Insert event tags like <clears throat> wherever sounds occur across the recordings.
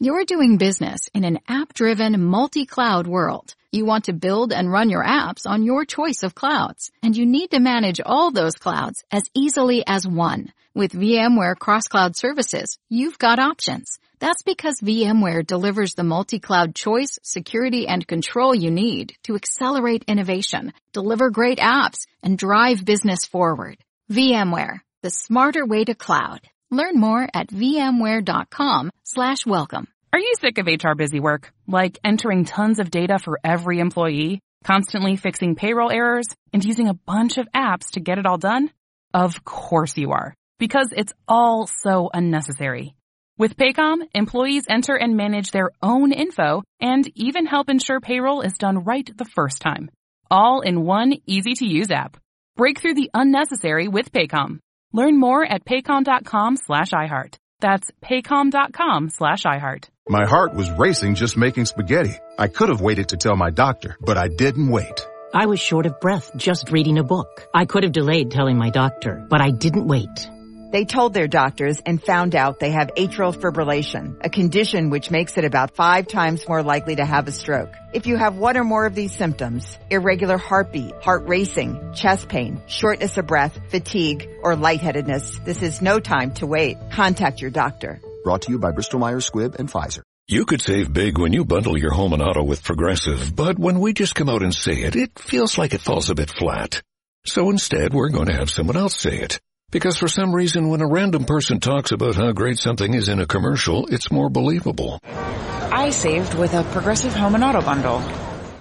You're doing business in an app-driven, multi-cloud world. You want to build and run your apps on your choice of clouds, and you need to manage all those clouds as easily as one. With VMware Cross-Cloud Services, you've got options. That's because VMware delivers the multi-cloud choice, security, and control you need to accelerate innovation, deliver great apps, and drive business forward. VMware, the smarter way to cloud. Learn more at vmware.com slash welcome. Are you sick of HR busy work? Like entering tons of data for every employee, constantly fixing payroll errors, and using a bunch of apps to get it all done? Of course you are. Because it's all so unnecessary. With Paycom, employees enter and manage their own info and even help ensure payroll is done right the first time. All in one easy to use app. Break through the unnecessary with Paycom. Learn more at paycom.com slash iHeart. That's paycom.com slash iHeart. My heart was racing just making spaghetti. I could have waited to tell my doctor, but I didn't wait. I was short of breath just reading a book. I could have delayed telling my doctor, but I didn't wait. They told their doctors and found out they have atrial fibrillation, a condition which makes it about five times more likely to have a stroke. If you have one or more of these symptoms, irregular heartbeat, heart racing, chest pain, shortness of breath, fatigue, or lightheadedness, this is no time to wait. Contact your doctor. Brought to you by Bristol Myers Squibb and Pfizer. You could save big when you bundle your home and auto with Progressive, but when we just come out and say it, it feels like it falls a bit flat. So instead, we're going to have someone else say it. Because for some reason, when a random person talks about how great something is in a commercial, it's more believable. I saved with a Progressive Home and Auto bundle.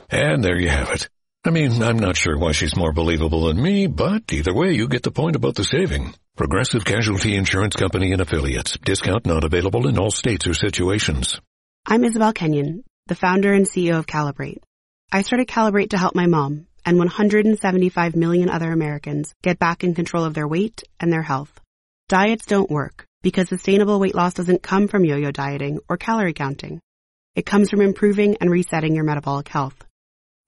And there you have it. I mean, I'm not sure why she's more believable than me, but either way, you get the point about the saving. Progressive Casualty Insurance Company and Affiliates. Discount not available in all states or situations. I'm Isabelle Kenyon, the founder and CEO of Calibrate. I started Calibrate to help my mom and 175 million other Americans get back in control of their weight and their health. Diets don't work because sustainable weight loss doesn't come from yo-yo dieting or calorie counting. It comes from improving and resetting your metabolic health.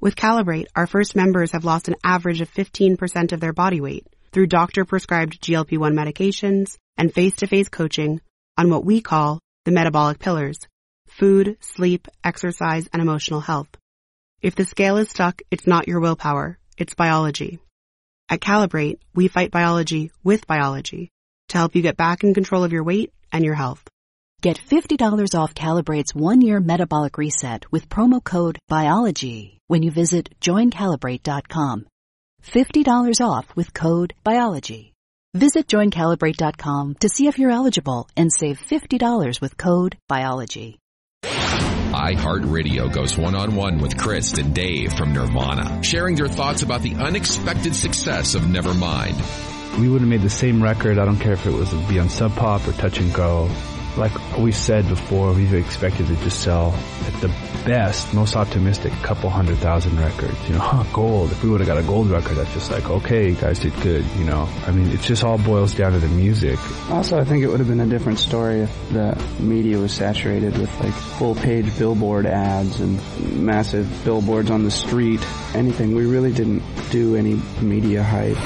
With Calibrate, our first members have lost an average of 15% of their body weight through doctor prescribed GLP-1 medications and face-to-face coaching on what we call the metabolic pillars, food, sleep, exercise, and emotional health. If the scale is stuck, it's not your willpower, it's biology. At Calibrate, we fight biology with biology to help you get back in control of your weight and your health. Get $50 off Calibrate's one-year metabolic reset with promo code BIOLOGY when you visit joincalibrate.com. $50 off with code BIOLOGY. Visit joincalibrate.com to see if you're eligible and save $50 with code BIOLOGY iHeartRadio goes one on one with Chris and Dave from Nirvana, sharing their thoughts about the unexpected success of Nevermind. We would have made the same record. I don't care if it was be on Sub Pop or Touch and Go like we said before, we've expected it to sell at the best, most optimistic, couple hundred thousand records. You know, <laughs> gold. If we would have got a gold record, that's just like, okay, you guys did good. You know, I mean, it just all boils down to the music. Also, I think it would have been a different story if the media was saturated with like full page billboard ads and massive billboards on the street. Anything. We really didn't do any media hype.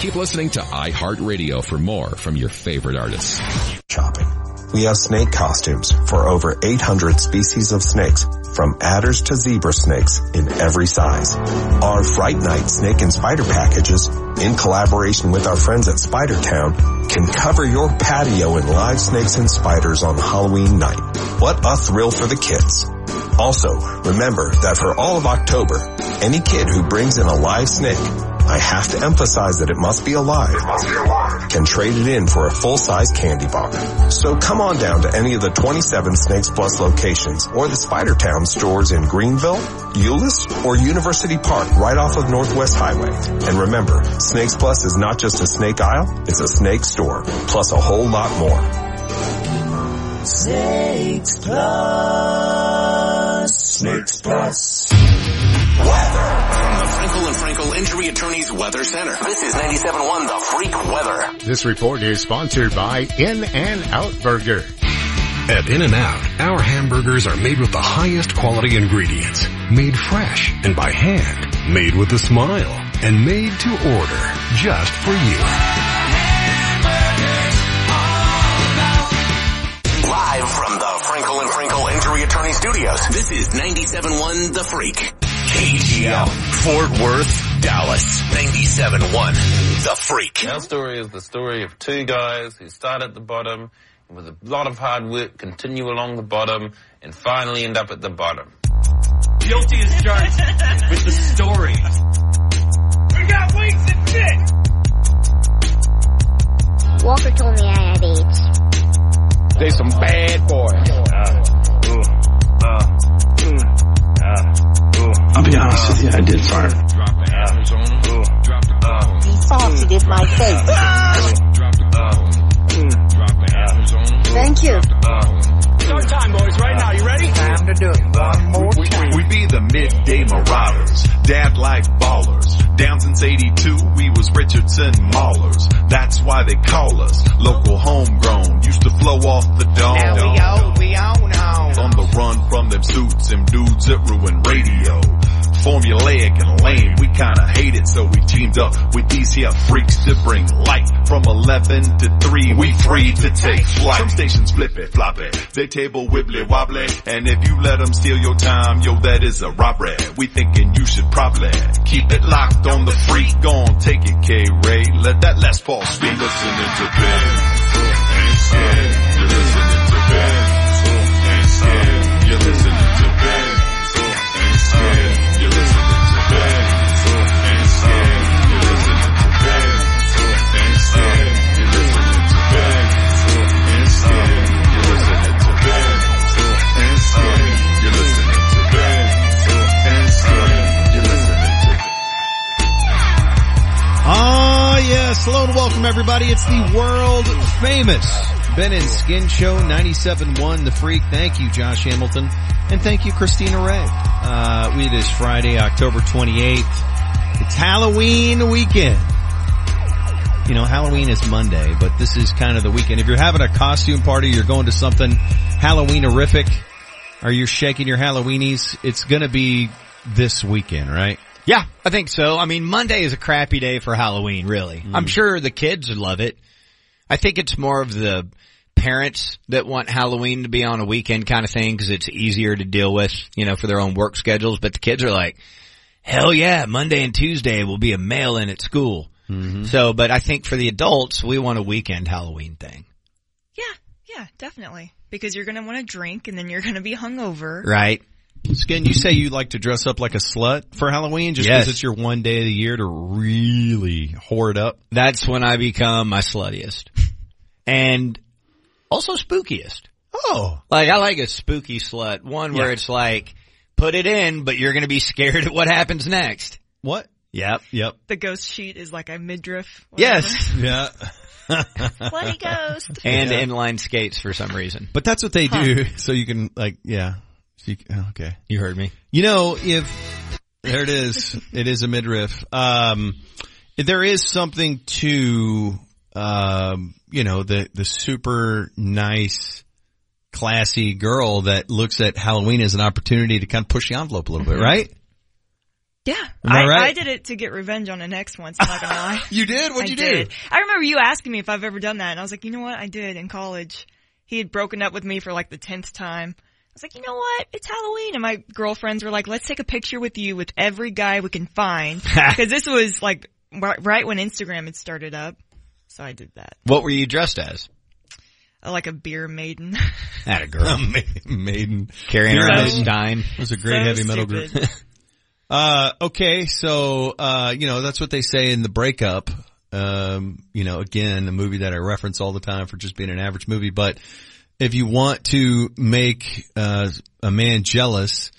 Keep listening to iHeartRadio for more from your favorite artists. Shopping. We have snake costumes for over 800 species of snakes, from adders to zebra snakes in every size. Our Fright Night snake and spider packages, in collaboration with our friends at Spider Town, can cover your patio in live snakes and spiders on Halloween night. What a thrill for the kids. Also, remember that for all of October, any kid who brings in a live snake I have to emphasize that it must be alive, must be alive. can trade it in for a full-size candy bar. So come on down to any of the 27 Snakes Plus locations or the Spidertown stores in Greenville, Euless, or University Park right off of Northwest Highway. And remember, Snakes Plus is not just a snake aisle, it's a snake store, plus a whole lot more. Snakes Plus. Snakes Plus. Weather. From the Frankel and Frankel Injury Attorneys Weather Center. This is 97.1 The Freak Weather. This report is sponsored by In and Out Burger. At In and Out, our hamburgers are made with the highest quality ingredients, made fresh and by hand, made with a smile, and made to order just for you. Live from the Frankel Sprinkle and Frankel Injury Attorney Studios. This is 97.1 The Freak. KGL. Fort Worth, Dallas. 97.1 The Freak. Our story is the story of two guys who start at the bottom and with a lot of hard work continue along the bottom and finally end up at the bottom. Guilty as charged with the story. We got wings and fit! Walker told me I had AIDS. They some bad boys. Uh, I'll be honest with you, I did fart. He farted in my face. Thank you. Start time, boys, right now. You ready? Time to do it. One more time. We be the midday marauders, dad life ballers. Down since 82, we was Richardson Maulers. That's why they call us local homegrown. Used to flow off the dome. Now we own, we own, own. On the run from them suits, them dudes that ruin radio. Formulaic and lame, we kinda hate it, so we teamed up with these here freaks to bring light. From 11 to 3, we free to take flight. Some stations flip it, flop it, they table wibbly wobbly. And if you let them steal your time, yo, that is a robbery. We thinking you should probably keep it locked on the freak. Gon' take it, K-Ray, let that Les Paul speak. Listening to Ben, scared, yes. Hello and welcome everybody. It's the world famous Ben and Skin Show 97.1 The Freak. Thank you, Josh Hamilton. And thank you, Christina Ray. Uh, it is Friday, October 28th. It's Halloween weekend. You know, Halloween is Monday, but this is kind of the weekend. If you're having a costume party, you're going to something Halloween-orific, or you're shaking your Halloweenies, it's gonna be this weekend, right? Yeah, I think so. I mean, Monday is a crappy day for Halloween, really. Mm. I'm sure the kids would love it. I think it's more of the parents that want Halloween to be on a weekend kind of thing because it's easier to deal with, you know, for their own work schedules. But the kids are like, hell yeah, Monday and Tuesday will be a mail in at school. Mm-hmm. So, but I think for the adults, we want a weekend Halloween thing. Yeah, yeah, definitely. Because you're gonna want to drink and then you're gonna be hungover. Right. Skin, you say you like to dress up like a slut for Halloween just because Yes. it's your one day of the year to really whore it up? That's when I become my sluttiest. And also spookiest. Oh. Like I like a spooky slut. One where Yeah. it's like, put it in, but you're gonna be scared at what happens next. What? Yep. Yep. The ghost sheet is like a midriff. Yes. Yeah. <laughs> Bloody ghost. And Yeah. inline skates for some reason. But that's what they do, <laughs> so you can like, yeah. So you, can- okay. You heard me. You know, if there it is, it is a midriff. Um, there is something to, um, you know, the the super nice, classy girl that looks at Halloween as an opportunity to kind of push the envelope a little bit, right? Yeah, Am I I, right? I did it to get revenge on an ex once. I'm not gonna lie. <laughs> You did? What'd I you do? did. I remember you asking me if I've ever done that, and I was like, you know what, I did in college. He had broken up with me for like the tenth time. I was like, you know what, it's Halloween, and my girlfriends were like, let's take a picture with you with every guy we can find, <laughs> because this was like right right when Instagram had started up. So I did that, What were you dressed as? Uh, like a beer maiden. <laughs> At a girl. Maiden. Carrying Beer around a Maiden. stein. It was a great So heavy metal group. <laughs> Uh, okay, so, uh, you know, that's what they say in the breakup. Um, you know, again, a movie that I reference all the time for just being an average movie, but if you want to make, uh, a man jealous,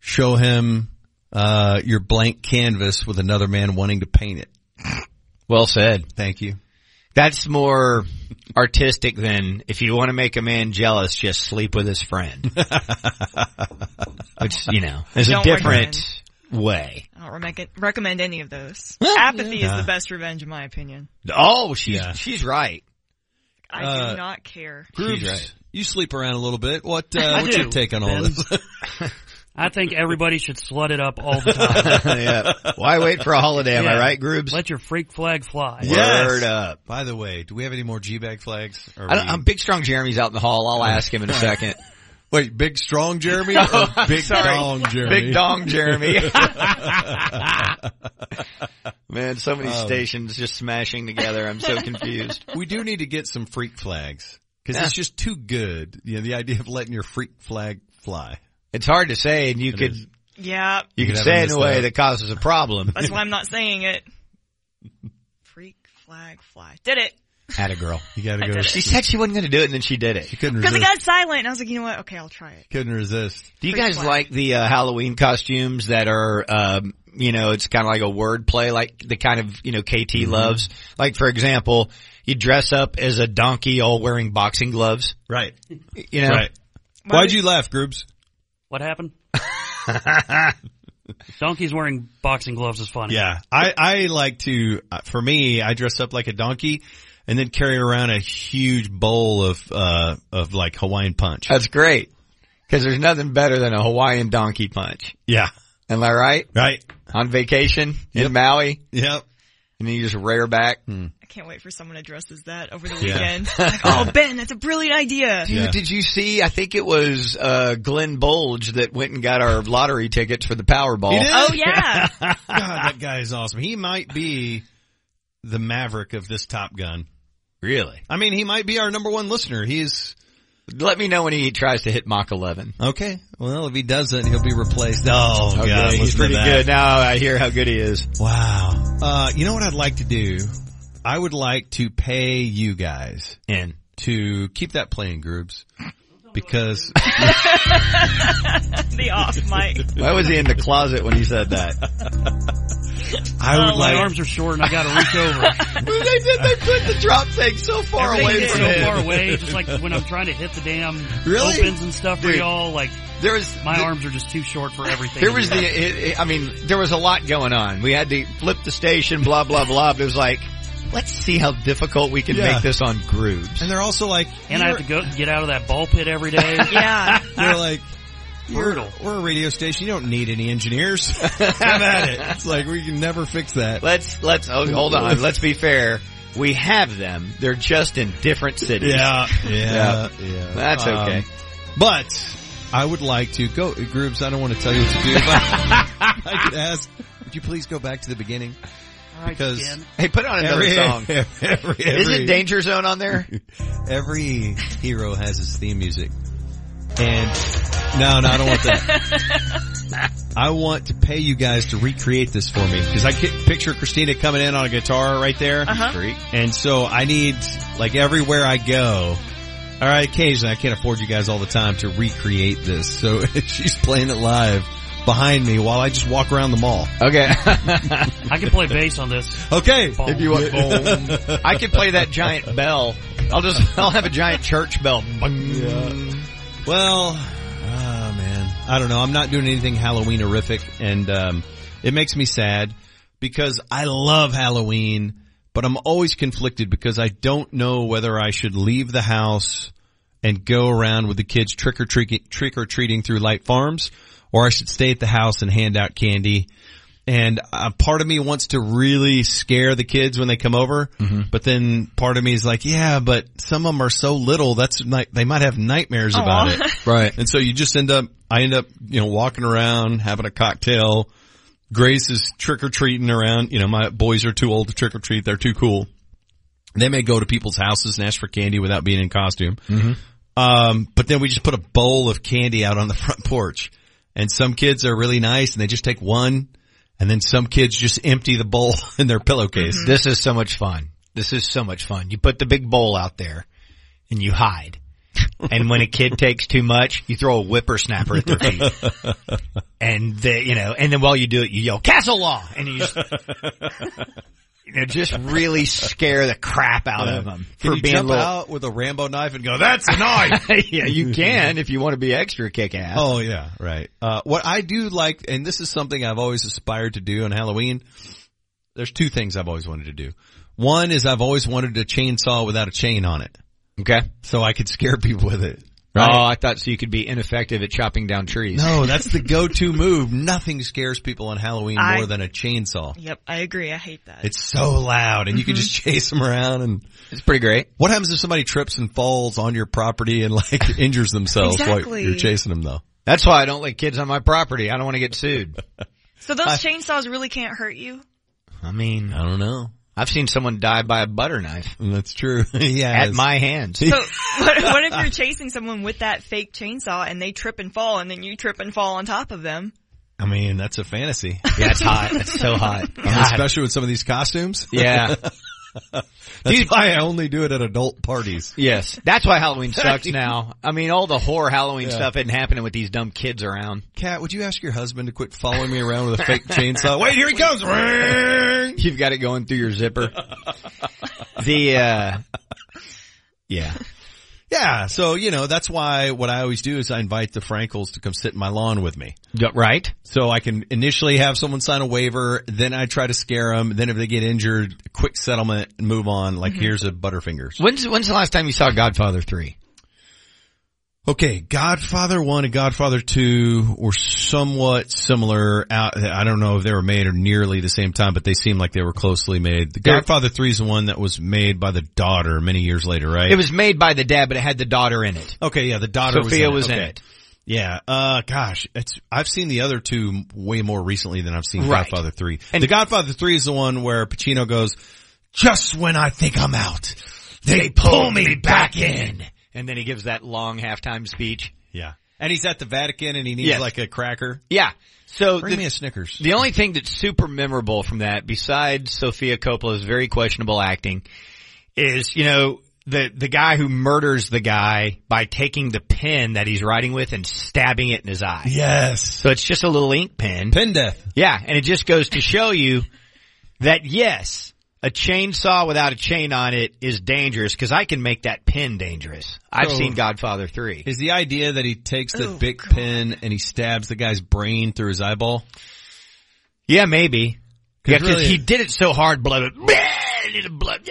show him, uh, your blank canvas with another man wanting to paint it. Well said. Thank you. That's more artistic than if you want to make a man jealous, just sleep with his friend. <laughs> Which, you know, is a Don't different way. I don't recommend, recommend any of those. <laughs> Apathy yeah. is the best revenge in my opinion. Oh, she's, Yeah. she's right. I Uh, do not care. Groobs, right. you sleep around a little bit. What, uh, <laughs> I what's do, your take on all Ben. this? <laughs> I think everybody should slut it up all the time. <laughs> yeah. Why wait for a holiday? Am I right, Groobs? Let your freak flag fly. Yes. Word up. By the way, do we have any more G-bag flags? Are I we- I'm Big Strong Jeremy's out in the hall. I'll ask him in a second. Wait, big strong Jeremy or <laughs> Oh, big sorry. dong Jeremy? Big dong Jeremy. <laughs> Man, so many Um, stations just smashing together. I'm so confused. <laughs> We do need to get some freak flags because Yeah. it's just too good. You know, the idea of letting your freak flag fly. It's hard to say, and you It could is. Yeah. you You could could say it in a way that. that causes a problem. That's why I'm not saying it. Freak flag fly. Did it. Had a girl. You got to go. She said she wasn't going to do it, and then she did it. She couldn't Because it resist. got silent, and I was like, you know what? Okay, I'll try it. couldn't resist. Do you Freak guys flag. like the uh, Halloween costumes that are, um, you know, it's kind of like a word play, like the kind of, you know, KT Mm-hmm. loves? Like, for example, you dress up as a donkey all wearing boxing gloves. Right. You know? Right. Why Why'd you laugh, Groobs? What happened? <laughs> Donkeys wearing boxing gloves is funny. Yeah, I I like to. uh, For me, I dress up like a donkey, and then carry around a huge bowl of uh of like Hawaiian punch. That's great. Cause there's nothing better than a Hawaiian donkey punch. Yeah. Am I right? Right. On vacation Yep. in Maui, Yep. and then you just rear back. I can't wait for someone to dress as that over the Yeah. weekend. <laughs> like, oh, Ben, that's a brilliant idea. Dude, Yeah. did you see? I think it was uh Glenn Bulge that went and got our lottery tickets for the Powerball. Oh, yeah. <laughs> God, that guy is awesome. He might be the maverick of this Top Gun. Really? I mean, he might be our number one listener. He's Let me know when he tries to hit Mach 11. okay. Well, if he doesn't, he'll be replaced. Oh, Okay, God, he's pretty good. Now I hear how good he is. Wow. Uh, you know what I'd like to do? I would like to pay you guys In. to keep that playing, Groobs. Because <laughs> the off mic. Why was he in the closet when he said that? I would Oh, My arms are short and I gotta reach over. <laughs> they did. They put the drop thing so far away from so him. far away, just like when I'm trying to hit the damn Really? opens and stuff for Dude. y'all, like There was my the- arms are just too short for everything. There was the. It, it, I mean, there was a lot going on. We had to flip the station. Blah blah blah. But it was like, let's see how difficult we can Yeah. make this on Groobs. and they're also like, and I have to go get out of that ball pit every day. <laughs> Yeah. they're like, we're, Brutal. we're a radio station. You don't need any engineers. <laughs> Have at it. It's like we can never fix that. Let's let's oh, hold on. Let's be fair. We have them. They're just in different cities. Yeah, <laughs> yeah, Yeah. yeah. That's okay. Um, but I would like to go, Groobs. I don't want to tell you what to do. But I could ask. Would you please go back to the beginning? All right, Because Ken. <laughs> Hey, put on another every, song. <laughs> every, Is every- it Danger Zone on there? <laughs> Every hero has his theme music. And no, no, I don't want that. I want to pay you guys to recreate this for me because I can picture Christina coming in on a guitar right there. Uh-huh. And so I need, like everywhere I go, all right, occasionally I can't afford you guys all the time to recreate this. So she's playing it live behind me while I just walk around the mall. Okay. I can play bass on this. Okay. Boom. if you want, boom. I can play that giant bell. I'll just, I'll have a giant church bell. Bung. Well, oh man, I don't know. I'm not doing anything Halloween horrific, and um, it makes me sad because I love Halloween, but I'm always conflicted because I don't know whether I should leave the house and go around with the kids trick or treating, trick or treating through Light Farms, or I should stay at the house and hand out candy. And uh, part of me wants to really scare the kids when they come over, but then part of me is like, yeah, but some of them are so little, that's like, they might have nightmares about it. <laughs> <laughs> Right. And so you just end up, I end up, you know, walking around, having a cocktail. Grace is trick or treating around. You know, my boys are too old to trick or treat. They're too cool. They may go to people's houses and ask for candy without being in costume. Um, but then we just put a bowl of candy out on the <laughs> front porch and some kids are really nice and they just take one and then some kids just empty the bowl <laughs> in their pillowcase. Mm-hmm. This is so much fun. This is so much fun. You put the big bowl out there and you hide. and when a kid takes too much, you throw a whippersnapper at their feet. <laughs> and they, you know, and then while you do it, you yell, castle law! And you just, <laughs> you know, just really scare the crap out of them Can for you being jump little. out with a Rambo knife and go, that's a knife? <laughs> yeah, you can if you want to be extra kick ass. Oh yeah, right. Uh, what I do like, and this is something I've always aspired to do on Halloween. There's two things I've always wanted to do. One is I've always wanted a chainsaw without a chain on it, Okay. so I could scare people with it. Right? Oh, I thought so you could be ineffective at chopping down trees. No, <laughs> that's the go-to move. Nothing scares people on Halloween I- more than a chainsaw. Yep, I agree. I hate that. It's so loud and you can Mhm. just chase them around and it's pretty great. What happens if somebody trips and falls on your property and like <laughs> injures themselves while you're chasing them though? That's why I don't let kids on my property. I don't want to get sued. So those I- chainsaws really can't hurt you? I mean, I don't know. I've seen someone die by a butter knife. That's true. <laughs> yeah. At my hands. So <laughs> what, what if you're chasing someone with that fake chainsaw and they trip and fall and then you trip and fall on top of them? I mean, that's a fantasy. Yeah, it's hot. It's so hot. I especially with some of these costumes. Yeah. <laughs> That's why I only do it at adult parties. Yes. That's why Halloween <laughs> sucks now. I mean, all the horror Halloween Yeah. stuff isn't happening with these dumb kids around. Kat, would you ask your husband to quit following me around with a fake <laughs> chainsaw? Wait, here he comes. Ring You've got it going through your zipper. <laughs> the, uh, yeah. Yeah, so you know that's why what I always do is I invite the Frankels to come sit in my lawn with me. Right. So I can initially have someone sign a waiver, then I try to scare them, then if they get injured, quick settlement and move on. Like Mhm. here's a Butterfingers. When's, when's the last time you saw Godfather 3? Okay, Godfather 1 and Godfather 2 were somewhat similar. Out, I don't know if they were made or nearly the same time, but they seem like they were closely made. The Godfather 3 is the one that was made by the daughter many years later, right? It was made by the dad, but it had the daughter in it. Okay, yeah, the daughter Sofia was was in in it. it. Yeah, uh, gosh, it's, I've seen the other two way more recently than I've seen Right. Godfather 3. And the Godfather 3 is the one where Pacino goes, just when I think I'm out, they pull me back in. And then he gives that long halftime speech. Yeah. And he's at the Vatican and he needs Yes. like a cracker. Yeah. So Bring the, me a Snickers. The only thing that's super memorable from that, besides Sofia Coppola's very questionable acting, is, you know, the, the guy who murders the guy by taking the pen that he's writing with and stabbing it in his eye. Yes. So it's just a little ink pen. Pen death. Yeah. And it just goes to show you that yes, a chainsaw without a chain on it is dangerous because I can make that pin dangerous. I've So- seen Godfather 3. Is the idea that he takes the Oh, big pin and he stabs the guy's brain through his eyeball? Yeah, maybe. 'Cause Yeah, 'cause really- he did it so hard, blood, <laughs> blood,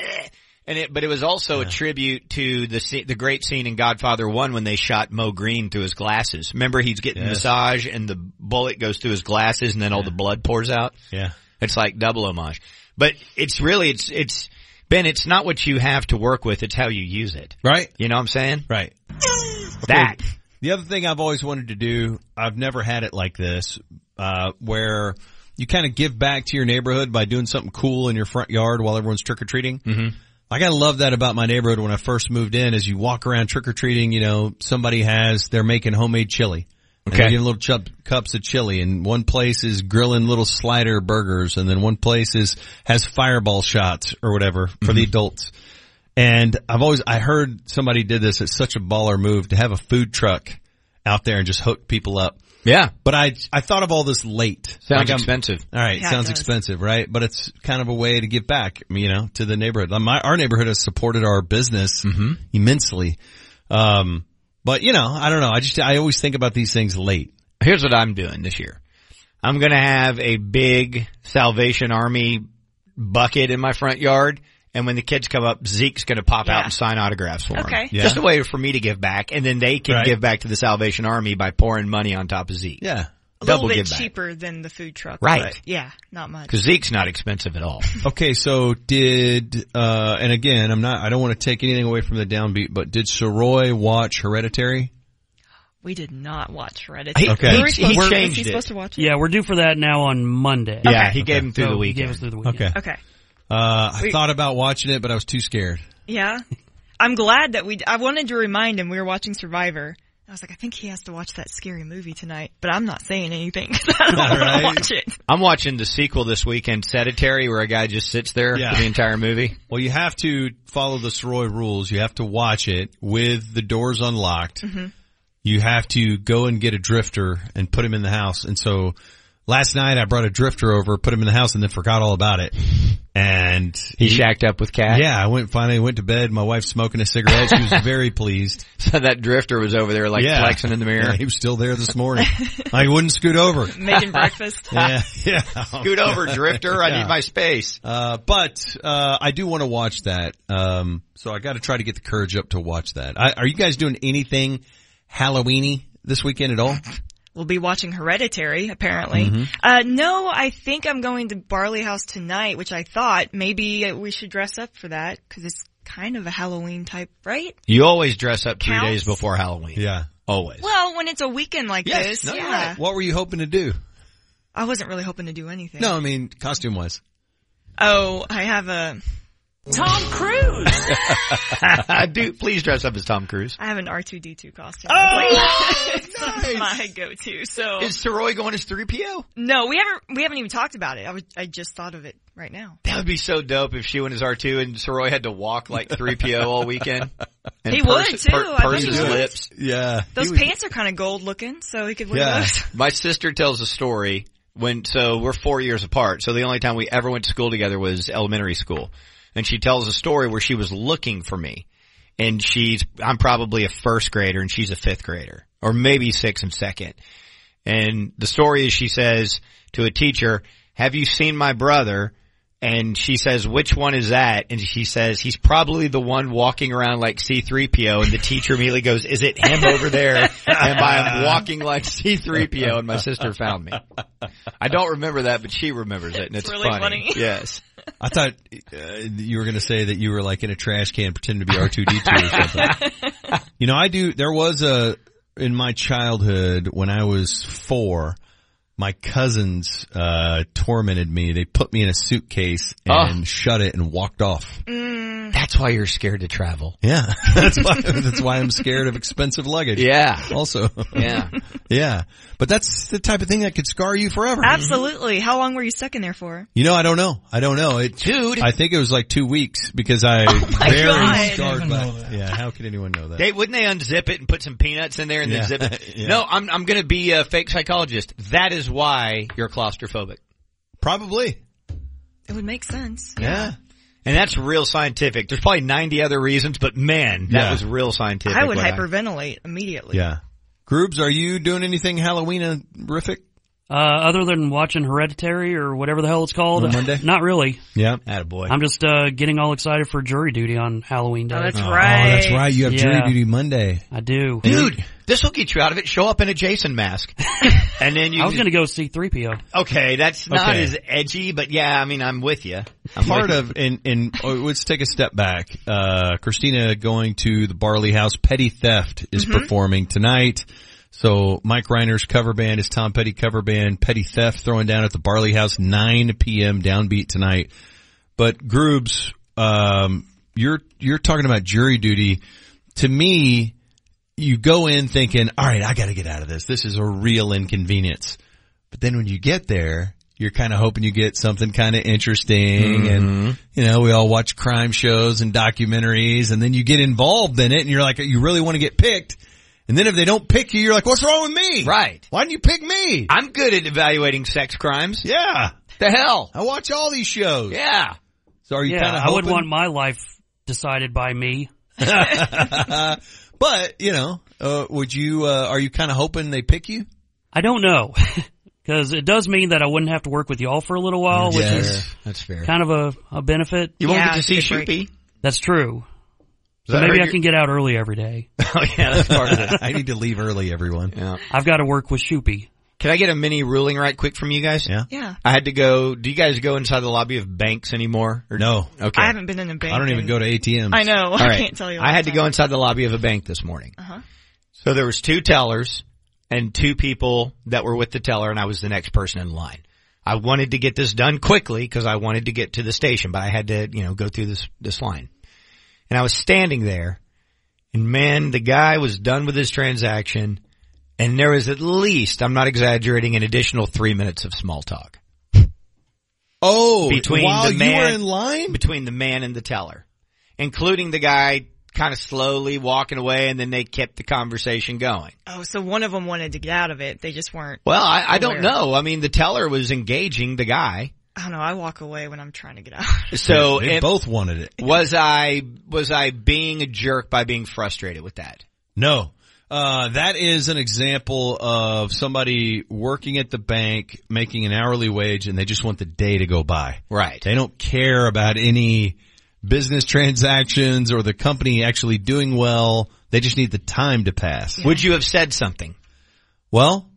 and it, but it was also a tribute to the the great scene in Godfather One when they shot Moe Greene through his glasses. Remember, he's getting Yes. massage and the bullet goes through his glasses, and then all the blood pours out. Yeah. It's like double homage, but it's really it's it's Ben. It's not what you have to work with; it's how you use it. Right. You know what I'm saying? Right. <laughs> That. Okay, The other thing I've always wanted to do, I've never had it like this, uh, where you kind of give back to your neighborhood by doing something cool in your front yard while everyone's trick or treating. Mm-hmm. Like I love that about my neighborhood when I first moved in as you walk around trick or treating, you know, somebody has, they're making homemade chili. And Okay. they're getting little chub, cups of chili and one place is grilling little slider burgers and then one place is, has fireball shots or whatever for the adults. And I've always, I heard somebody did this. It's such a baller move to have a food truck out there and just hook people up. Yeah. But I, I thought of all this late. Sounds Like expensive. All right. Yeah, sounds expensive, right? But it's kind of a way to give back, you know, to the neighborhood. My, our neighborhood has supported our business Mm-hmm. immensely. Um, but you know, I don't know. I just, I always think about these things late. Here's what I'm doing this year. I'm gonna have a big Salvation Army bucket in my front yard, and when the kids come up, Zeke's gonna pop out and sign autographs for them. Okay. Yeah. Just a way for me to give back, and then they can Right. give back to the Salvation Army by pouring money on top of Zeke. Yeah. A Double little bit give back. cheaper than the food truck. Right. but yeah, not much. Cause Zeke's not expensive at all. <laughs> Okay. So did, uh, and again, I'm not, I don't want to take anything away from the downbeat, but did Soroy watch Hereditary? We did not watch Hereditary. Okay. Were we He- supposed- he changed he supposed to watch it? Yeah, we're due for that now on Monday. Yeah, Okay. he gave him through So the he gave us through the weekend. Okay. Okay. Uh, I We- thought about watching it, but I was too scared. Yeah. I'm glad that we, I wanted to remind him we were watching Survivor. I was like, I think he has to watch that scary movie tonight, but I'm not saying anything <laughs> 'cause I <laughs> don't want Right. to watch it. I'm watching the sequel this weekend, Sedentary, where a guy just sits there Yeah. for the entire movie. Well, you have to follow the Soroy rules. You have to watch it with the doors unlocked. Mm-hmm. You have to go and get a drifter and put him in the house. And so last night I brought a drifter over, put him in the house and then forgot all about it. And He shacked up with Cat. yeah, I went finally went to bed. My wife's smoking a cigarette. She was <laughs> very pleased. So that drifter was over there like yeah. flexing in the mirror. Yeah, he was still there this morning. <laughs> I wouldn't scoot over. Making <laughs> breakfast. Yeah, yeah. Scoot over, drifter. I need my space. Uh, but uh, I do want to watch that. Um, so I got to try to get the courage up to watch that. I, are you guys doing anything Halloweeny this weekend at all? We'll be watching Hereditary, apparently. Mhm. Uh, no, I think I'm going to Barley House tonight, which I thought maybe we should dress up for that because it's kind of a Halloween type, right? You always dress up three Counts. days before Halloween. Yeah. Always. Well, when it's a weekend like Yes, this, no, yeah. right. What were you hoping to do? I wasn't really hoping to do anything. No, I mean costume wise. Oh, I have a Tom Cruise. <laughs> Do please dress up as Tom Cruise. I have an R2D2 costume. Oh, <laughs> It's my go-to. So Is Soroy going as 3PO? no, we haven't we haven't even talked about it. I was I just thought of it right now. That would be so dope if she went as R2 and Soroy had to walk like 3PO <laughs> all weekend. And He would, too. per- I bet purse he his would. lips. Yeah. Those pants are kind of gold looking, so he could wear those. My sister tells a story when, so we're four years apart. So the only time we ever went to school together was elementary school. And she tells a story where she was looking for me. And she's, I'm probably a first grader and she's a fifth grader. Or maybe sixth and second. And the story is she says to a teacher, have you seen my brother? And she says, which one is that? And she says, he's probably the one walking around like C3PO. And the teacher immediately goes, is it him over there? And by I'm walking like C3PO and my sister found me. I don't remember that, but she remembers it and it's, really funny. Yes. I thought uh, you were going to say that you were like in a trash can pretending to be R2D2 or something. <laughs> you know, I do, there was a, in my childhood when I was four, my cousins, uh, tormented me. They put me in a suitcase and shut it and walked off. That's why you're scared to travel. Yeah. <laughs> That's why, that's why I'm scared of expensive luggage. Yeah. Also. Yeah. <laughs> yeah. But that's the type of thing that could scar you forever. Absolutely. How long were you stuck in there for? You know, I don't know. I don't know. It, Dude. I think it was like two weeks because I <laughs> my very God. scarred Even by. Yeah, how could anyone know that? They, wouldn't they unzip it and put some peanuts in there and Yeah. then zip it? Yeah. No, I'm, I'm gonna be a fake psychologist. That is why you're claustrophobic. Probably. It would make sense. Yeah. And that's real scientific. There's probably 90 other reasons, but man, that Yeah. was real scientific. I would what hyperventilate immediately. Yeah. Groobs, are you doing anything Halloween horrific? Uh, other than watching Hereditary or whatever the hell it's called, On Monday? <laughs> not really. Yeah. Attaboy. I'm just uh, getting all excited for jury duty on Halloween day. Oh, that's Oh, right. that's right. You have jury duty Monday. I do. Dude, this will get you out of it. Show up in a Jason mask. <laughs> and then you I was going to go see 3PO. Okay, that's not Okay. as edgy, but yeah, I mean, I'm with you. I'm Part with of, and, and oh, let's take a step back. Uh, Christina going to the Barley House. Petty Theft is Mm-hmm. performing tonight. So Mike Reiner's cover band is Tom Petty cover band. Petty Theft throwing down at the Barley House 9 p.m. downbeat tonight. But Groobs, um, you're, you're talking about jury duty. To me, you go in thinking, all right, I got to get out of this. This is a real inconvenience. But then when you get there, you're kind of hoping you get something kind of interesting and, mm-hmm. you know, we all watch crime shows and documentaries and then you get involved in it and you're like, you really want to get picked. And then if they don't pick you, you're like, what's wrong with me? Right. Why didn't you pick me? I'm good at evaluating sex crimes. Yeah. The hell? I watch all these shows. Yeah. So are you yeah, kind of I would want my life decided by me. <laughs> <laughs> but, you know, uh, would you, uh, are you kind of hoping they pick you? I don't know. <laughs> Because it does mean that I wouldn't have to work with y'all for a little while, which Yeah. is That's fair. kind of a, a benefit. You won't Yeah, get to see a. Shoopy. That's true. So maybe I your- can get out early every day. <laughs> Oh yeah, that's part of it. <laughs> I need to leave early, everyone. Yeah. I've got to work with Shoopy. Can I get a mini ruling right quick from you guys? Yeah. Yeah. I had to go. Do you guys go inside the lobby of banks anymore? Or- No. Okay. I haven't been in a bank. I don't even in- go to ATMs. I know. All I can't tell you. I had to go inside the lobby of a bank this morning. Uh-huh. So there was two tellers and two people that were with the teller and I was the next person in line. I wanted to get this done quickly because I wanted to get to the station, but I had to, you know, go through this, this line. And I was standing there and man, the guy was done with his transaction and there was at least, I'm not exaggerating, an additional three minutes of small talk Oh, between while the man, you were in line? between the man and the teller, including the guy kind of slowly walking away and then they kept the conversation going. Oh, so one of them wanted to get out of it. They just weren't. Well, I, I don't know. I mean, the teller was engaging the guy. I don't know. I walk away when I'm trying to get out. <laughs> So they if- both wanted it. was I, was I being a jerk by being frustrated with that? No. Uh, that is an example of somebody working at the bank, making an hourly wage, and they just want the day to go by. Right. They don't care about any business transactions or the company actually doing well. They just need the time to pass. Would you have said something? Well,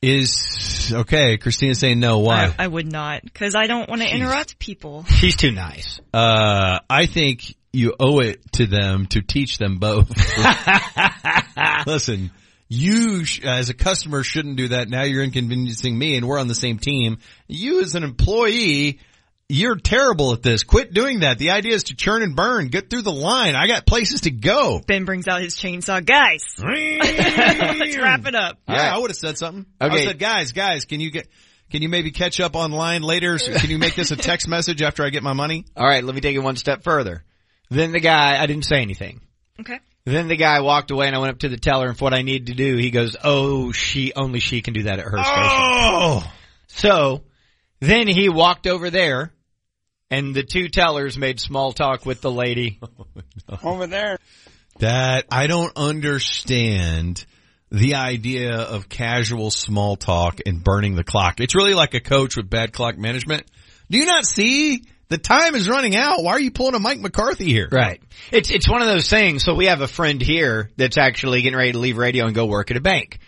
is okay. Christina's saying no. Why? I, I would not, because I don't want to interrupt people. She's too nice. Uh, I think you owe it to them to teach them both. <laughs> Listen, you sh- as a customer shouldn't do that. Now you're inconveniencing me, and we're on the same team. You as an employee. You're terrible at this. Quit doing that. The idea is to churn and burn. Get through the line. I got places to go. Ben brings out his chainsaw. Guys, <laughs> let's wrap it up. Yeah, right. I would have said something. I Okay. would've said, guys, guys, can you get, can you maybe catch up online later? Can you make this a text message after I get my money? All right, let me take it one step further. Then the guy, I didn't say anything. Okay. Then the guy walked away and I went up to the teller and for what I need to do, he goes, oh, she, only she can do that at her station. Oh! So, then he walked over there and the two tellers made small talk with the lady. <laughs> Oh, over there. That, I don't understand the idea of casual small talk and burning the clock. It's really like a coach with bad clock management. Do you not see? The time is running out. Why are you pulling a Mike McCarthy here? Right. It's, it's one of those things. So we have a friend here that's actually getting ready to leave radio and go work at a bank.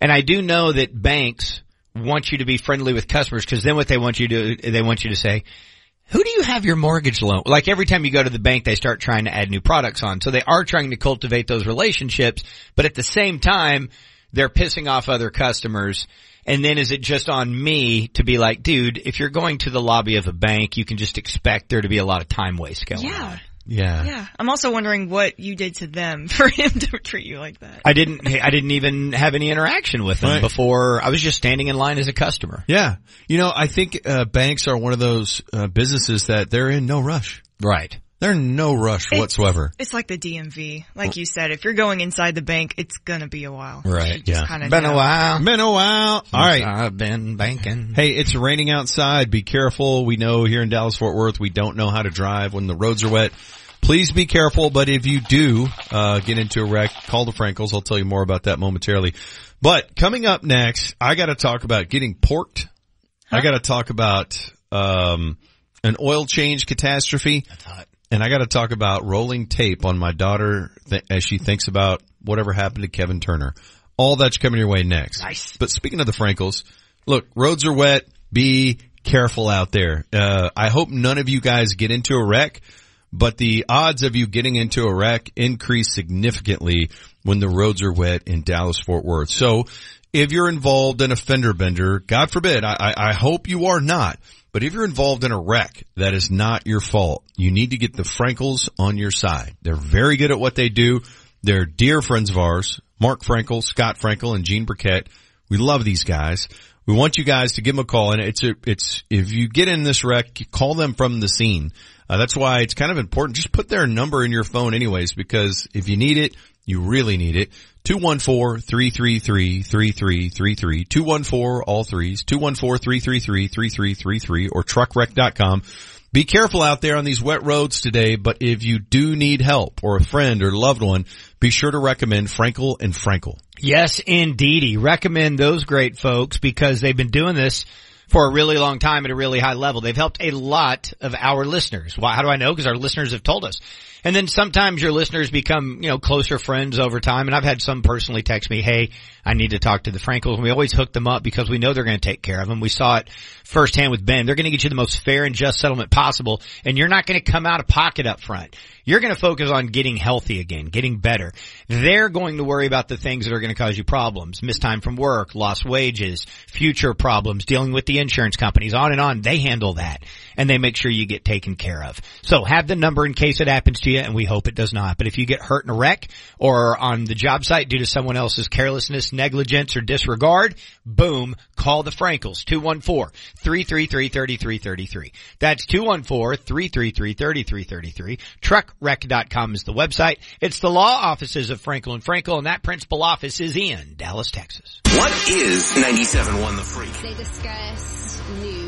And I do know that banks want you to be friendly with customers because then what they want you to, they want you to say, who do you have your mortgage loan? Like every time you go to the bank, they start trying to add new products on. So they are trying to cultivate those relationships, but at the same time, they're pissing off other customers. And then is it just on me to be like, dude, if you're going to the lobby of a bank, you can just expect there to be a lot of time waste going Yeah. on. Yeah. Yeah. I'm also wondering what you did to them <laughs> for him to treat you like that. I didn't, I didn't even have any interaction with them Right. before. I was just standing in line as a customer. Yeah. You know, I think, uh, banks are one of those, uh, businesses that they're in no rush. Right. They're no rush It's- whatsoever. It's like the DMV. Like you said, if you're going inside the bank, it's gonna be a while. Right. You Yeah. kinda Been a while. Been a while. All right. I've been banking. Hey, it's raining outside. Be careful. We know here in Dallas Fort Worth, we don't know how to drive when the roads are wet. Please be careful, but if you do, uh, get into a wreck, call the Frankels. I'll tell you more about that momentarily. But coming up next, I gotta talk about getting porked. I gotta talk about, um, an oil change catastrophe. That's hot. And I gotta talk about rolling tape on my daughter th- as she thinks about whatever happened to Kevin Turner. All that's coming your way next. Nice. But speaking of the Frankels, look, roads are wet. Be careful out there. Uh, I hope none of you guys get into a wreck, but the odds of you getting into a wreck increase significantly when the roads are wet in Dallas Fort Worth. So if you're involved in a fender bender, God forbid, I, I, I hope you are not, but if you're involved in a wreck that is not your fault, you need to get the Frankels on your side. They're very good at what they do. They're dear friends of ours, Mark Frankel, Scott Frankel, and Gene Burkett. We love these guys. We want you guys to give them a call and it's a, it's, if you get in this wreck, call them from the scene. Uh, that's why it's kind of important. Just put their number in your phone anyways, because if you need it, you really need it. 214-333-3333. 214 all threes. 214-333-3333 or truckwreck.com. Be careful out there on these wet roads today, but if you do need help or a friend or loved one, be sure to recommend Frankel and Frankel. Yes, indeedy. Recommend those great folks because they've been doing this for a really long time at a really high level. They've helped a lot of our listeners. Why, how do I know? Because our listeners have told us. And then sometimes your listeners become, you know, closer friends over time. And I've had some personally text me, hey, I need to talk to the Frankels. And we always hook them up because we know they're going to take care of them. We saw it firsthand with Ben. They're going to get you the most fair and just settlement possible. And you're not going to come out of pocket up front. You're going to focus on getting healthy again, getting better. They're going to worry about the things that are going to cause you problems. Missed time from work, lost wages, future problems, dealing with the insurance companies, on and on. They handle that and they make sure you get taken care of. So have the number in case it happens to you and we hope it does not. But if you get hurt in a wreck or on the job site due to someone else's carelessness, negligence or disregard, boom, call the Frankels 214-333-3333. That's 214-333-3333. Truckwreck.com is the website. It's the law offices of Frankel and Frankel and that principal office is in Dallas, Texas. What is 97.1 The Freak? They discuss news.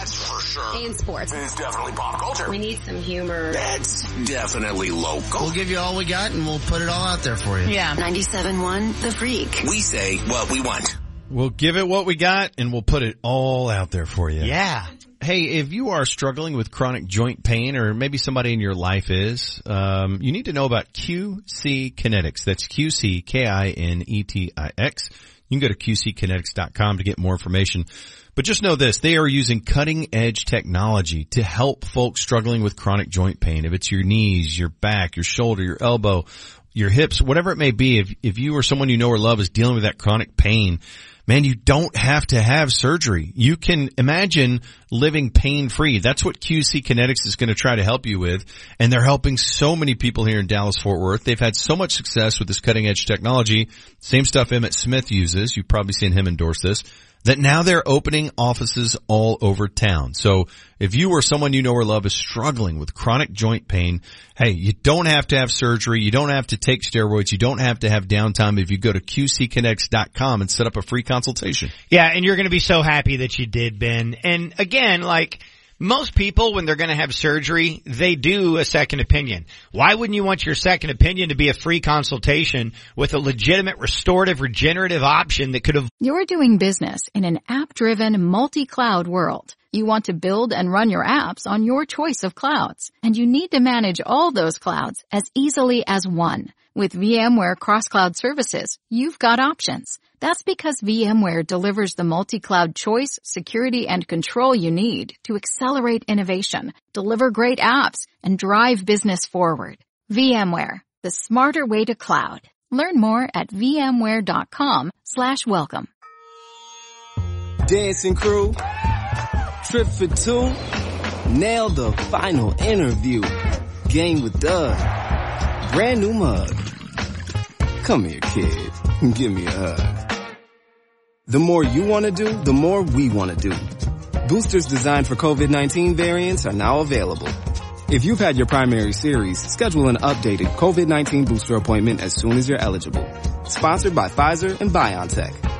That's for sure. And sports. It's definitely pop culture. We need some humor. That's definitely local. We'll give you all we got and we'll put it all out there for you. Yeah. 97.1 The Freak. We say what we want. We'll give it what we got and we'll put it all out there for you. Yeah. hey, if you are struggling with chronic joint pain or maybe somebody in your life is, um, you need to know about QC Kinetix. That's Q-C-K-I-N-E-T-I-X. You can go to QCkinetix.com to get more information. But just know this, they are using cutting edge technology to help folks struggling with chronic joint pain. If it's your knees, your back, your shoulder, your elbow, your hips, whatever it may be, if, if you or someone you know or love is dealing with that chronic pain, man, you don't have to have surgery. You can imagine living pain free. That's what QC Kinetix is going to try to help you with. And they're helping so many people here in Dallas Fort Worth. They've had so much success with this cutting edge technology. Same stuff Emmitt Smith uses. You've probably seen him endorse this that now they're opening offices all over town. So if you or someone you know or love is struggling with chronic joint pain, hey, you don't have to have surgery. You don't have to take steroids. You don't have to have downtime if you go to QCkinetix.com and set up a free consultation. Yeah, and you're going to be so happy that you did, Ben. And again, like, most people, when they're going to have surgery, they do a second opinion. Why wouldn't you want your second opinion to be a free consultation with a legitimate restorative regenerative option that could have... You're doing business in an app-driven multi-cloud world. You want to build and run your apps on your choice of clouds, and you need to manage all those clouds as easily as one. With VMware Cross-Cloud Services, you've got options. That's because VMware delivers the multi-cloud choice, security, and control you need to accelerate innovation, deliver great apps, and drive business forward. VMware, the smarter way to cloud. Learn more at vmware.com slash welcome. Dancing crew, trip for two, nailed the final interview. Game with Doug, brand new mug. Come here, kid. Give me a hug. The more you want to do, the more we want to do. Boosters designed for COVID-19 variants are now available. If you've had your primary series, schedule an updated COVID-19 booster appointment as soon as you're eligible. Sponsored by Pfizer and BioNTech.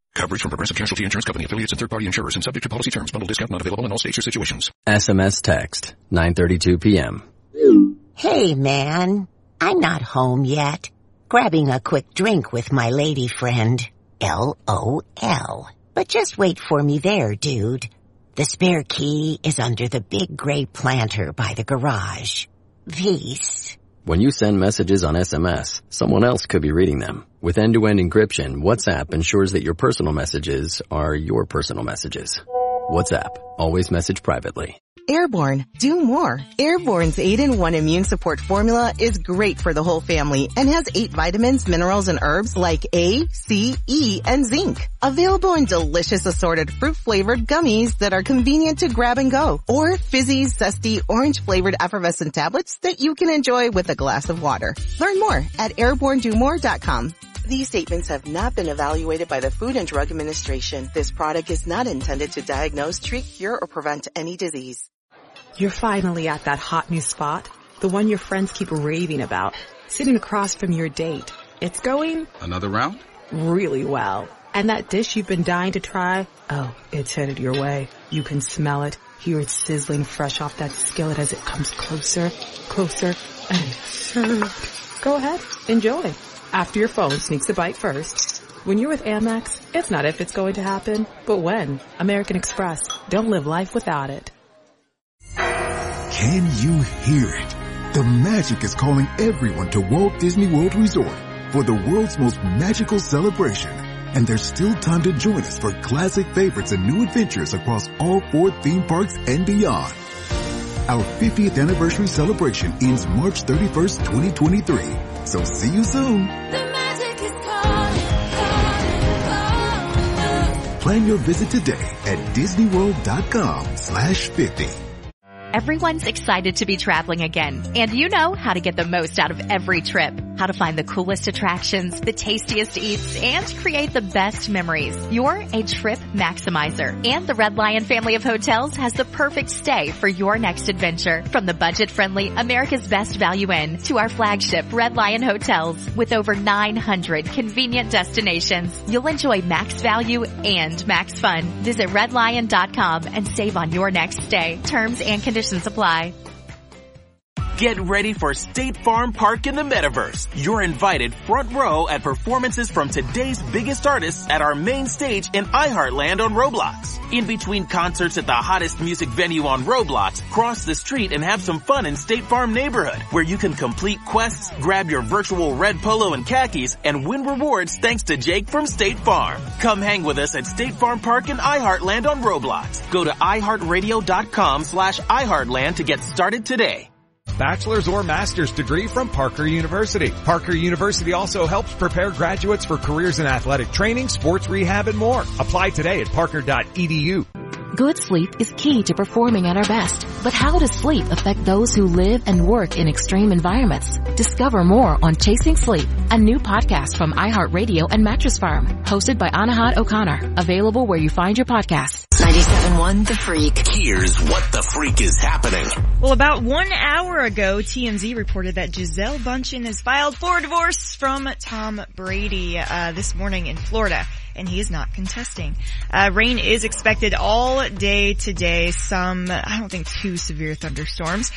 Coverage from Progressive Casualty Insurance Company, affiliates, and third-party insurers, and subject to policy terms. Bundle discount not available in all states or situations. SMS text 9:32 p.m. Hey, man. I'm not home yet. Grabbing a quick drink with my lady friend. L-O-L. But just wait for me there, dude. The spare key is under the big gray planter by the garage. Peace. When you send messages on SMS, someone else could be reading them. With end-to-end encryption, WhatsApp ensures that your personal messages are your personal messages. WhatsApp. Always message privately. Airborne. Do more. Airborne's 8-in-1 immune support formula is great for the whole family and has 8 vitamins, minerals, and herbs like A, C, E, and zinc. Available in delicious assorted fruit-flavored gummies that are convenient to grab and go. Or fizzy, zesty, orange-flavored effervescent tablets that you can enjoy with a glass of water. Learn more at airbornedomore.com. These statements have not been evaluated by the Food and Drug Administration. This product is not intended to diagnose, treat, cure, or prevent any disease. You're finally at that hot new spot. The one your friends keep raving about. Sitting across from your date. It's going... Another round? Really well. And that dish you've been dying to try? Oh, it's headed your way. You can smell it. Hear it sizzling fresh off that skillet as it comes closer, closer, and served. <laughs> Go ahead. Enjoy after your phone sneaks a bite first. When you're with Amex, it's not if it's going to happen, but when. American Express. Don't live life without it. Can you hear it? The magic is calling everyone to Walt Disney World Resort for the world's most magical celebration. And there's still time to join us for classic favorites and new adventures across all four theme parks and beyond. Our 50th anniversary celebration ends March 31st, 2023. So see you soon. Plan your visit today at disneyworld.com slash 50. Everyone's excited to be traveling again, and you know how to get the most out of every trip. how to find the coolest attractions, the tastiest eats, and create the best memories. You're a trip maximizer. And the Red Lion family of hotels has the perfect stay for your next adventure. From the budget-friendly America's Best Value Inn to our flagship Red Lion Hotels with over 900 convenient destinations. You'll enjoy max value and max fun. Visit redlion.com and save on your next stay. Terms and conditions apply. Get ready for State Farm Park in the Metaverse. You're invited front row at performances from today's biggest artists at our main stage in iHeartland on Roblox. In between concerts at the hottest music venue on Roblox, cross the street and have some fun in State Farm neighborhood, where you can complete quests, grab your virtual red polo and khakis, and win rewards thanks to Jake from State Farm. Come hang with us at State Farm Park in iHeartland on Roblox. Go to iHeartRadio.com slash iHeartland to get started today bachelor's or master's degree from Parker University. Parker University also helps prepare graduates for careers in athletic training, sports rehab, and more. Apply today at parker.edu. Good sleep is key to performing at our best. But how does sleep affect those who live and work in extreme environments? Discover more on Chasing Sleep, a new podcast from iHeartRadio and Mattress Firm, hosted by Anahad O'Connor, available where you find your podcasts. 97.1 The Freak. Here's what the freak is happening. Well, about one hour ago, TMZ reported that Gisele Bundchen has filed for divorce from Tom Brady uh, this morning in Florida and he is not contesting. Uh, rain is expected all day today. Some, I don't think too severe thunderstorms.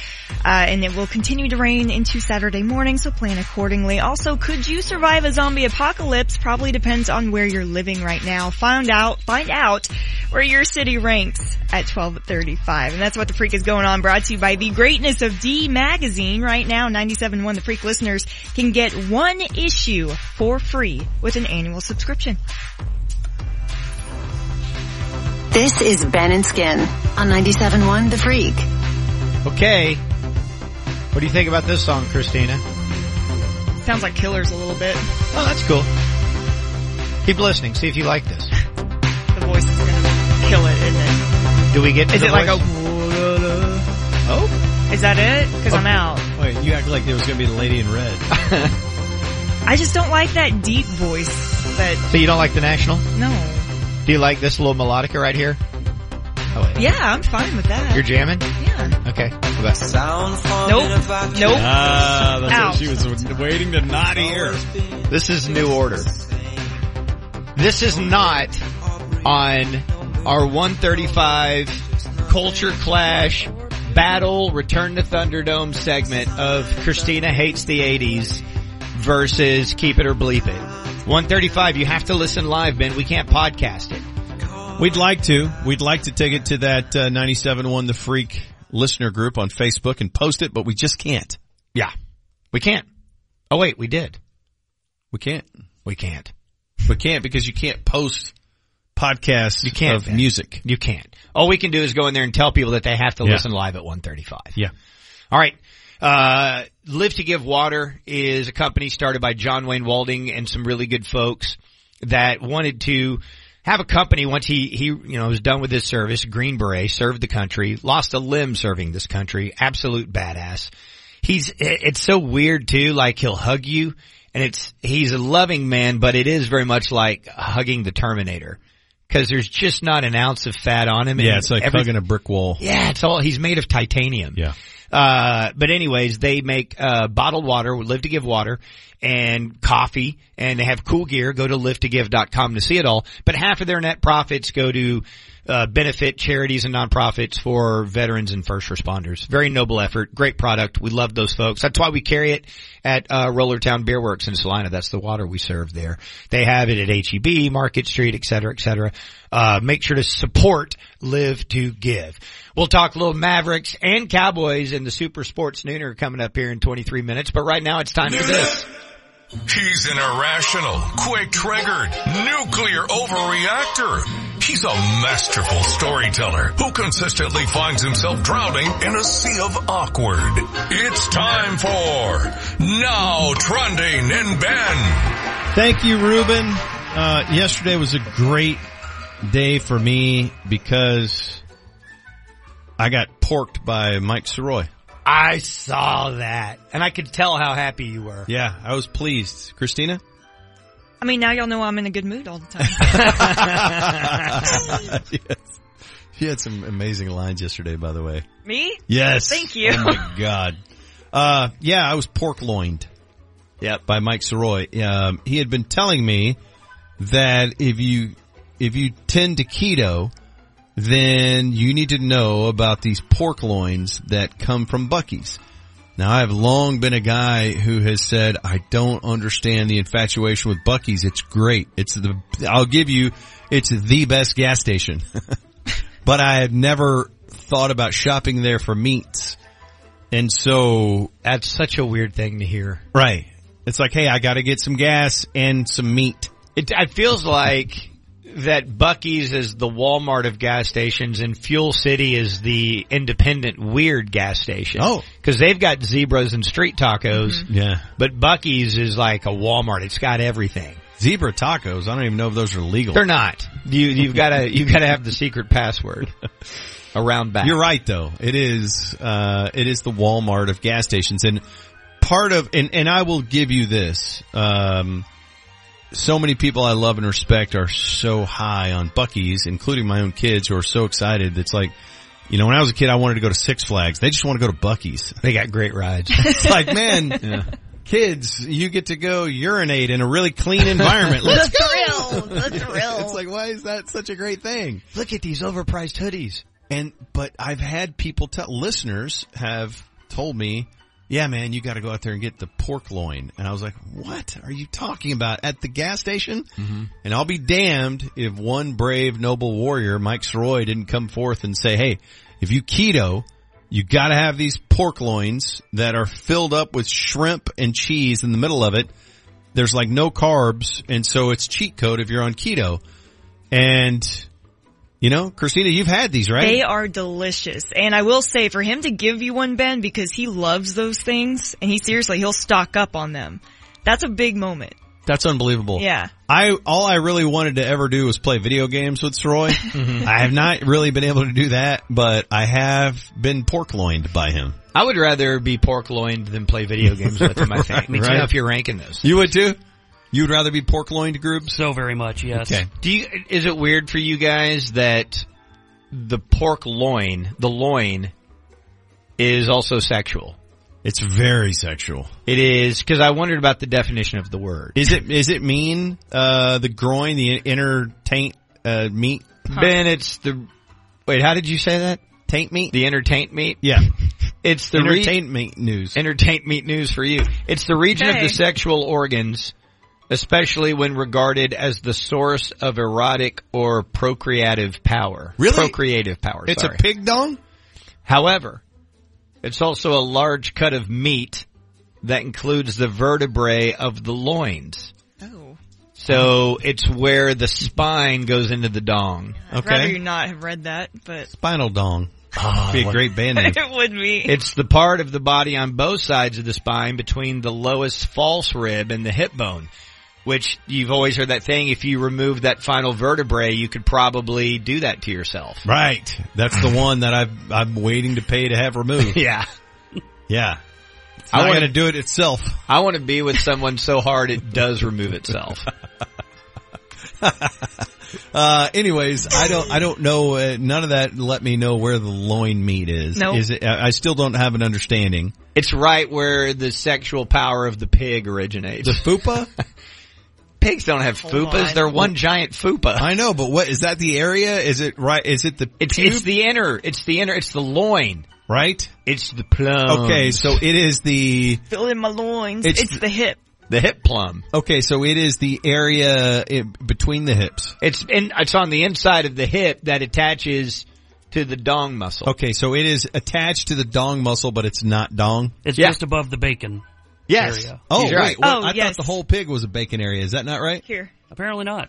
Uh, and it will continue to rain into Saturday morning, so plan accordingly. Also, could you survive a zombie apocalypse? Probably depends on where you're living right now. Find out, find out where your city ranks at 1235. And that's what the freak is going on brought to you by the greatness of D magazine right now. 97.1 The Freak listeners can get one issue for free with an annual subscription. This is Ben and Skin on 97.1 The Freak. Okay. What do you think about this song, Christina? Sounds like Killers a little bit. Oh, that's cool. Keep listening. See if you like this. the voice is gonna kill it, isn't it? Do we get to Is the it like a... Oh? Is that it? Cause I'm oh. out. Wait, you act like it was gonna be the lady in red. <laughs> I just don't like that deep voice that... So you don't like the National? No. Do you like this little melodica right here? Oh, wait. Yeah, I'm fine with that. You're jamming? Yeah. Okay. Sound Nope. Nope. Ah, that's Out. what she was waiting to not hear. This is New Order. This is not on our 135 Culture Clash Battle Return to Thunderdome segment of Christina Hates the 80s versus Keep It or Bleep It. 135, you have to listen live, Ben. We can't podcast it. We'd like to. We'd like to take it to that uh, 97.1 The Freak listener group on Facebook and post it, but we just can't. Yeah. We can't. Oh wait, we did. We can't. We can't. We can't because you can't post podcasts You can't, of Ben. music. You can't. All we can do is go in there and tell people that they have to Yeah. listen live at 135. Yeah. All right. Uh, Live to Give Water is a company started by John Wayne Walding and some really good folks that wanted to have a company once he, he, you know, was done with his service, Green Beret, served the country, lost a limb serving this country, absolute badass. He's, it's so weird too, like he'll hug you and it's, he's a loving man, but it is very much like hugging the Terminator. Cause there's just not an ounce of fat on him. Yeah, and it's like every- hugging a brick wall. yeah, it's all, he's made of titanium. Yeah. Uh, but anyways, they make, uh, bottled water, live to give water and coffee and they have cool gear. Go to live2give.com to see it all. But half of their net profits go to, uh, benefit charities and nonprofits for veterans and first responders. Very noble effort. Great product. We love those folks. That's why we carry it at, uh, Rollertown Beer Works in Celina. That's the water we serve there. They have it at HEB, Market Street, et cetera, et cetera. Uh, make sure to support Live to Give. We'll talk a little Mavericks and Cowboys in the Super Sports Nooner coming up here in 23 minutes. But right now it's time for this. He's an irrational, quick-triggered, nuclear overreactor. He's a masterful storyteller who consistently finds himself drowning in a sea of awkward. It's time for Now Trending in Ben. Thank you, Ruben. Uh, yesterday was a great day for me because I got porked by Mike Soroy. I saw that, and I could tell how happy you were. Yeah, I was pleased. Christina? I mean, now y'all know I'm in a good mood all the time. <laughs> <laughs> yes. You had some amazing lines yesterday, by the way. Me? Yes. Thank you. Oh my god. Uh, yeah, I was pork loined. Yep. By Mike Soroy. Um, he had been telling me that if you if you tend to keto, then you need to know about these pork loins that come from Buc-ee's. Now I've long been a guy who has said I don't understand the infatuation with Buc-ee's. It's great. It's the I'll give you it's the best gas station. <laughs> but I had never thought about shopping there for meats. And so That's such a weird thing to hear. right. It's like, hey, I got to get some gas and some meat. It, it feels like that Buc-ee's is the Walmart of gas stations and Fuel City is the independent weird gas station. Oh. Cause they've got zebras and street tacos. Yeah. But Buc-ee's is like a Walmart. It's got everything. Zebra tacos. I don't even know if those are legal. They're not. You, you've gotta, <laughs> you've gotta have the secret password <laughs> around back. You're right though. It is, uh, it is the Walmart of gas stations and part of, and, and I will give you this, um, so many people I love and respect are so high on Buc-ee's, including my own kids who are so excited. It's like, you know, when I was a kid, I wanted to go to Six Flags. They just want to go to Buc-ee's. They got great rides. <laughs> it's like, man, <laughs> kids, you get to go urinate in a really clean environment. <laughs> Let's the go. thrill, the thrill. It's like, why is that such a great thing? Look at these overpriced hoodies. And, but I've had people tell, listeners have told me, yeah, man, you got to go out there and get the pork loin. And I was like, what are you talking about at the gas station? Mm-hmm. And I'll be damned if one brave noble warrior, Mike Soroy, didn't come forth and say, hey, if you keto, you got to have these pork loins that are filled up with shrimp and cheese in the middle of it. There's like no carbs, and so it's cheat code if you're on keto. And you know, Christina, you've had these, right? They are delicious. And I will say for him to give you one, Ben, because he loves those things and he seriously, he'll stock up on them. That's a big moment. That's unbelievable. Yeah. I all I really wanted to ever do was play video games with Soroy. <laughs> Mm-hmm. I have not really been able to do that, but I have been pork loined by him. I would rather be pork loined than play video games with him, I think. <laughs> Makes Right. you know if you're ranking this. You would too? You would rather be pork loined, Groob? So very much, yes. Okay. Do you, is it weird for you guys that the pork loin, the loin, is also sexual? It's very sexual. It is, cause I wondered about the definition of the word. Is it is it mean uh the groin, the inner taint uh meat? Ben, it's the, wait, how did you say that? Taint meat? The inner taint meat? Yeah. <laughs> It's the re- Entertainment news. entertainment meat news for you. It's the region of the sexual organs, especially when regarded as the source of erotic or procreative power. Really? Procreative power. It's sorry. a pig dong? However, it's also a large cut of meat that includes the vertebrae of the loins. Oh. So it's where the spine goes into the dong. I'd rather you not have read that, but Spinal dong. Ah, be a great band name. <laughs> it would be. It's the part of the body on both sides of the spine between the lowest false rib and the hip bone. Which you've always heard that thing, if you remove that final vertebrae, you could probably do that to yourself. Right. That's the one that I've I'm waiting to pay to have removed. <laughs> Yeah. Yeah. It's I not wanna- going to do it itself. I want to be with someone so hard it does remove itself. <laughs> Uh, anyways, I don't, I don't know, uh, none of that let me know where the loin meat is. Nope. Is it, I I still don't have an understanding. It's right where the sexual power of the pig originates. The fupa? <laughs> Pigs don't have Hold fupas. on. They're one giant fupa. I know, but what, is that the area? Is it right, is it the It's, pube? it's the inner, it's the inner, it's the loin. right? It's the plum. Okay, so it is the, Fill in my loins. It's It's, the hip. The hip plum. okay, so it is the area in, between the hips. It's in, it's on the inside of the hip that attaches to the dong muscle. Okay, so it is attached to the dong muscle, but it's not dong. It's Yeah. just above the bacon Yes. area. Oh, He's wait, right. well, Oh, I yes. thought the whole pig was a bacon area. Is that not right? Here. Apparently not.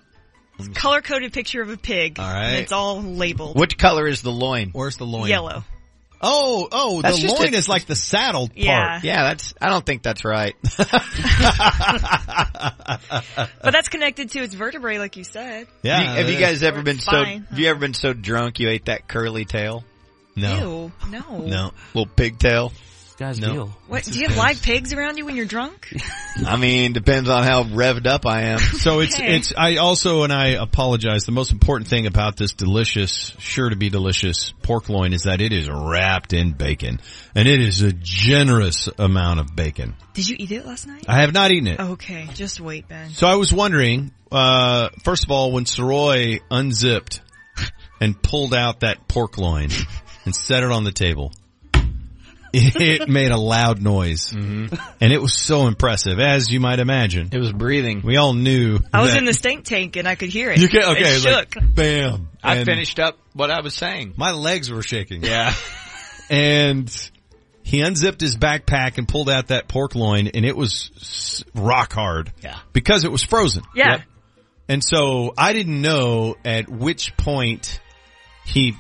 Color coded picture of a pig. All right. And it's all labeled. Which color is the loin? Where's the loin? Yellow. Oh, oh, That's the loin a- is like the saddle part. Yeah. Yeah, that's, I don't think that's right. <laughs> But that's connected to its vertebrae, like you said. Yeah. Have you- have you guys ever been so, have you ever been so drunk you ate that curly tail? No. Ew. No. No. Little pigtail? Guy's No. deal. What? Do you have live pigs around you when you're drunk? <laughs> I mean, depends on how revved up I am. <laughs> So it's Okay. it's I also and I apologize. The most important thing about this delicious, sure to be delicious pork loin is that it is wrapped in bacon, and it is a generous amount of bacon. Did you eat it last night? I have not eaten it. Okay, just wait, Ben. So I was wondering, uh, first of all, when Soroy unzipped and pulled out that pork loin and set it on the table, it made a loud noise, mm-hmm. and it was so impressive, as you might imagine. It was breathing. We all knew. I was that- in the stink tank and I could hear it. You can okay, It like, bam. I And finished up what I was saying. My legs were shaking. Yeah. <laughs> and he unzipped his backpack and pulled out that pork loin, and it was rock hard. Yeah. because it was frozen. Yeah. And so I didn't know at which point he,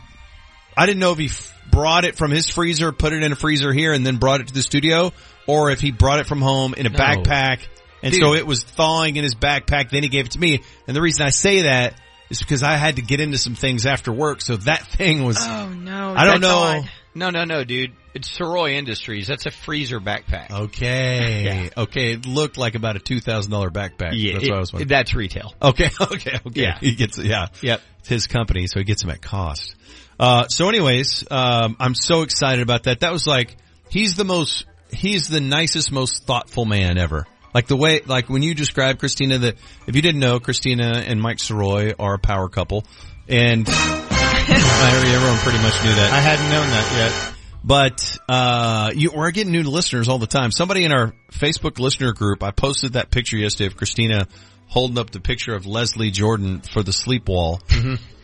I didn't know if he f- brought it from his freezer, put it in a freezer here, and then brought it to the studio, or if he brought it from home in a No. backpack. And Dude. so it was thawing in his backpack, then he gave it to me. And the reason I say that is because I had to get into some things after work, so that <laughs> thing was, Oh no. I don't know. odd. No, no, no, dude. It's Soroy Industries. That's a freezer backpack. Okay. <laughs> Okay. It looked like about a two thousand dollar backpack. Yeah, that's it- what I was wondering. that's retail. Okay. <laughs> Okay. Okay. Yeah. He gets yeah. Yep. It's his company, so he gets them at cost. Uh, so anyways, um, I'm so excited about that. That was like he's the most he's the nicest, most thoughtful man ever. Like the way, like when you describe Christina, that if you didn't know, Christina and Mike Soroy are a power couple, and <laughs> everyone pretty much knew that. I hadn't known that yet. But uh, you, we're getting new listeners all the time. Somebody in our Facebook listener group, I posted that picture yesterday of Christina holding up the picture of Leslie Jordan for the sleep wall,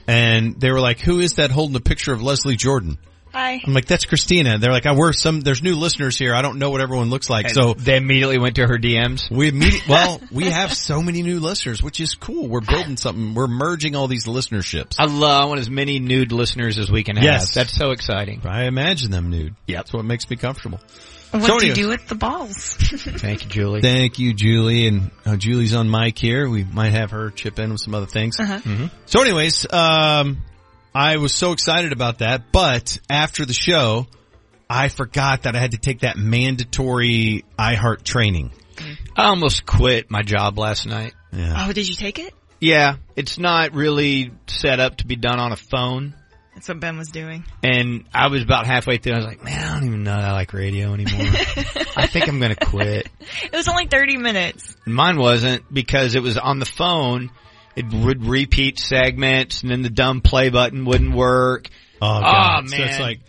and they were like, "Who is that holding the picture of Leslie Jordan?" Hi. I'm like, "That's Christina." They're like, "I we're some. There's new listeners here. I don't know what everyone looks like." so they immediately went to her DMs. we immediately, well, we have so many new listeners, which is cool. We're building something. We're merging all these listenerships. I love, I want as many nude listeners as we can have. Yes. That's so exciting. I imagine them nude. Yeah, that's what makes me comfortable. What So do you do with the balls? <laughs> Thank you, Julie. Thank you, Julie. And uh, Julie's on mic here. We might have her chip in with some other things. Uh-huh. So anyways, um, I was so excited about that. But after the show, I forgot that I had to take that mandatory iHeart training. I almost quit my job last night. Yeah. Oh, did you take it? Yeah, it's not really set up to be done on a phone. That's what Ben was doing. And I was about halfway through. I was like, man, I don't even know that I like radio anymore. I think I'm going to quit. <laughs> It was only 30 minutes. Mine wasn't because it was on the phone. It would repeat segments and then the dumb play button wouldn't work. Oh, Oh, God. So man. it's like,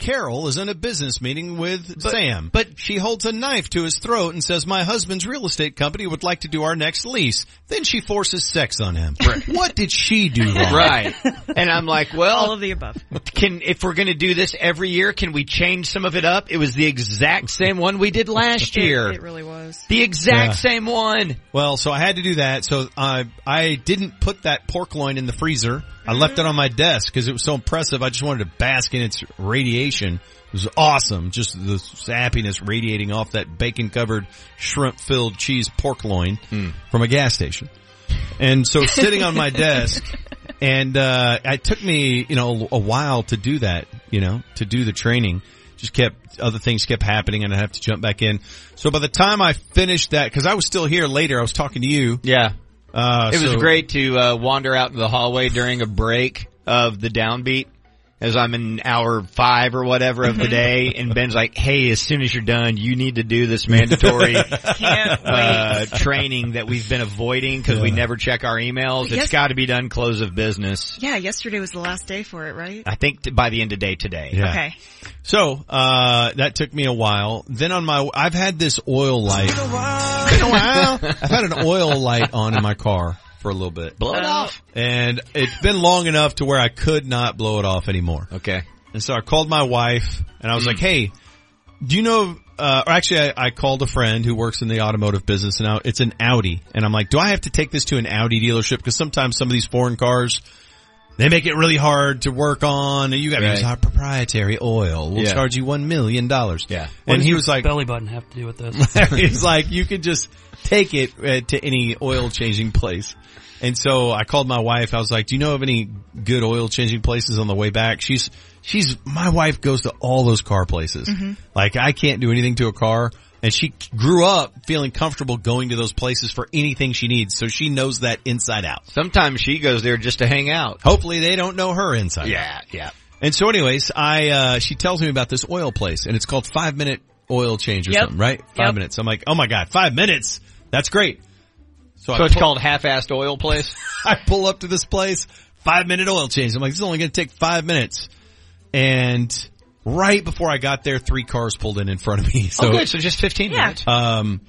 Carol is in a business meeting with Sam, but she holds a knife to his throat and says, my husband's real estate company would like to do our next lease. Then she forces sex on him. What did she do wrong? <laughs> Right. And I'm like, well, All of the above. can, if we're going to do this every year, can we change some of it up? It was the exact same one we did last <laughs> year. It, it really was. the exact Yeah. same one. Well, so I had to do that. So I I didn't put that pork loin in the freezer. I left it on my desk because it was so impressive. I just wanted to bask in its radiation. It was awesome. Just the happiness radiating off that bacon covered shrimp filled cheese pork loin from a gas station. And so sitting on my <laughs> desk and, uh, it took me, you know, a while to do that, you know, to do the training. Just kept, other things kept happening and I have to jump back in. So by the time I finished that, cause I was still here later, I was talking to you. Yeah. Uh, it was so- great to uh, wander out in the hallway during a break of the downbeat as I'm in hour five or whatever of the day and Ben's like, hey, as soon as you're done, you need to do this mandatory <laughs> uh, training that we've been avoiding because we never check our emails. Yes. It's got to be done close of business. Yeah, yesterday was the last day for it, right? I think t- by the end of day today. Yeah. Okay. So, uh, that took me a while. Then on my, I've had this oil light. Been a while. I've had an oil light on in my car for a little bit. Blow it off. And it's been long enough to where I could not blow it off anymore. Okay. And so I called my wife and I was like, hey, do you know, uh, or actually I, I called a friend who works in the automotive business and now it's an Audi. And I'm like, do I have to take this to an Audi dealership? Because sometimes some of these foreign cars, they make it really hard to work on. You got to Right. use our proprietary oil. We'll Yeah. charge you one million dollars. Yeah. What And he was like, belly button have to do with this? <laughs> he's like, you could just take it uh, to any oil changing place. And so I called my wife. I was like, do you know of any good oil changing places on the way back? She's, she's, my wife goes to all those car places. Mhm. Like I can't do anything to a car. And she grew up feeling comfortable going to those places for anything she needs. So she knows that inside out. Sometimes she goes there just to hang out. Hopefully they don't know her inside Yeah, out. yeah. And so anyways, I, uh, she tells me about this oil place and it's called five minute oil change or Yep. something, right? Five Yep. minutes. I'm like, oh my God, five minutes. That's great. So, I it's pull- called half-assed oil place. <laughs> I pull up to this place, five minute oil change. I'm like, this is only going to take five minutes. And right before I got there, three cars pulled in in front of me. <laughs> So, okay, so just 15 minutes. um,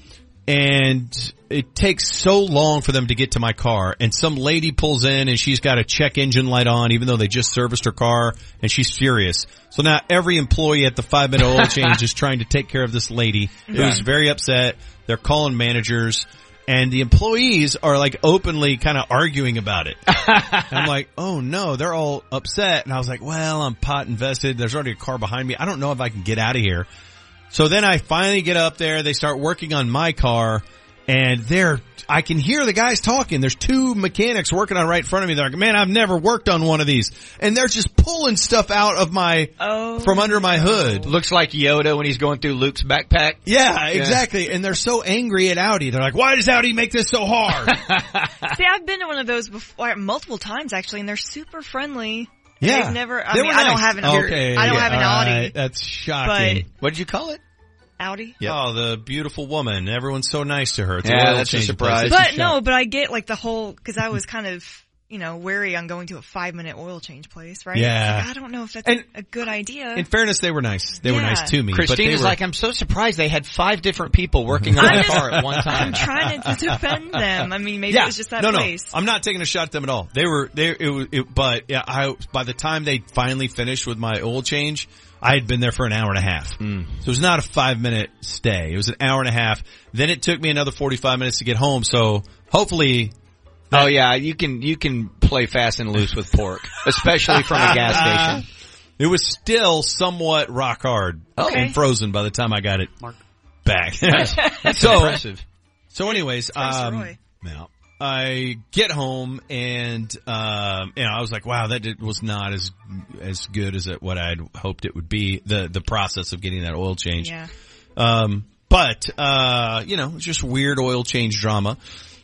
and it takes so long for them to get to my car and some lady pulls in and she's got a check engine light on even though they just serviced her car and she's furious. So now every employee at the five minute oil <laughs> change is trying to take care of this lady Yeah. who's very upset. They're calling managers and the employees are like openly kind of arguing about it. I'm like, oh no, they're all upset. And I was like, well, I'm pot invested. There's already a car behind me. I don't know if I can get out of here. So then I finally get up there. They start working on my car and they're, I can hear the guys talking. There's two mechanics working on right in front of me. They're like, man, I've never worked on one of these. And they're just pulling stuff out of my, oh, from under my hood. Looks like Yoda when he's going through Luke's backpack. Yeah, exactly. And they're so angry at Audi. They're like, why does Audi make this so hard? <laughs> See, I've been to one of those before, multiple times actually, and they're super friendly. Yeah. They've never, I They mean, were I don't nice. have an, Okay, I don't yeah, have an all Audi. right, That's shocking. What did you call it? Audi. Oh, the beautiful woman. Everyone's so nice to her. It's Yeah, oil that's a surprise. But no, but I get like the whole, cause I was kind of, you know, wary on going to a five minute oil change place, right? Yeah. Like, I don't know if that's And- a good idea. In fairness, they were nice. They were nice to me. but they Christina's were, like, I'm so surprised they had five different people working on I'm the just- car at one time. I'm trying to <laughs> defend them. I mean, maybe yeah, it was just that no, place. no. I'm not taking a shot at them at all. They were they. It was, it, but yeah, I by the time they finally finished with my oil change, I had been there for an hour and a half. Hmm. So it was not a five minute stay. It was an hour and a half. Then it took me another 45 minutes to get home. So hopefully, Oh yeah, you can you can play fast and loose with pork, <laughs> especially from a gas station. it was still somewhat rock hard Okay. and frozen by the time I got it back. That's <laughs> so impressive. So, anyways, um, now I get home and um, you know I was like, wow, that did, was not as as good as it, what I'd hoped it would be. The the process of getting that oil change. Yeah. Um, but uh, you know, it's just weird oil change drama.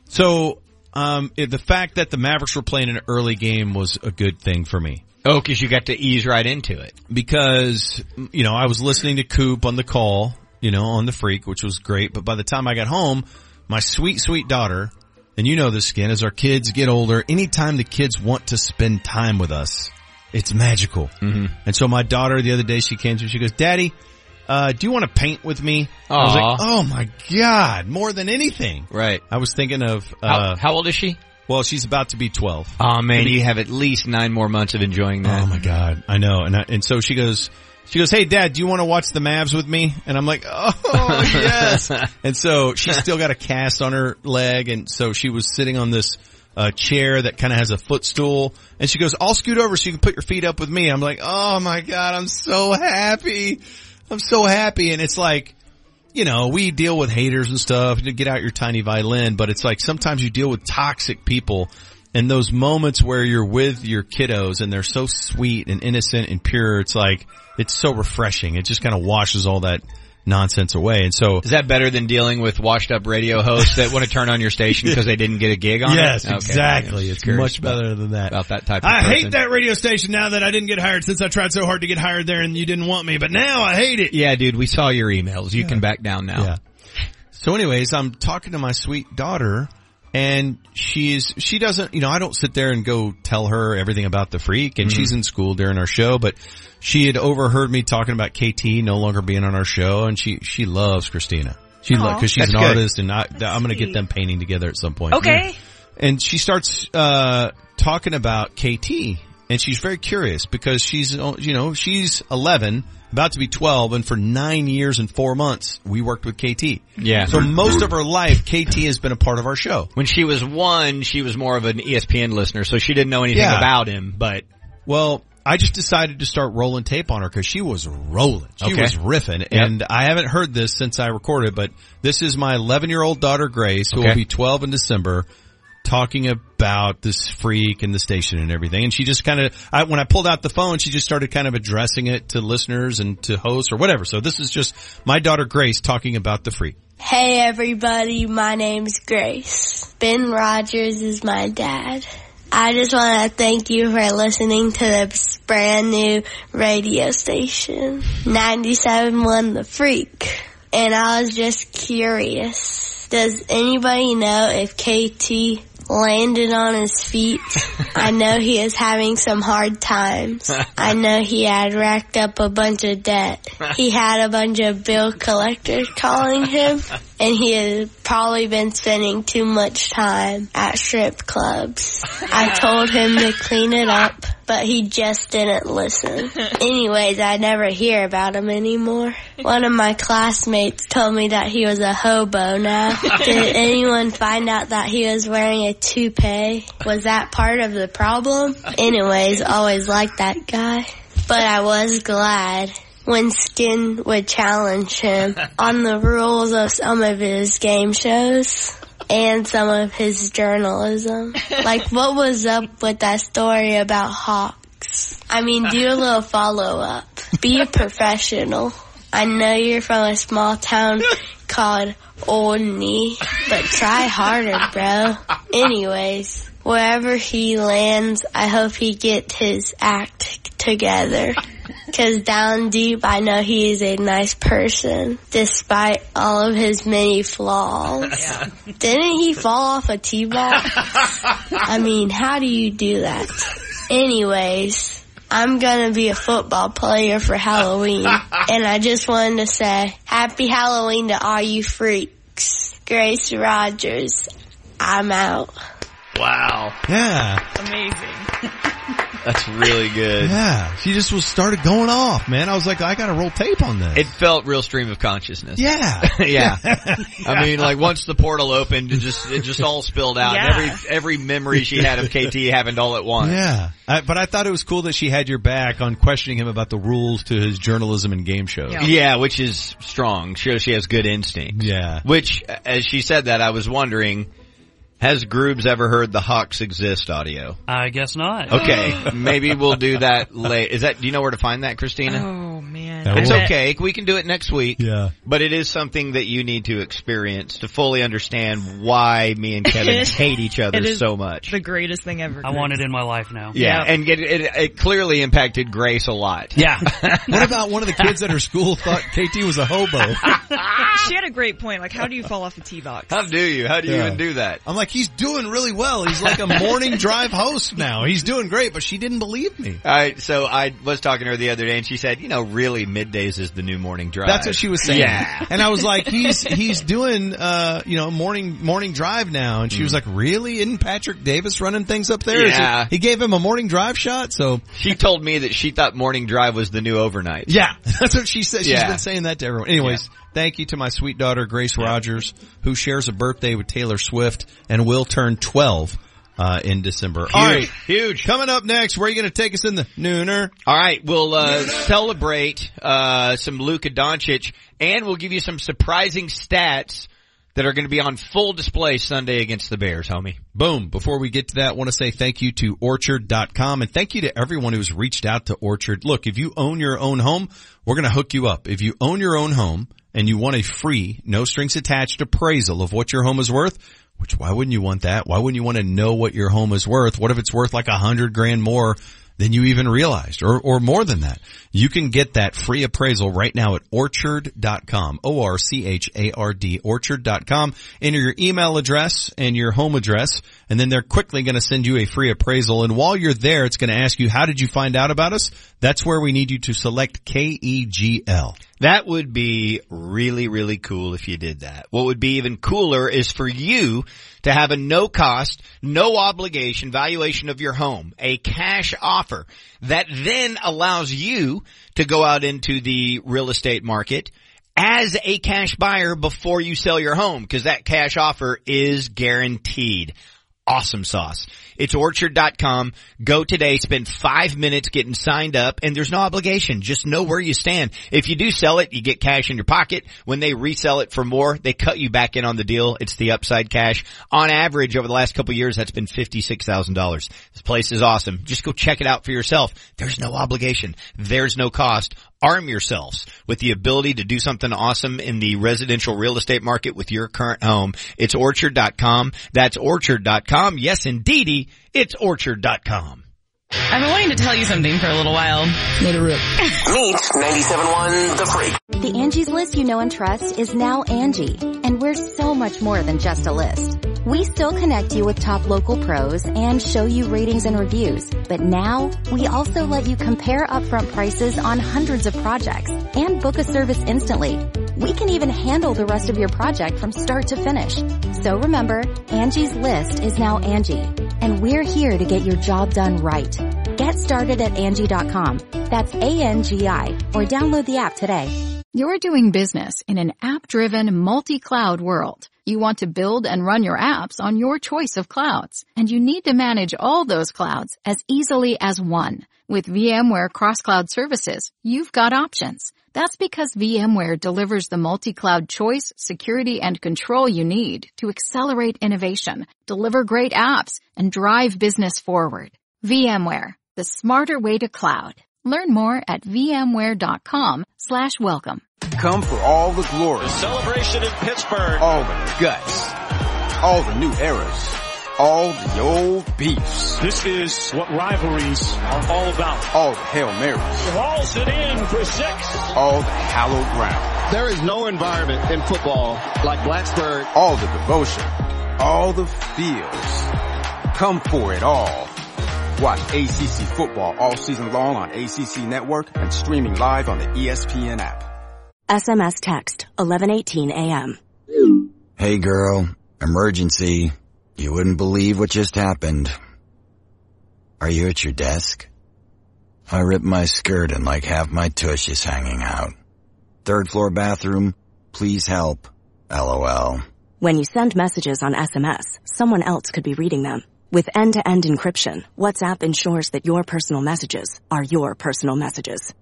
So um, it, the fact that the Mavericks were playing an early game was a good thing for me Oh, because you got to ease right into it. because you know I was listening to Coop on the call, you know, on the Freak, which was great. But by the time I got home, my sweet, sweet daughter, and you know this skin, as our kids get older, anytime the kids want to spend time with us, it's magical. Mm-hmm. And so my daughter the other day she came to me, she goes, "Daddy, uh, do you want to paint with me?" I was like, "Oh my god, more than anything!" Right. I was thinking of how, uh, how old is she? well, she's about to be twelve. Oh man, Maybe- you have at least nine more months of enjoying that. Oh my god, I know. And I, and so she goes, she goes, "Hey, Dad, do you want to watch the Mavs with me?" And I'm like, "Oh <laughs> yes." <laughs> and so she's still got a cast on her leg, and so she was sitting on this uh, chair that kind of has a footstool, and she goes, "I'll scoot over so you can put your feet up with me." I'm like, "Oh my god, I'm so happy, I'm so happy," and it's like. You know, we deal with haters and stuff to get out your tiny violin, but it's like sometimes you deal with toxic people and those moments where you're with your kiddos and they're so sweet and innocent and pure, it's like, it's so refreshing. It just kind of washes all that nonsense away. And so, Is that better than dealing with washed up radio hosts that want to turn on your station <laughs> because they didn't get a gig on yes, it? Okay. exactly. It's much better than that. About that type of I person. hate that radio station now that I didn't get hired since I tried so hard to get hired there and you didn't want me, but now I hate it. Yeah, dude, we saw your emails. You can back down now. Yeah. So anyways, I'm talking to my sweet daughter and she's, she doesn't, you know, I don't sit there and go tell her everything about the freak and Mhm. she's in school during our show, but she had overheard me talking about KT no longer being on our show and she, she loves Christina. She loves, cause she's That's an good. artist and I, I'm going to get them painting together at some point. Okay. And she starts, uh, talking about KT and she's very curious because she's, you know, she's 11, about to be 12 and for nine years and four months we worked with KT. Yeah. So most of her life, KT has been a part of our show. When she was one, she was more of an ESPN listener, so she didn't know anything Yeah. about him, but Well, I just decided to start rolling tape on her because she was rolling. She Okay. was riffing. And I haven't heard this since I recorded, but this is my 11 year old daughter Grace, who Okay. will be 12 in December, talking about this freak and the station and everything. And she just kind of, I, when I pulled out the phone, she just started kind of addressing it to listeners and to hosts or whatever. So this is just my daughter Grace talking about the freak. Hey everybody, my name's Grace. Ben Rogers is my dad. I just want to thank you for listening to this brand new radio station, 97.1 The Freak. And I was just curious, does anybody know if KT landed on his feet? <laughs> I know he is having some hard times. I know he had racked up a bunch of debt. He had a bunch of bill collectors calling him <laughs> and he had probably been spending too much time at strip clubs. I <laughs> told him to clean it up, but he just didn't listen. <laughs> Anyways, I never hear about him anymore. One of my classmates told me that he was a hobo now. Did <laughs> anyone find out that he was wearing a toupee? Was that part of the problem? Anyways, always liked that guy. But I was glad when Skin would challenge him <laughs> on the rules of some of his game shows and some of his journalism. <laughs> Like what was up with that story about Hawks? I mean, do a little <laughs> follow up. Be a professional. I know you're from a small town called Olney, but try harder, bro. Anyways, wherever he lands, I hope he gets his act together. <laughs> Cause down deep, I know he is a nice person, despite all of his many flaws. <laughs> Didn't he fall off a tee box? <laughs> I mean, how do you do that? Anyways, I'm gonna be a football player for Halloween, and I just wanted to say, Happy Halloween to all you freaks. Grace Rogers, I'm out. Wow. Yeah. Amazing. <laughs> That's really good. Yeah. She just was started going off, man. I was like, I gotta roll tape on this. It felt real stream of consciousness. Yeah. <laughs> yeah. I mean, like once the portal opened, it just, it just all spilled out. Yeah. Every, every memory she had of <laughs> KT happened all at once. Yeah. I, but I thought it was cool that she had your back on questioning him about the rules to his journalism and game shows. Yeah. which is strong. Shows she has good instincts. Yeah. Which, as she said that, I was wondering, has Groobs ever heard the Hawks exist audio? I guess not. Okay, <laughs> maybe we'll do that late. Is that, do you know where to find that, Christina? Oh man. It's I okay. We can do it next week. Yeah. But it is something that you need to experience to fully understand why me and Kevin <laughs> hate each other It is so much. The greatest thing ever. I want it in my life now. Yeah, and it, it, it clearly impacted Grace a lot. Yeah. <laughs> what about one of the kids at her school thought KT was a hobo? <laughs> she had a great point. Like, how do you fall off a tee box? How do you? How do you Yeah. even do that? I'm like, he's doing really well. He's like a morning drive host now. He's doing great, but she didn't believe me. All right, so I was talking to her the other day, and she said, "You know, really, middays is the new morning drive." That's what she was saying. Yeah, And I was like, he's, <laughs> he's doing, uh, you know, morning, morning drive now. And she was like, really? Isn't Patrick Davis running things up there? he- Yeah. He gave him a morning drive shot. So she told me that she thought morning drive was the new overnight. yeah, <laughs> that's what she said. She's Yeah. been saying that to everyone. Anyways, thank you to my sweet daughter, Grace Rogers, who shares a birthday with Taylor Swift and will turn 12. Uh, in December. All right. huge. Coming up next, where are you going to take us in the nooner? All right, we'll uh, celebrate uh, some Luka Doncic, and we'll give you some surprising stats that are going to be on full display Sunday against the Bears, homie. Boom. Before we get to that, I want to say thank you to orchard.com and thank you to everyone who's reached out to Orchard. Look, if you own your own home, we're going to hook you up. If you own your own home and you want a free, no strings attached appraisal of what your home is worth, which why wouldn't you want that? Why wouldn't you want to know what your home is worth? What if it's worth like a hundred grand more than you even realized or, or more than that? You can get that free appraisal right now at orchard.com. O-R-C-H-A-R-D, orchard.com. Enter your email address and your home address and then they're quickly going to send you a free appraisal. And while you're there, it's going to ask you, how did you find out about us? That's where we need you to select K-E-G-L. That would be really, really cool if you did that. What would be even cooler is for you to have a no cost, no obligation valuation of your home, a cash offer that then allows you to go out into the real estate market as a cash buyer before you sell your home because that cash offer is guaranteed. Awesome sauce. It's orchard.com. Go today, spend five minutes getting signed up, and there's no obligation. Just know where you stand. If you do sell it, you get cash in your pocket. When they resell it for more, they cut you back in on the deal. It's the upside cash. On average, over the last couple years, that's been $56,000. This place is awesome. Just go check it out for yourself. There's no obligation. There's no cost. Arm yourselves with the ability to do something awesome in the residential real estate market with your current home. It's orchard.com. That's orchard.com. Yes, indeedy, it's orchard.com. I've been wanting to tell you something for a little while. Let it rip. Meet 97.1 The Freak. The Angie's list you know and trust is now Angi, and we're so much more than just a list. We still connect you with top local pros and show you ratings and reviews, but now we also let you compare upfront prices on hundreds of projects and book a service instantly. We can even handle the rest of your project from start to finish. So remember, Angie's list is now Angi, and we're here to get your job done right. Get started at Angi.com. That's A-N-G-I, or download the app today. You're doing business in an app-driven, multi-cloud world. You want to build and run your apps on your choice of clouds, and you need to manage all those clouds as easily as one. With VMware Cross-Cloud Services, you've got options. That's because VMware delivers the multi-cloud choice, security, and control you need to accelerate innovation, deliver great apps, and drive business forward. VMware, the smarter way to cloud. Learn more at vmware.com slash welcome. Come for all the glory. The celebration in Pittsburgh. All the guts. All the new eras. All the old beefs. This is what rivalries are all about. All the Hail Marys. Walls it in for six. All the hallowed ground. There is no environment in football like Blacksburg. All the devotion. All the feels. Come for it all. Watch ACC football all season long on ACC Network and streaming live on the ESPN app. SMS text 1118 AM. Hey girl, emergency. You wouldn't believe what just happened. Are you at your desk? I ripped my skirt and like half my tush is hanging out. Third floor bathroom, please help. LOL. When you send messages on SMS, someone else could be reading them. With end-to-end encryption, WhatsApp ensures that your personal messages are your personal messages.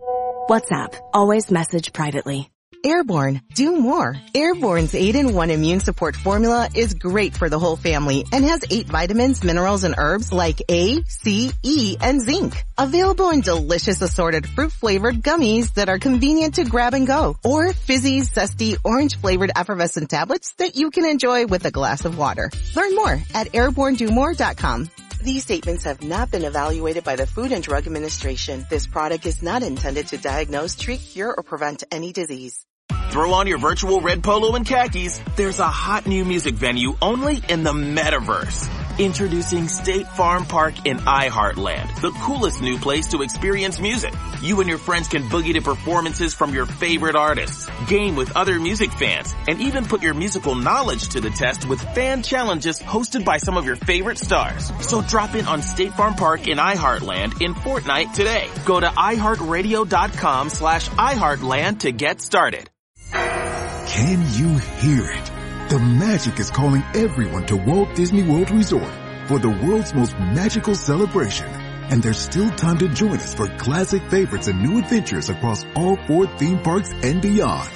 WhatsApp, always message privately. Airborne. Do more. Airborne's 8-in-1 immune support formula is great for the whole family and has 8 vitamins, minerals, and herbs like A, C, E, and zinc. Available in delicious assorted fruit-flavored gummies that are convenient to grab and go. Or fizzy, zesty, orange-flavored effervescent tablets that you can enjoy with a glass of water. Learn more at airbornedomore.com. These statements have not been evaluated by the Food and Drug Administration. This product is not intended to diagnose, treat, cure, or prevent any disease. Throw on your virtual red polo and khakis. There's a hot new music venue only in the metaverse. Introducing State Farm Park in iHeartland, the coolest new place to experience music. You and your friends can boogie to performances from your favorite artists, game with other music fans, and even put your musical knowledge to the test with fan challenges hosted by some of your favorite stars. So drop in on State Farm Park in iHeartland in Fortnite today. Go to iHeartRadio.com slash iHeartland to get started. Can you hear it? The magic is calling everyone to Walt Disney World Resort for the world's most magical celebration. And there's still time to join us for classic favorites and new adventures across all four theme parks and beyond.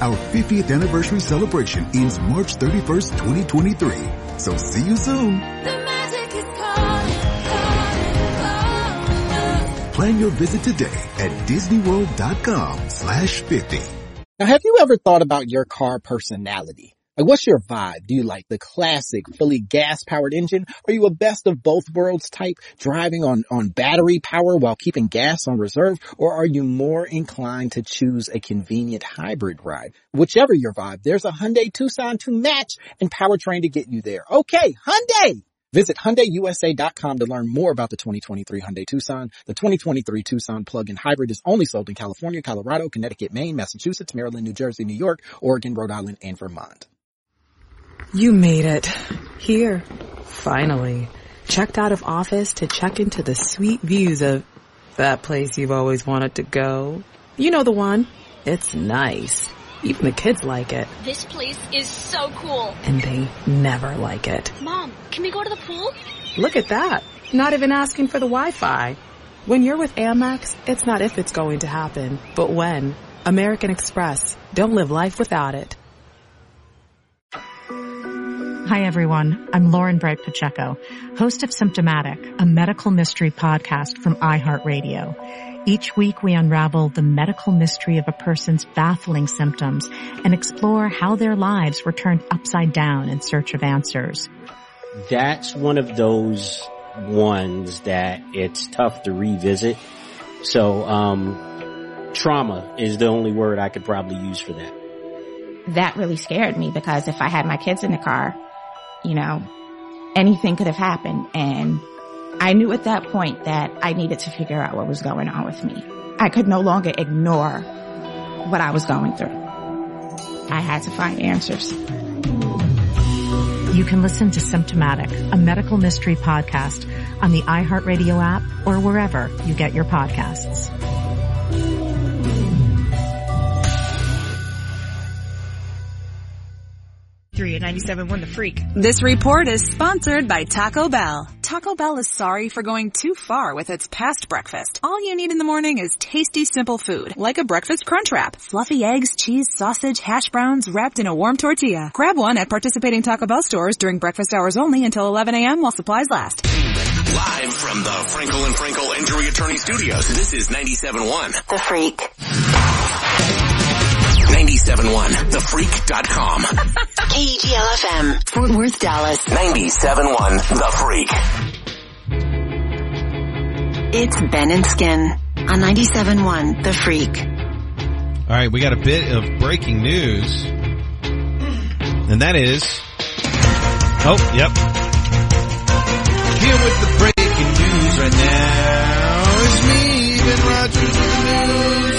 Our 50th anniversary celebration ends March 31st, 2023. So see you soon. The magic is calling, calling, calling Plan your visit today at disneyworld.com slash 50. Now, have you ever thought about your car personality? Like, what's your vibe? Do you like the classic, fully gas-powered engine? Are you a best of both worlds type, driving on, on battery power while keeping gas on reserve? Or are you more inclined to choose a convenient hybrid ride? Whichever your vibe, there's a Hyundai Tucson to match and powertrain to get you there. Okay, Hyundai! Visit HyundaiUSA.com to learn more about the 2023 Hyundai Tucson. The 2023 Tucson plug-in hybrid is only sold in California, Colorado, Connecticut, Maine, Massachusetts, Maryland, New Jersey, New York, Oregon, Rhode Island, and Vermont. You made it. Here. Finally. Checked out of office to check into the sweet views of that place you've always wanted to go. You know the one. It's nice. Even the kids like it. This place is so cool. And they never like it. Mom, can we go to the pool? Look at that. Not even asking for the Wi-Fi. When you're with Amex, it's not if it's going to happen, but when. American Express. Don't live life without it. Hi everyone, I'm Lauren Bright Pacheco, host of Symptomatic, a medical mystery podcast from iHeartRadio. Each week we unravel the medical mystery of a person's baffling symptoms and explore how their lives were turned upside down in search of answers. That's one of those ones that it's tough to revisit. So, um, trauma is the only word I could probably use for that. That really scared me because if I had my kids in the car, you know, anything could have happened. And I knew at that point that I needed to figure out what was going on with me. I could no longer ignore what I was going through. I had to find answers. You can listen to Symptomatic, a medical mystery podcast on the iHeartRadio app or wherever you get your podcasts. Three at 97.1 The Freak. This report is sponsored by Taco Bell. Taco Bell is sorry for going too far with its past breakfast. All you need in the morning is tasty, simple food, like a breakfast crunch wrap. Fluffy eggs, cheese, sausage, hash browns wrapped in a warm tortilla. Grab one at participating Taco Bell stores during breakfast hours only until 11 a.m. while supplies last. Live from the Frenkel and Frenkel Injury Attorney Studios, this is 97.1 The Freak. 97.1 thefreak.com. KGLFM, Fort Worth, Dallas. 97.1 The Freak. It's Ben and Skin on 97.1 The Freak. All right, we got a bit of breaking news. And that is, oh, yep. Here with the breaking news right now is me, Ben Rogers with the news.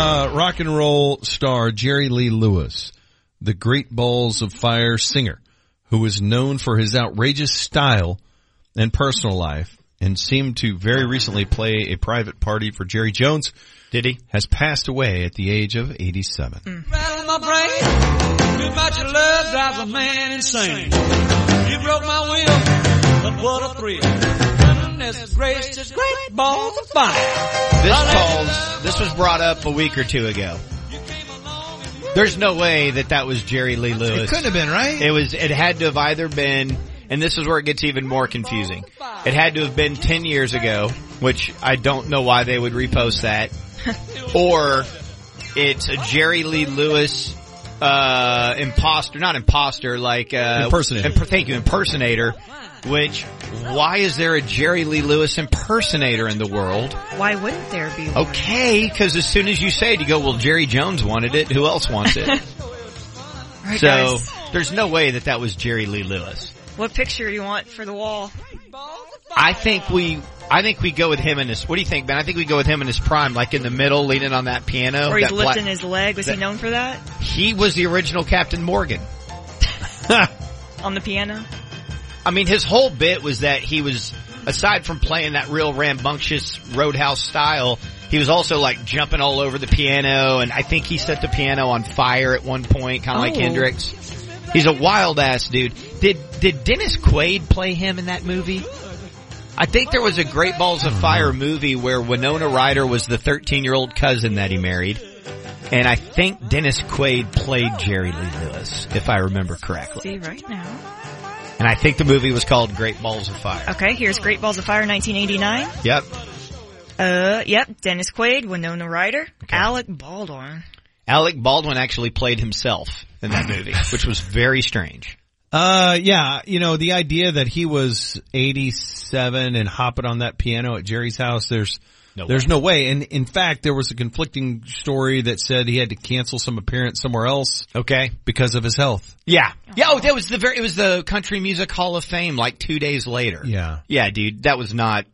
Uh, rock and roll star Jerry Lee Lewis, the Great Balls of Fire singer, who was known for his outrageous style and personal life and seemed to very recently play a private party for Jerry Jones. Did he? Has passed away at the age of 87. Rattle my brain. Too much love drives a man insane. You broke my will, but what a thrill. Goodness gracious, great balls of fire. This calls, this was brought up a week or two ago. There's no way that that was Jerry Lee Lewis. It couldn't have been, right? It was, it had to have either been, and this is where it gets even more confusing. It had to have been 10 years ago, which I don't know why they would repost that. <laughs> or it's a Jerry Lee Lewis, uh, imposter, not imposter, like, uh, Impersonator. imp- thank you, impersonator. Which, why is there a Jerry Lee Lewis impersonator in the world? Why wouldn't there be one? Okay, because as soon as you say it, you go, well, Jerry Jones wanted it. Who else wants it? <laughs> Right, so guys. there's no way that that was Jerry Lee Lewis. What picture do you want for the wall? I think we, I think we go with him in his. What do you think, Ben? I think we go with him in his prime, like in the middle, leaning on that piano. Or he's lifting black- his leg. Was he known for that? He was the original Captain Morgan. <laughs> On the piano? I mean, his whole bit was that he was, aside from playing that real rambunctious roadhouse style, he was also like jumping all over the piano, and I think he set the piano on fire at one point, kind of like Oh. Hendrix. He's a wild ass dude. Did did Dennis Quaid play him in that movie? I think there was a Great Balls of Fire movie where Winona Ryder was the 13 year old cousin that he married. And I think Dennis Quaid played Jerry Lee Lewis, if I remember correctly. See right now. And I think the movie was called Great Balls of Fire. Okay, here's Great Balls of Fire 1989. Yep. Uh, yep, Dennis Quaid, Winona Ryder, Alec Baldwin. Alec Baldwin actually played himself in that movie, <laughs> which was very strange. Uh, yeah, you know, the idea that he was 87 and hopping on that piano at Jerry's house, there's, No there's way. no way. And in fact, there was a conflicting story that said he had to cancel some appearance somewhere else. Okay. Because of his health. Yeah. Yeah, oh, that was the very, it was the Country Music Hall of Fame like two days later. Yeah. Yeah, dude, that was not,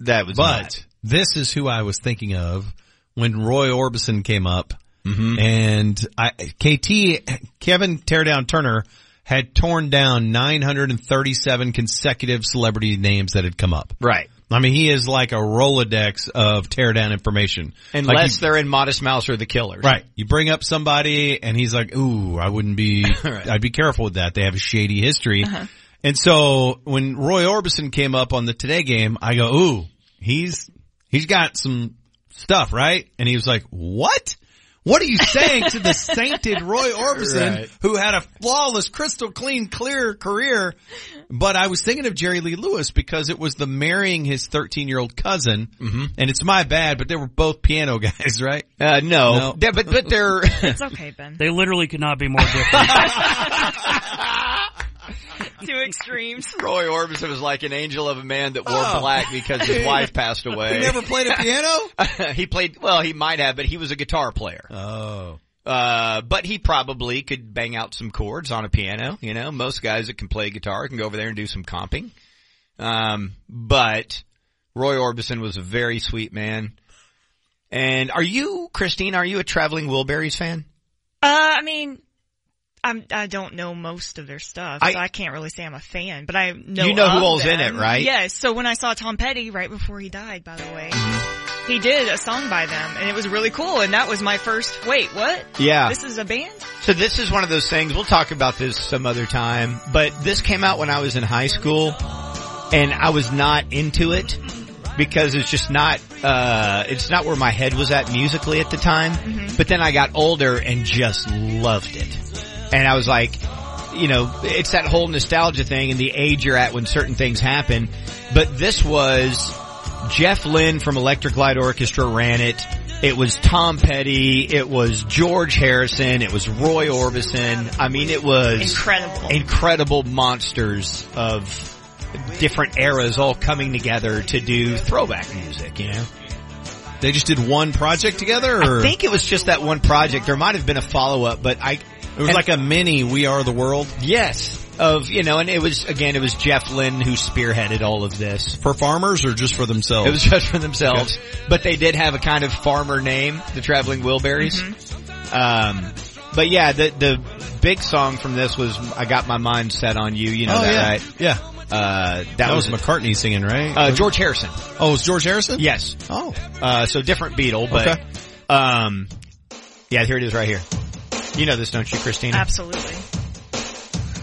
that was But not. this is who I was thinking of when Roy Orbison came up Mhm. and I, KT, Kevin Teardown Turner had torn down 937 consecutive celebrity names that had come up. Right. I mean, he is like a Rolodex of teardown information. Unless Like you- they're in Modest Mouse or the Killers. Right. You bring up somebody and he's like, ooh, I wouldn't be, <laughs> I'd be careful with that. They have a shady history. Uh-huh. And so when Roy Orbison came up on the Today game, I go, ooh, he's, he's got some stuff, right? And he was like, what? What are you saying to the <laughs> sainted Roy Orbison Right. who had a flawless, crystal clean, clear career? But I was thinking of Jerry Lee Lewis because it was the marrying his 13 year old cousin. And it's my bad, but they were both piano <laughs> guys, right? Uh, no. Yeah, but, but they're. <laughs> It's okay, Ben. They literally could not be more different. <laughs> Two extremes. <laughs> Roy Orbison was like an angel of a man that wore Oh. black because his <laughs> wife passed away. He never played a piano? he played, well, he might have, but he was a guitar player. Oh. Uh, but he probably could bang out some chords on a piano, you know, most guys that can play guitar can go over there and do some comping. Um, but Roy Orbison was a very sweet man. And are you, Christine, are you a Traveling Wilburys fan? Uh, I mean, I'm, I don't know most of their stuff, I- so I can't really say I'm a fan, but I know You know who all's in it, right? Yes. So when I saw Tom Petty right before he died, by the way, Mm-hmm. he did a song by them, and it was really cool. And that was my first. Wait, what? Yeah. This is a band. So this is one of those things, we'll talk about this some other time, but this came out when I was in high school and I was not into it because it's just not, uh, it's not where my head was at musically at the time. But then I got older and just loved it. And I was like, you know, it's that whole nostalgia thing and the age you're at when certain things happen. But this was Jeff Lynne from Electric Light Orchestra ran it. It was Tom Petty. It was George Harrison. It was Roy Orbison. I mean, it was Incredible. incredible monsters of different eras all coming together to do throwback music, you know? They just did one project together or? I think it was just that one project. There might have been a follow up, but I, It was like a mini We Are the World? Yes. Of, you know, and it was, again, it was Jeff Lynne who spearheaded all of this. For farmers or just for themselves? It was just for themselves. But they did have a kind of farmer name, the Traveling Wilburys. Um, but yeah, the, the big song from this was I Got My Mind Set on You, you know Oh, that, yeah. right? Yeah. Uh, that, That, was, was, McCartney singing, right? uh, George Harrison. Oh, it was George Harrison? Yes. Oh. Uh, so different Beatle, but, Okay. um, yeah, here it is right here. You know this, don't you, Christina? Absolutely.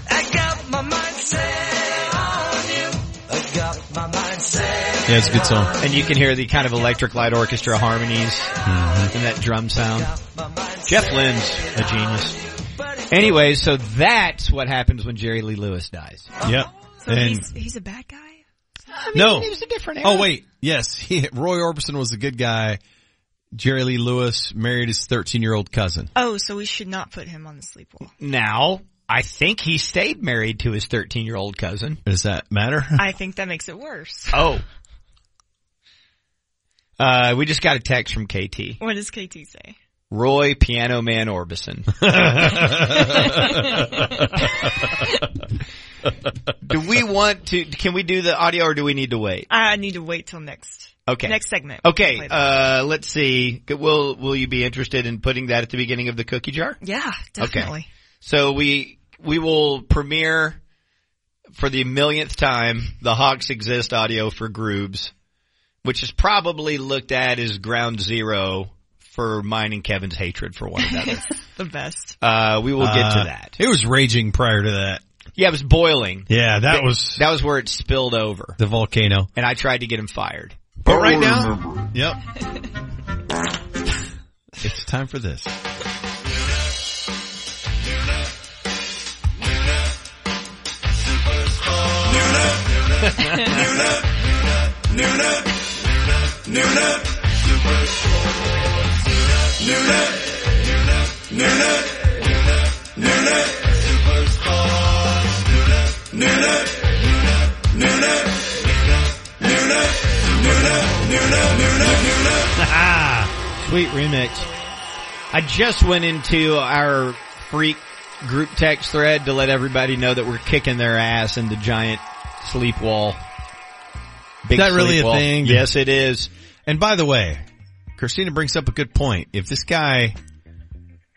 I got my mind set on you. I got my mind set. Yeah, it's a good song. And you can hear the kind of electric light orchestra harmonies mm-hmm. and that drum sound. Jeff Lynne's a genius. Anyway, so that's what happens when Jerry Lee Lewis dies. Uh-huh. Yep. So And he's, he's a bad guy? no. It was a different oh, era. Oh wait, yes, he, <laughs> Roy Orbison was a good guy. Jerry Lee Lewis married his 13 year old cousin. Oh, so we should not put him on the sleep wall. Now, I think he stayed married to his 13 year old cousin. Does that matter? <laughs> I think that makes it worse. Oh. Uh, we just got a text from KT. What does KT say? Roy Piano Man Orbison. <laughs> do we want to, can we do the audio or do we need to wait? I need to wait till next. Okay. Next segment. Okay, uh, let's see. Will, will you be interested in putting that at the beginning of the cookie jar? yeah, definitely. So we, we will premiere for the millionth time the Hawks Exist audio for Groobs, which is probably looked at as ground zero for mine and Kevin's hatred for one another. <laughs> the best. uh, we will get Uh, to that. It was raging prior to that. Yeah, it was boiling. Yeah, that was That was where it spilled over. the volcano. And I tried to get him fired. But right now, yep. <laughs> it's time for this. Sweet remix. I just went into our freak group text thread to let everybody know that we're kicking their ass in the giant sleep wall. Big that really a wall. thing? Yes, it is. And by the way, Christina brings up a good point. If this guy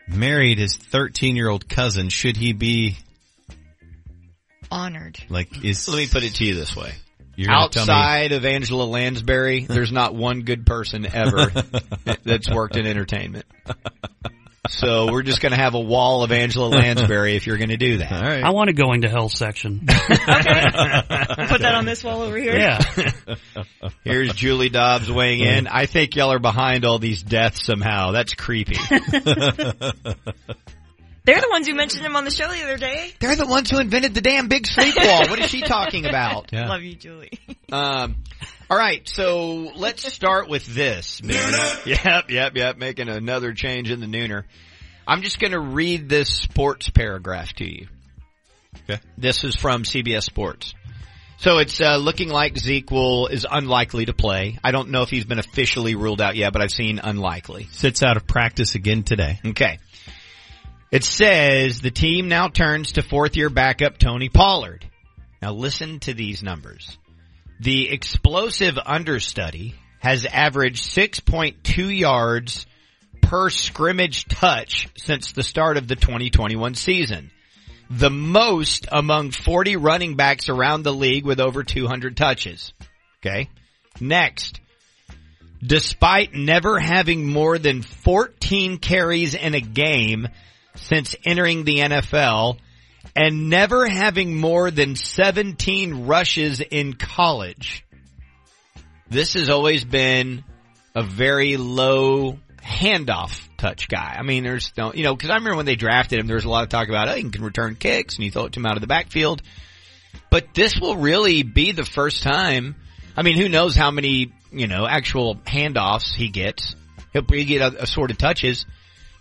married his 13 year old cousin, should he be Honored. like, is, Let me put it to you this way. You're gonna tell me- Outside of Angela Lansbury, there's not one good person ever <laughs> that's worked in entertainment. So we're just going to have a wall of Angela Lansbury if you're going to do that. All right. I want a going to hell section. <laughs> okay. Put that on this wall over here. Yeah. <laughs> Here's Julie Dobbs weighing in. I think y'all are behind all these deaths somehow. That's creepy. They're the ones who mentioned him on the show the other day. They're the ones who invented the damn big sleep wall. What is she talking about? Love you, Julie. <laughs> Um, all right, so let's start with this. man. Yep, yep, yep. Making another change in the nooner. I'm just going to read this sports paragraph to you. Okay. This is from CBS Sports. So it's uh, looking like Zeke will is unlikely to play. I don't know if he's been officially ruled out yet, but I've seen unlikely. Sits out of practice again today. Okay. It says the team now turns to fourth year backup Tony Pollard. Now listen to these numbers. The explosive understudy has averaged 6.2 yards per scrimmage touch since the start of the 2021 season. The most among 40 running backs around the league with over 200 touches. Okay. Next. Despite never having more than 14 carries in a game since entering the NFL and never having more than 17 rushes in college. This has always been a very low handoff touch guy. I mean, there's no, you know, cause I remember when they drafted him, there was a lot of talk about, oh, he can return kicks and he to him out of the backfield. But this will really be the first time. I mean, who knows how many, you know, actual handoffs he gets. He'll he get assorted touches.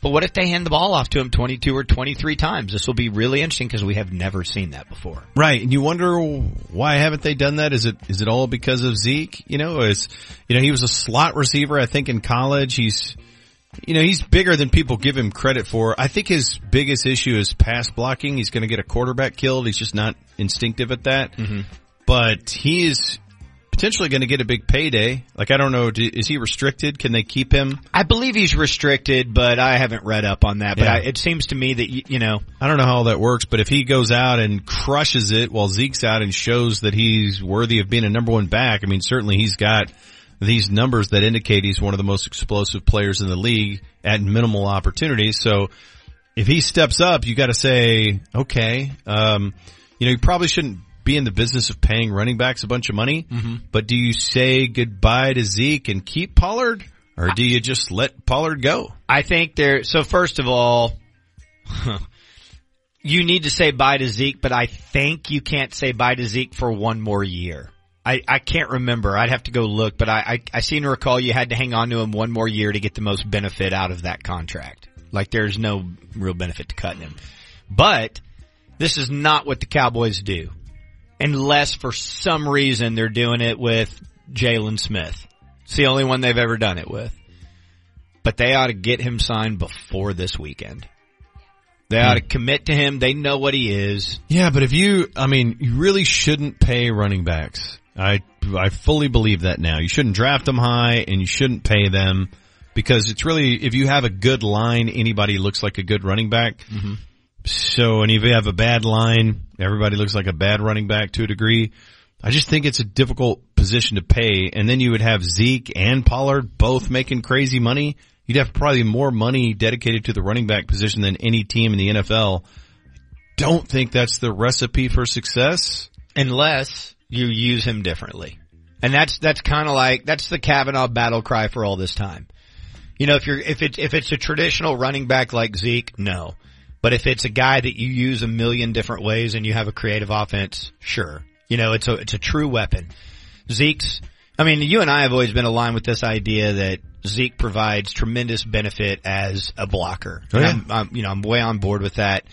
But what if they hand the ball off to him 22 or 23 times? This will be really interesting because we have never seen that before. Right, and you wonder why haven't they done that? Is it is it all because of Zeke? You know, is you know he was a slot receiver. I think in college he's you know he's bigger than people give him credit for. I think his biggest issue is pass blocking. He's going to get a quarterback killed. He's just not instinctive at that. Mm-hmm. But he is potentially going to get a big payday. Like I don't know, do- is he restricted? Can they keep him? I believe he's restricted, but I haven't read up on that. But Yeah. I, it seems to me that, you, you know, I don't know how that works, but if he goes out and crushes it while Zeke's out and shows that he's worthy of being a number one back, I mean, certainly he's got these numbers that indicate he's one of the most explosive players in the league at minimal opportunities. So if he steps up, you got to say, okay, um, you know, you probably shouldn't be in the business of paying running backs a bunch of money, Mhm. but do you say goodbye to Zeke and keep Pollard? Or do you just let Pollard go? I think there, so first of all, <laughs> you need to say bye to Zeke, but I think you can't say bye to Zeke for one more year. I, I can't remember. I'd have to go look, but I, I, I seem to recall you had to hang on to him one more year to get the most benefit out of that contract. Like there's no real benefit to cutting him. But this is not what the Cowboys do. Unless for some reason they're doing it with Jaylon Smith. It's the only one they've ever done it with. But they ought to get him signed before this weekend. They ought to commit to him. They know what he is. Yeah, but if you, I mean, you really shouldn't pay running backs. I, I fully believe that now. You shouldn't draft them high and you shouldn't pay them because it's really, if you have a good line, anybody looks like a good running back. Mm-hmm. So, and if you have a bad line, everybody looks like a bad running back to a degree. I just think it's a difficult position to pay. And then you would have Zeke and Pollard both making crazy money. You'd have probably more money dedicated to the running back position than any team in the NFL. Don't think that's the recipe for success. Unless you use him differently. And that's, that's kind of like, that's the Kavanaugh battle cry for all this time. You know, if you're, if it's, if it's a traditional running back like Zeke, no. But if it's a guy that you use a million different ways and you have a creative offense, sure. You know, it's a, it's a true weapon. Zeke's, I mean, you and I have always been aligned with this idea that Zeke provides tremendous benefit as a blocker. Oh, yeah. I'm, I'm, you know, I'm way on board with that.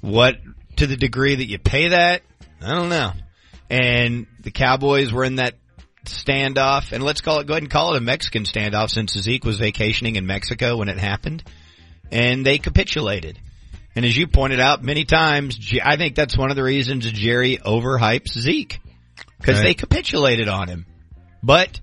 What, to the degree that you pay that, I don't know. And the Cowboys were in that standoff, and let's call it, go ahead and call it a Mexican standoff since Zeke was vacationing in Mexico when it happened. And they capitulated. And as you pointed out many times, I think that's one of the reasons Jerry overhypes Zeke. Cause Right. they capitulated on him. But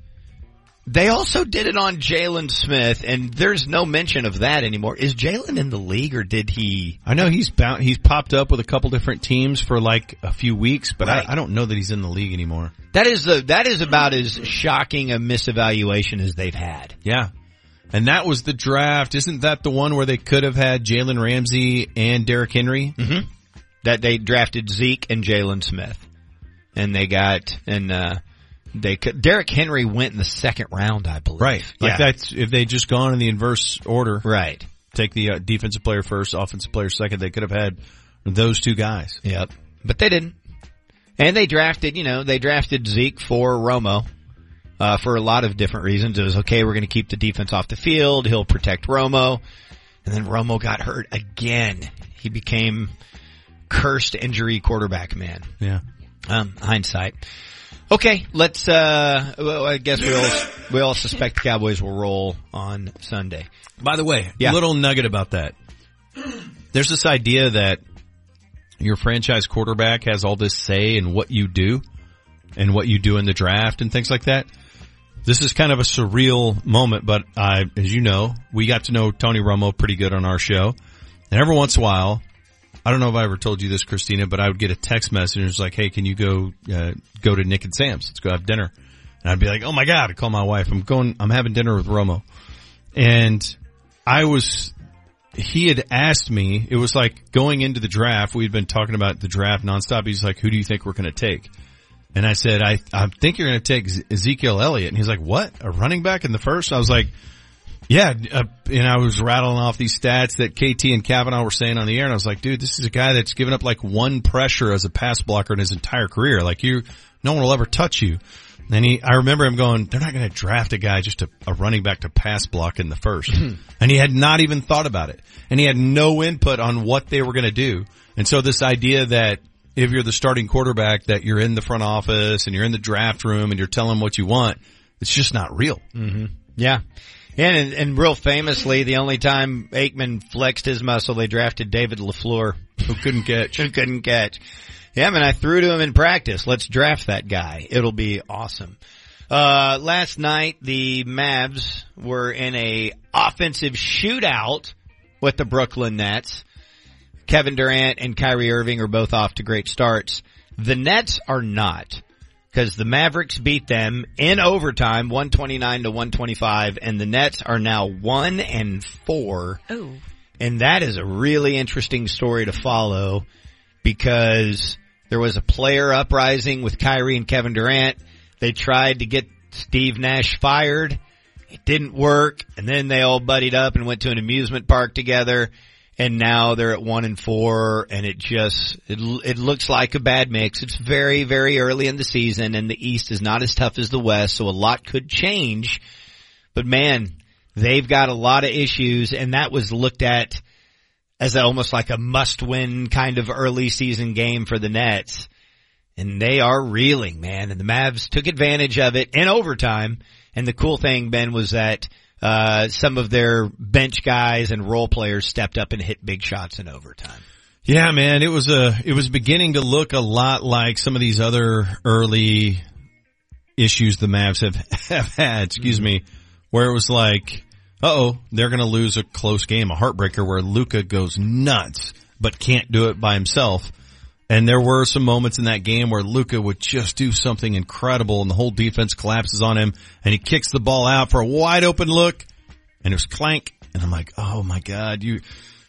They also did it on Jaylon Smith, and there's no mention of that anymore. Is Jaylon in the league, or did he? I know he's bound, he's popped up with a couple different teams for like a few weeks, but Right. I, I don't know that he's in the league anymore. That is the that is about as shocking a misevaluation as they've had. Yeah. And that was the draft. Isn't that the one where they could have had Jalen Ramsey and Derrick Henry? Mm-hmm. That they drafted Zeke and Jaylon Smith, and they got and uh they could, Derrick Henry went in the second round, I believe. Right. Like yeah. that's, if they just gone in the inverse order. Right. Take the uh, defensive player first, offensive player second, they could have had those two guys. Yep. But they didn't. And they drafted, you know, they drafted Zeke for Romo. Uh, for a lot of different reasons. It was okay, we're gonna keep the defense off the field, he'll protect Romo. And then Romo got hurt again. He became cursed injury quarterback man. Yeah. Um, hindsight. Okay, let's, uh, well, I guess we all, we all suspect the Cowboys will roll on Sunday. By the way, Yeah. little nugget about that. There's this idea that your franchise quarterback has all this say in what you do and what you do in the draft and things like that. This is kind of a surreal moment, but I, as you know, we got to know Tony Romo pretty good on our show. And every once in a while, I don't know if I ever told you this, Christina, but I would get a text message and it was like, Hey, can you go, uh, go to Nick and Sam's? Let's go have dinner. And I'd be like, Oh my God, I call my wife. I'm going, I'm having dinner with Romo. And I was, he had asked me, it was like going into the draft, we'd been talking about the draft nonstop. He's like, who do you think we're going to take? And I said, I, I think you're going to take Ezekiel Elliott. And he's like, what? A running back in the first? I was like, yeah. Uh, and I was rattling off these stats that KT and Kavanaugh were saying on the air. And I was like, dude, this is a guy that's given up like one pressure as a pass blocker in his entire career. Like you, no one will ever touch you. And he, I remember him going, they're not going to draft a guy just a, a running back to pass block in the first. and he had not even thought about it. And he had no input on what they were going to do. And so this idea that if you're the starting quarterback, that you're in the front office and you're in the draft room and you're telling them what you want, it's just not real. Mm-hmm. Yeah. And, and, real famously, the only time Aikman flexed his muscle, they drafted David LaFleur. Who couldn't catch. <laughs> Who couldn't catch. Yeah, man, I threw to him in practice. Let's draft that guy. It'll be awesome. Uh, last night, the Mavs were in a offensive shootout with the Brooklyn Nets. Kevin Durant and Kyrie Irving are both off to great starts. The Nets are not. Cause the Mavericks beat them in overtime, 129 to 125, and the Nets are now one and four. Oh. And that is a really interesting story to follow because there was a player uprising with Kyrie and Kevin Durant. They tried to get Steve Nash fired. It didn't work. And then they all buddied up and went to an amusement park together. And now they're at one and four and it just, it, it looks like a bad mix. It's very, very early in the season and the East is not as tough as the West. So a lot could change. But man, they've got a lot of issues and that was looked at as almost like a must win kind of early season game for the Nets. And they are reeling, man. And the Mavs took advantage of it in overtime. And the cool thing, Ben, was that uh, some of their bench guys and role players stepped up and hit big shots in overtime. Yeah, man, it was a, it was beginning to look a lot like some of these other early issues the Mavs have, <laughs> have had, excuse me, where it was like, oh, they're gonna lose a close game, a heartbreaker where Luka goes nuts, but can't do it by himself. And there were some moments in that game where Luka would just do something incredible and the whole defense collapses on him and he kicks the ball out for a wide open look and it was clank. And I'm like, oh my God, you,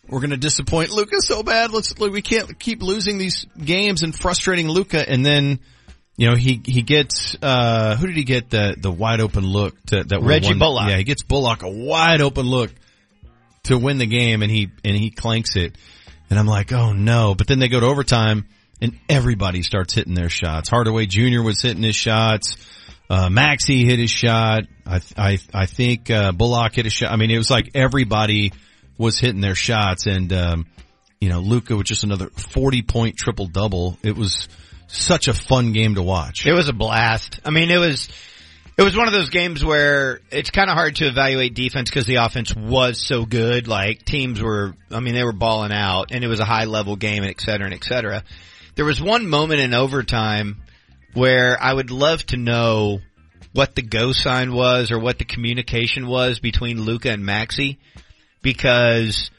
we're going to disappoint Luka so bad. Let's, we can't keep losing these games and frustrating Luka. And then, you know, he, he gets, uh, who did he get the, the wide open look to, that Reggie won- Bullock. Yeah, he gets Bullock a wide open look to win the game and he, and he clanks it. And I'm like, oh no. But then they go to overtime and everybody starts hitting their shots. Hardaway Jr. was hitting his shots. Uh, Maxi hit his shot. I, I, I think, uh, Bullock hit a shot. I mean, it was like everybody was hitting their shots and, um, you know, Luka with just another 40 point triple double. It was such a fun game to watch. It was a blast. I mean, it was, it was one of those games where it's kind of hard to evaluate defense because the offense was so good. Like teams were, I mean, they were balling out and it was a high level game and et cetera and et cetera. There was one moment in overtime where I would love to know what the go sign was or what the communication was between Luka and Maxi because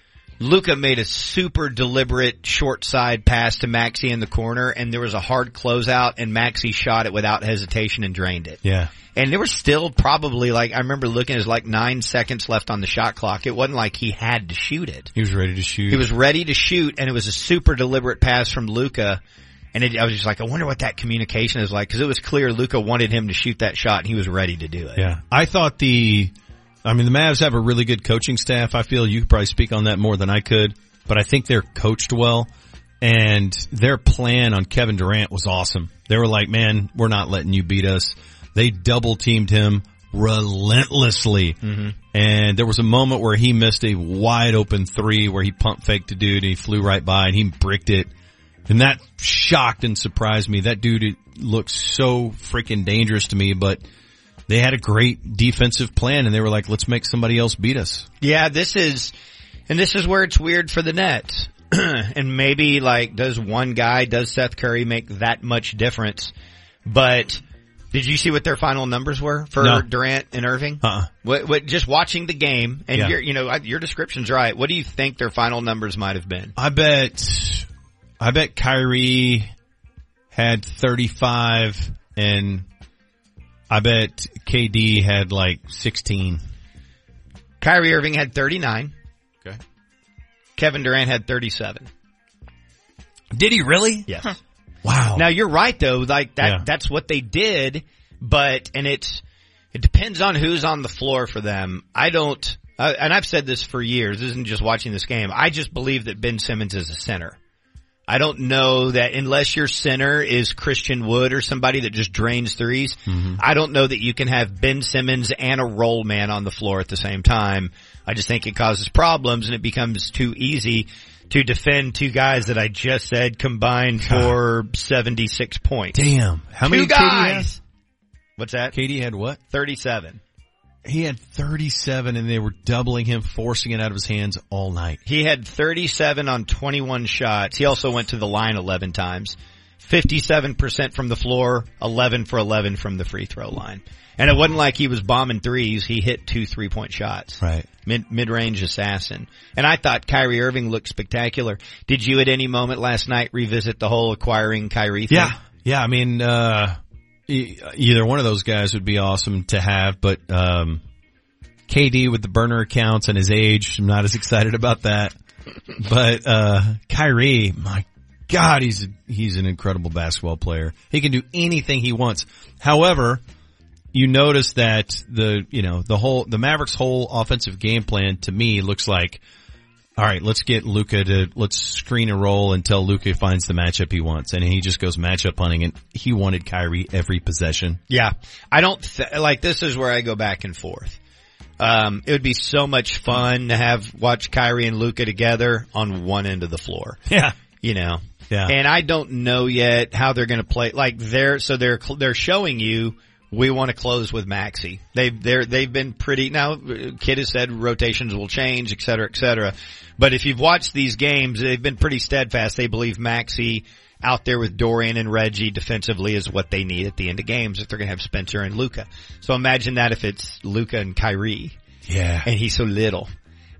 Luka made a super deliberate short side pass to Maxi in the corner and there was a hard closeout and Maxi shot it without hesitation and drained it. Yeah. And there was still probably like, I remember looking, was like nine seconds left on the shot clock. It wasn't like he had to shoot it. He was ready to shoot. He was ready to shoot and it was a super deliberate pass from Luka. And it, I was just like, I wonder what that communication is like because it was clear Luka wanted him to shoot that shot and he was ready to do it. Yeah. I thought the, I mean, the Mavs have a really good coaching staff. I feel you could probably speak on that more than I could, but I think they're coached well and their plan on Kevin Durant was awesome. They were like, man, we're not letting you beat us. They double teamed him relentlessly. Mm-hmm. And there was a moment where he missed a wide open three where he pump faked a dude and he flew right by and he bricked it. And that shocked and surprised me. That dude looked so freaking dangerous to me, but they had a great defensive plan and they were like, let's make somebody else beat us. Yeah, this is, and this is where it's weird for the Nets. <clears throat> and maybe like, does one guy, does Seth Curry make that much difference? But did you see what their final numbers were for No. Durant and Irving? Uh-uh. What, what, just watching the game and Yeah. your, you know, your description's right. What do you think their final numbers might have been? I bet, I bet Kyrie had 35 and I bet KD had like 16. Kyrie Irving had 39. Okay. Kevin Durant had 37. Did he really? Yes. Wow. Now you're right though, like that, Yeah. that's what they did, but, and it's, it depends on who's on the floor for them. I don't, uh, and I've said this for years, this isn't just watching this game. I just believe that Ben Simmons is a center. I don't know that unless your center is Christian Wood or somebody that just drains 3s mm-hmm. I don't know that you can have Ben Simmons and a roll man on the floor at the same time. I just think it causes problems and it becomes too easy to defend two guys that I just said combined <laughs> for 76 points. Damn. How Two many guys. What's that? KD had what? 37. He had 37 and they were doubling him, forcing it out of his hands all night. He had 37 on 21 shots. He also went to the line 11 times. 57% from the floor, 11 for 11 from the free throw line. And it wasn't like he was bombing threes. He hit two three point shots. Right. Mid, mid-range assassin. And I thought Kyrie Irving looked spectacular. Did you at any moment last night revisit the whole acquiring Kyrie thing? Yeah. Yeah. I mean, uh, either one of those guys would be awesome to have, but, um, KD with the burner accounts and his age, I'm not as <laughs> excited about that. But, uh, Kyrie, my God, he's, he's an incredible basketball player. He can do anything he wants. However, you notice that the, you know, the whole, the Mavericks whole offensive game plan to me looks like, all right, let's get Luka to, let's screen a roll until Luka finds the matchup he wants. And he just goes matchup hunting and he wanted Kyrie every possession. Yeah. I don't, th- like this is where I go back and forth. Um, it would be so much fun to have, watch Kyrie and Luka together on one end of the floor. Yeah. You know? Yeah. And I don't know yet how they're going to play. Like they're so they're they're showing you we want to close with Maxi. They've they're they've been pretty now. Kidd has said rotations will change, et cetera, et cetera. But if you've watched these games, they've been pretty steadfast. They believe Maxi out there with Dorian and Reggie defensively is what they need at the end of games if they're going to have Spencer and Luka. So imagine that if it's Luka and Kyrie. Yeah. And he's so little.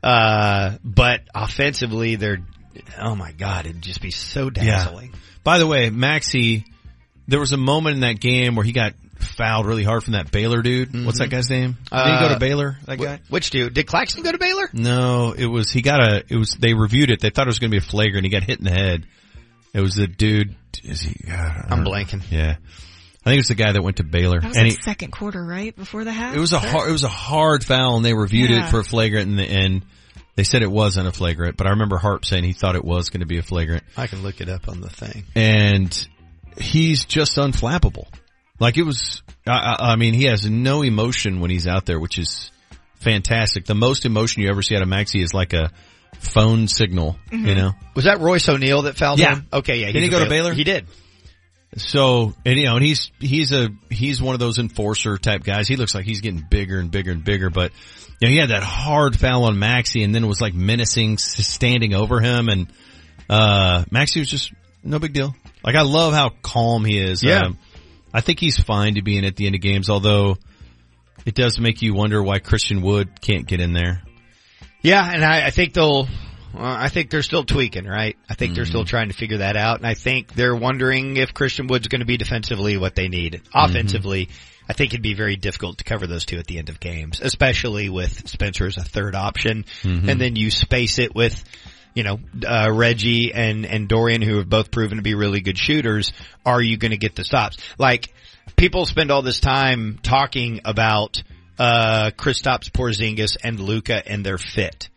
Uh, but offensively, they're, oh my God, it'd just be so dazzling. By the way, Maxi, there was a moment in that game where he got fouled really hard from that Baylor dude. What's that guy's name? Did he go Uh, to Baylor? That wh- guy? Which dude? Did Claxton go to Baylor? No, it was, he got a, it was, they reviewed it. They thought it was going to be a flagrant. He got hit in the head. It was the dude, is he, God, I don't I'm blanking. Yeah. I think it was the guy that went to Baylor. That was And like he, second quarter, right? Before the half? it was a hard, it was a hard foul and they reviewed Yeah. it for a flagrant and, and they said it wasn't a flagrant, but I remember Harp saying he thought it was going to be a flagrant. I can look it up on the thing. and he's just unflappable. Like it was, I, I mean, he has no emotion when he's out there, which is fantastic. The most emotion you ever see out of Maxi is like a phone signal, you know? Was that Royce O'Neale that fouled Yeah. him? Okay, yeah. Did he go to Baylor? He did. So, and you know, and he's, he's a, he's one of those enforcer type guys. He looks like he's getting bigger and bigger and bigger, but you know, he had that hard foul on Maxi and then was like menacing, standing over him and, uh, Maxi was just no big deal. Like I love how calm he is. Yeah. Um, I think he's fine to be in at the end of games, although it does make you wonder why Christian Wood can't get in there. Yeah, and I, I think they'll. I think they're still tweaking, right? I think they're Mm-hmm. still trying to figure that out, and I think they're wondering if Christian Wood's going to be defensively what they need. Offensively, I think it'd be very difficult to cover those two at the end of games, especially with Spencer as a third option, Mhm. and then you space it with, you know, uh, Reggie and and Dorian, who have both proven to be really good shooters. Are you going to get the stops? Like people spend all this time talking about uh Kristaps Porzingis and Luka and their fit.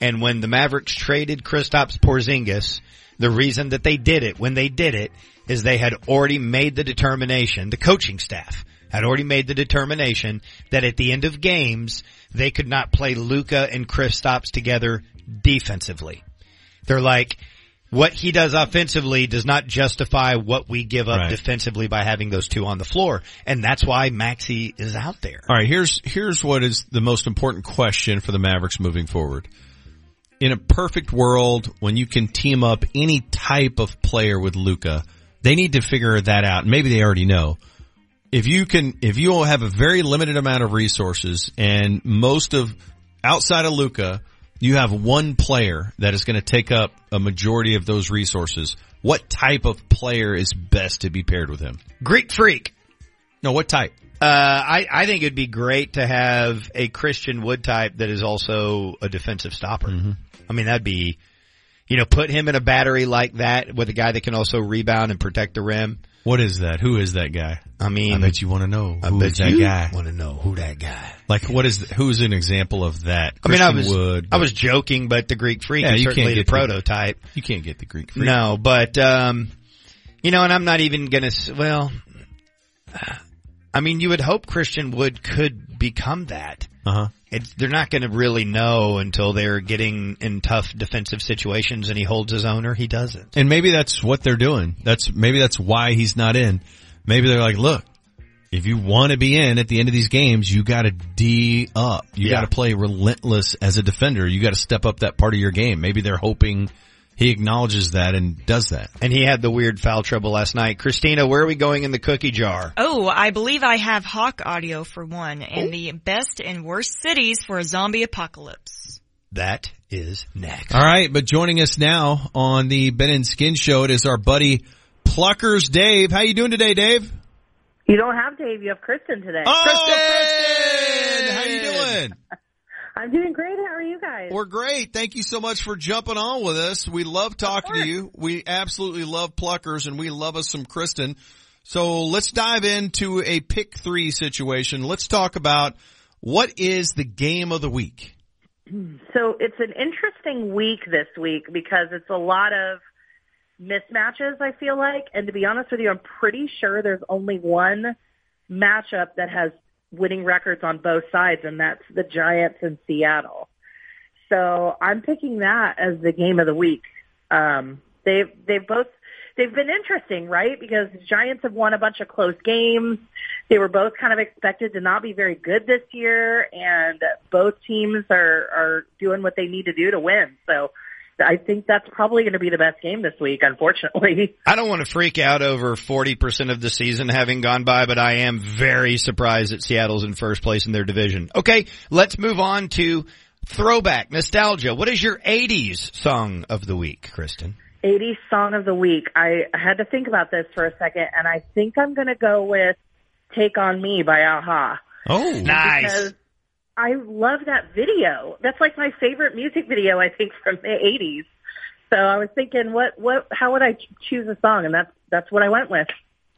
And when the Mavericks traded Kristaps Porzingis, the reason that they did it when they did it is they had already made the determination, the coaching staff had already made the determination that at the end of games, they could not play Luka and Kristaps together defensively. They're like, what he does offensively does not justify what we give up Right. defensively by having those two on the floor. And that's why Maxi is out there. All right, here's here's what is the most important question for the Mavericks moving forward. In a perfect world, when you can team up any type of player with Luka, they need to figure that out. Maybe they already know. If you can, if you have a very limited amount of resources and most of outside of Luka, you have one player that is going to take up a majority of those resources. What type of player is best to be paired with him? Greek freak. No, what type? Uh, I, I think it'd be great to have a Christian Wood type that is also a defensive stopper. I mean, that'd be, you know, put him in a battery like that with a guy that can also rebound and protect the rim. What is that? Who is that guy? I mean, I bet you want to know. I who bet is that you guy? want to know who that guy. Like, what is? Who's an example of that? I mean, I Christian was Wood. I was joking, but the Greek freak Yeah, is certainly the get the- prototype. You can't get the Greek freak. No, but um, you know, and I'm not even gonna. Well, I mean, you would hope Christian Wood could become that. Uh huh. It's, they're not going to really know until they're getting in tough defensive situations, and he holds his owner. He doesn't. And maybe that's what they're doing. That's maybe that's why he's not in. Maybe they're like, look, if you want to be in at the end of these games, you got to D up. You Yeah. got to play relentless as a defender. You got to step up that part of your game. Maybe they're hoping he acknowledges that and does that. And he had the weird foul trouble last night. Christina, where are we going in the cookie jar? Oh, I believe I have Hawk audio for one, and oh. the best and worst cities for a zombie apocalypse. That is next. All right, but joining us now on the Ben and Skin show, it is our buddy Pluckers Dave. How you doing today, Dave? You don't have Dave, you have Kristen today. Oh, Kristen! How you doing? <laughs> I'm doing great. How are you guys? We're great. Thank you so much for jumping on with us. We love talking to you. We absolutely love Pluckers and we love us some Kristen. So let's dive into a pick three situation. Let's talk about what is the game of the week? <clears throat> So it's an interesting week this week because it's a lot of mismatches, I feel like. And to be honest with you, I'm pretty sure there's only one matchup that has winning records on both sides, and that's the Giants in Seattle. So I'm picking that as the game of the week. Um, they've they've both they've been interesting, right? Because the Giants have won a bunch of close games. They were both kind of expected to not be very good this year, and both teams are are doing what they need to do to win. So I think that's probably going to be the best game this week, unfortunately. <laughs> I don't want to freak out over 40% of the season having gone by, but I am very surprised that Seattle's in first place in their division. Okay, let's move on to throwback, nostalgia. What is your 80s song of the week, Kristen? 80s song of the week. I had to think about this for a second, and I think I'm going to go with "Take on Me" by a-ha. Oh, Because I love that video. That's like my favorite music video, I think, from the 80s. So I was thinking, what, what, how would I choose a song? And that's, that's what I went with.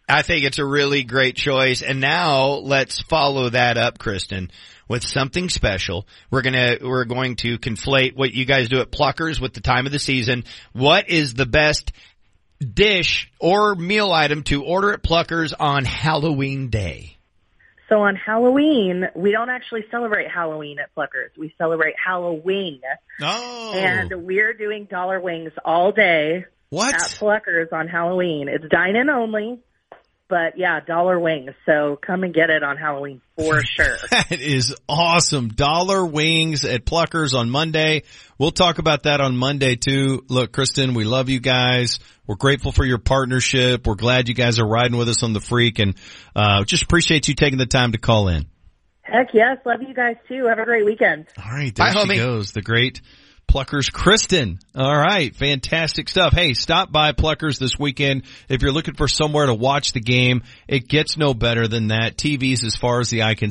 I think it's a really great choice. And now let's follow that up, Kristen, with something special. We're gonna, we're going to conflate what you guys do at Pluckers with the time of the season. What is the best dish or meal item to order at Pluckers on Halloween Day? So on Halloween, we don't actually celebrate Halloween at Pluckers. We celebrate Halloween. Oh. And we're doing dollar wings all day What? at Pluckers on Halloween. It's dine in only. But yeah, dollar wings. So come and get it on Halloween for <laughs> sure. That is awesome. Dollar wings at Pluckers on Monday. We'll talk about that on Monday too. Look, Kristen, we love you guys. We're grateful for your partnership. We're glad you guys are riding with us on the freak and, uh, just appreciate you taking the time to call in. Heck yes, love you guys too. Have a great weekend. All right, there Bye, she homie. goes. The great Pluckers Kristen. All right, fantastic stuff. Hey, stop by Pluckers this weekend if you're looking for somewhere to watch the game. It gets no better than that. TVs as far as the eye can.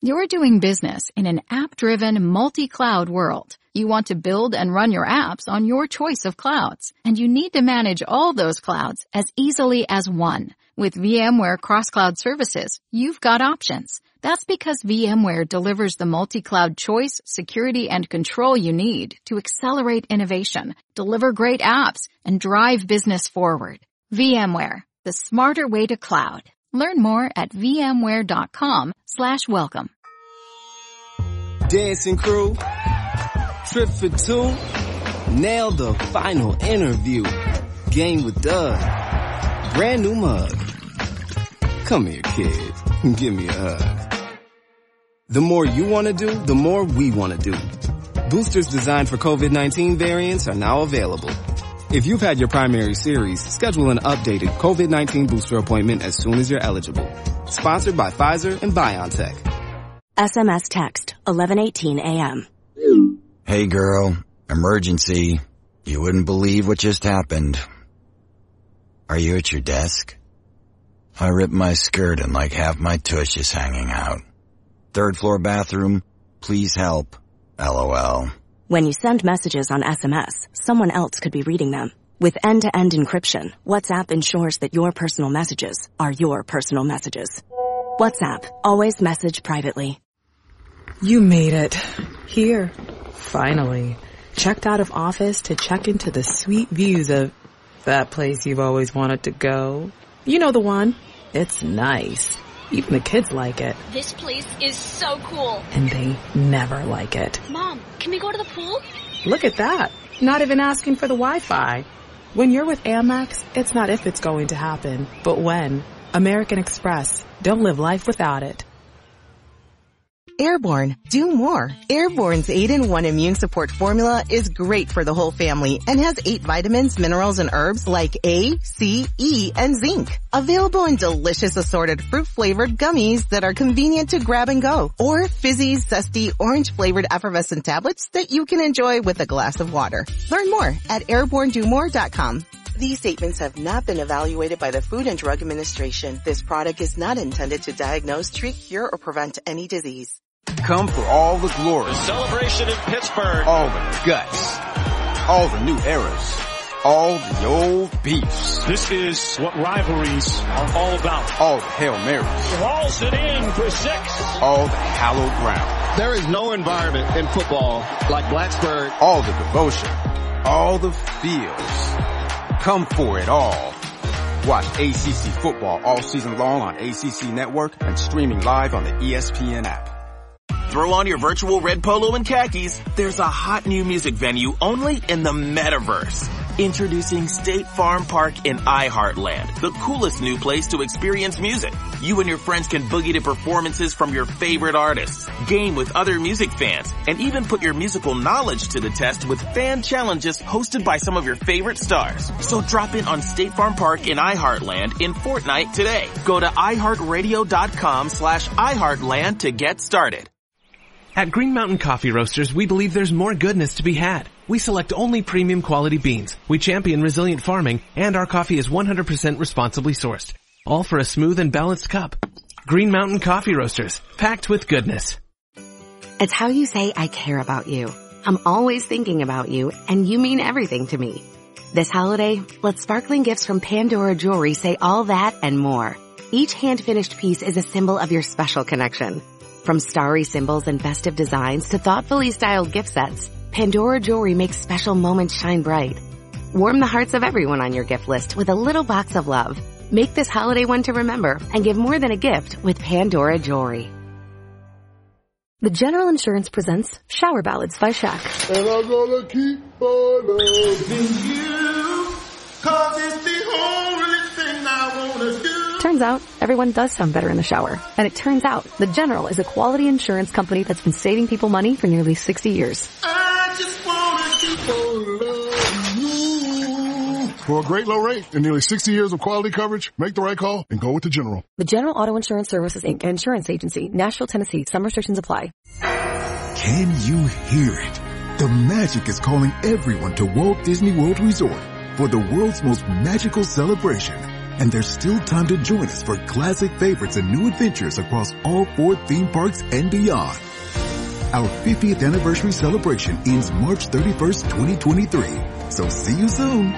You're doing business in an app-driven, multi-cloud world. You want to build and run your apps on your choice of clouds, and you need to manage all those clouds as easily as one. With VMware Cross-Cloud Services, you've got options. That's because VMware delivers the multi-cloud choice, security, and control you need to accelerate innovation, deliver great apps, and drive business forward. VMware, the smarter way to cloud. Learn more at vmware.com slash welcome. Dancing crew, trip for two, nailed the final interview. Game with Doug, brand new mug. Come here, kid, give me a hug. The more you want to do, the more we want to do. Boosters designed for COVID-19 variants are now available. If you've had your primary series, schedule an updated COVID-19 booster appointment as soon as you're eligible. Sponsored by Pfizer and BioNTech. SMS text 1118 AM. Hey girl, emergency. You wouldn't believe what just happened. Are you at your desk? I ripped my skirt and like half my tush is hanging out. Third floor bathroom, please help. LOL. When you send messages on SMS, someone else could be reading them. With end-to-end encryption, WhatsApp ensures that your personal messages are your personal messages. WhatsApp, always message privately. You made it. Here. Finally. Checked out of office to check into the sweet views of that place you've always wanted to go. You know the one. It's nice. Even the kids like it. This place is so cool. And they never like it. Mom, can we go to the pool? Look at that. Not even asking for the Wi-Fi. When you're with Amex, it's not if it's going to happen, but when. American Express. Don't live life without it. Airborne. Do more. Airborne's 8-in-1 immune support formula is great for the whole family and has eight vitamins, minerals, and herbs like A, C, E, and zinc. Available in delicious assorted fruit-flavored gummies that are convenient to grab and go. Or fizzy, zesty, orange-flavored effervescent tablets that you can enjoy with a glass of water. Learn more at airbornedomore.com. These statements have not been evaluated by the Food and Drug Administration. This product is not intended to diagnose, treat, cure, or prevent any disease. Come for all the glory. The Celebration in Pittsburgh. All the guts. All the new eras. All the old beefs. This is what rivalries are all about. All the Hail Marys. Walls it in for six. All the hallowed ground. There is no environment in football like Blacksburg. All the devotion. All the feels. Come for it all. Watch ACC football all season long on ACC Network and streaming live on the ESPN app. Throw on your virtual red polo and khakis. There's a hot new music venue only in the metaverse. Introducing State Farm Park in iHeartland, the coolest new place to experience music. You and your friends can boogie to performances from your favorite artists, game with other music fans, and even put your musical knowledge to the test with fan challenges hosted by some of your favorite stars. So drop in on State Farm Park in iHeartland in Fortnite today. Go to iHeartRadio.com slash iHeartland to get started. At Green Mountain Coffee Roasters, we believe there's more goodness to be had. We select only premium quality beans. We champion resilient farming, and our coffee is 100% responsibly sourced. All for a smooth and balanced cup. Green Mountain Coffee Roasters, packed with goodness. It's how you say I care about you. I'm always thinking about you, and you mean everything to me. This holiday, let sparkling gifts from Pandora Jewelry say all that and more. Each hand-finished piece is a symbol of your special connection. From starry symbols and festive designs to thoughtfully styled gift sets, Pandora Jewelry makes special moments shine bright. Warm the hearts of everyone on your gift list with a little box of love. Make this holiday one to remember and give more than a gift with Pandora Jewelry. The General Insurance presents Shower Ballads by Shaq. And I'm gonna keep on loving you, cause it's the only Turns out, everyone does sound better in the shower. And it turns out, The General is a quality insurance company that's been saving people money for nearly 60 years. I just wanna keep on loving you. For a great low rate and nearly 60 years of quality coverage, make the right call and go with the General. The General Auto Insurance Services Inc. Insurance Agency, Nashville, Tennessee. Some restrictions apply. Can you hear it? The magic is calling everyone to Walt Disney World Resort for the world's most magical celebration. And there's still time to join us for classic favorites and new adventures across all four theme parks and beyond. Our 50th anniversary celebration ends March 31st, 2023. So see you soon.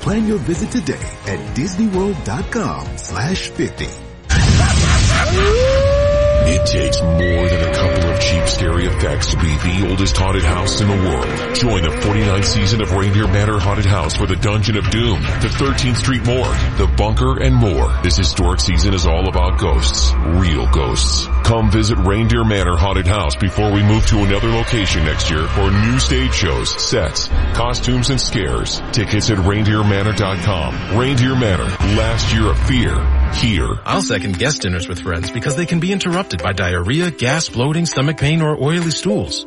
Plan your visit today at disneyworld.com slash 50. It takes more than a couple of cheap scary effects to be the oldest haunted house in the world. Join the 49th season of Reindeer Manor Haunted House for the Dungeon of Doom, the 13th Street Morgue, the Bunker, and more. This historic season is all about ghosts. Real ghosts. Come visit Reindeer Manor Haunted House before we move to another location next year for new stage shows, sets, costumes, and scares. Tickets at reindeermanor.com. Reindeer Manor, last year of fear, here. I'll second guest dinners with friends because they can be interrupted by diarrhea, gas, bloating, stomach pain, or oily stools.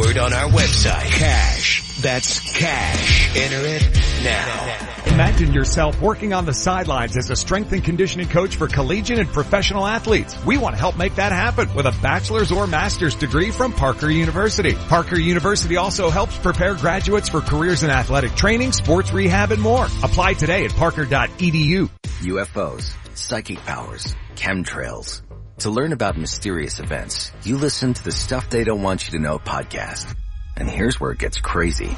on our website. Cash. That's cash. Enter it now. Imagine yourself working on the sidelines as a strength and conditioning coach for collegiate and professional athletes. We want to help make that happen with a bachelor's or master's degree from Parker University. Parker University also helps prepare graduates for careers in athletic training, sports rehab, and more. Apply today at parker.edu. UFOs, psychic powers, chemtrails. To learn about mysterious events, you listen to the Stuff They Don't Want You to Know podcast. And here's where it gets crazy.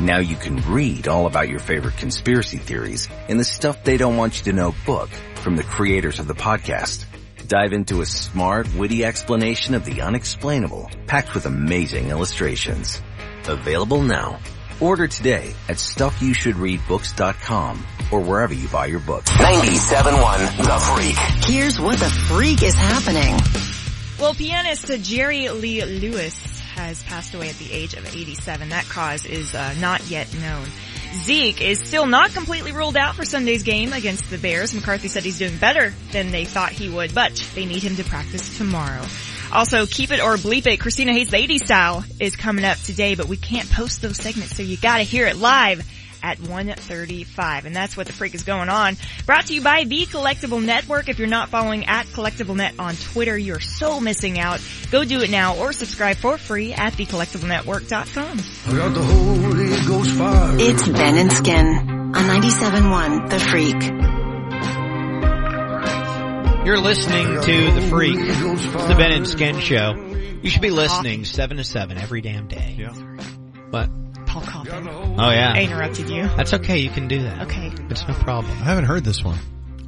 Now you can read all about your favorite conspiracy theories in the Stuff They Don't Want You to Know book from the creators of the podcast. Dive into a smart, witty explanation of the unexplainable, packed with amazing illustrations. Available now. Order today at stuffyoushouldreadbooks.com or wherever you buy your books. 97.1 The Freak. Here's what the freak is happening. Well, pianist Jerry Lee Lewis has passed away at the age of 87. That cause is uh, not yet known. Zeke is still not completely ruled out for Sunday's game against the Bears. McCarthy said he's doing better than they thought he would, but they need him to practice tomorrow. Also, Keep It or Bleep It, Christina Hates, the 80s Style is coming up today, but we can't post those segments, so you gotta hear it live at 1.35. And that's what the freak is going on. Brought to you by The Collectible Network. If you're not following at Collectible Net on Twitter, you're so missing out. Go do it now or subscribe for free at thecollectiblenetwork.com. I got the Holy Ghost fire. It's Ben and Skin on 97.1 The Freak. You're listening to The Freak, the Ben and Skin Show. You should be listening 7 to 7 every damn day. Yeah. What? Paul Cauthen. Oh yeah. I interrupted you. That's okay, you can do that. Okay. It's no problem. I haven't heard this one.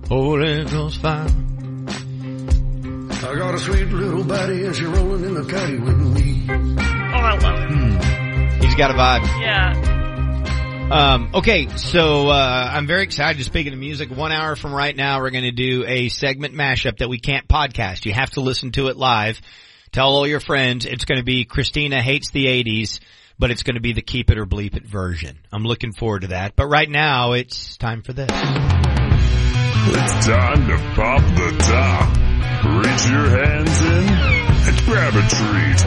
Holy Ghost fire. I got a sweet little body and she rolling in the caddy with me. Oh, I love it. Hmm. He's got a vibe. Yeah. Um, okay, so uh, I'm very excited. Speaking of music, one hour from right now, we're going to do a segment mashup that we can't podcast. You have to listen to it live. Tell all your friends. It's going to be Christina hates the '80s, but it's going to be the keep it or bleep it version. I'm looking forward to that. But right now, it's time for this. It's time to pop the top. Reach your hands in and grab a treat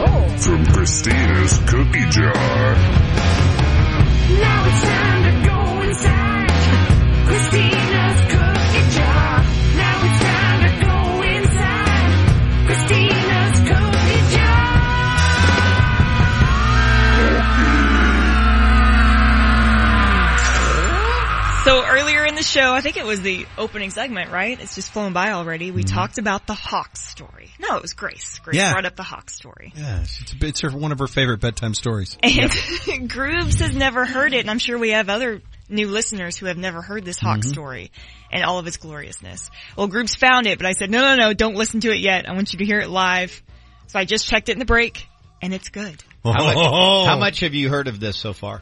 from Christina's cookie jar. Christina's cookie jar. Now it's time to go inside Christina's the show, I think it was the opening segment, right? It's just flown by already. We Mm-hmm. talked about the Hawk story. No, it was Grace. Grace Yeah. brought up the Hawk story. Yeah, it's, it's her, one of her favorite bedtime stories. And <laughs> Groobs has never heard it, and I'm sure we have other new listeners who have never heard this Hawk Mhm. story and all of its gloriousness. Well, Groobs found it, but I said, no, no, no, don't listen to it yet. I want you to hear it live. So I just checked it in the break, and it's good. How much, Oh. how much have you heard of this so far?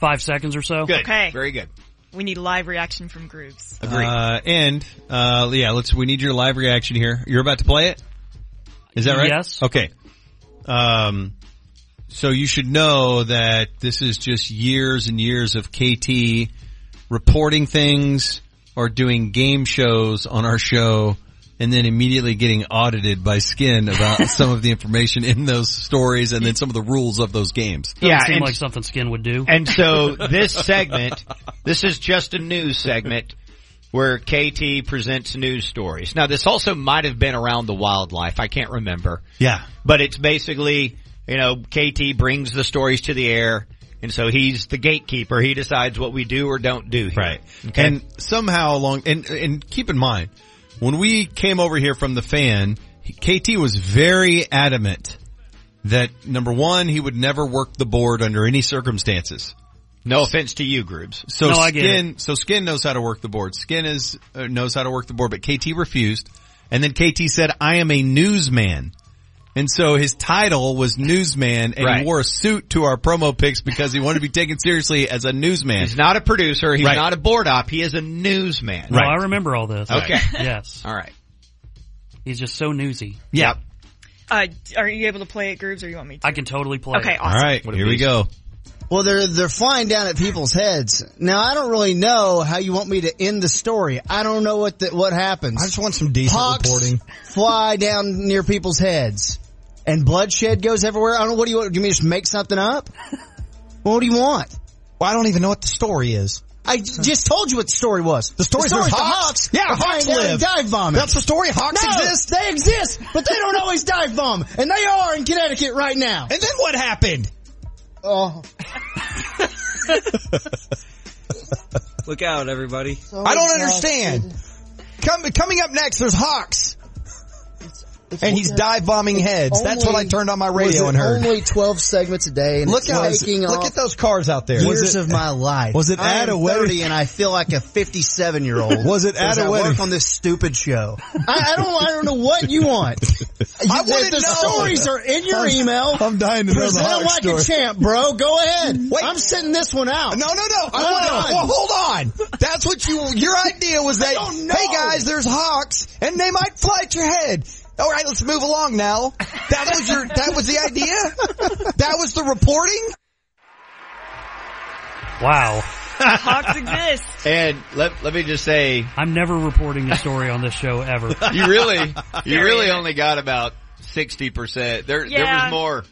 Five seconds or so. Good. Okay. Very good. We need live reaction from Groobs. Uh, and, uh, yeah, let's, we need your live reaction here. You're about to play it? Is that right? Yes. Okay. Um, so you should know that this is just years and years of KT reporting things or doing game shows on our show and then immediately getting audited by Skin about <laughs> some of the information in those stories and then some of the rules of those games. Doesn't Yeah, seem and- like something Skin would do. And so <laughs> this segment, this is just a news segment where KT presents news stories. Now this also might have been around the wildlife. I can't remember. Yeah. But it's basically, you know, KT brings the stories to the air and so he's the gatekeeper. He decides what we do or don't do here. Right. Okay. And somehow along, and, and keep in mind, when we came over here from the fan, KT was very adamant that number one, he would never work the board under any circumstances. no offense to you, Groobs. So No, Skin, so Skin knows how to work the board. Skin is, uh, knows how to work the board, but KT refused. And then KT said, I am a newsman. And so his title was newsman and Right. he wore a suit to our promo pics because he wanted to be taken seriously as a newsman. He's not a producer. He's Right. not a board op. He is a newsman. No, I remember all this. Okay. Yes. <laughs> All right. He's just so newsy. Yeah. Uh, are you able to play it, Groobs, or you want me to? I can totally play. Okay, it. awesome. All right, here we go. Well, they're they're flying down at people's heads. Now, I don't really know how you want me to end the story. I don't know what the, what happens. I just want some decent Hawks reporting. fly down near people's heads, and bloodshed goes everywhere. I don't know. What do you want? Do you mean just make something up? <laughs> what do you want? Well, I don't even know what the story is. I just told you what the story was. The story the, story's there's the Hawks. Hawks. Yeah, are Hawks flying down and live. dive bombing. That's the story. Hawks no, exist. They exist, but they don't always dive bomb, and they are in Connecticut right now. And then what happened? Oh, <laughs> Look out, everybody. I don't understand. Come, coming up next, there's Hawks. And he's dive bombing heads. That's what I turned on my radio and heard. Only twelve segments a day, and Look it's out! Look at those cars out there. years Was it- of my life. was it I at a wedding? 30 and I feel like a fifty-seven year old. <laughs> Was it at a I wedding? work on this stupid show? <laughs> I, I don't. I don't know what you want. <laughs> I You- wanna the stories are in your I'm- email. I'm dying to know the like story. a champ, bro. Go ahead. Wait. I'm sending this one out. No, no, no. I Hold want on. to, well, hold on. That's what you, your idea was that, hey guys, there's hawks and they might fly at your head. All right, let's move along now. That was your, that was the idea? That was the reporting? Wow. Hawks exist. <laughs> And let let me just say, I'm never reporting a story on this show ever. <laughs> you really, you really only got about sixty percent. There, there was more.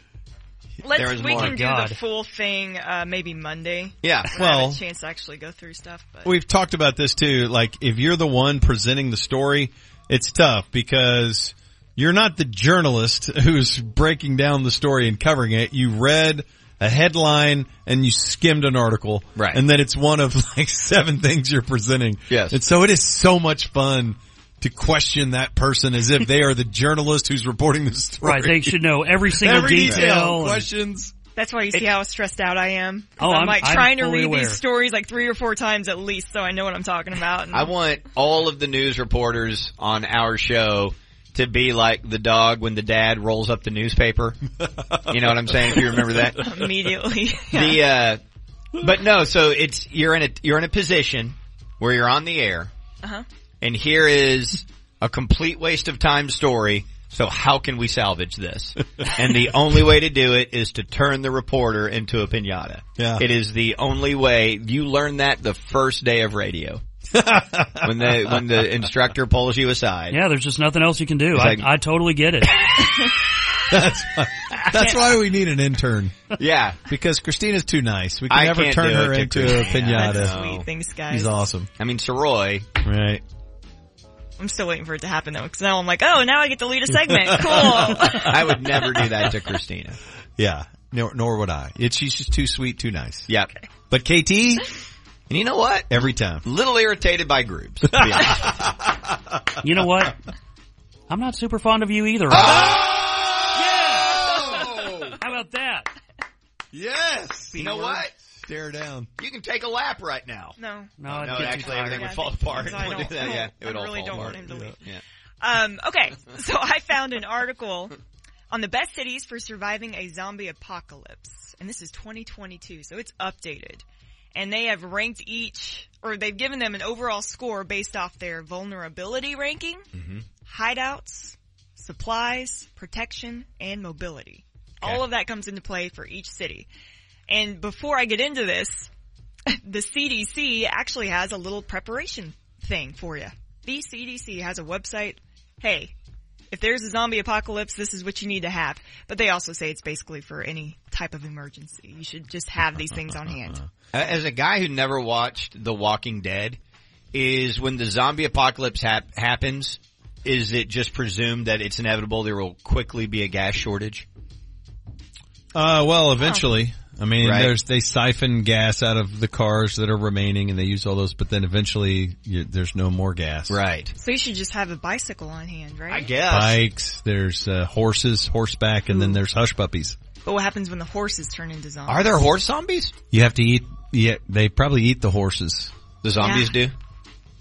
Let's, There was we more. can do God. the full thing, uh, maybe Monday. Yeah. When have Well- a chance to actually go through stuff, but. We've talked about this too. Like, if you're the one presenting the story, it's tough because you're not the journalist who's breaking down the story and covering it. You read a headline and you skimmed an article. Right. And then it's one of <laughs> like seven things you're presenting. Yes. And so it is so much fun to question that person as if they are the <laughs> journalist who's reporting the story. Right. They should know every <laughs> single Every detail. detail, and- questions. That's why you see how stressed out I am. 'Cause Oh, I'm, I'm- like I'm trying to read aware. these stories like three or four times at least, so I know what I'm talking about. And I want all of the news reporters on our show to be like the dog when the dad rolls up the newspaper. You know what I'm saying? If you remember that. <laughs> immediately. The uh But no, so it's you're in a you're in a position where you're on the air, Uh-huh. and here is a complete waste of time story. So how can we salvage this? <laughs> and the only way to do it is to turn the reporter into a pinata. Yeah. It is the only way. You learn that the first day of radio. <laughs> when the when the instructor pulls you aside. Yeah, there's just nothing else you can do. I, like- I totally get it. <laughs> That's why, that's why we need an intern. Yeah. Because Christina's too nice. We can I never turn her it to into a Christina. pinata. That's Sweet. Thanks, guys. He's awesome. I mean, Soroy. Right. I'm still waiting for it to happen though, because now I'm like, oh, now I get to lead a segment. <laughs> Cool. I would never do that to Christina. Yeah. Nor, nor would I. It's, she's just too sweet, too nice. Yep. But KT, And you know what? every time. Little irritated by Groobs. to be honest. <laughs> You know what? I'm not super fond of you either. Yeah. <laughs> How about that? Yes. You know what? Stare down. You can take a lap right now. No. No, Oh, no, actually everything Yeah, would fall apart. so I Don't do don't- that. Yeah, it would I all really fall don't apart. want him to leave. Yeah. Um, okay, <laughs> so I found an article on the best cities for surviving a zombie apocalypse, and this is 2022, so it's updated. And they have ranked each, or they've given them an overall score based off their vulnerability ranking, mm-hmm. hideouts, supplies, protection, and mobility. All of that comes into play for each city. And before I get into this, <laughs> the CDC actually has a little preparation thing for you. The CDC has a website. Hey, if there's a zombie apocalypse, this is what you need to have. But they also say it's basically for any type of emergency. You should just have these things on hand. As a guy who never watched The Walking Dead, is when the zombie apocalypse hap- happens, is it just presumed that it's inevitable there will quickly be a gas shortage? Uh, well, eventually. I mean, Right. there's, they siphon gas out of the cars that are remaining and they use all those, but then eventually you, there's no more gas. Right. So you should just have a bicycle on hand, right? I guess. Bikes, there's, uh, horses, horseback, and then there's hush puppies. But what happens when the horses turn into zombies? Are there horse zombies? You have to eat, yeah, they probably eat the horses. The zombies do?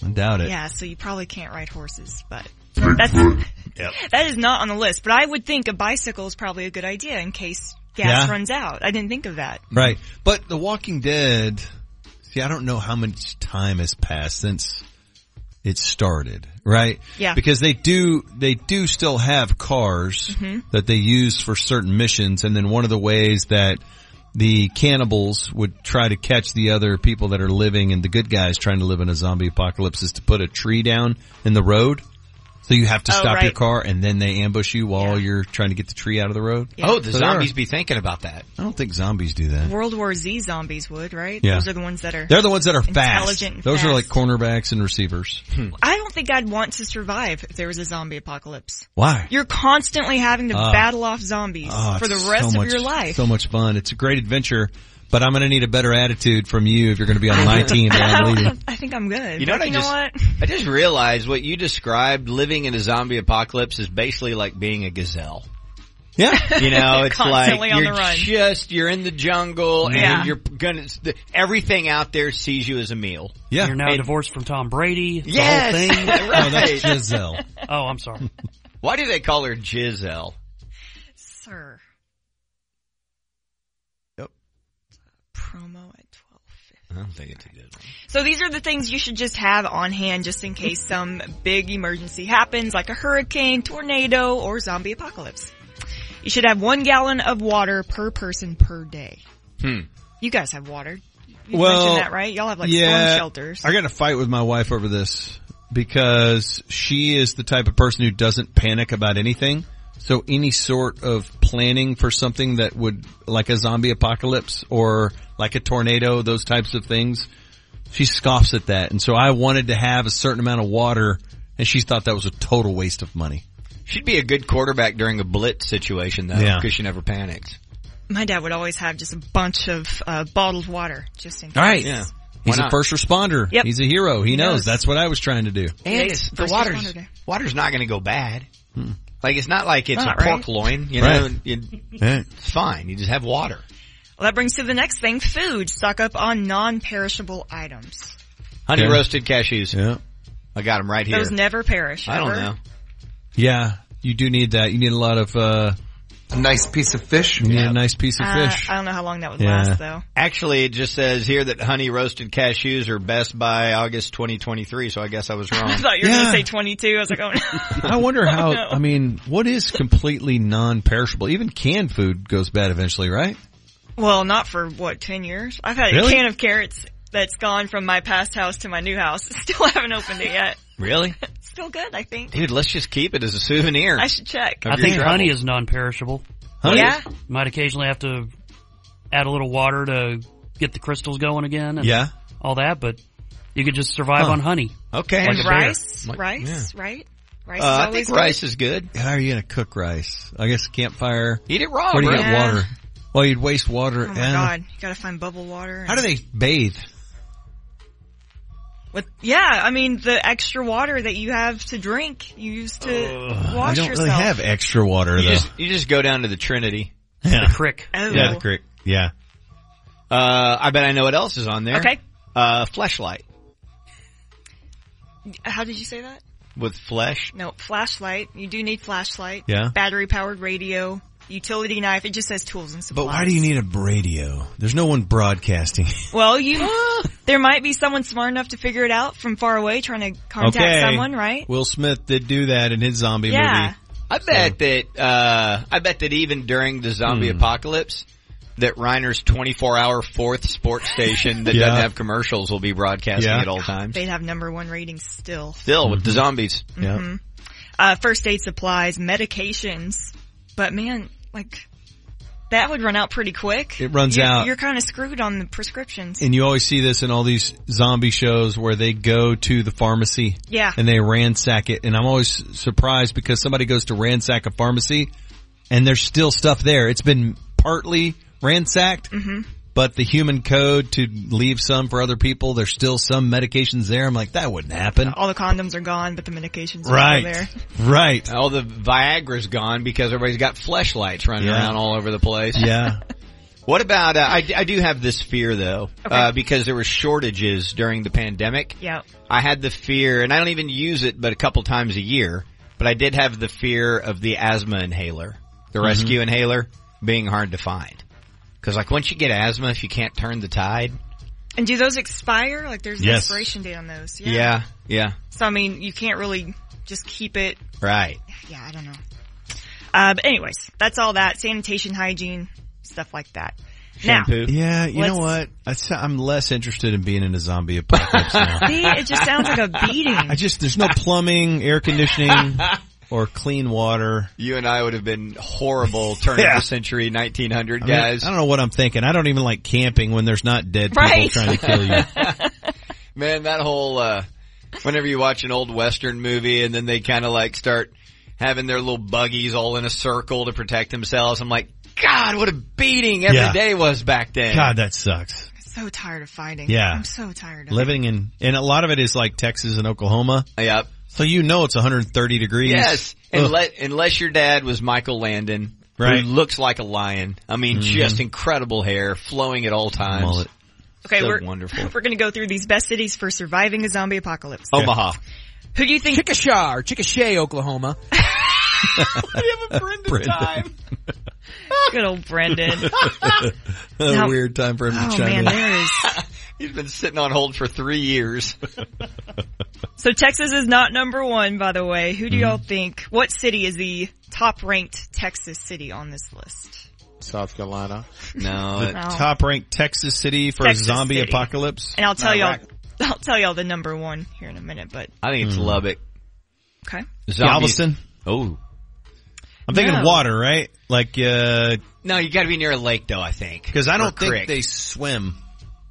I doubt it. Yeah, so you probably can't ride horses, but that's <laughs> that is not on the list. But I would think a bicycle is probably a good idea in case gas Yeah. runs out. I didn't think of that. Right. But The Walking Dead, see, I don't know how much time has passed since it started, right? Yeah. Because they do, they do still have cars Mhm. that they use for certain missions. And then one of the ways that the cannibals would try to catch the other people that are living and the good guys trying to live in a zombie apocalypse is to put a tree down in the road. So you have to Oh, stop your car and then they ambush you while you're trying to get the tree out of the road. Oh, the So zombies be thinking about that. I don't think zombies do that. World War Z zombies would, right? Yeah. Those are the ones that are They're the ones that are fast. intelligent and Those are like cornerbacks and receivers. I don't think I'd want to survive if there was a zombie apocalypse. Why? You're constantly having to Ah. battle off zombies Oh, for the rest so of much- your life. So much fun. It's a great adventure, but I'm going to need a better attitude from you if you're going to be on my <laughs> team that I'm. <laughs> I think I'm good. You know But what I you know just, what? I just realized what you described, living in a zombie apocalypse is basically like being a gazelle. Yeah. You know, <laughs> it's Constantly like on you're the run. just, you're in the jungle Yeah. and you're gonna, everything out there sees you as a meal. Yeah. You're now divorced from Tom Brady. The Yes! whole thing. Right. Oh, that's Gisele. Oh, I'm sorry. Why do they call her Gisele? Sir. Yep. Promo at 12. I don't think it's a good one. So these are the things you should just have on hand just in case some big emergency happens like a hurricane, tornado, or zombie apocalypse. You should have one gallon of water per person per day. Hmm. You guys have water. You well, mentioned that, right? Y'all have like yeah, storm shelters. I got a fight with my wife over this because she is the type of person who doesn't panic about anything. So any sort of planning for something that would, like a zombie apocalypse or like a tornado, those types of things, she scoffs at that. And so I wanted to have a certain amount of water and she thought that was a total waste of money. She'd be a good quarterback during a blitz situation though, Yeah. because she never panics. My dad would always have just a bunch of uh, bottled water just in case. All right. Yeah. He's a first responder. Yep. He's a hero. He, He knows. knows. That's what I was trying to do. And the water's, water's not gonna go bad. Hmm. Like it's not like it's Not, a pork right? loin, you know, Right. you, Right. it's fine. You just have water. Well, that brings to the next thing, food. Stock up on non-perishable items. Honey Okay. roasted cashews. Yeah. I got them right here. Those never perish. I don't know. Yeah, you do need that. You need a lot of uh A nice piece of fish. You need a nice piece of Uh, fish. I don't know how long that would Yeah. last though. Actually, it just says here that honey roasted cashews are best by August 2023, so I guess I was <laughs> wrong. I thought you were Yeah. going to say 22. I was like, oh no. <laughs> I wonder <laughs> how. Oh, no. I mean, what is completely non-perishable? Even canned food goes bad eventually, right? Well, not for what, 10 years? I've had Really? a can of carrots that's gone from my past house to my new house. Still haven't opened it yet. Really? <laughs> Still good, I think. Dude, let's just keep it as a souvenir. I should check. I your think honey is non-perishable. Honey? Yeah? Might occasionally have to add a little water to get the crystals going again. And Yeah. All that, but you could just survive Huh. on honey. Okay. And Like a rice? Like- rice, right? Rice Uh, is I always think rice is good. How are you gonna cook rice? I guess campfire. Eat it raw, Where do you bro. get water? Well, you'd waste water. Oh my god, you gotta find bubble water. How do they bathe? With, yeah, I mean, the extra water that you have to drink, you use to I wash don't yourself. really have extra water You though. just, you just go down to the Trinity. Yeah. The crick. Oh. Yeah, the crick. Yeah. Uh, I bet I know what else is on there. Okay. Uh, fleshlight How did you say that? with flesh. No, flashlight. You do need flashlight. Yeah. Battery powered radio. Utility knife. It just says tools and supplies. But why do you need a radio? There's no one broadcasting. <laughs> Well, you, there might be someone smart enough to figure it out from far away trying to contact okay. someone, right? Will Smith did do that in his zombie Yeah. movie. I bet that, uh, I bet that even during the zombie Hmm. apocalypse, that Reiner's 24 hour fourth sports station that Yeah. doesn't have commercials will be broadcasting Yeah. at all times. They'd have number one ratings still. Still with the zombies. Yeah. Mhm. Uh, first aid supplies, medications. But man, like, that would run out pretty quick. It runs You're- out. You're kind of screwed on the prescriptions. And you always see this in all these zombie shows where they go to the pharmacy. Yeah. And they ransack it. And I'm always surprised because somebody goes to ransack a pharmacy and there's still stuff there. It's been partly ransacked, Mhm. But the human code to leave some for other people, there's still some medications there. I'm like, that wouldn't happen. All the condoms are gone, but the medications are Right. still there. Right. All the Viagra's gone because everybody's got fleshlights running Yeah. around all over the place. Yeah. <laughs> What about, uh, I, I do have this fear though, uh, because there were shortages during the pandemic. Yeah. I had the fear, and I don't even use it but a couple times a year, but I did have the fear of the asthma inhaler, the Mhm. rescue inhaler, being hard to find. Cause like once you get asthma, if you can't turn the tide, And do those expire? Like there's an Yes. expiration date on those. yeah, yeah, Yeah. So I mean, you can't really just keep it. right. Yeah, I don't know. Uh, but anyways, that's all that. Sanitation, hygiene, stuff like that. Now, Yeah, you know let's- what? I s- I'm less interested in being in a zombie apocalypse now. <laughs> See, it just sounds like a <laughs> beating. I just, there's no plumbing, air conditioning, <laughs> or clean water. You and I would have been horrible <laughs> turn Yeah. of the century 1900 I mean, guys. I don't know what I'm thinking. I don't even like camping when there's not dead people Right. trying to kill you. <laughs> Man, that whole, uh, whenever you watch an old western movie and then they kind of like start having their little buggies all in a circle to protect themselves, I'm like, God, what a beating every day Yeah. was back then. God, that sucks. so tired of fighting. Yeah. I'm so tired of Living in, and a lot of it is like Texas and Oklahoma. Yep. So you know it's 130 degrees. Yes, unless, unless your dad was Michael Landon, Right. who looks like a lion. I mean, Mhm. just incredible hair, flowing at all times. Mullet. Okay, So we're wonderful. We're going to go through these best cities for surviving a zombie apocalypse. Omaha. Who do you think? Chickasha or Chickasha, Oklahoma. <laughs> Brendan. Brendan. time. Good old Brendan. <laughs> a Now- weird time for him to Oh chime man, in. there is. <laughs> He's been sitting on hold for three years. So Texas is not number one, by the way. Who do Mm-hmm. y'all think? What city is the top ranked Texas city on this list? South Carolina. <laughs> No, The No. top ranked Texas city for Texas a zombie city. apocalypse. And I'll tell Not y'all. I'll tell y'all the number one here in a minute, but I think it's Hmm. Lubbock. okay. Zombies- Galveston. Oh. I'm thinking No. water, right? Like, uh, No, you gotta be near a lake though, I think. cause I don't think they swim.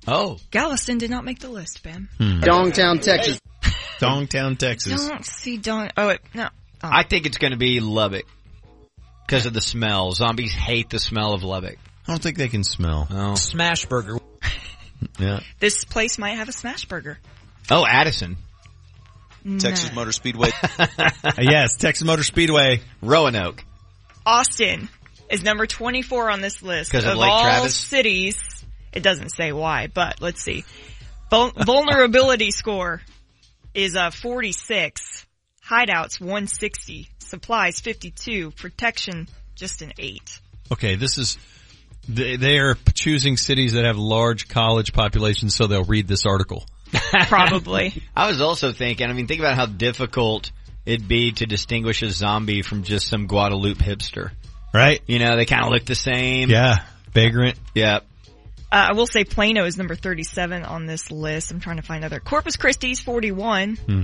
Oh. Galveston did not make the list, Ben. Dongtown, Texas. <laughs> Dongtown, Texas. Don't see Don. Oh, wait, no. Oh. I think it's gonna be Lubbock. Because of the smell. Zombies hate the smell of Lubbock. I don't think they can smell. Oh. Smash burger. Yeah. This place might have a smash burger. Oh, Addison. Texas Motor Speedway. <laughs> yes, Texas Motor Speedway. Roanoke. Austin is number 24 on this list 'Cause of of Lake all Travis? cities. It doesn't say why, but let's see. Vul- <laughs> vulnerability score is uh 46. Hideouts 160. Supplies 52. Protection just an eight. Okay, this is they, they are choosing cities that have large college populations, so they'll read this article. <laughs> Probably. I was also thinking, I mean, think about how difficult it'd be to distinguish a zombie from just some Guadalupe hipster. Right? You know, they kind of look the same. Yeah. Vagrant. Yep. Uh, I will say Plano is number 37 on this list. I'm trying to find other. Corpus Christi's 41. Hmm.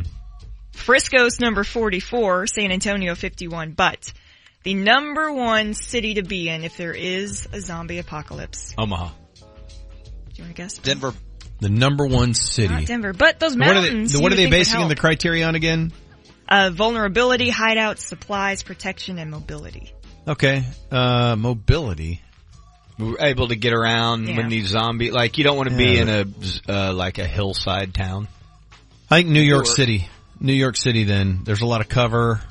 Frisco's number 44. San Antonio 51. But the number one city to be in if there is a zombie apocalypse. Omaha. Do you want to guess? Denver. The number one city. Not Denver. But those What are mountains. they, what are they basing the criteria on again? Uh, vulnerability, hideouts, supplies, protection, and mobility. Okay. Uh, mobility. We're able to get around Yeah. when these zombie, like you don't want to be Yeah. in a, uh, like a hillside town. I think New York Sure. City. New York City then. There's a lot of cover.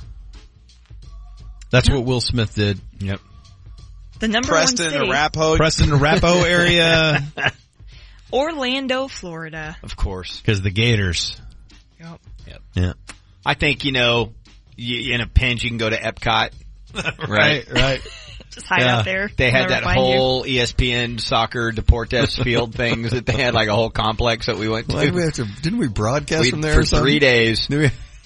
That's what Will Smith did. Yep. The number Preston, one city. Arapahoe. Preston, Arapahoe area. <laughs> Orlando, Florida. Of course. Cause the Gators. Yep. Yep. Yeah. I think, you know, you, in a pinch you can go to Epcot. <laughs> Right, right. <laughs> Just hide Yeah. out there. They had never that find you. whole E ESPN soccer Deportes <laughs> field things that they had like a whole complex that we went to. Why did we have to? Didn't we broadcast We- from there for or three days.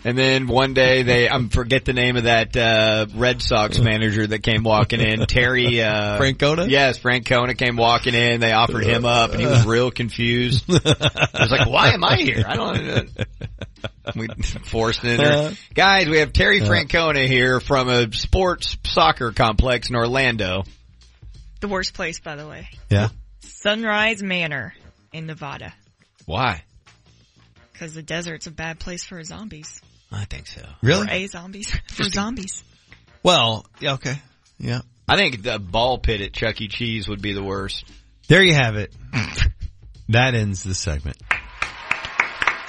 Did we- And then one day they, I forget the name of that, uh, Red Sox manager that came walking in. Terry, uh. Francona? Yes, Francona came walking in. They offered him up and he was real confused. He was like, why am I here? I don't, we forced it in there. Guys, we have Terry Francona here from a sports soccer complex in Orlando. The worst place, by the way. Yeah. Sunrise Manor in Nevada. Why? Because the desert's a bad place for zombies. I think so. Really? For a zombies. <laughs> For zombies. Well, yeah, okay. Yeah. I think the ball pit at Chuck E. Cheese would be the worst. There you have it. <laughs> that ends the segment.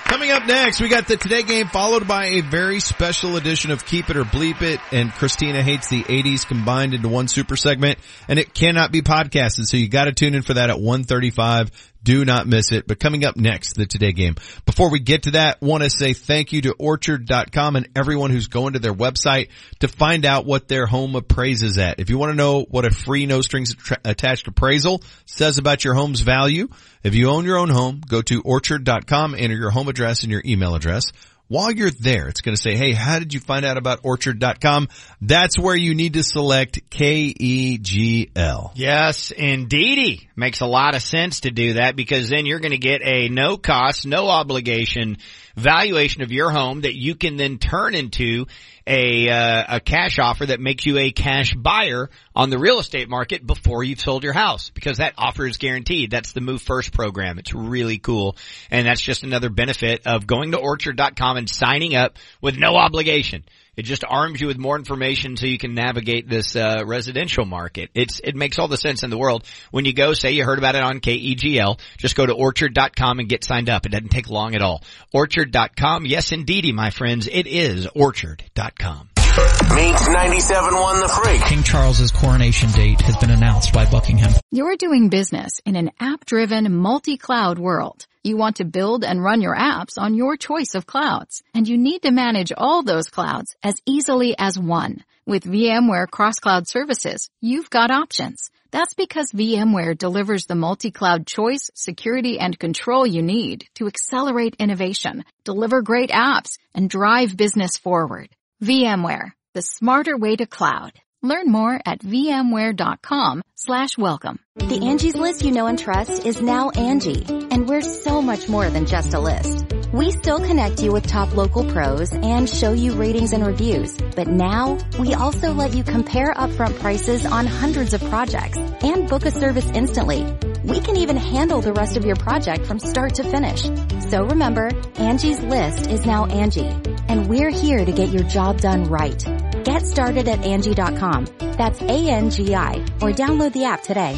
Coming up next, we got the Today Game followed by a very special edition of Keep It or Bleep It and Christina Hates the 80s combined into one super segment and it cannot be podcasted so you gotta tune in for that at 135. Do not miss it. But coming up next, the Today Game. Before we get to that, want to say thank you to Orchard.com and everyone who's going to their website to find out what their home appraises at. If you want to know what a free no strings attached appraisal says about your home's value, if you own your own home, go to Orchard.com, enter your home address and your email address. While you're there, it's going to say, hey, how did you find out about Orchard.com? That's where you need to select K-E-G-L. Yes, indeedy. Makes a lot of sense to do that because then you're going to get a no cost, no obligation valuation of your home that you can then turn into a uh, a cash offer that makes you a cash buyer on the real estate market before you've sold your house because that offer is guaranteed. That's the Move First program. It's really cool. And that's just another benefit of going to orchard.com and signing up with no obligation. It just arms you with more information so you can navigate this uh, residential market. It's it makes all the sense in the world. When you go, say you heard about it on KEGL, just go to orchard.com and get signed up. It doesn't take long at all. Orchard.com, yes indeedy, my friends, it is orchard.com. Minx 97.1 The Freak. King Charles's coronation date has been announced by Buckingham. You're doing business in an app-driven, multi-cloud world. You want to build and run your apps on your choice of clouds, and you need to manage all those clouds as easily as one. With VMware Cross-Cloud Services, you've got options. That's because VMware delivers the multi-cloud choice, security, and control you need to accelerate innovation, deliver great apps, and drive business forward. VMware, the smarter way to cloud. Learn more at vmware.com slash welcome. The Angi's list you know and trust is now Angie, and we're so much more than just a list. We still connect you with top local pros and show you ratings and reviews, but now we also let you compare upfront prices on hundreds of projects and book a service instantly. We can even handle the rest of your project from start to finish. So remember, Angi's list is now Angie, and we're here to get your job done right. Get started at Angi.com. That's A-N-G-I, or download the app today.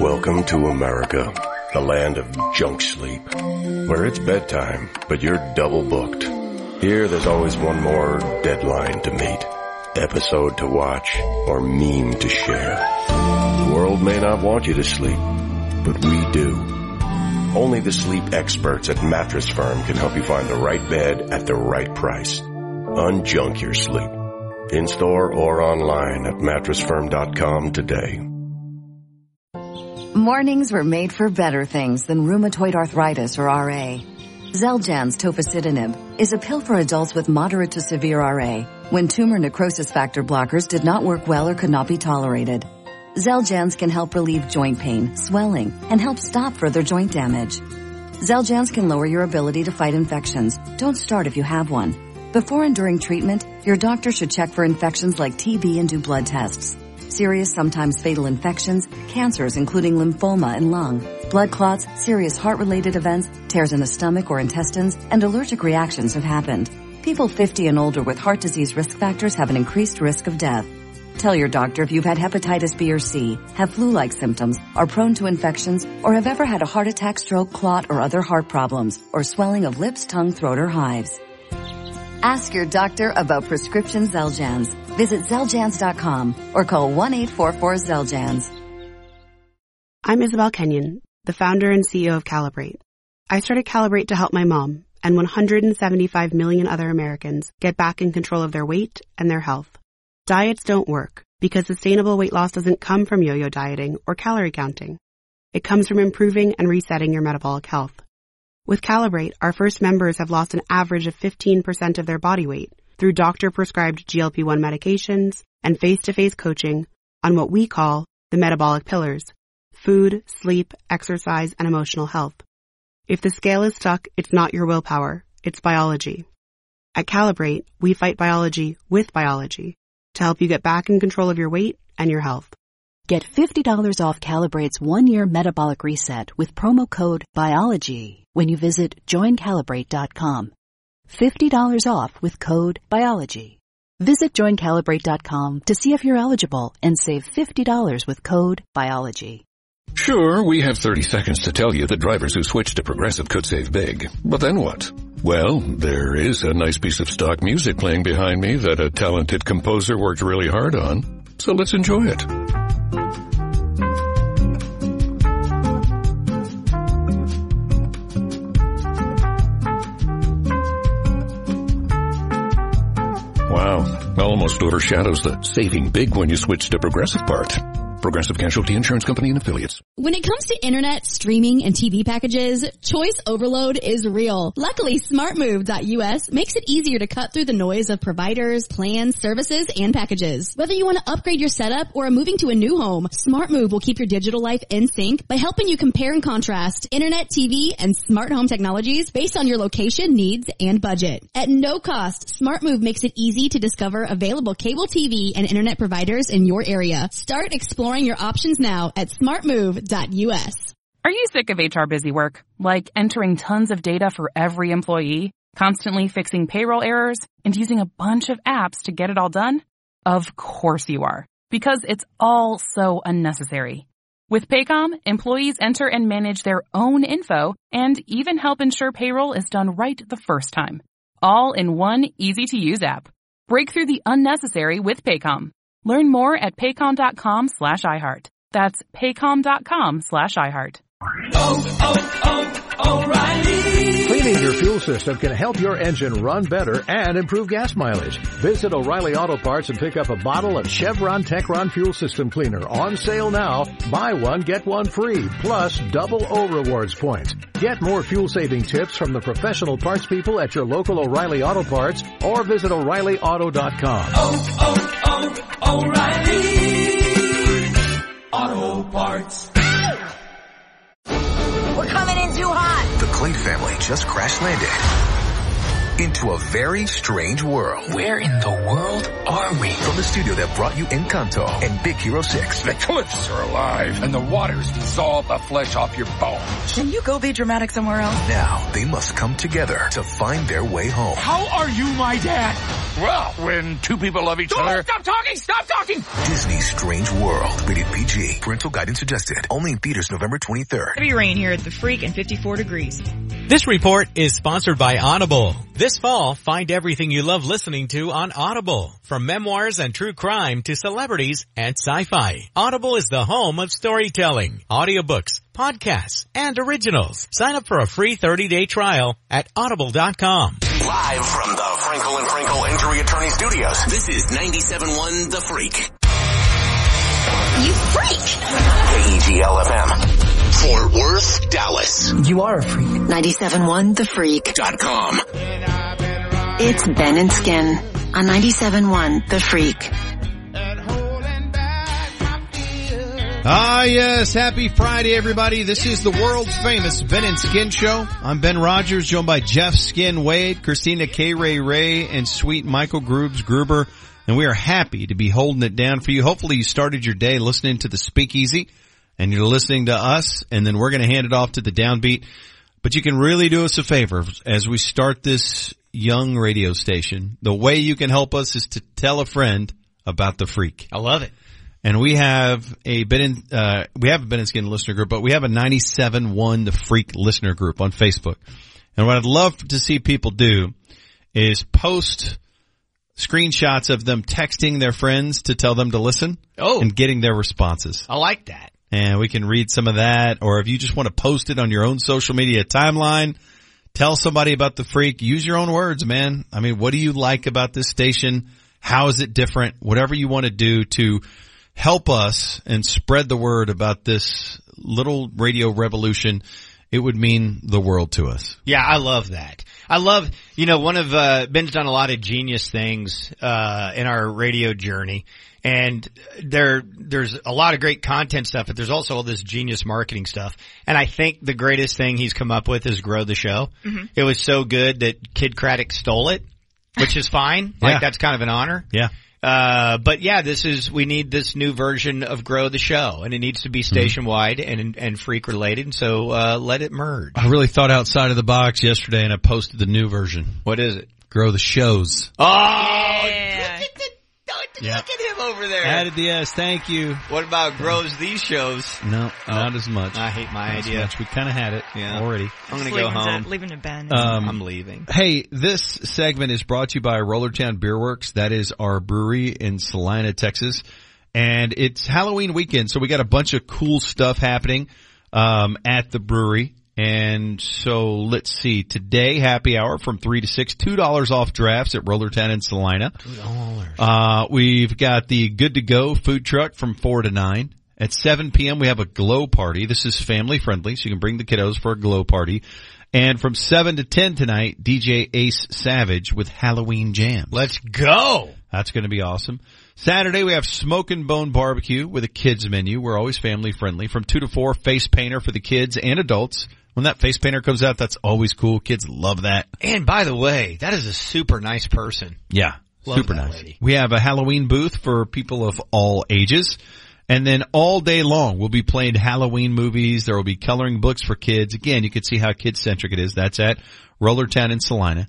Welcome to America, the land of junk sleep, where it's bedtime, but you're double booked. Here there's always one more deadline to meet, episode to watch, or meme to share. The world may not want you to sleep, but we do. Only the sleep experts at Mattress Firm can help you find the right bed at the right price. Unjunk your sleep. in store or online at mattressfirm.com today. Mornings were made for better things than rheumatoid arthritis or RA. Xeljanz tofacitinib is a pill for adults with moderate to severe RA when tumor necrosis factor blockers did not work well or could not be tolerated. Xeljanz can help relieve joint pain, swelling, and help stop further joint damage. Xeljanz can lower your ability to fight infections. Don't start if you have one. Before and during treatment, your doctor should check for infections like TB and do blood tests. Serious, sometimes fatal infections, cancers including lymphoma and lung, blood clots, serious heart-related events, tears in the stomach or intestines, and allergic reactions have happened. People 50 and older with heart disease risk factors have an increased risk of death. Tell your doctor if you've had hepatitis B or C, have flu-like symptoms, are prone to infections, or have ever had a heart attack, stroke, clot, or other heart problems, or swelling of lips, tongue, throat, or hives. Ask your doctor about prescription Xeljanz. Visit Xeljanz.com or call 1-844-XELJANZ. I'm Isabelle Kenyon, the founder and CEO of Calibrate. I started Calibrate to help my mom and 175 million other Americans get back in control of their weight and their health. Diets don't work because sustainable weight loss doesn't come from yo-yo dieting or calorie counting. It comes from improving and resetting your metabolic health. With Calibrate, our first members have lost an average of 15% of their body weight through doctor prescribed GLP-1 medications and face-to-face coaching on what we call the metabolic pillars, food, sleep, exercise, and emotional health. If the scale is stuck, it's not your willpower, it's biology. At Calibrate, we fight biology with biology to help you get back in control of your weight and your health. Get $50 off Calibrate's one-year metabolic reset with promo code BIOLOGY when you visit joincalibrate.com. $50 off with code BIOLOGY. Visit joincalibrate.com to see if you're eligible and save $50 with code BIOLOGY. Sure, we have 30 seconds to tell you that drivers who switch to Progressive could save big. But then what? Well, there is a nice piece of stock music playing behind me that a talented composer worked really hard on. So let's enjoy it. Wow, almost overshadows the saving big when you switch to Progressive part. Progressive Casualty Insurance Company and Affiliates. When it comes to internet, streaming, and TV packages, choice overload is real. Luckily, smartmove.us makes it easier to cut through the noise of providers, plans, services, and packages. Whether you want to upgrade your setup or are moving to a new home, SmartMove will keep your digital life in sync by helping you compare and contrast internet, TV, and smart home technologies based on your location, needs, and budget. At no cost, SmartMove makes it easy to discover available cable TV and internet providers in your area. Start exploring your options now at smartmove.us. Are you sick of HR busy work? Like entering tons of data for every employee, constantly fixing payroll errors, and using a bunch of apps to get it all done? Of course you are. Because it's all so unnecessary. With Paycom, employees enter and manage their own info and even help ensure payroll is done right the first time. All in one easy to use app. Break through the unnecessary with Paycom. Learn more at paycom.com slash iHeart. That's paycom.com slash iHeart. Cleaning your fuel system can help your engine run better and improve gas mileage. Visit O'Reilly Auto Parts and pick up a bottle of Chevron Techron Fuel System Cleaner on sale now. Buy one, get one free, plus double O rewards points. Get more fuel saving tips from the professional parts people at your local O'Reilly Auto Parts or visit O'ReillyAuto.com. Oh, oh, oh, O'Reilly! Auto Parts. Coming in too hot. The Clay family just crash landed into a very strange world. Where in the world are we? From the studio that brought you Encanto and Big Hero 6. The cliffs are alive and the waters dissolve the flesh off your bones. Can you go be dramatic somewhere else? Now they must come together to find their way home. How are you my dad? Well, when two people love each Don't other. Stop talking! Stop talking! Disney's Strange World. Rated PG. Parental guidance suggested. Only in theaters November 23rd. Heavy rain here at the Freak and 54 degrees. This report is sponsored by Audible. This fall, find everything you love listening to on Audible. From memoirs and true crime to celebrities and sci-fi. Audible is the home of storytelling, audiobooks, podcasts, and originals. Sign up for a free 30-day trial at audible.com. Live from the Frenkel and Frenkel Injury Attorney Studios. This is 97.1 The Freak. You freak! KEGL FM. Fort Worth, Dallas. You are a freak. 97.1 The Freak. Dot com. It's Ben and Skin on 97.1 The Freak. Ah, yes. Happy Friday, everybody. This is the world's famous Ben and Skin Show. I'm Ben Rogers, joined by Jeff Skin Wade, Christina K. Ray Ray, and sweet Michael Groobs Gruber. And we are happy to be holding it down for you. Hopefully you started your day listening to the speakeasy and you're listening to us and then we're going to hand it off to the downbeat. But you can really do us a favor as we start this young radio station. The way you can help us is to tell a friend about the freak. I love it. And we have a Ben in, uh, we have a Ben and Skin listener group, but we have a 97.1 The Freak listener group on Facebook. And what I'd love to see people do is post screenshots of them texting their friends to tell them to listen. Oh. And getting their responses. I like that. And we can read some of that, or if you just want to post it on your own social media timeline, tell somebody about the freak, use your own words, man. I mean, what do you like about this station? How is it different? Whatever you want to do to help us and spread the word about this little radio revolution, it would mean the world to us. Yeah, I love that. I love, you know, one of, uh, Ben's done a lot of genius things, uh, in our radio journey. And there, there's a lot of great content stuff, but there's also all this genius marketing stuff. And I think the greatest thing he's come up with is grow the show. Mhm. It was so good that Kidd Kraddick stole it, which is fine. <laughs> Yeah. Like that's kind of an honor. Yeah. Uh, but yeah, this is, we need this new version of grow the show and it needs to be station wide and, and freak related. So, uh, let it merge. I really thought outside of the box yesterday and I posted the new version. What is it? Grow the shows. Oh, Yeah. Yeah. look at him over there. Added the S. Thank you. What about grows these shows? No, not as much. I hate my Not as idea. much. We kind of had it Yeah. already. I'm gonna go leaving home. To, leaving to Ben. Um, I'm leaving. Hey, this segment is brought to you by Rollertown Beer Works. That is our brewery in Celina, Texas. And it's Halloween weekend, so we got a bunch of cool stuff happening um, at the brewery. And so let's see. Today, happy hour from 3 to 6, $2 off drafts at Rollertown in Celina. Two Uh, we've got the Good to Go food truck from 4 to 9. At 7 p.m. we have a glow party. This is family friendly, so you can bring the kiddos for a glow party. And from 7 to 10 tonight, DJ Ace Savage with Halloween Jams. Let's go. That's going to be awesome. Saturday we have Smoke and Bone Barbecue with a kids menu. We're always family friendly. From 2 to 4, face painter for the kids and adults. When that face painter comes out, that's always cool. Kids love that. And by the way, that is a super nice person. Yeah. Love super nice. lady. We have a Halloween booth for people of all ages. And then all day long, we'll be playing Halloween movies. There will be coloring books for kids. Again, you can see how kid centric it is. That's at Rollertown in Celina.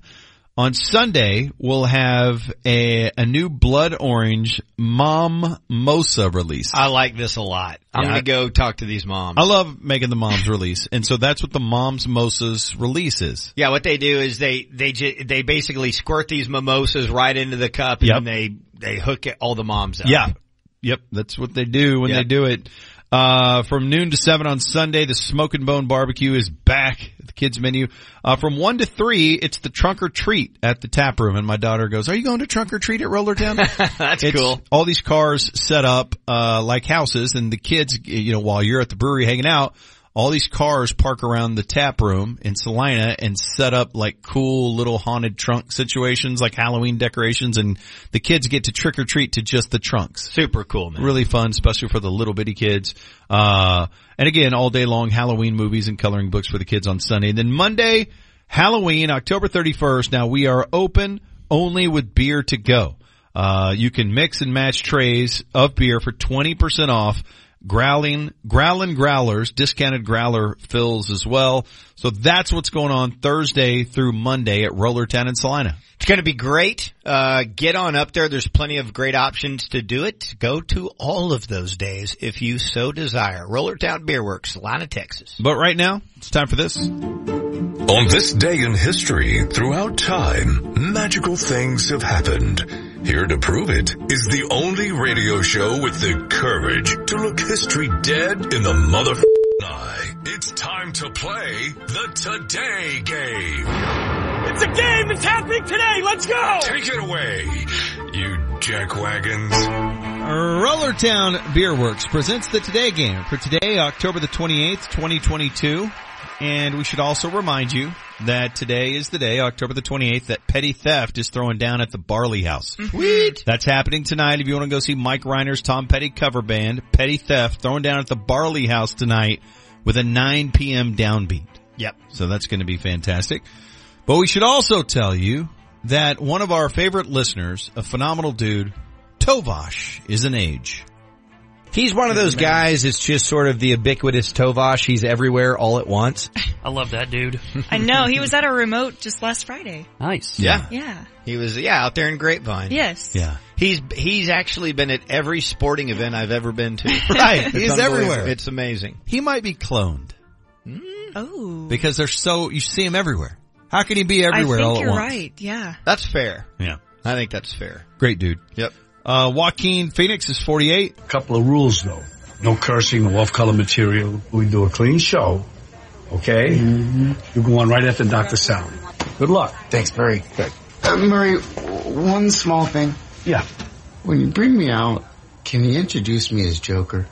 On Sunday, we'll have a, a new blood orange Mom Mosa release. I like this a lot. I'm Yeah, gonna go talk to these moms. I love making the mom's release. And so that's what the Mom's Mosas release is. Yeah, what they do is they they ju- they basically squirt these mimosas right into the cup Yep. and they they hook it, all the moms up. Yeah. Yep. That's what they do when Yep. they do it. Uh, from noon to seven on Sunday, the Smoke and Bone Barbecue is back at the kids menu. Uh, from one to three, it's the trunk or treat at the tap room. And my daughter goes, are you going to trunk or treat at Roller Town? <laughs> That's It's cool. All these cars set up, uh, like houses and the kids, you know, while you're at the brewery hanging out, all these cars park around the tap room in Celina and set up like cool little haunted trunk situations like Halloween decorations and the kids get to trick or treat to just the trunks. Super cool, man. Really fun, especially for the little bitty kids. Uh, and again, all day long Halloween movies and coloring books for the kids on Sunday. And then Monday, Halloween, October 31st. Now we are open only with beer to go. Uh, you can mix and match trays of beer for 20% off. Growling, growling growlers, discounted growler fills as well. So that's what's going on Thursday through Monday at Roller Rollertown in Celina. It's going to be great. Uh, get on up there. There's plenty of great options to do it. Go to all of those days if you so desire. Rollertown Beer Works, Celina, Texas. But right now, it's time for this. On this day in history, throughout time, magical things have happened. Here to prove it is the only radio show with the courage to look history dead in the mother eye. It's time to play the Today Game. It's a game. It's happening today. Let's go. Take it away, you jackwagons. Rollertown Beer Works presents the Today Game for today, October the 28th, 2022. And we should also remind you that today is the day, October the 28th, that Petty Theft is throwing down at the Barley House. Mm-hmm. Sweet. That's happening tonight. If you want to go see Mike Reiner's Tom Petty cover band, Petty Theft, throwing down at the Barley House tonight with a 9 p.m. downbeat. Yep. So that's going to be fantastic. But we should also tell you that one of our favorite listeners, a phenomenal dude, Tovash, is an age. He's one of those guys that's just sort of the ubiquitous Tovash. He's everywhere all at once. <laughs> I love that dude. <laughs> I know he was at a remote just last Friday. Nice. Yeah. Yeah. He was, yeah, out there in Grapevine. Yes. Yeah. He's, he's actually been at every sporting event I've ever been to. <laughs> Right. It's He's everywhere. It's amazing. He might be cloned mm. Oh. because they're so, you see him everywhere. How can he be everywhere I think all at you're once? right. Yeah. That's fair. Yeah. I think that's fair. Great dude. Yep. Uh, Joaquin Phoenix is 48. A Couple of rules though. No cursing, no off-color material. We do a clean show. Okay? You're going right after Dr. Sally. Good luck. Thanks, Murray. Uh, Murray, one small thing. Yeah. When you bring me out, can you introduce me as Joker?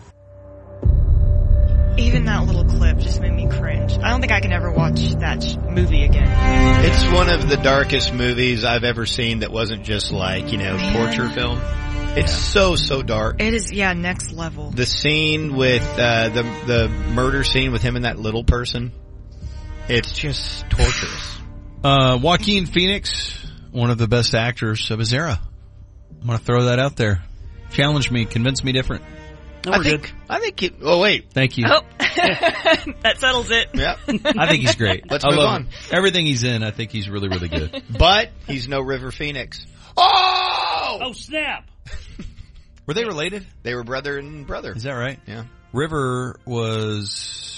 Even that little clip just made me cringe. I don't think I can ever watch that sh- movie again. It's one of the darkest movies I've ever seen that wasn't just like, you know, torture film. It's so, so dark. It is, yeah, next level. The scene with, uh, the, the murder scene with him and that little person. It's just torturous. Uh, Joaquin Phoenix, one of the best actors of his era. I'm going to throw that out there. Challenge me, convince me different. I think, I think it, oh wait. Thank you. Oh, <laughs> <laughs> that settles it. Yep. I think he's great. <laughs> Let's I move on. him. Everything he's in, I think he's really, really good. But he's no River Phoenix. Oh! Oh snap! Were they related? They were brother and brother. Is that right? Yeah. River was.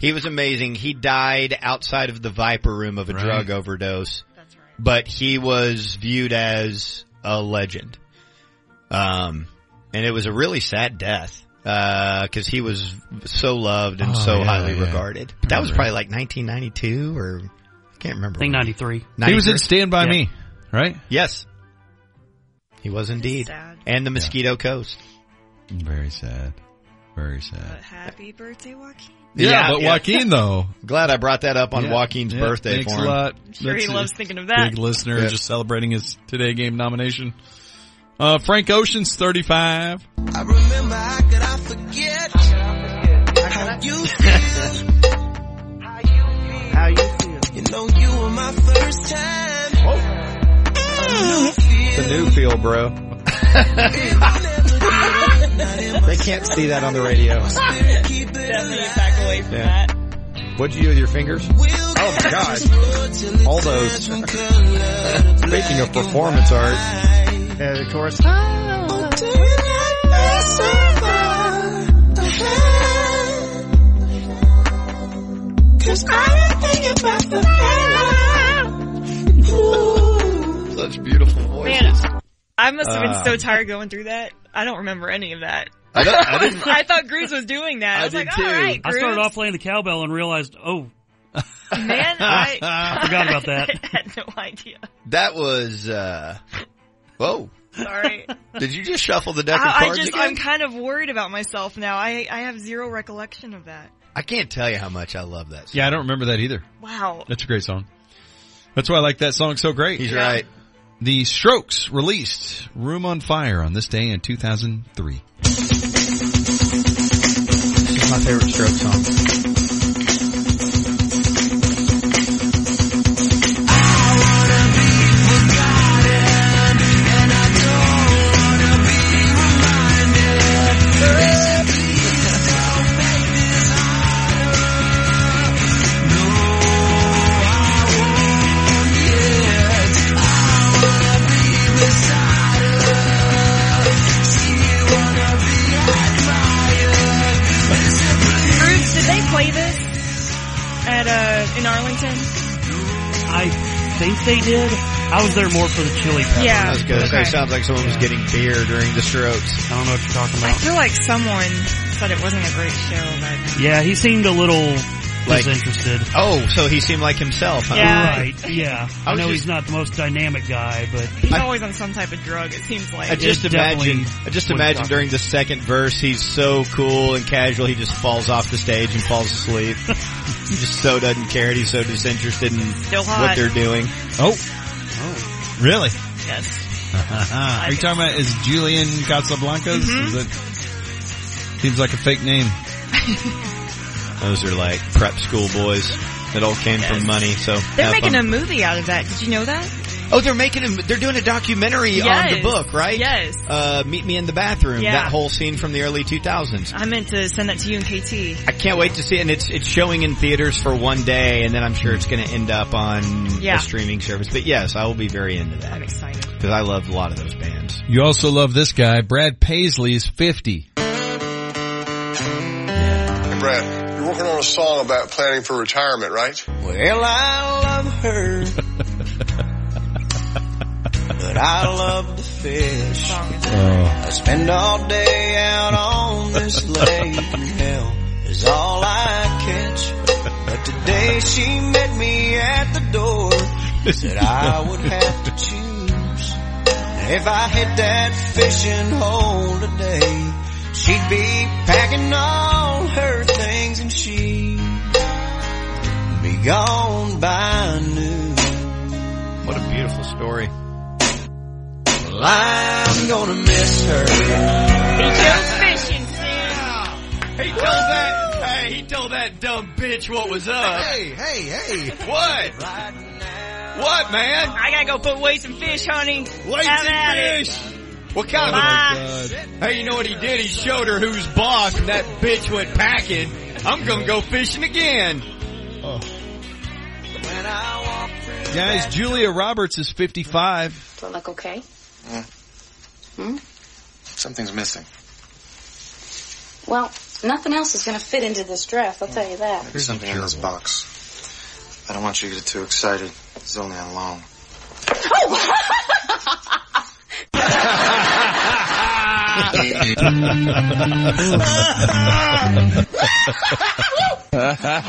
He was amazing. He died outside of the Viper room of a Right. drug overdose. That's right. But he was viewed as a legend. Um, and it was a really sad death. Uh, cause he was so loved and Oh, so yeah, highly yeah. regarded. But that was probably like 1992 or I can't remember. I think when. 93. He was in Stand By Yeah. Me, right? Yes. He was indeed. And the Mosquito Coast. Very sad. Very sad. But happy birthday, Joaquin. Yeah, but Joaquin though. <laughs> Glad I brought that up on Yeah. Joaquin's Yeah, birthday thanks for a him. lot. sure he That's a loves thinking of that. Big listener, Yeah. just celebrating his Today Game nomination. Uh, Frank Ocean's 35. I remember how could I forget how you feel. How you feel? You know you were my first time. It's a new feel, bro. <laughs> they can't see that on the radio. <laughs> Definitely back away from Yeah. that. What'd you do with your fingers? Oh my god. All those. <laughs> Speaking of performance art. Yeah, the chorus. Cause I think about the Such beautiful voices. Man, I must have been Uh, so tired going through that. I don't remember any of that. I don't- I didn't- <laughs> I thought Cruz was doing that. I, I was did like, too. all right, I started off playing the cowbell and realized, oh, Man, <laughs> I Forgot about that. <laughs> I had no idea. That was, uh, whoa. Sorry. <laughs> Did you just shuffle the deck of I, I cards just, again? I'm kind of worried about myself now. I, I have zero recollection of that. I can't tell you how much I love that song. Yeah, I don't remember that either. Wow. That's a great song. That's why I like that song so great. He's right. The Strokes released Room on Fire on this day in 2003. This is my favorite stroke song. In Arlington? I think they did. I was there more for the chili peppers. Yeah. I was gonna say, Okay. sounds like someone was getting beer during the strokes. I don't know what you're talking about. I about. feel like someone said it wasn't a great show, but Yeah, he seemed a little Like- disinterested. Oh, so he seemed like himself, huh? Right, yeah. I, I know just- he's not the most dynamic guy, but He's always on some type of drug, it seems like. I just imagine, I just imagine during the second verse, he's so cool and casual, he just falls off the stage and falls asleep. <laughs> he just so doesn't care, he's so disinterested in what they're doing. Oh. Really? Yes. <laughs> Are you talking about is Julian Casablancas? Mhm. Is that seems like a fake name? <laughs> Those are like prep school boys that all came from money, so. They're making fun. a movie out of that. Did you know that? Oh, they're making a, they're doing a documentary on the book, right? Yes. Uh, Meet Me in the Bathroom. Yeah. That whole scene from the early 2000s. I meant to send that to you and KT. I can't wait to see it, and it's it's showing in theaters for one day, and then I'm sure it's going to end up on Yeah. a streaming service. But yes, I will be very into that. I'm excited because I love a lot of those bands. You also love this guy. Brad Paisley is 50. Brad, you're working on a song about planning for retirement, right? Well, I love her. but I love to fish. I spend all day out on this lake and hell is all I catch. But today she met me at the door. Said I would have to choose. If I hit that fishing hole today, she'd be packing all her things and she'd be gone by noon. What a beautiful story. Well, I'm gonna miss her. He goes fishing, He told that, hey, he told that dumb bitch what was up. Hey, hey, hey. What? What, man? I gotta go put away some fish, honey. Wait Have some at it. Fish. What kind Bye. of? Hey, you know what he did? He showed her who's boss, and that bitch went packing. I'm gonna go fishing again. Guys, Julia Roberts is 55. Do I look okay? Mm. Hmm? Something's missing. Well, nothing else is going to fit into this dress, I'll tell you that. There's something in this box. I don't want you to get too excited. It's only on loan. <laughs> <laughs> Ha ha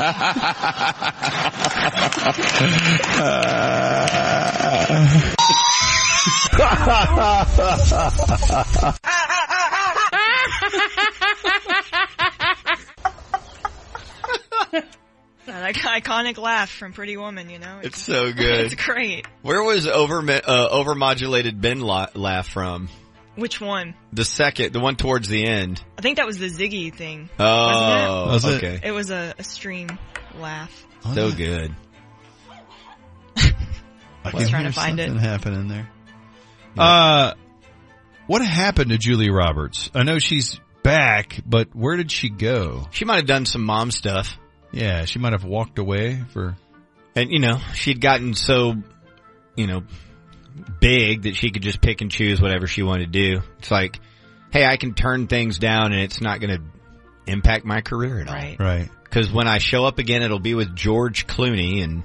ha! That iconic laugh from Pretty Woman, you know? It's so <laughs> good. it's great. Where was over uh, overmodulated Ben la- laugh from? Which one? The second, the one towards the end. I think that was the Ziggy thing. Oh, Was it? okay. It was a, a stream laugh. So good. <laughs> I was trying to find it. something happening there. Uh, what happened to Julia Roberts? I know she's back, but where did she go? She might have done some mom stuff. Yeah, she might have walked away for. And, you know, she'd gotten so, you know, big that she could just pick and choose whatever she wanted to do. It's like, hey, I can turn things down and it's not going to impact my career at all. Right. Right. Because when I show up again, it'll be with George Clooney and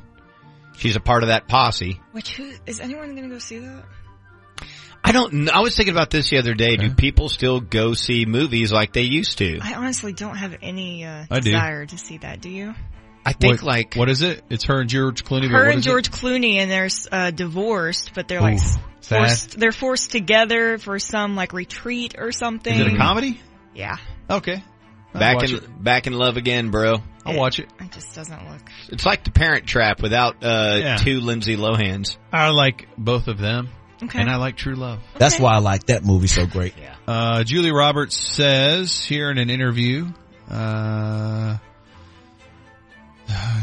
she's a part of that posse. Which, who, is anyone gonna go see that? I don't. I was thinking about this the other day. Do people still go see movies like they used to? I honestly don't have any, uh, I do. desire to see that, do you? I think What- like, what is it? It's her and George Clooney. but Her what and is it? George Clooney and they're, uh, divorced, but they're like, Ooh, forced, they're forced together for some, like, retreat or something. Is it a comedy? Yeah. Okay. I'll back in, it. back in love again, bro. I'll watch it. It just doesn't look. It's like the Parent Trap without uh, Yeah. two Lindsay Lohans. I like both of them. Okay. And I like True Love. That's why I like that movie so great. Uh, Julie Roberts says here in an interview, uh,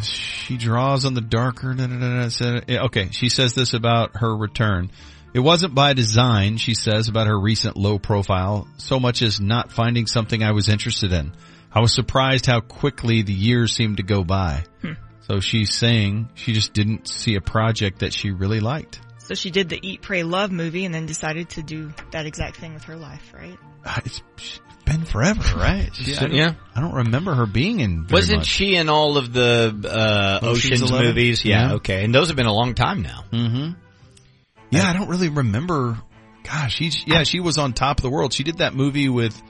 she draws on the darker. Da, da, da, da, said- okay, she says this about her return. It wasn't by design, she says, about her recent low profile, so much as not finding something I was interested in. I was surprised how quickly the years seemed to go by. Hmm. So she's saying she just didn't see a project that she really liked. So she did the Eat, Pray, Love movie and then decided to do that exact thing with her life, right? Uh, It's been forever, right? <laughs> She- I don't- Yeah. I don't remember her being in. very Wasn't much. she in all of the uh, Ocean's Ocean's, movies? Yeah, Yeah. okay. And those have been a long time now. Mm-hmm. Yeah, I don't really remember. Gosh, she's yeah, she was on top of the world. She did that movie with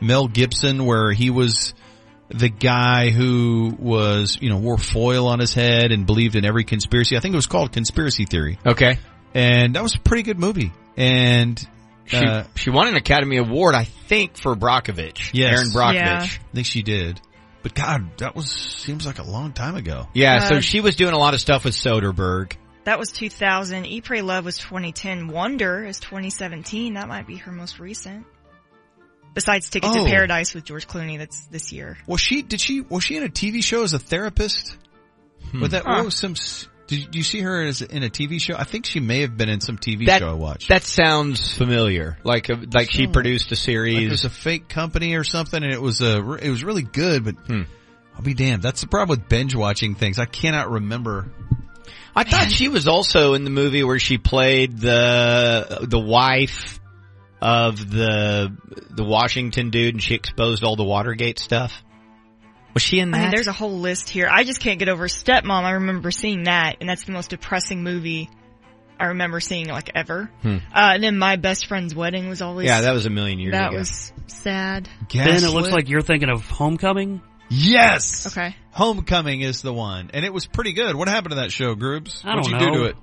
Mel Gibson where he was the guy who was, you know, wore foil on his head and believed in every conspiracy. I think it was called Conspiracy Theory. Okay. And that was a pretty good movie. And, She, uh, she won an Academy Award, I think, for Brockovich. yes. Erin Brockovich. Yeah. I think she did. But God, that was, seems like a long time ago. Yeah, so Uh, she was doing a lot of stuff with Soderbergh. That was 2000. Eat, Pray, Love was 2010. Wonder is 2017. That might be her most recent. Besides Ticket Oh. to Paradise with George Clooney, that's this year. Was she, did she, was she in a TV show as a therapist? Hmm. Was that, Huh. what was some, s- did you see her as in a TV show? I think she may have been in some TV That, show I watched. that sounds familiar. Like, a, like she produced a Like series. it was a fake company or something, and it was a it was really good. But Hmm. I'll be damned. That's the problem with binge watching things. I cannot remember. I thought she was also in the movie where she played the the wife of the the Washington dude, and she exposed all the Watergate stuff. Was she in I mean, that? there's a whole list here. I just can't get over Stepmom. I remember seeing that, and that's the most depressing movie I remember seeing like ever. Hmm. Uh, and then My Best Friend's Wedding was always yeah, that was a million years that ago. was sad. Ben, it looks Gaslit? like you're thinking of Homecoming. Yes. Okay. Homecoming is the one, and it was pretty good. What happened to that show, Groobs? I What'd don't you do to it?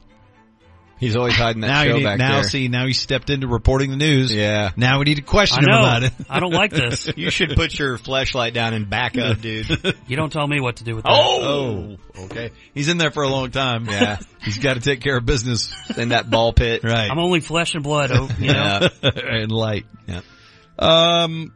He's always hiding that now show need, back now there. Now see now he stepped into reporting the news. Yeah. Now we need to question I him about it. I don't like this. <laughs> You should put your flashlight down and back up, dude. <laughs> You don't tell me what to do with that. Oh, okay. He's in there for a long time. Yeah. <laughs> He's got to take care of business. in that ball pit. Right. I'm only flesh and blood, oh, you know. Yeah. and light. Yeah. Um,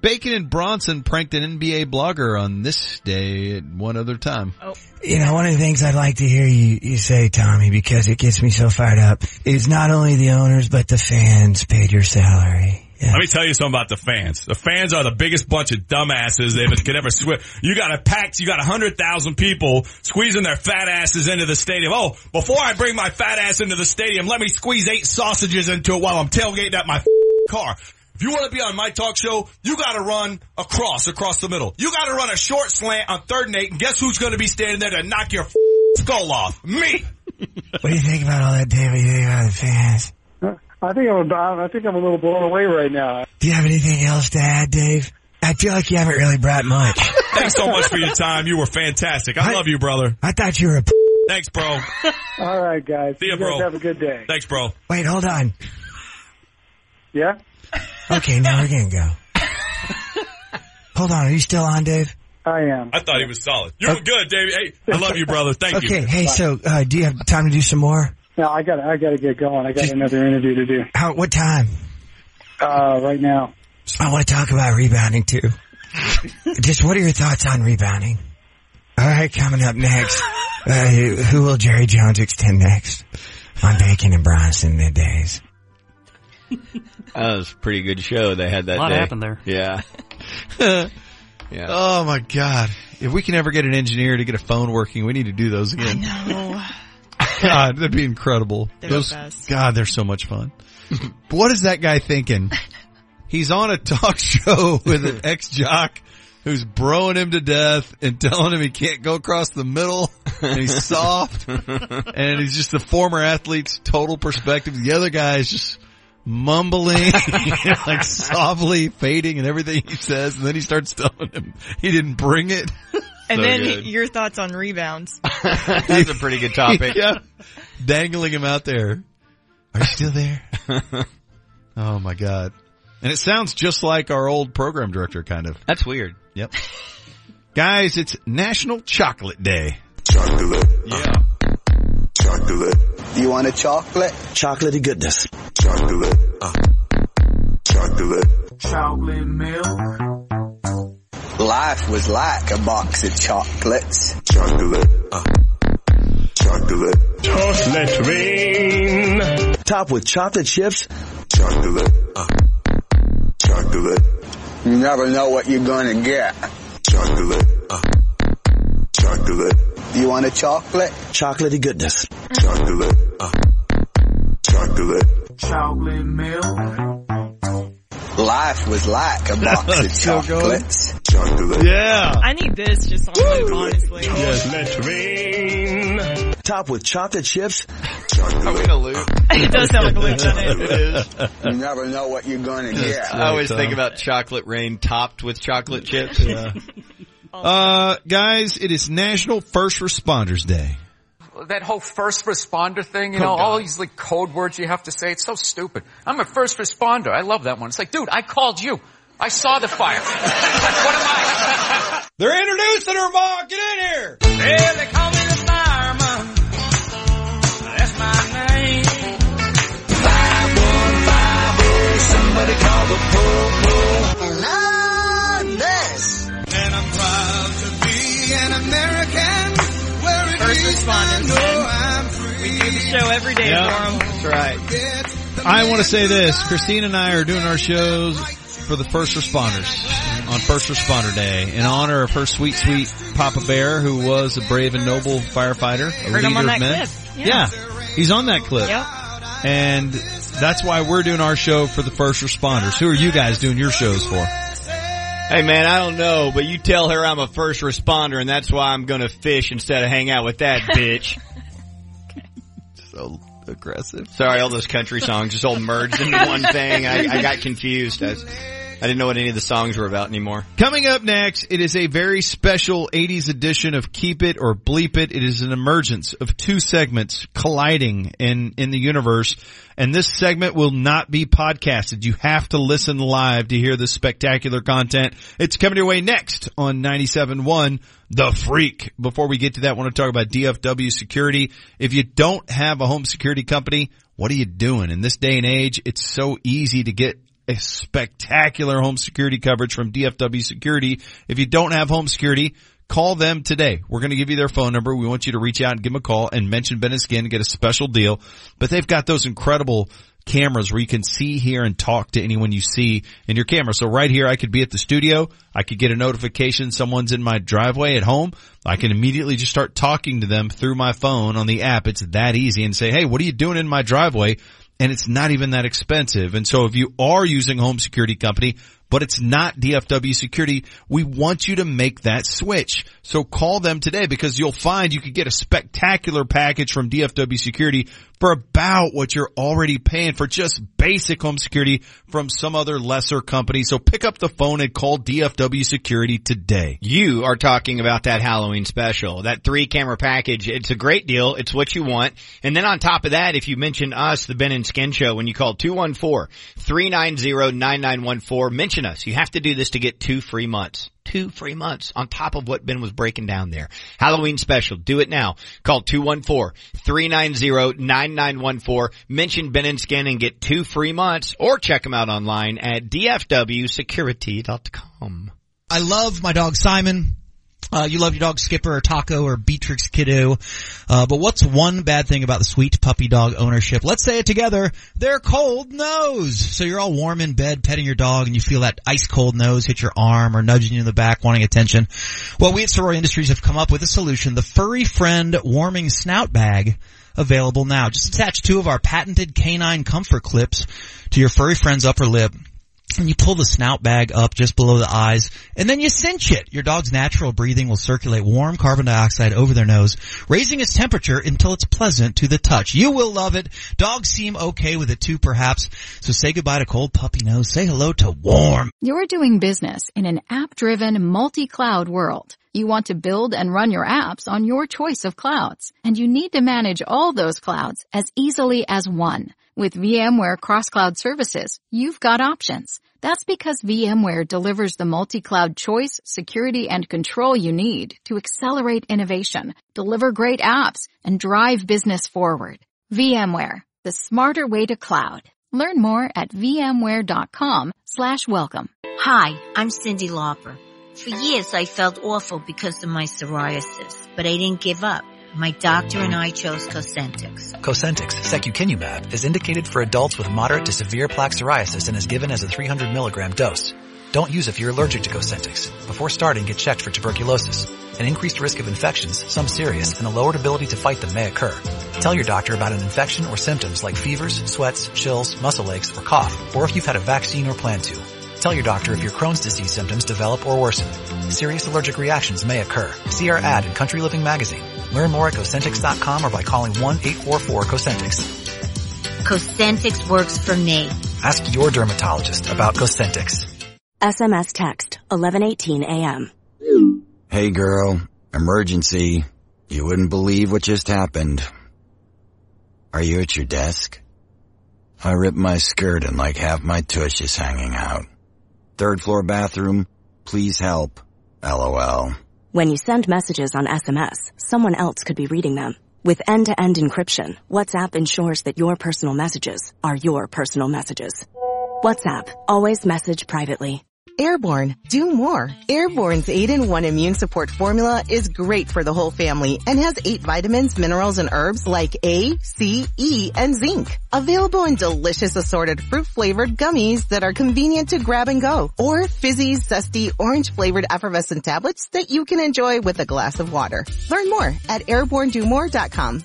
Bacon and Bronson pranked an NBA blogger on this day at one other time. Oh. You know, one of the things I'd like to hear you, you say, Tommy, because it gets me so fired up, is not only the owners, but the fans paid your salary. Let me tell you something about the fans. The fans are the biggest bunch of dumbasses they could ever swim. You got a packed, you got a hundred thousand people squeezing their fat asses into the stadium. Oh, before I bring my fat ass into the stadium, let me squeeze eight sausages into it while I'm tailgating at my car. If you want to be on my talk show, you got to run across, across the middle. You got to run a short slant on third and eight, and guess who's going to be standing there to knock your skull off? Me. <laughs> What do you think about all that, Dave? You think about the fans? I think I'm about, I think I'm a little blown away right now. Do you have anything else to add, Dave? I feel like you haven't really brought much. <laughs> Thanks so much for your time. You were fantastic. I love you, brother. I thought you were a. P- Thanks, bro. All right, guys. See ya, you guys bro. have a good day. Thanks, bro. Wait, hold on. Yeah? Okay, now we're gonna go. Hold on, are you still on, Dave? I am. I thought he was solid. You were good, Dave. Hey, I love you, brother. Thank okay, you. Okay. Hey, so uh, do you have time to do some more? No, I got I got to get going. I got another interview to do. How? What time? Uh, right now. I want to talk about rebounding too. Just what are your thoughts on rebounding? All right, coming up next, uh, who will Jerry Jones extend next on Bacon and Bronson middays? That was a pretty good show they had that A lot day. happened there. Yeah. <laughs> yeah. Oh my God. If we can ever get an engineer to get a phone working, we need to do those again. No. <laughs> God, that'd be incredible. They're the best. God, they're so much fun. <laughs> But what is that guy thinking? He's on a talk show with an ex jock who's broing him to death and telling him he can't go across the middle and he's soft and he's just the former athlete's total perspective. The other guy is just mumbling, <laughs> like softly fading and everything he says. And then he starts telling him he didn't bring it. And So then good. your thoughts on rebounds. <laughs> That's a pretty good topic. yeah. Dangling him out there. Are you still there? <laughs> oh my God. And it sounds just like our old program director kind of. That's weird. Yep. Guys, it's National Chocolate Day. Chocolate. Yeah. Chocolate. You want a chocolate? Chocolatey goodness. Chocolate. Uh. Chocolate. Chocolate milk. Life was like a box of chocolates. Chocolate. Uh. Chocolate. Chocolate rain. Top with chocolate chips. Chocolate. Uh. Chocolate. You never know what you're gonna get. Chocolate. Uh. Chocolate. You want a chocolate? Chocolatey goodness. Chocolate. Uh. Chocolate. Chocolate milk. Life was like a box of <laughs> Still going? chocolates. Chocolate. Yeah. I need this just on loop, honestly. Chocolate rain. Top with chocolate chips. Are we in a loop? <laughs> it does sound like a loop, doesn't it? <laughs> It is. You never know what you're gonna get. I always Tom. think about chocolate rain topped with chocolate chips. Yeah. Uh, guys, it is National First Responders Day. That whole first responder thing, you Oh, know, all these like code words you have to say, it's so stupid. I'm a first responder. I love that one. It's like, dude, I called you. I saw the fire. <laughs> what am I? <laughs> They're introducing her, Ma. Get in here. Yeah, they call me the fireman. That's my name. Five one five oh, somebody call the po-po. Hello, First is responders, I know man. I'm free. We do the show every day Yeah. for them. That's right. I want to say this. Christine and I are doing our shows for the first responders on First Responder Day in honor of her sweet, sweet Papa Bear, who was a brave and noble firefighter, a Heard leader him on of that men. clip. Yeah. he's on that clip. Yep. And that's why we're doing our show for the first responders. Who are you guys doing your shows for? Hey man, I don't know, but you tell her I'm a first responder and that's why I'm gonna fish instead of hang out with that <laughs> bitch. so aggressive. Sorry, all those country songs just all merged into one thing. I, I got confused. I, was- I didn't know what any of the songs were about anymore. Coming up next, it is a very special 80s edition of Keep It or Bleep It. It is an emergence of two segments colliding in, in the universe. And this segment will not be podcasted. You have to listen live to hear this spectacular content. It's coming your way next on 97.1 The Freak. Before we get to that, I want to talk about DFW security. If you don't have a home security company, what are you doing? In this day and age, it's so easy to get spectacular home security coverage from DFW Security. If you don't have home security, call them today. We're going to give you their phone number. We want you to reach out and give them a call and mention Ben and Skin and get a special deal. But they've got those incredible cameras where you can see, hear, and talk to anyone you see in your camera. So right here, I could be at the studio. I could get a notification someone's in my driveway at home. I can immediately just start talking to them through my phone on the app. It's that easy and say, Hey, what are you doing in my driveway? And it's not even that expensive. And so if you are using a home security company, but it's not DFW security, we want you to make that switch. So call them today because you'll find you could get a spectacular package from DFW security for about what you're already paying for just basic home security from some other lesser company. So pick up the phone and call DFW security today. You are talking about that Halloween special, that three camera package. It's a great deal. It's what you want. And then on top of that, if you mention us, the Ben and Skin Show, when you call 214-390-9914, mention us. You have to do this to get two free months. Two free months on top of what Ben was breaking down there. Halloween special. Do it now. Call 214-390-9914. Mention Ben and Skin and get two free months or check them out online at dfwsecurity.com. I love my dog Simon. Uh, you love your dog Skipper or Taco or Beatrix Kiddo. Uh, but what's one bad thing about the sweet puppy dog ownership? Let's say it together. Their cold nose. So you're all warm in bed petting your dog and you feel that ice cold nose hit your arm or nudging you in the back wanting attention. Well, we at Soroy Industries have come up with a solution. The Furry Friend Warming Snout Bag available now. Just attach two of our patented canine comfort clips to your furry friend's upper lip and you pull the snout bag up just below the eyes, and then you cinch it. Your dog's natural breathing will circulate warm carbon dioxide over their nose, raising its temperature until it's pleasant to the touch. You will love it. Dogs seem okay with it too, perhaps. So say goodbye to cold puppy nose. Say hello to warm. You're doing business in an app-driven, multi-cloud world. You want to build and run your apps on your choice of clouds, and you need to manage all those clouds as easily as one. With VMware Cross-Cloud Services, you've got options. That's because VMware delivers the multi-cloud choice, security, and control you need to accelerate innovation, deliver great apps, and drive business forward. VMware, the smarter way to cloud. Learn more at vmware.com slash welcome. Hi, I'm Cyndi Lauper. For years I felt awful because of my psoriasis, but I didn't give up. My doctor and I chose Cosentyx. Cosentyx secukinumab is indicated for adults with moderate to severe plaque psoriasis and is given as a 300 milligram dose. Don't use if you're allergic to Cosentyx. Before starting, get checked for tuberculosis. An increased risk of infections, some serious, and a lowered ability to fight them may occur. Tell your doctor about an infection or symptoms like fevers, sweats, chills, muscle aches, or cough, or if you've had a vaccine or plan to. Tell your doctor if your Crohn's disease symptoms develop or worsen. Serious allergic reactions may occur. See our ad in Country Living magazine. Learn more at Cosentyx.com or by calling 1-844-COSENTYX. Cosentyx works for me. Ask your dermatologist about Cosentyx. SMS text 1118 AM. Hey girl, emergency. You wouldn't believe what just happened. Are you at your desk? I ripped my skirt and like half my tush is hanging out. Third floor bathroom, please help. LOL. When you send messages on SMS, someone else could be reading them. With end-to-end encryption, WhatsApp ensures that your personal messages are your personal messages. WhatsApp, always message privately. Airborne, do more. Airborne's 8-in-1 immune support formula is great for the whole family and has 8 vitamins, minerals, and herbs like A, C, E, and zinc. Available in delicious assorted fruit-flavored gummies that are convenient to grab and go. Or fizzy, zesty, orange-flavored effervescent tablets that you can enjoy with a glass of water. Learn more at airbornedomore.com.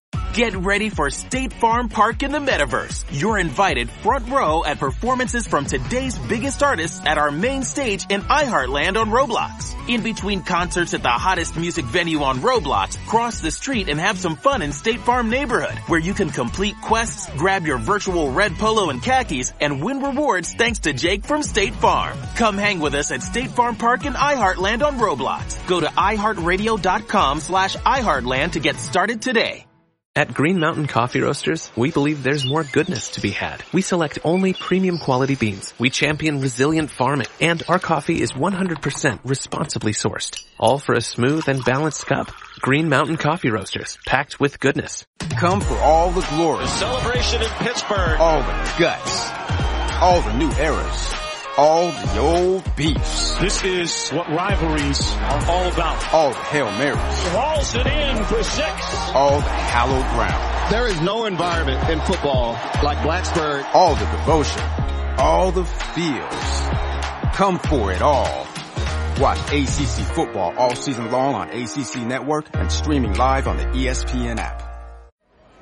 Get ready for State Farm Park in the Metaverse. You're invited front row at performances from today's biggest artists at our main stage in iHeartland on Roblox. In between concerts at the hottest music venue on Roblox, cross the street and have some fun in State Farm neighborhood, where you can complete quests, grab your virtual red polo and khakis, and win rewards thanks to Jake from State Farm. Come hang with us at State Farm Park in iHeartland on Roblox. Go to iHeartRadio.com slash iHeartland to get started today. At Green Mountain Coffee Roasters, we believe there's more goodness to be had. We select only premium quality beans. We champion resilient farming, and our coffee is 100% responsibly sourced. All for a smooth and balanced cup. Green Mountain Coffee Roasters, packed with goodness. Come for all the glory. The Celebration in Pittsburgh. All the guts. All the new eras. All the old beefs. This is what rivalries are all about. All the Hail Marys. Hauls it in for six. All the hallowed ground. There is no environment in football like Blacksburg. All the devotion. All the feels. Come for it all. Watch ACC football all season long on ACC Network and streaming live on the ESPN app.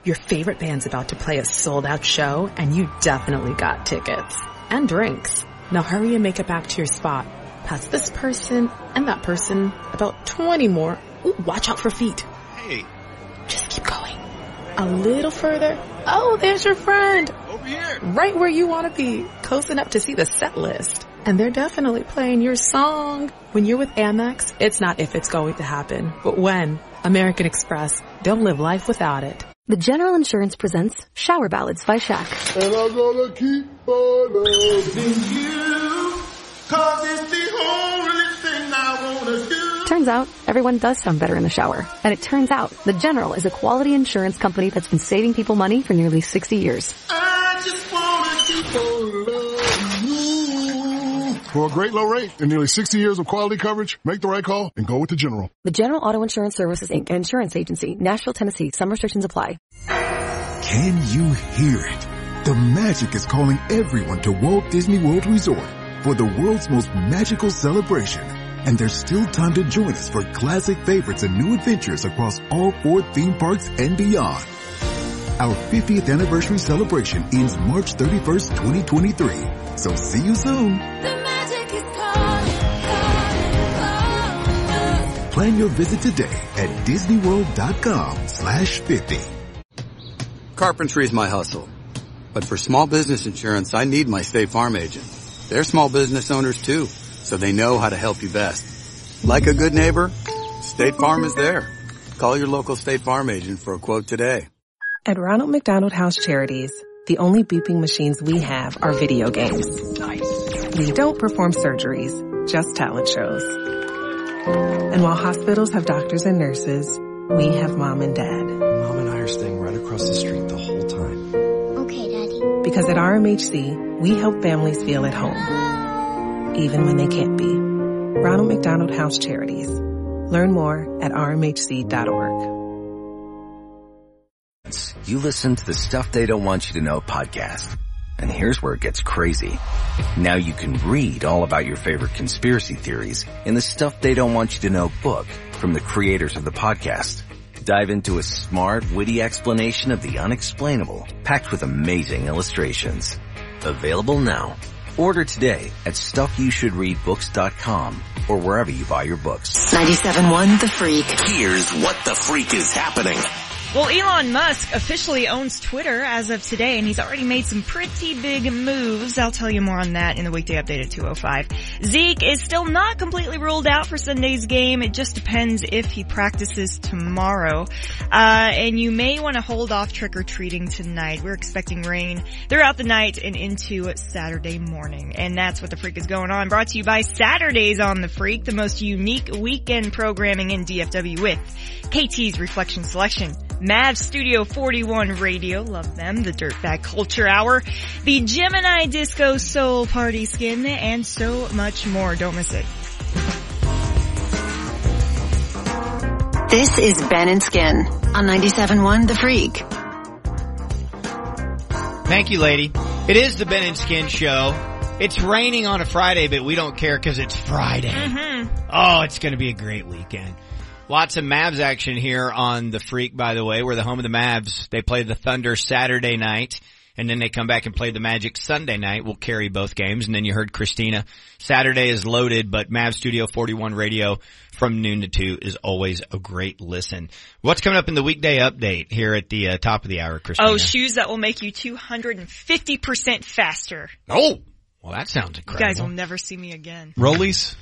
Your favorite band's about to play a sold out show and you definitely got tickets. And drinks. Now hurry and make it back to your spot. Past this person and that person. About 20 more. Ooh, watch out for feet. Hey. Just keep going. A little further. Oh, there's your friend. Over here. Right where you want to be. Close enough to see the set list. And they're definitely playing your song. When you're with Amex, it's not if it's going to happen, but when. American Express. Don't live life without it. The General Insurance presents Shower Ballads by Shaq. And I'm gonna keep on loving you. Cause it's the only thing I wanna do. Turns out, everyone does sound better in the shower. And it turns out, The General is a quality insurance company that's been saving people money for nearly 60 years. I just wanna keep on. For a great low rate and nearly 60 years of quality coverage, make the right call and go with the General. The General Auto Insurance Services Inc. Insurance Agency, Nashville, Tennessee. Some restrictions apply. Can you hear it? The magic is calling everyone to Walt Disney World Resort for the world's most magical celebration. And there's still time to join us for classic favorites and new adventures across all four theme parks and beyond. Our 50th anniversary celebration ends March 31st, 2023. So see you soon. The magic is calling, calling, calling. Plan your visit today at disneyworld.com slash 50. Carpentry is my hustle. But for small business insurance, I need my State Farm agent. They're small business owners too, so they know how to help you best. Like a good neighbor, State Farm is there. Call your local State Farm agent for a quote today. At Ronald McDonald House Charities, the only beeping machines we have are video games. We don't perform surgeries, just talent shows. And while hospitals have doctors and nurses, we have mom and dad. Mom and I are staying right across the street Because at RMHC, we help families feel at home, even when they can't be. Ronald McDonald House Charities. Learn more at rmhc.org. You listen to the Stuff They Don't Want You to Know podcast. And here's where it gets crazy. Now you can read all about your favorite conspiracy theories in the Stuff They Don't Want You to Know book from the creators of the podcast. Dive into a smart, witty explanation of the unexplainable, packed with amazing illustrations. Available now. Order today at stuffyoushouldreadbooks.com or wherever you buy your books. 97.1 The Freak. Here's what the freak is happening. Well, Elon Musk officially owns Twitter as of today, and he's already made some pretty big moves. I'll tell you more on that in the weekday update at 205. Zeke is still not completely ruled out for Sunday's game. It just depends if he practices tomorrow. Uh, and you may want to hold off trick-or-treating tonight. We're expecting rain throughout the night and into Saturday morning. And that's what the Freak is going on. Brought to you by Saturdays on the Freak, the most unique weekend programming in DFW with KT's Reflection Selection. Mavs Studio 41 Radio, love them, the Dirtbag Culture Hour, the Gemini Disco Soul Party Skin, and so much more. Don't miss it. This is Ben and Skin on 97.1 The Freak. Thank you, lady. It is the Ben and Skin show. It's raining on a Friday, but we don't care because it's Friday. Mm-hmm. Oh, it's going to be a great weekend. Lots of Mavs action here on the Freak, by the way. We're the home of the Mavs. They play the Thunder Saturday night, and then they come back and play the Magic Sunday night. We'll carry both games, and then you heard Christina. Saturday is loaded, but Mavs Studio 41 radio from noon to 2 is always a great listen. What's coming up in the weekday update here at the uh, top of the hour, Christina? Oh, shoes that will make you 250% faster. Oh! Well, that sounds incredible. You guys will never see me again. Rollies?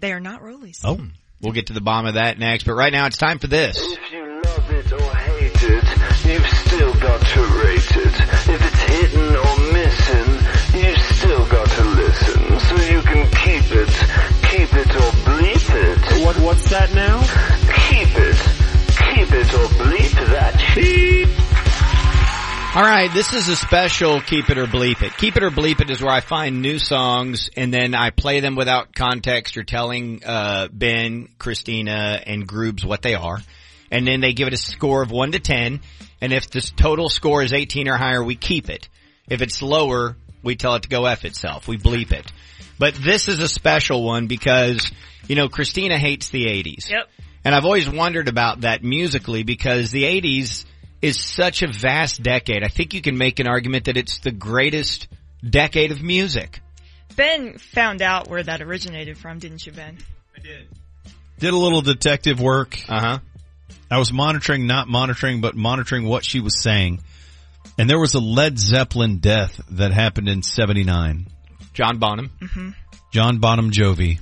They are not rollies. Oh. We'll get to the bottom of that next, but right now it's time for this. If you love it or hate it, you've still got to rate it. If it's hitting or missing, you've still got to listen. So you can keep it, keep it or bleep it. What, what's that now? Keep it, keep it or bleep that cheap. All right, this is a special Keep It or Bleep It. Keep It or Bleep It is where I find new songs and then I play them without context or telling uh, Ben, Christina, and Groobs what they are. And then they give it a score of 1 to 10. And if the total score is 18 or higher, we keep it. If it's lower, we tell it to go F itself. We bleep it. But this is a special one because, you know, Christina hates the 80s. Yep. And I've always wondered about that musically because the 80s is such a vast decade. I think you can make an argument that it's the greatest decade of music. Ben found out where that originated from, didn't you, Ben? I did. Did a little detective work. Uh huh. I was monitoring, not monitoring, but monitoring what she was saying. And there was a Led Zeppelin death that happened in 79. John Bonham. Mm-hmm. John Bonham Jovi.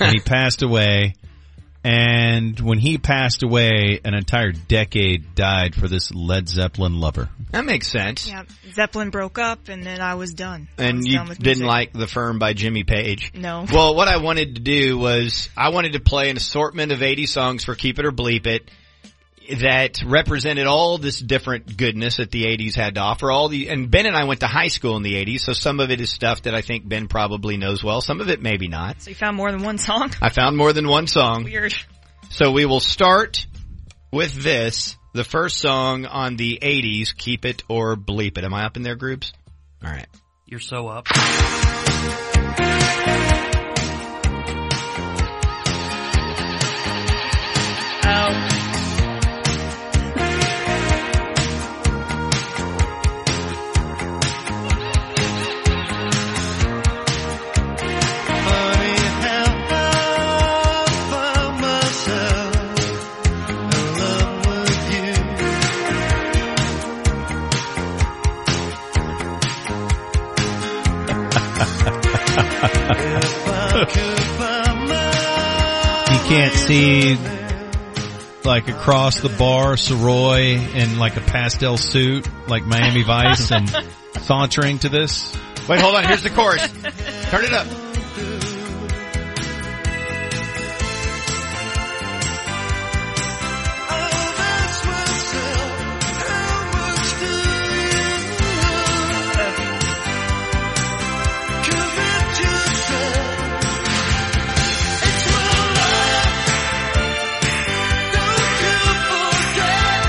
and he <laughs> passed away. And when he passed away, an entire decade died for this Led Zeppelin lover. That makes sense. Yeah, Zeppelin broke up and then I was done. And was you done didn't music. like The Firm by Jimmy Page. No. Well, what I wanted to do was I wanted to play an assortment of 80 songs for Keep It or Bleep It that represented all this different goodness that the 80s had to offer. All the, and Ben and I went to high school in the 80s, so some of it is stuff that I think Ben probably knows well. Some of it maybe not. So you found more than one song? I found more than one song. Weird. So we will start with this, the first song on the 80s, Keep It or Bleep It. Am I up in their Groobs? Alright. You're so up. You can't see like across the bar Soroy in like a pastel suit, like Miami Vice and <laughs> sauntering to this. Wait, hold on. Here's the chorus. Turn it up.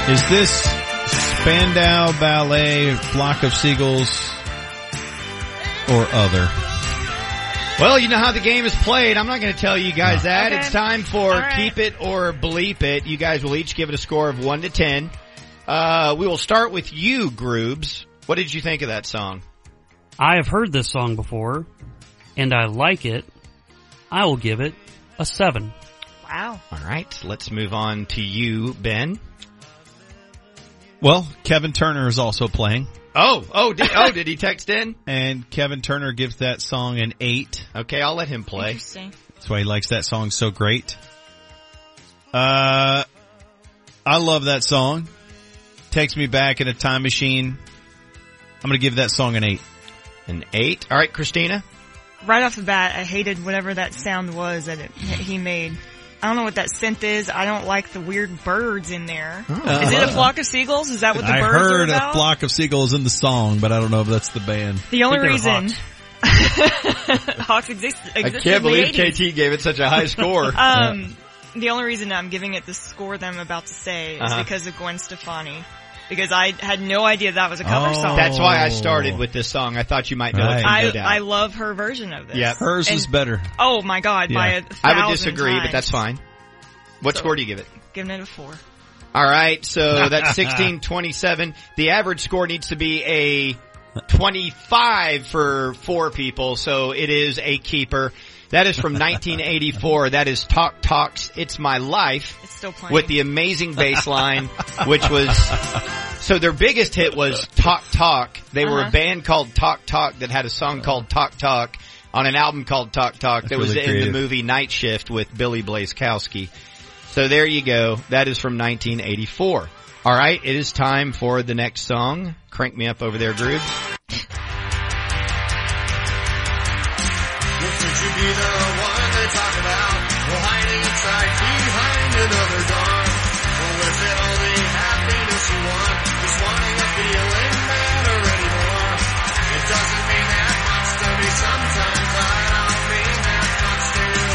Is this Spandau Ballet, Flock of Seagulls, or other? Well, you know how the game is played. I'm not going to tell you guys that. Okay. It's time for All right. keep it or bleep it. You guys will each give it a score of 1 to 10. Uh, we will start with you, Groobs. What did you think of that song? I have heard this song before, and I like it. I will give it a seven. Wow. All right, let's move on to you, Ben. Well, Kevin Turner is also playing. Oh, oh, did, oh, did he text in? <laughs> And Kevin Turner gives that song an eight. Okay, I'll let him play. Interesting. That's why he likes that song so great. Uh, I love that song. Takes me back in a time machine. I'm gonna give that song an eight. An eight? Alright, Christina? Right off the bat, I hated whatever that sound was that, it, that he made. I don't know what that synth is. I don't like the weird birds in there. Oh. Is it a flock of seagulls? Is that what the I birds are I heard a flock of seagulls in the song, but I don't know if that's the band. the only I think they're reason Hawks <laughs> exist, I can't in the believe 80s. KT gave it such a high <laughs> score. Um, the only reason I'm giving it the score that I'm about to say is Uh-huh. because of Gwen Stefani. Because I had no idea that was a cover Oh. song. That's why I started with this song. I thought you might know Right. it from I, I love her version of this. Yeah. Hers was And- better. Oh my god, by a thousand I would disagree, but that's fine. What So- score do you give it? Giving it a four. All right, so <laughs> that's sixteen twenty-seven. The average score needs to be a twenty-five for four people, so it is a keeper. That is from 1984. That is Talk Talks "It's My Life" It's still playing. with the amazing bass line, which was so their biggest hit was Talk Talk. They were a Uh-huh. band called Talk Talk that had a song called Talk Talk on an album called Talk Talk that was really in the movie Night Shift with Billy Blazejowski. So there you go. That is from 1984. All right, it is time for the next song. Crank me up over there, Groobs. <laughs> Could you be the one they talk about? Or hiding inside behind another door? Or was it only happiness you want? Just wanting a feeling better anymore? It doesn't mean that much to me sometimes. I don't mean that much to you.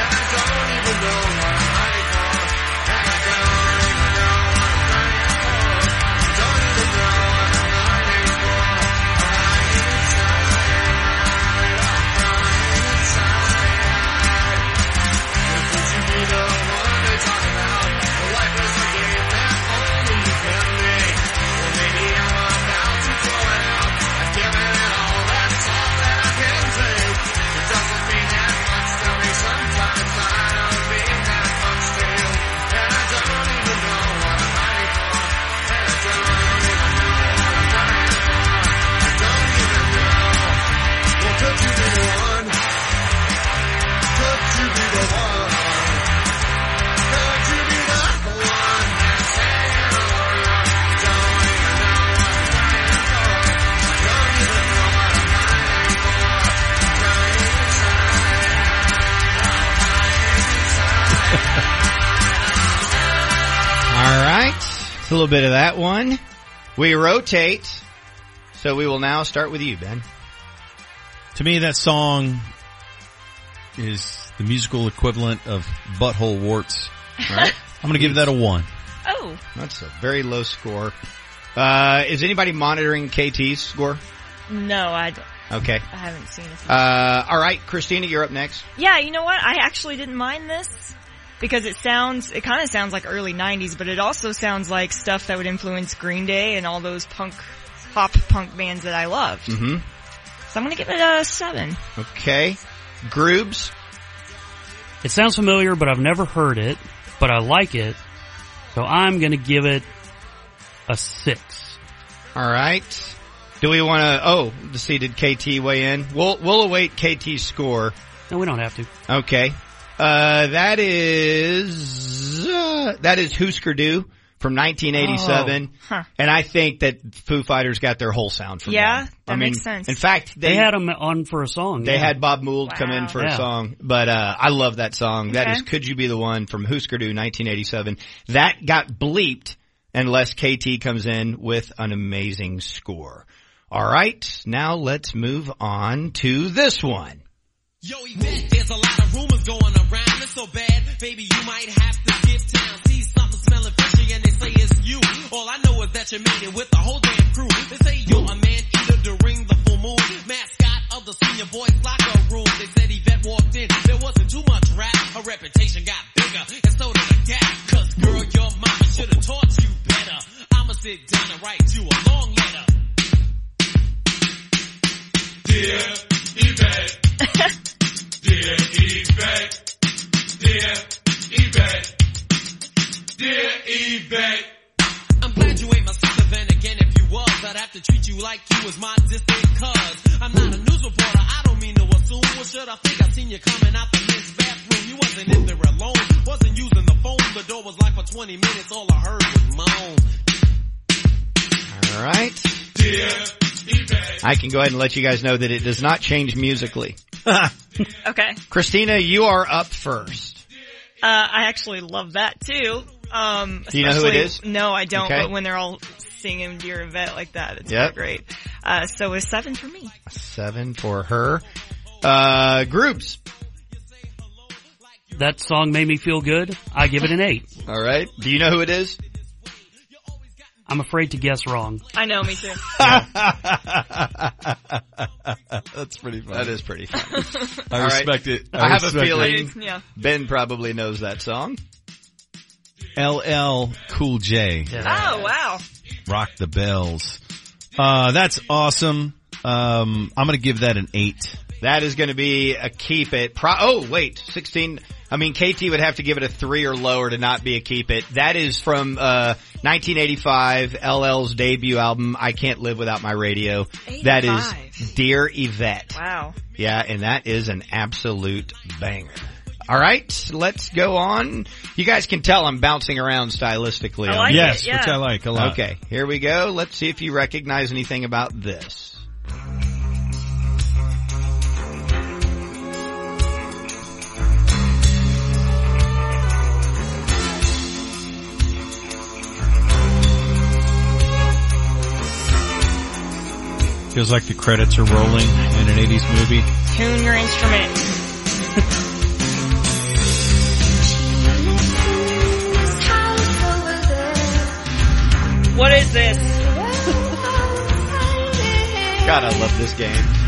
And I don't even know what a little bit of that one. We rotate, so we will now start with you, Ben. To me, that song is the musical equivalent of butthole warts. All right, <laughs> I'm gonna give that a one. Oh, that's a very low score. Uh, is anybody monitoring KT's score? no, I, don't- Okay. I haven't seen it. Uh, all right, Christina, you're up next. Yeah, you know what? I actually didn't mind this because it sounds, it kind of sounds like early 90s, but it also sounds like stuff that would influence Green Day and all those punk, pop punk bands that I loved. Mm-hmm. So I'm gonna give it a seven. Okay. Groobs. It sounds familiar, but I've never heard it, but I like it. So I'm gonna give it a six. All right. Do we want to? Oh, to see did KT weigh in? We'll we'll await KT's score. No, we don't have to. Okay. Uh, that is uh, that is Husker Du from 1987, Oh, huh. and I think that Foo Fighters got their whole sound from that. Yeah, them. that I mean, makes sense. In fact, They, they, had them on for a song. they yeah. had Bob Mould come in Wow. for a song, but uh, I love that song. That Okay. is "Could You Be the One" from Husker Du, 1987. That got bleeped unless KT comes in with an amazing score. All right, now let's move on to this one. Yo, Yvette, there's a lot of rumors going around. It's so bad, baby, you might have to skip town. See something smelling fishy and they say it's you. All I know is that you made it with the whole damn crew. They say you're a man eater during the full moon. Mascot of the senior boys locker room. They said Yvette walked in, there wasn't too much rap. Her reputation got bigger, and so did the gap. Cause girl, your mama should have taught you better. I'ma sit down and write you a long letter. Dear Yvette. Dear Yvette, dear Yvette, dear Yvette. I'm glad you ain't my sister then again. If you was I'd have to treat you like you was my distant cuz I'm not a news reporter. I don't mean to assume. What should I think I seen you coming out the men's bathroom? You wasn't in there alone. Wasn't using the phone. The door was locked for 20 minutes. All I heard was moan Alright Dear I can go ahead and let you guys know that it does not change musically. <laughs> Okay. Christina, you are up first. Uh, I actually love that too. Um, Do you know who it especially- No, I don't. Okay. But when they're all singing "Dear Yvette" like that, it's Yep. great. Uh, so it's seven for me. Seven for her. Uh, Groobs. That song made me feel good. I give it an eight. All right. Do you know who it is? I'm afraid to guess wrong. I know, me too. <laughs> <laughs> That's pretty funny. That is pretty funny. <laughs> I All right. respect it. I, have a respect feeling it. Yeah. Ben probably knows that song. LL Cool J. Oh wow. Rock the bells. Uh, that's awesome. Um, I'm gonna give that an eight. That is going to be a keep it. Pro- oh, wait, 16. I mean, KT would have to give it a three or lower to not be a keep it. That is from, uh, 1985, LL's debut album, I Can't Live Without My Radio. That is Dear Yvette. Wow. Yeah, and that is an absolute banger. All right, let's go on. You guys can tell I'm bouncing around stylistically. I like Yes, it, yeah. which I like a lot. Okay, here we go. Let's see if you recognize anything about this. Feels like the credits are rolling in an 80s movie. Tune your instrument. What is this? <laughs> God, I love this game.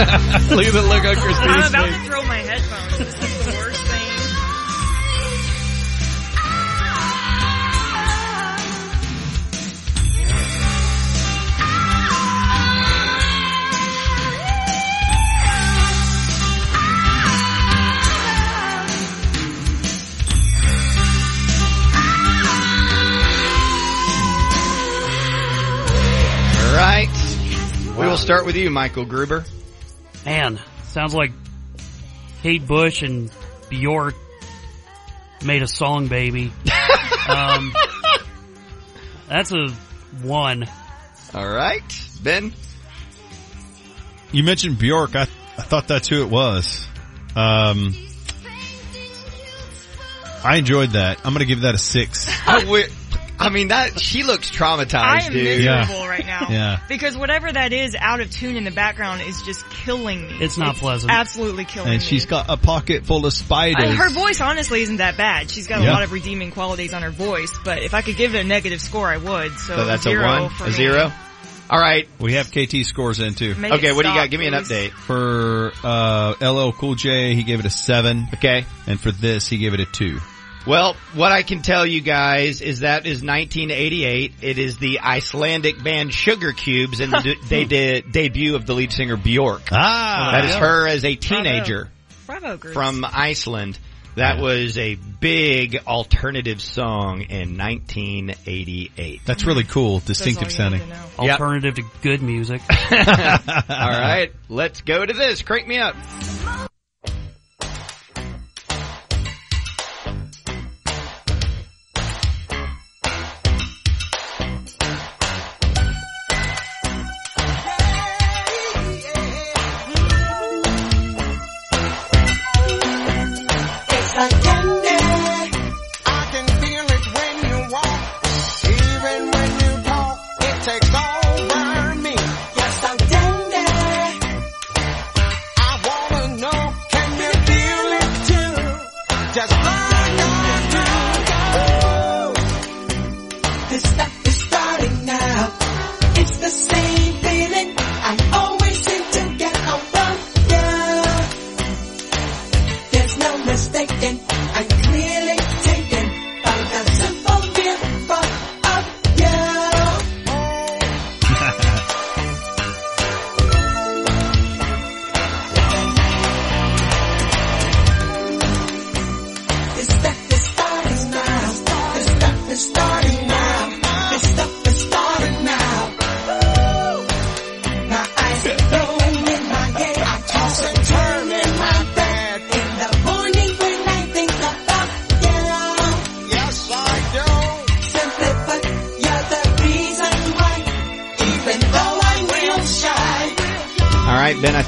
<laughs> Look at the look on I'm about face. to throw my headphones. This is the worst thing. All right. We will start with you, Michael Gruber. Man, sounds like Kate Bush and Bjork made a song, baby. <laughs> um, that's a one. All right. Ben? You mentioned Bjork. I, I thought that's who it was. Um, I enjoyed that. I'm gonna give that a six. I, wi- I mean, that, she looks traumatized, I am dude. miserable right now. <laughs> Yeah. Because whatever that is out of tune in the background is just killing me. It's not pleasant. Absolutely killing And me. she's got a pocket full of spiders. Uh, her voice honestly isn't that bad. She's got a lot of redeeming qualities on her voice, but if I could give it a negative score, I would. So, So that's zero a one, for a me. zero. All right. We have KT scores in too. Make Okay, it what do you got? Give me an update. For uh, LL Cool J, he gave it a seven, Okay. and for this, he gave it a two. Well, what I can tell you guys is that is 1988. It is the Icelandic band Sugar Cubes and the de- <laughs> they did debut of the lead singer Bjork. Ah, That is her as a teenager Bravo, group. from Iceland. That was a big alternative song in 1988. That's really cool, distinctive sounding. to know. Yep. Alternative to good music. <laughs> All right, let's go to this. Crank me up.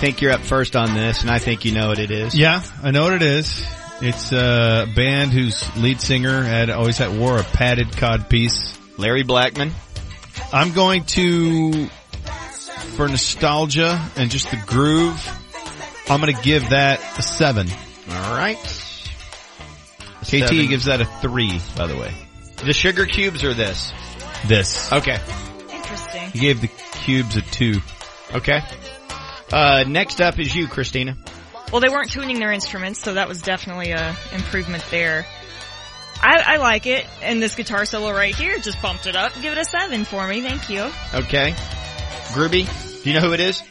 Think you're up first on this, and I think you know what it is. Yeah, I know what it is. It's a band whose lead singer had always had wore a padded cod piece. Larry Blackmon. I'm going to, for nostalgia and just the groove, I'm going to give that a seven. All right. KT Seven. gives that a three, by the way. The sugar cubes or this? This. Okay. Interesting. He gave the cubes a two. Okay. Uh, next up is you, Christina. Well, they weren't tuning their instruments, so that was definitely a improvement there. I, I like it, and this guitar solo right here just bumped it up. Give it a seven for me, thank you. Okay. Groovy. Do you know who it is?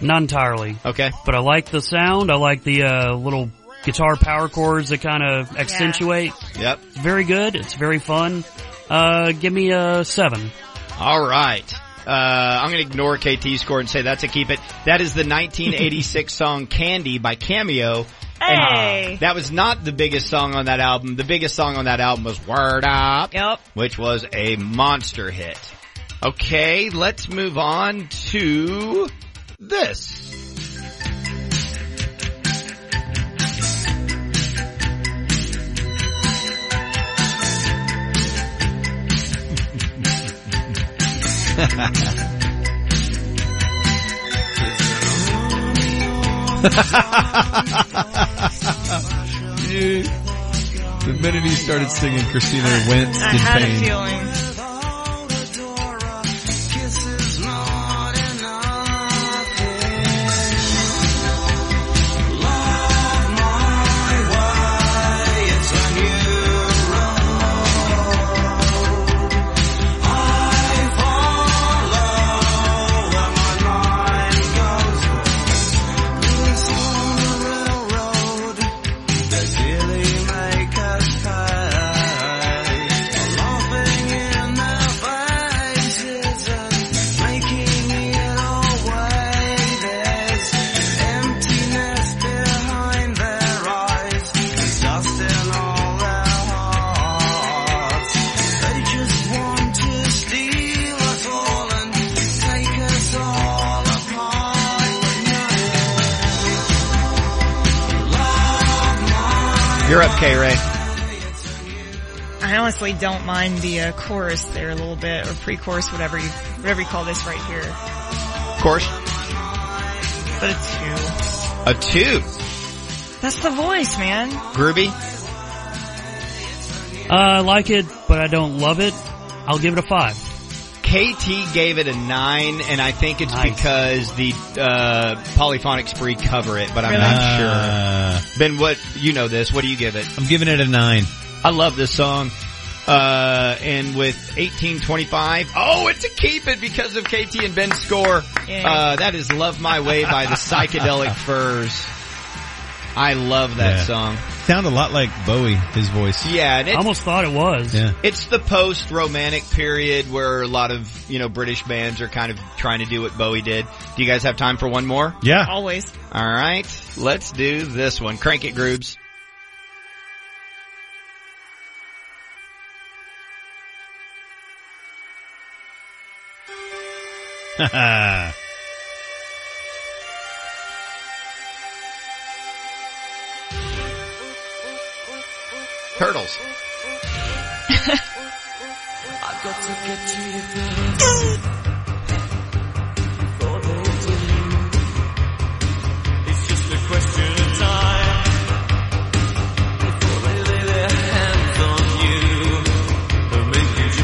Not entirely. Okay. But I like the sound. I like the uh, little guitar power chords that kind of accentuate. Yep. Very good. It's very fun. Uh, give me a seven. All right. Uh, I'm going to ignore KT's score and say that's a keep it. That is the 1986 <laughs> song Candy by Cameo. Hey. that was not the biggest song on that album. The biggest song on that album was Word Up. Yep. Which was a monster hit. Okay, let's move on to this. Dude, the minute he started singing, Christina winced I in had a pain. feeling. You're up, K Ray. I honestly don't mind the uh, chorus there a little bit, or pre-chorus, whatever you, whatever you call this right here. Chorus. course. But a two. A two. That's the voice, man. Groovy. Uh, I like it, but I don't love it. I'll give it a five. KT gave it a nine, and I think it's Nice. because the uh, polyphonic spree cover it, but I'm Really? not Uh, sure. Ben, what you know this? What do you give it? I'm giving it a nine. I love this song. Uh, and with 1825, oh, it's a keep it because of KT and Ben's score. Yeah. Uh, that is Love My Way by the <laughs> Psychedelic Furs. I love that Yeah. song. Sound a lot like Bowie, his voice. Yeah, and I almost thought it was. Yeah. it's the post-romantic period where a lot of, you know, British bands are kind of trying to do what Bowie did. Do you guys have time for one more? Yeah. Always. Alright, let's do this one. Crank it, Groobs. <laughs>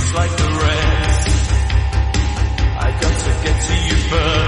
just like the rest. I've got to get to you first.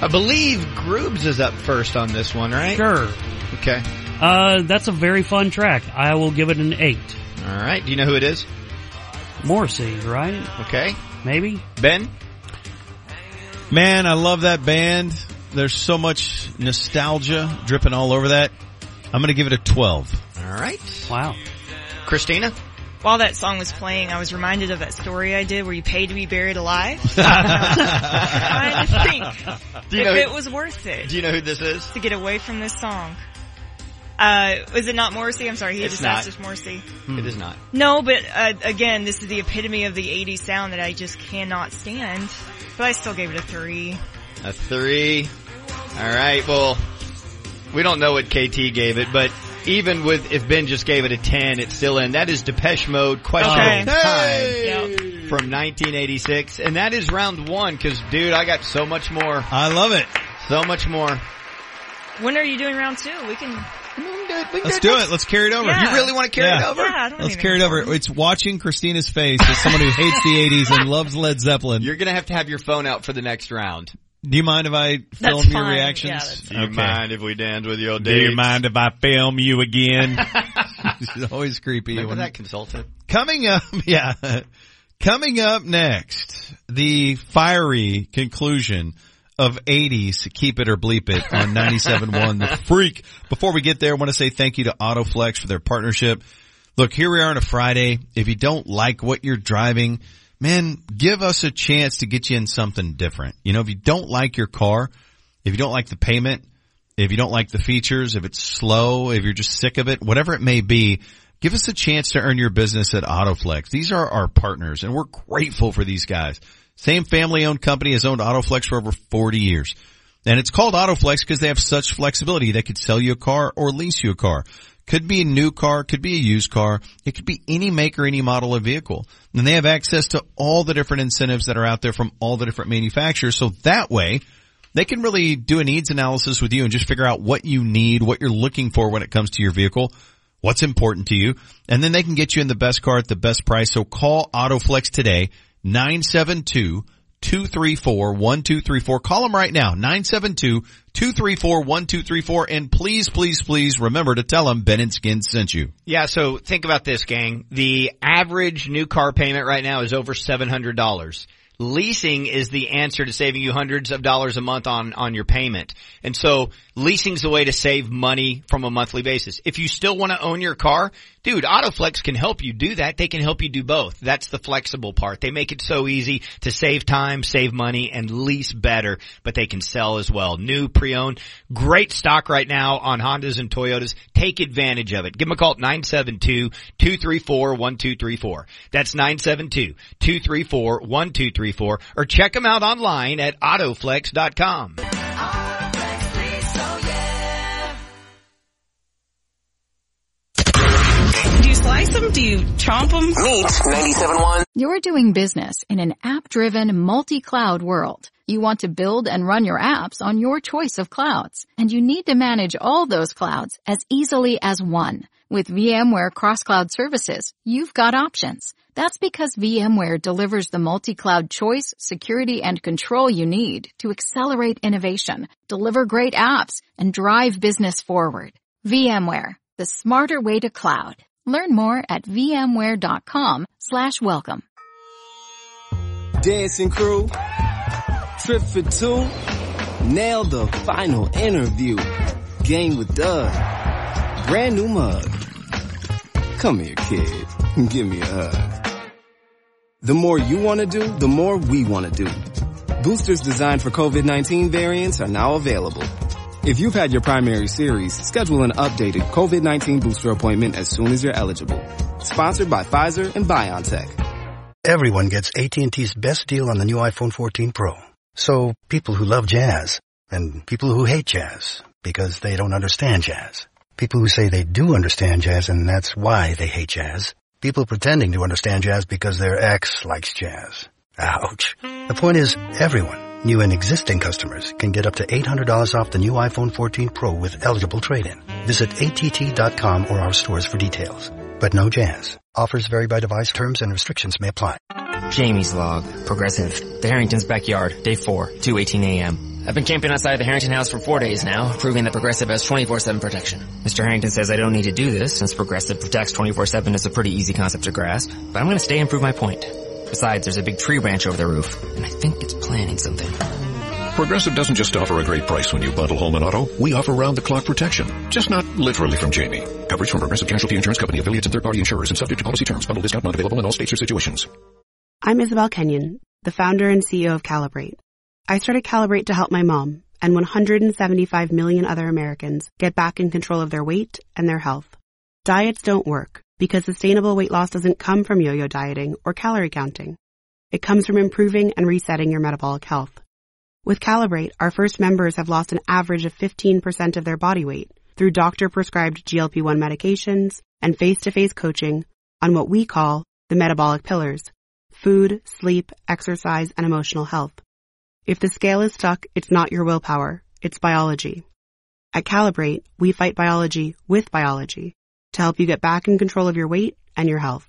I believe Groobs is up first on this one, right? Sure. Okay. Uh, that's a very fun track. I will give it an eight. All right. Do you know who it is? Morrissey, right? Okay. Maybe. Ben? Man, I love that band. There's so much nostalgia dripping all over that. I'm going to give it a 12. All right. Wow. Christina? While that song was playing, I was reminded of that story I did where you paid to be buried alive. <laughs> trying to think if know- it was worth it Do you know who this is? to get away from this song. Uh, was it not Morrissey? I'm sorry, he It's just not. asked us Morrissey. It is not. No, but uh, again, this is the epitome of the 80s sound that I just cannot stand. But I still gave it a three. A three. All right. Well, we don't know what KT gave it, but even with if Ben just gave it a ten, it's still in. That is Depeche Mode. Question Okay. time from 1986, and that is round one. Because dude, I got so much more. I love it. So much more. When are you doing round two? We can. Let's do it. Let's carry it over. Yeah. You really want to carry Yeah. it over? Yeah, I don't Let's carry it over. It's watching Christina's face as someone who hates the 80s and loves Led Zeppelin. You're gonna have to have your phone out for the next round. Do you mind if I film That's your fine. reactions? Yeah, that's Do you mind if we dance with your day? Do you mind if I film you again? <laughs> She's always creepy. Remember when- that consultant? Coming up, <laughs> yeah. Coming up next, the fiery conclusion of 80s Keep It or Bleep It on 97.1 The Freak. Before we get there, I want to say thank you to Autoflex for their partnership. Look, here we are on a Friday. If you don't like what you're driving, man, give us a chance to get you in something different. You know, if you don't like your car, if you don't like the payment, if you don't like the features, if it's slow, if you're just sick of it, whatever it may be, give us a chance to earn your business at Autoflex. These are our partners and we're grateful for these guys. Same family owned company has owned Autoflex for over 40 years. And it's called Autoflex because they have such flexibility. They could sell you a car or lease you a car. Could be a new car, could be a used car. It could be any make or any model of vehicle. And they have access to all the different incentives that are out there from all the different manufacturers. So that way, they can really do a needs analysis with you and just figure out what you need, what you're looking for when it comes to your vehicle, what's important to you, and then they can get you in the best car at the best price. So call Autoflex today, 972-234-1234. Call them right now, 972-234-1234, and please, please, please remember to tell them Ben and Skin sent you. Yeah, so think about this, gang. The average new car payment right now is over $700. Leasing is the answer to saving you hundreds of dollars a month on, on your payment. And so leasing's the way to save money from a monthly basis. If you still want to own your car, dude, Autoflex can help you do that. They can help you do both. That's the flexible part. They make it so easy to save time, save money, and lease better, but they can sell as well. New, pre-owned, great stock right now on Hondas and Toyotas. Take advantage of it. Give them a call at 972-234-1234. That's 972-234-1234 or check them out online at autoflex.com. Do you slice them? Do you chomp them? Meet 97.1. You're doing business in an app-driven, multi-cloud world. You want to build and run your apps on your choice of clouds, and you need to manage all those clouds as easily as one. With VMware Cross-Cloud Services, you've got options. That's because VMware delivers the multi-cloud choice, security, and control you need to accelerate innovation, deliver great apps, and drive business forward. VMware, the smarter way to cloud. Learn more at vmware.com slash welcome. Dancing crew, trip for two, nail the final interview. Game with Doug, brand new mug. Come here, kid, give me a hug. The more you want to do, the more we want to do. Boosters designed for COVID-19 variants are now available. If you've had your primary series, schedule an updated COVID-19 booster appointment as soon as you're eligible. Sponsored by Pfizer and BioNTech. Everyone gets AT&T's best deal on the new iPhone 14 Pro. So people who love jazz and people who hate jazz because they don't understand jazz. People who say they do understand jazz and that's why they hate jazz. People pretending to understand jazz because their ex likes jazz. Ouch. The point is, everyone, new and existing customers, can get up to $800 off the new iPhone 14 Pro with eligible trade-in. Visit att.com or our stores for details. But no jazz. Offers vary by device. Terms and restrictions may apply. Jamie's log. Progressive. The Harrington's backyard. Day 4. 2.18 a.m. I've been camping outside the Harrington house for four days now, proving that Progressive has 24-7 protection. Mr. Harrington says I don't need to do this since Progressive protects 24-7 is a pretty easy concept to grasp, but I'm gonna stay and prove my point. Besides, there's a big tree branch over the roof, and I think it's planning something. Progressive doesn't just offer a great price when you bundle home and auto. We offer round-the-clock protection. Just not literally from Jamie. Coverage from Progressive Casualty Insurance Company, affiliates, and third-party insurers, and subject to policy terms. Bundle discount not available in all states or situations. I'm Isabelle Kenyon, the founder and CEO of Calibrate. I started Calibrate to help my mom and 175 million other Americans get back in control of their weight and their health. Diets don't work because sustainable weight loss doesn't come from yo-yo dieting or calorie counting. It comes from improving and resetting your metabolic health. With Calibrate, our first members have lost an average of 15% of their body weight through doctor prescribed GLP-1 medications and face-to-face coaching on what we call the metabolic pillars, food, sleep, exercise, and emotional health. If the scale is stuck, it's not your willpower, it's biology. At Calibrate, we fight biology with biology to help you get back in control of your weight and your health.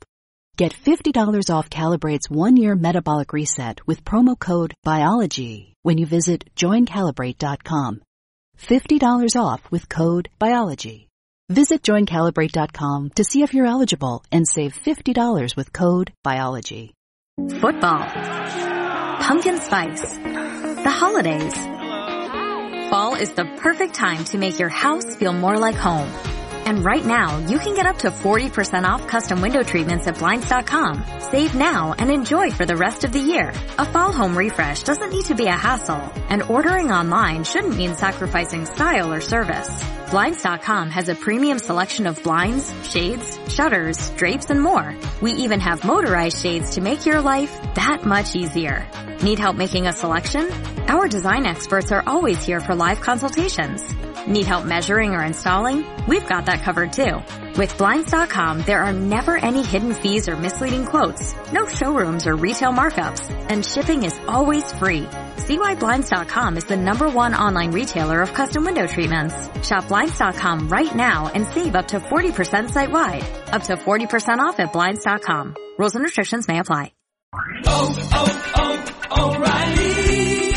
Get $50 off Calibrate's one-year metabolic reset with promo code BIOLOGY when you visit joincalibrate.com. $50 off with code BIOLOGY. Visit joincalibrate.com to see if you're eligible and save $50 with code BIOLOGY. Football. Pumpkin spice. The holidays. Fall is the perfect time to make your house feel more like home. And right now, you can get up to 40% off custom window treatments at Blinds.com. Save now and enjoy for the rest of the year. A fall home refresh doesn't need to be a hassle, and ordering online shouldn't mean sacrificing style or service. Blinds.com has a premium selection of blinds, shades, shutters, drapes, and more. We even have motorized shades to make your life that much easier. Need help making a selection? Our design experts are always here for live consultations. Need help measuring or installing? We've got that covered too. With Blinds.com, there are never any hidden fees or misleading quotes, no showrooms or retail markups, and shipping is always free. See why Blinds.com is the number one online retailer of custom window treatments. Shop Blinds.com right now and save up to 40% site wide. Up to 40% off at Blinds.com. Rules and restrictions may apply. Oh, oh, oh,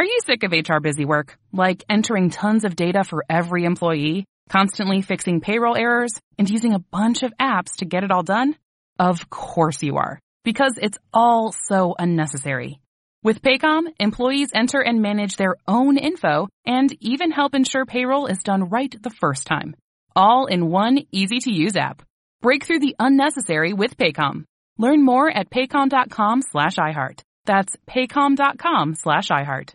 Are you sick of HR busy work? Like entering tons of data for every employee, constantly fixing payroll errors, and using a bunch of apps to get it all done? Of course you are. Because it's all so unnecessary. With Paycom, employees enter and manage their own info and even help ensure payroll is done right the first time. All in one easy to use app. Break through the unnecessary with Paycom. Learn more at paycom.com slash iHeart. That's paycom.com slash iHeart.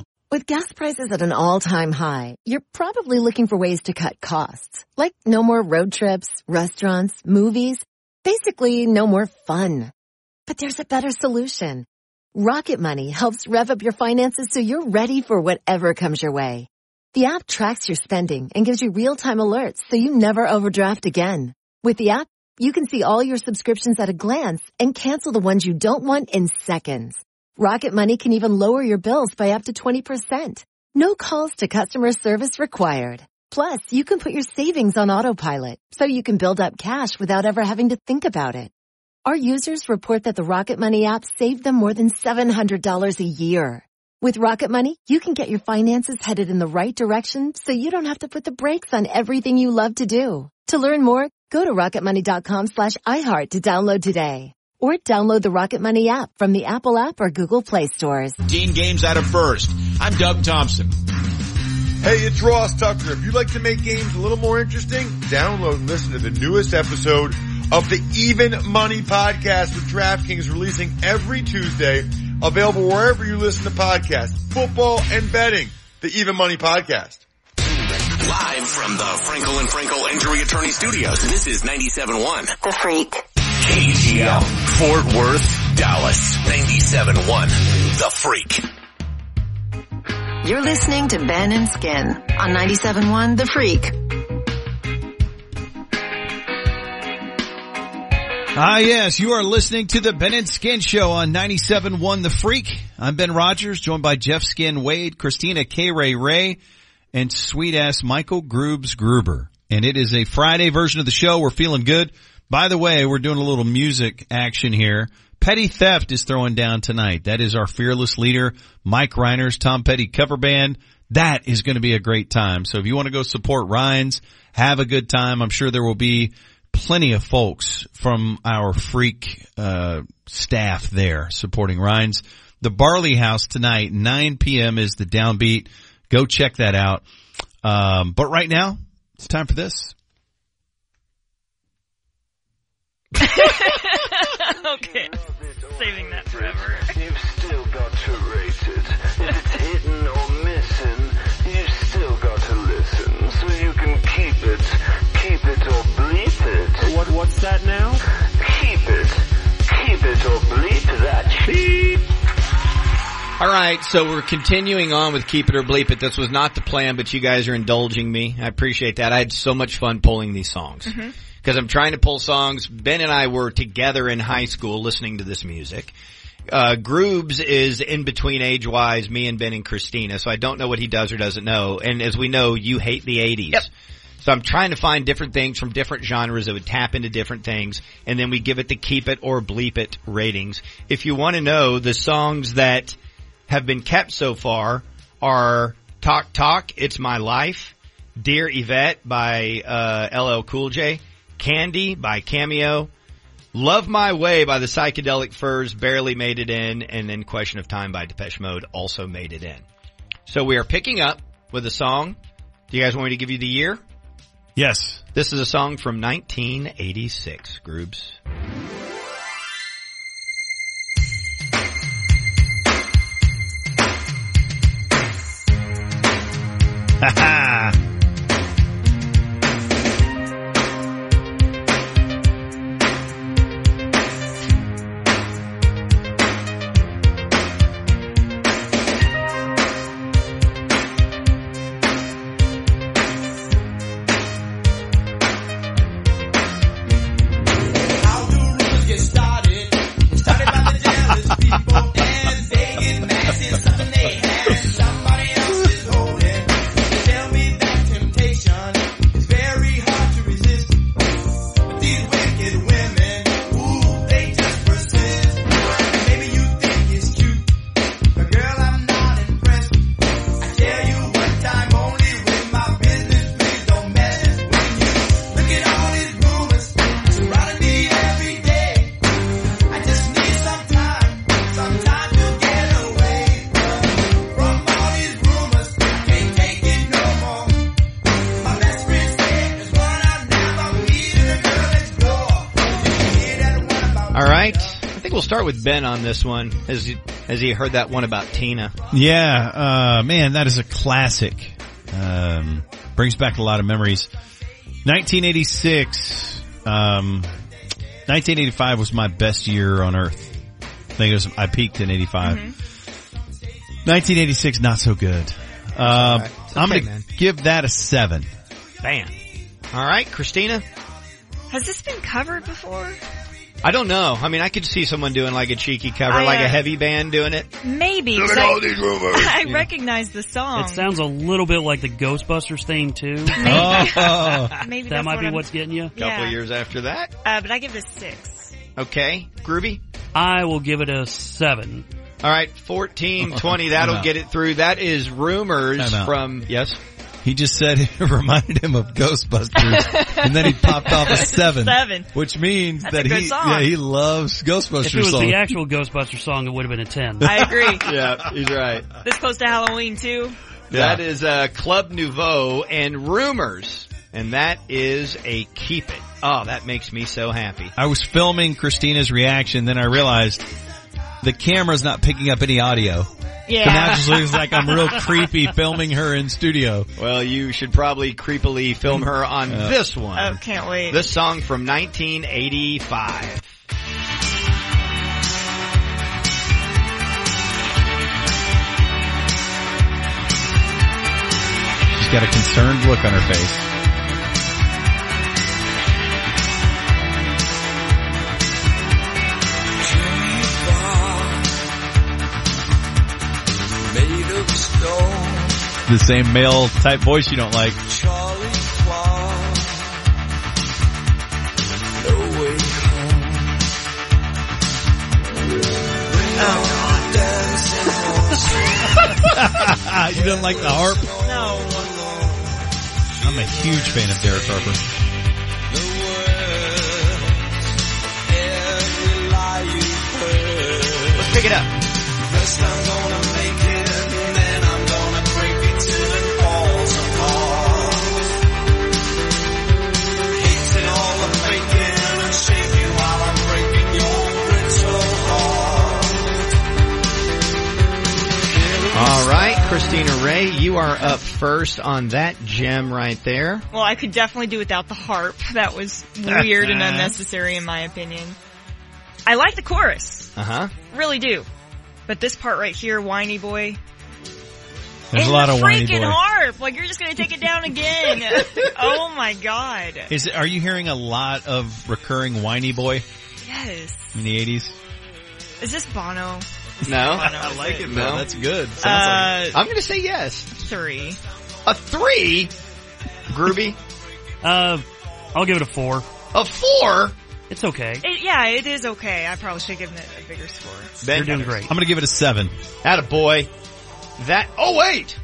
With gas prices at an all-time high, you're probably looking for ways to cut costs. Like no more road trips, restaurants, movies, basically no more fun. But there's a better solution. Rocket Money helps rev up your finances so you're ready for whatever comes your way. The app tracks your spending and gives you real-time alerts so you never overdraft again. With the app, you can see all your subscriptions at a glance and cancel the ones you don't want in seconds. Rocket Money can even lower your bills by up to 20%. No calls to customer service required. Plus, you can put your savings on autopilot so you can build up cash without ever having to think about it. Our users report that the Rocket Money app saved them more than $700 a year. With Rocket Money, you can get your finances headed in the right direction so you don't have to put the brakes on everything you love to do. To learn more, go to rocketmoney.com slash iHeart to download today. Or download the Rocket Money app from the Apple app or Google Play stores. Dean Games out of first. I'm Doug Thompson. Hey, it's Ross Tucker. If you'd like to make games a little more interesting, download and listen to the newest episode of the Even Money Podcast with DraftKings releasing every Tuesday, available wherever you listen to podcasts, football and betting. The Even Money Podcast. Live from the Frenkel and Frenkel Injury Attorney Studios, this is 97.1. The Freak. KGL, Fort Worth, Dallas, 97.1. The Freak. You're listening to Ben and Skin on 97.1 The Freak. Ah, yes, you are listening to the Ben and Skin Show on 97.1 The Freak. I'm Ben Rogers, joined by Jeff Skin Wade, Christina K. Ray Ray, and sweet ass Michael Groobs Gruber. And it is a Friday version of the show. We're feeling good. By the way, we're doing a little music action here. Petty Theft is throwing down tonight. That is our fearless leader, Mike Reiner's Tom Petty cover band. That is going to be a great time. So if you want to go support Ryan's, have a good time. I'm sure there will be plenty of folks from our freak uh, staff there supporting Ryan's. The Barley House tonight, 9 p.m. is the downbeat. Go check that out. Um, but right now, it's time for this. <laughs> okay. Saving that forever. You've still got to rate it. If it's hidden or missing, you've still got to listen. So you can keep it, keep it or bleep it. What, what's that now? Keep it, keep it or bleep that beep. All right, so we're continuing on with Keep It or Bleep It. This was not the plan, but you guys are indulging me. I appreciate that. I had so much fun pulling these songs. Mm-hmm. Because I'm trying to pull songs. Ben and I were together in high school listening to this music. Uh, Groobs is in between age-wise, me and Ben and Christina, so I don't know what he does or doesn't know. And as we know, you hate the 80s. So I'm trying to find different things from different genres that would tap into different things, and then we give it the keep it or bleep it ratings. If you want to know the songs that have been kept so far are Talk Talk, It's My Life, Dear Yvette by uh, LL Cool J, Candy by Cameo, Love My Way by the Psychedelic Furs barely made it in, and then Question of Time by Depeche Mode also made it in. So we are picking up with a song. Do you guys want me to give you the year? Yes. This is a song from 1986, Groobs. Ha <laughs> with Ben on this one. as he, has he heard that one about Tina? Yeah, uh, man, that is a classic. Um, brings back a lot of memories. 1986, um, 1985 was my best year on earth. I think it was, I peaked in 85. 1986, not so good. Um, all right. It's I'm gonna man. give that a seven. Bam. All right, Christina. Has this been covered before? I don't know. I mean, I could see someone doing like a cheeky cover, I, like uh, a heavy band doing it. Maybe. Look at 'cause I- all these rumors. <laughs> I Yeah. recognize the song. It sounds a little bit like the Ghostbusters theme too. Maybe. <laughs> <laughs> Maybe that might what be I'm- what's getting you. A couple Yeah. years after that. Uh, but I give it a six. Okay. Groovy. I will give it a seven. All right. 14, 20. That'll get it through. That is rumors from, yes. He just said <laughs> it reminded him of Ghostbusters, <laughs> and then he popped off a seven, Seven. which means That's that he, song. yeah, he loves If it Ghostbusters was songs. the actual Ghostbusters song, it would have been a ten. I agree. <laughs> yeah, he's right. This close to Halloween too. That is uh, Club Nouveau and Rumors. And that is a keep it. Oh, that makes me so happy. I was filming Christina's reaction, then I realized the camera's not picking up any audio. Yeah. So now it just looks like I'm real creepy filming her in studio. Well, you should probably creepily film her on Yeah. this one. Oh, can't wait. This song from 1985. She's got a concerned look on her face. The same male type voice you don't like. <laughs> You don't like the harp? No. I'm a huge fan of Derek Harper. Let's pick it up. Christina Ray, you are up first on that gem right there. Well, I could definitely do without the harp. That was weird and <laughs> unnecessary in my opinion. I like the chorus. Uh huh. Really do. But this part right here, whiny boy. There's and a lot the of whiny freaking boy. harp. Like you're just gonna take it down again. <laughs> oh my god. Is it, are you hearing a lot of recurring whiny boy Yes. in the 80s? Is this Bono? No, <laughs> I like it, No. man. That's good. Sounds Uh, I'm going to say yes. three. A three. Groovy. Uh, I'll give it a four. A four. It's okay. It, yeah, it is okay. I probably should have given it a bigger score. Ben You're doing great. I'm going to give it a seven. Atta boy. That, oh wait!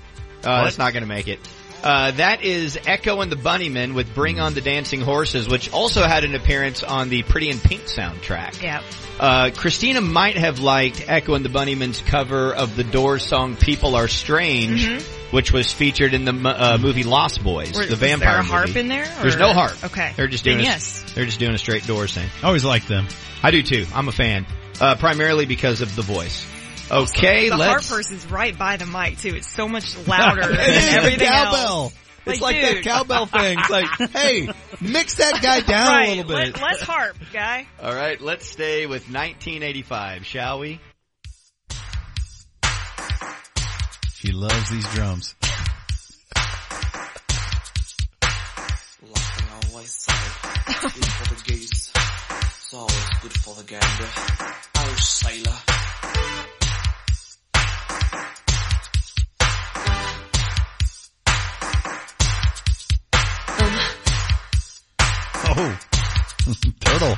Uh, What? that's not gonna make it. Uh, that is Echo and the Bunnymen with Bring on the Dancing Horses, which also had an appearance on the Pretty in Pink soundtrack. Yeah. Uh, Christina might have liked Echo and the Bunnymen's cover of the Doors song People Are Strange, which was featured in the uh, movie Lost Boys, Were- the was vampire there a harp movie. in there, There's no harp. Okay. They're just Then doing a, yes. They're just doing a straight Doors thing. I always like them. I do too. I'm a fan. Uh, primarily because of the voice. Okay, the let's. harp person's right by the mic too. It's so much louder <laughs> than everything cowbell. else. It's like that cowbell thing. It's like, <laughs> hey, mix that guy down right. a little bit. Let, let's harp, guy. All right, let's stay with 1985, shall we? She loves these drums. Like I always say, good for the geese, it's always good for the gander. Oh, sailor. Oh, <laughs> turtle. <laughs>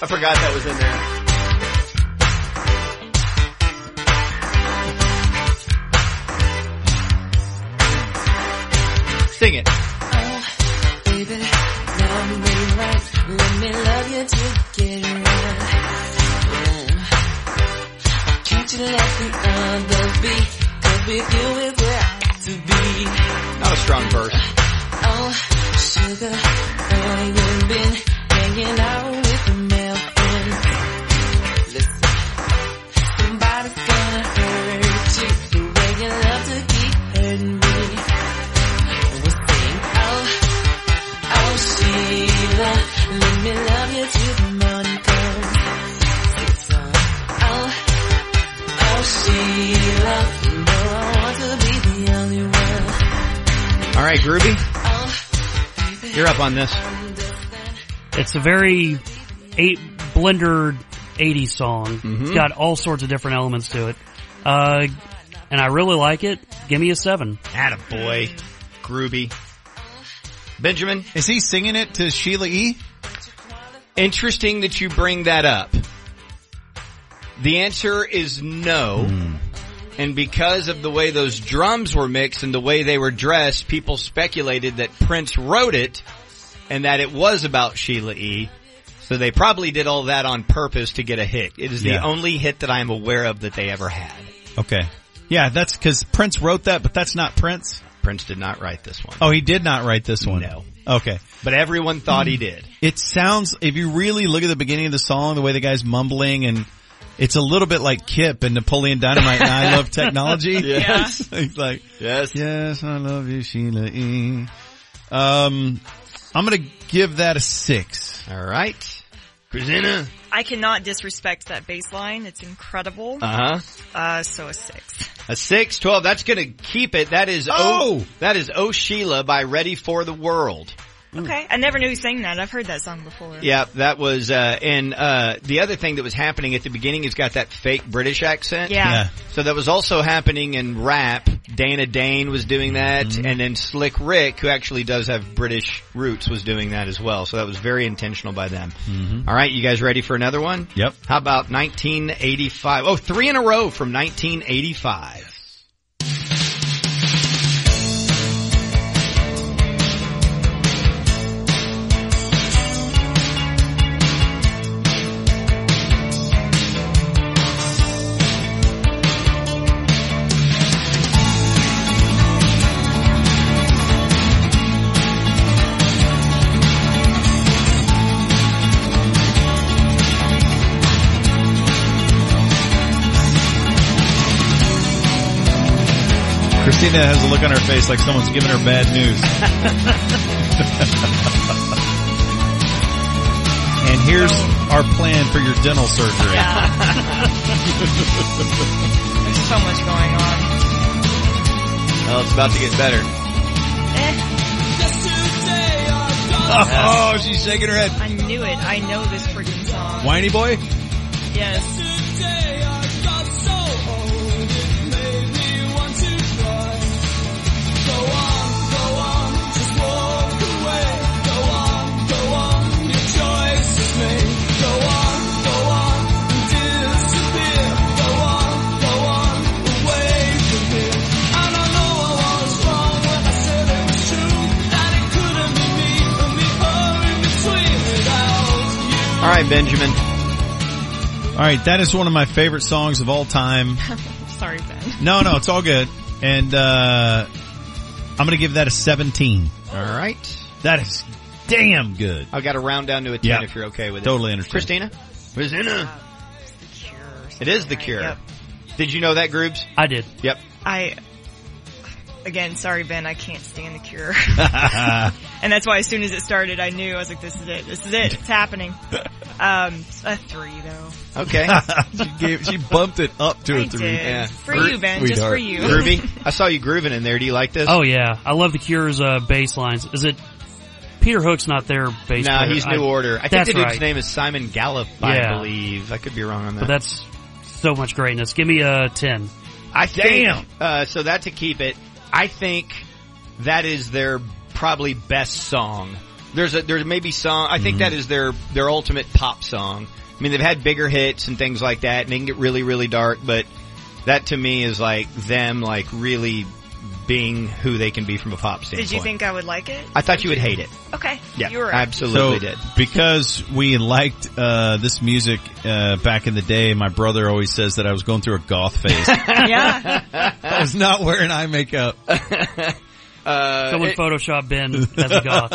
I forgot that was in there. Sing it. Oh, baby, love me right. Let me love you till you get it to let the be, cause with you is where I to be. Not a strong verse. Oh, sugar, girl, you been hanging out with a male friend. Listen, somebody's gonna hurt you the way you love to keep hurting me. Oh, oh, Sheila, let me love you Sheila. No, I want to be the only one. All right, Groovy. You're up on this. It's a very eight blender 80s song. It's got all sorts of different elements to it. Uh, and I really like it. Give me a seven. Atta boy. Groovy. Benjamin? Is he singing it to Sheila E? Interesting that you bring that up. The answer is no. Hmm. And because of the way those drums were mixed and the way they were dressed, people speculated that Prince wrote it and that it was about Sheila E. So they probably did all that on purpose to get a hit. It is the only hit that I am aware of that they ever had. Okay. Yeah, that's cause Prince wrote that, but that's not Prince. Prince did not write this one. Oh, he did not write this one. No. Okay. But everyone thought he did. It sounds, if you really look at the beginning of the song, the way the guy's mumbling and it's a little bit like Kip and Napoleon Dynamite and I Love <laughs> Technology. Yes. <laughs> He's like, yes, yes, I love you, Sheila E. Um, I'm gonna give that a six. All right. Christina. I cannot disrespect that bass line. It's incredible. Uh-huh. Uh, so a six. A six, twelve. That's gonna keep it. That is oh, that is Oh Sheila by Ready for the World. Okay. I never knew he sang that. I've heard that song before. Yeah, that was, uh, and, uh, the other thing that was happening at the beginning is got that fake British accent. Yeah. Yeah. So that was also happening in rap. Dana Dane was doing that, Mm-hmm. and then Slick Rick, who actually does have British roots, was doing that as well. So that was very intentional by them. Mm-hmm. All right, you guys ready for another one? Yep. How about 1985? Oh, three in a row from 1985. Christina has a look on her face like someone's giving her bad news. <laughs> and here's our plan for your dental surgery. There's so much going on. Well, it's about to get better. Eh. Oh, she's shaking her head. I knew it. I know this freaking song. Whiny boy? Yes. All right, Benjamin. All right, that is one of my favorite songs of all time. <laughs> Sorry, Ben. No, no, it's all good. And uh I'm going to give that a 17. All right. That is damn good. I've got to round down to a 10 Yeah. if you're okay with it. Totally understand. Christina? Christina? It is the cure. Yep. Did you know that, Groobs? I did. Yep. I, again, sorry, Ben, I can't stand the cure. <laughs> <laughs> and that's why as soon as it started, I knew, I was like, this is it, this is it, it's happening. Um, a three though. Okay. <laughs> she gave, she bumped it up to I a three. did. For you, Ben, just for you. Groovy? I saw you grooving in there. Do you like this? Oh yeah, I love the Cure's uh, bass lines. Is it Peter Hook's not their bass No, player? he's New I- Order. I think the dude's right. name is Simon Gallup, I Yeah. believe. I could be wrong on that. But that's so much greatness. Give me a ten. I think, Damn. Uh, so that to keep it, I think that is their probably best song. There's a, there's maybe song, I think mm-hmm. that is their, their ultimate pop song. I mean, they've had bigger hits and things like that and they can get really, really dark, but that to me is like them like really being who they can be from a pop standpoint. Did you think I would like it? I thought you would hate it. Okay. Yeah, You were right. absolutely so, did. Because we liked uh, this music uh, back in the day, my brother always says that I was going through a goth phase. <laughs> yeah. <laughs> I was not wearing eye makeup. <laughs> Uh, Someone it- Photoshop Ben as a goth.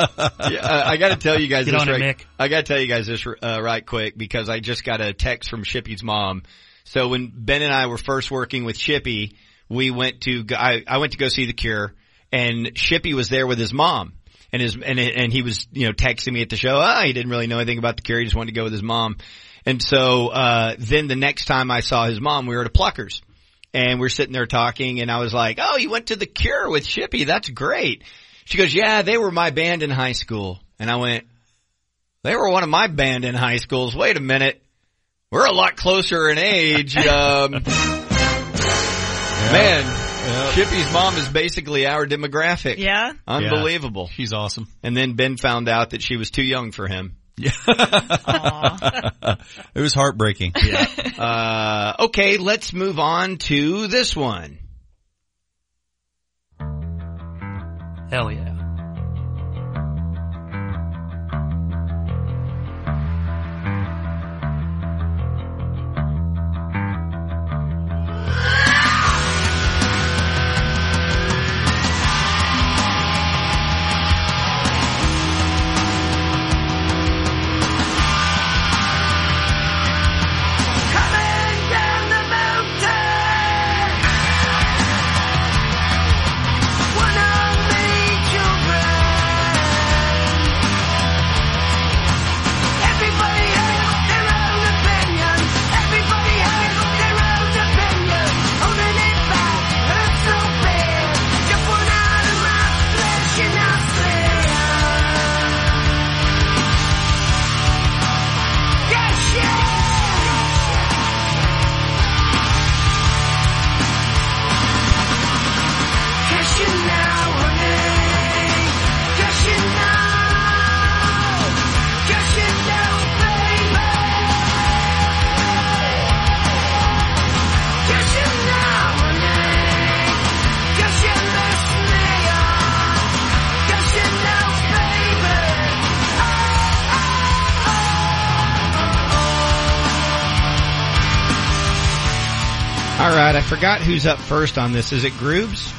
yeah, uh, I got to tell you guys Get this on it, right. Mick. I got to tell you guys this uh, right quick because I just got a text from Shippy's mom. So when Ben and I were first working with Shippy, we went to go, I, I went to go see The Cure, and Shippy was there with his mom. and his and and he was you know texting me at the show. Ah, he didn't really know anything about the Cure. He just wanted to go with his mom. And so uh then the next time I saw his mom, we were at a Pluckers, and we're sitting there talking, and I was like, "Oh, you went to the Cure with Shippy? That's great." She goes, "Yeah, they were my band in high school," and I went, "They were one of my band in high schools." Wait a minute, we're a lot closer in age. <laughs> Um, Man, Shippy's mom is basically our demographic. Yeah? Unbelievable. She's awesome. And then Ben found out that she was too young for him. Yeah. <laughs> it was heartbreaking. Yeah. Uh, okay, let's move on to this one. Hell yeah. Right, I forgot who's up first on this. Is it Groobs?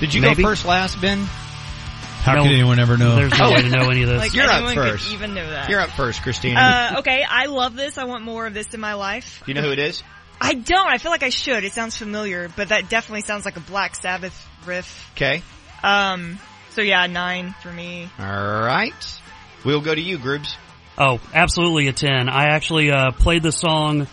Did you Maybe. go first last, Ben? How could anyone ever know? There's no way to know any of <laughs> this. Like You're up anyone could first. even know that. You're up first, Christina. Uh, okay, I love this. I want more of this in my life. Do you know who it is? I don't. I feel like I should. It sounds familiar, but that definitely sounds like a Black Sabbath riff. Okay. Um, so yeah, nine for me. All right. We'll go to you, Groobs. Oh, absolutely a 10. I actually, uh, played the song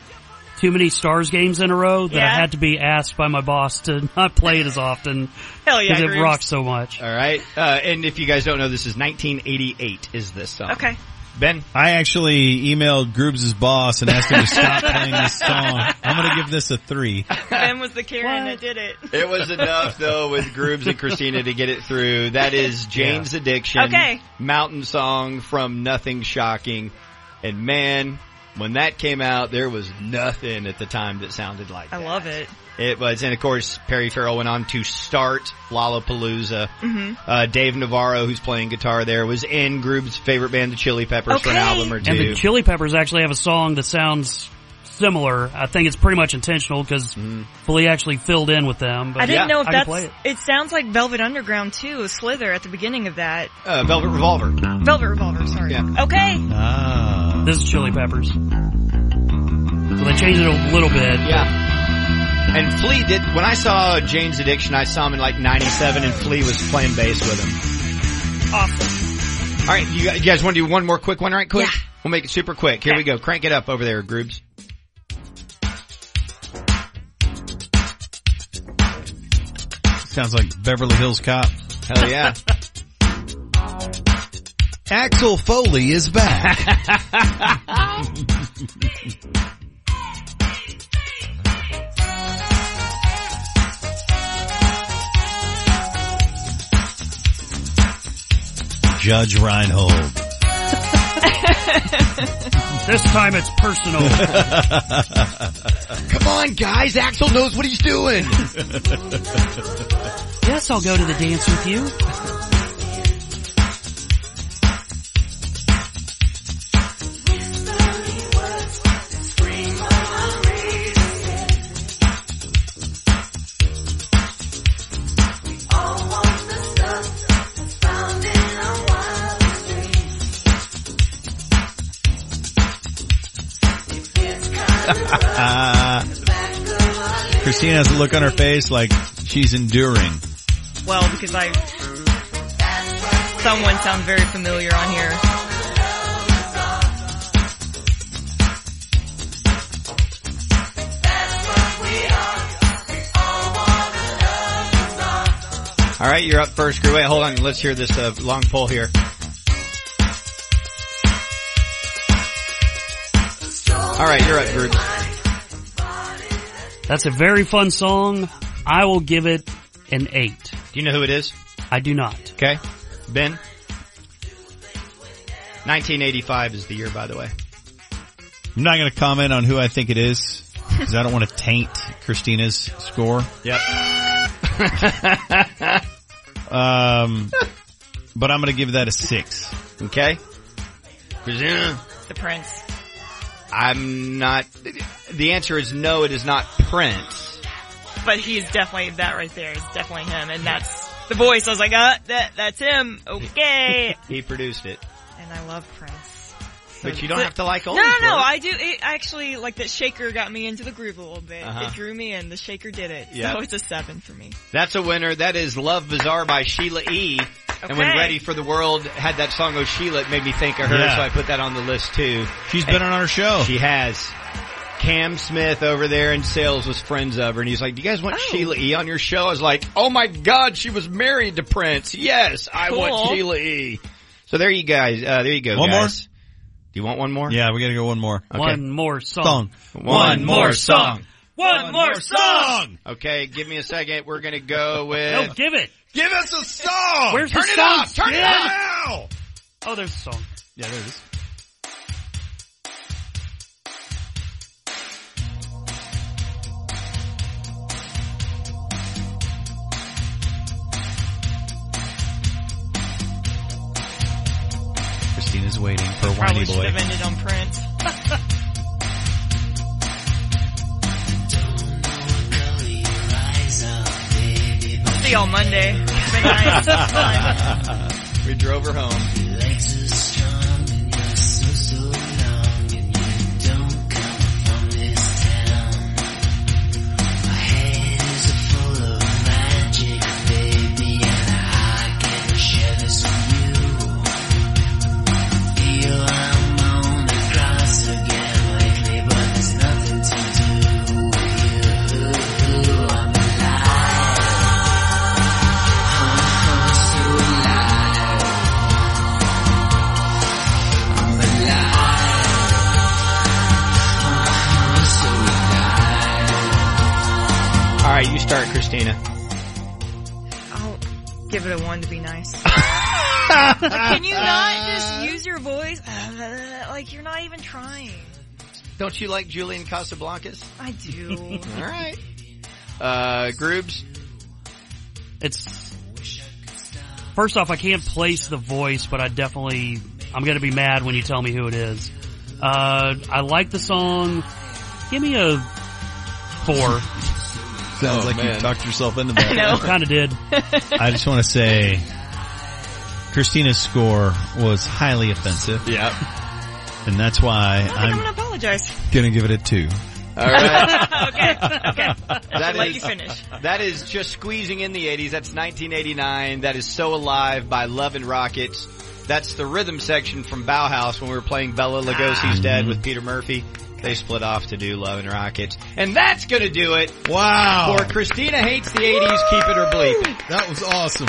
too many stars games in a row that I had to be asked by my boss to not play it as often. Hell yeah, Because it rocks so much. All right. Uh, and if you guys don't know, this is 1988 is this song. Okay. Ben? I actually emailed Groobs' boss and asked him to stop playing this song. I'm going to give this a three. Ben was the Karen that did it. It was enough though with Groobs and Christina to get it through. That is Jane's Addiction. Okay. Mountain song from Nothing Shocking. And man, when that came out, there was nothing at the time that sounded like that. I that. love it. It was, and of course, Perry Farrell went on to start Lollapalooza. Mhm. Uh, Dave Navarro, who's playing guitar there, was in Groob's favorite band, the Chili Peppers, for an album or two. And the Chili Peppers actually have a song that sounds similar. I think it's pretty much intentional because Flea actually filled in with them. But I didn't know if I that's. play It. sounds like Velvet Underground too. Slither at the beginning of that. uh, Velvet Revolver. Velvet Revolver. Sorry. Yeah. Okay. Ah. This is Chili Peppers. So they changed it a little bit. Yeah. And Flea did, when I saw Jane's Addiction, I saw him in like 97 and Flea was playing bass with him. Awesome. Alright, you, guys- want to do one more quick one right quick? We'll make it super quick. Here we go. Crank it up over there, Groobs. Sounds like Beverly Hills Cop. Hell yeah. Axel Foley is back. Judge Reinhold. this time it's personal. <laughs> Come on, guys. Axel knows what he's doing. <laughs> yes, I'll go to the dance with you. <laughs> Christina has a look on her face like she's enduring. Well, because I. someone sound very familiar on here. All right, you're up first, Gru. Wait, hold on. Let's hear this uh, long pull here. All right, you're up, Gru. That's a very fun song. I will give it an eight. Do you know who it is? I do not. Okay. Ben? 1985 is the year, by the way. I'm not going to comment on who I think it is because I don't want to taint Christina's score. Yep. <laughs> Um, but I'm going to give that a six. Okay. Christina? The Prince. I'm not, the answer is no, it is not Prince. But he's definitely, that right there is definitely him, and that's the voice. I was like, uh, that, that's him. Okay. <laughs> He produced it. and I love Prince. But you don't have to like No, all no, no. I do, it actually, like that shaker got me into the groove a little bit. Uh-huh. It drew me in, the shaker did it. Yep. So it's a seven for me. That's a winner. That is Love Bizarre by Sheila E. And when Ready for the World had that song Oh Sheila, it made me think of her, Yeah. so I put that on the list too. She's been on our show. She has. Cam Smith over there in sales was friends of her and he's like, do you guys want Oh. Sheila E on your show? I was like, oh my god, she was married to Prince. Yes, I want Sheila E. So there you guys, uh, there you go One more? Do you want one more? Yeah, we got to go one more. Okay. One more song. Song. One more song. One more song. Okay, give me a second. We're gonna go with. No, give it. Give us a song. Where's Turn the it song? up. Turn it Yeah. up now. Oh, there's a song. Yeah, there it is. Waiting for Probably whiny should boy. have ended on Prince. <laughs> See y'all Monday. It's been nice. We drove her home. Christina. I'll give it a one to be nice. <laughs> Can you not just use your voice? <sighs> Like you're not even trying. Don't you like Julian Casablancas? I do. <laughs> All right. Uh, Groobs. It's first off, I can't place the voice, but I definitely I'm gonna be mad when you tell me who it is. Uh, I like the song. Give me a four. Sounds Oh, like you man. talked yourself into <laughs> that. No. kind of did. I just want to say, Christina's score was highly offensive, Yeah. and that's why I think I'm I'm gonna apologize. gonna give it a two. All right. <laughs> okay, okay. I That should let you finish. That is just squeezing in the 80s. That's 1989. That is So Alive by Love and Rockets. That's the rhythm section from Bauhaus when we were playing Bela Lugosi's ah. Dead with Peter Murphy. They split off to do Love and Rockets. And that's gonna do it Wow, for Christina Hates the 80s, Keep It or Bleep It. that was awesome.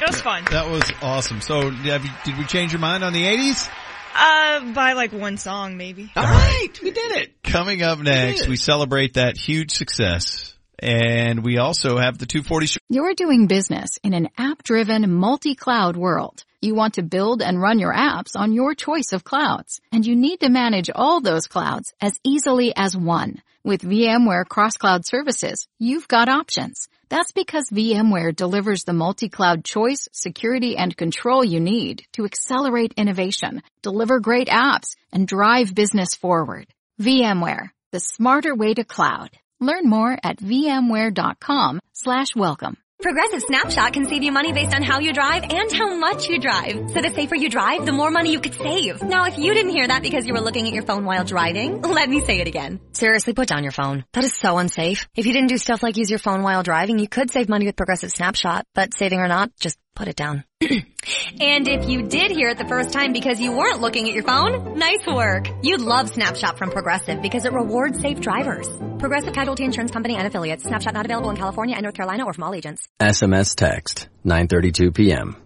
It was fun. That was awesome. So, did we change your mind on the '80s? Uh, by like one song maybe. Alright, we did it. Coming up next, did. we celebrate that huge success, and we also have the 240 show. You're doing business in an app-driven, multi-cloud world. You want to build and run your apps on your choice of clouds, and you need to manage all those clouds as easily as one. With VMware Cross-Cloud Services, you've got options. That's because VMware delivers the multi-cloud choice, security, and control you need to accelerate innovation, deliver great apps, and drive business forward. VMware, the smarter way to cloud. Learn more at vmware.com slash welcome. Progressive Snapshot can save you money based on how you drive and how much you drive. So the safer you drive, the more money you could save. Now, if you didn't hear that because you were looking at your phone while driving, <laughs> let me say it again. Seriously, put down your phone. That is so unsafe. If you didn't do stuff like use your phone while driving, you could save money with Progressive Snapshot. But saving or not, just Put it down. <clears throat> and if you did hear it the first time because you weren't looking at your phone, nice work. You'd love Snapshot from Progressive because it rewards safe drivers. Progressive Casualty Insurance Company and affiliates. Snapshot not available in California and North Carolina or from all agents. SMS text 9:32 p.m.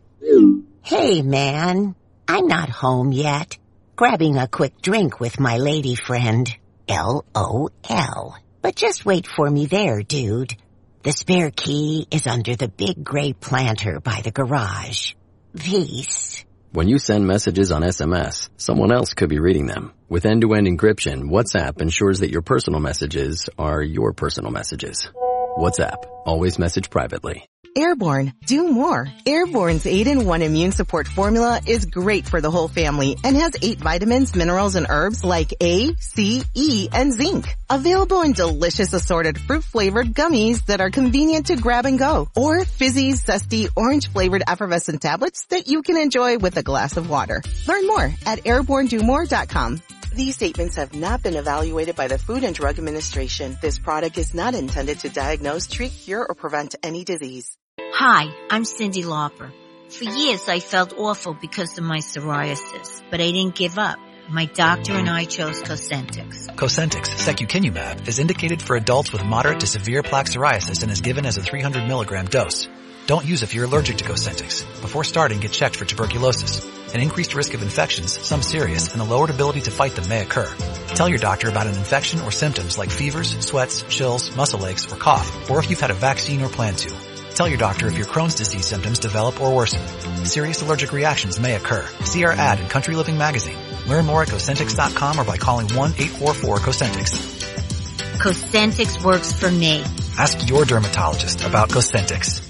Hey man, I'm not home yet. Grabbing a quick drink with my lady friend. L-O-L. But just wait for me there, dude. The spare key is under the big gray planter by the garage. Peace. When you send messages on SMS, someone else could be reading them. With end-to-end encryption, WhatsApp ensures that your personal messages are your personal messages. WhatsApp, always message privately. Airborne, do more. Airborne's 8-in-1 immune support formula is great for the whole family and has 8 vitamins, minerals, and herbs like A, C, E, and zinc. Available in delicious assorted fruit-flavored gummies that are convenient to grab and go. Or fizzy, zesty, orange-flavored effervescent tablets that you can enjoy with a glass of water. Learn more at airbornedomore.com. These statements have not been evaluated by the Food and Drug Administration. This product is not intended to diagnose, treat, cure, or prevent any disease. Hi, I'm Cyndi Lauper. For years I felt awful because of my psoriasis, but I didn't give up. My doctor and I chose Cosentyx. Cosentyx secukinumab is indicated for adults with moderate to severe plaque psoriasis and is given as a 300 milligram dose. Don't use if you're allergic to Cosentyx. Before starting, get checked for tuberculosis. An increased risk of infections, some serious, and a lowered ability to fight them may occur. Tell your doctor about an infection or symptoms like fevers, sweats, chills, muscle aches, or cough, or if you've had a vaccine or plan to. Tell your doctor if your Crohn's disease symptoms develop or worsen. Serious allergic reactions may occur. See our ad in Country Living magazine. Learn more at Cosentyx.com or by calling 1-844-COSENTYX. Cosentyx works for me. Ask your dermatologist about Cosentyx.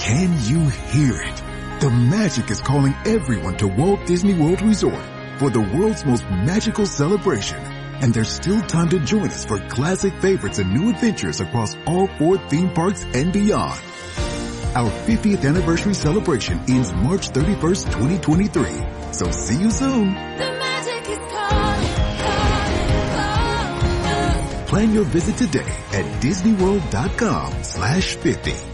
Can you hear it? The magic is calling everyone to Walt Disney World Resort for the world's most magical celebration. And there's still time to join us for classic favorites and new adventures across all four theme parks and beyond. Our 50th anniversary celebration ends March 31st, 2023. So see you soon. The magic is called. Plan your visit today at disneyworld.com slash 50.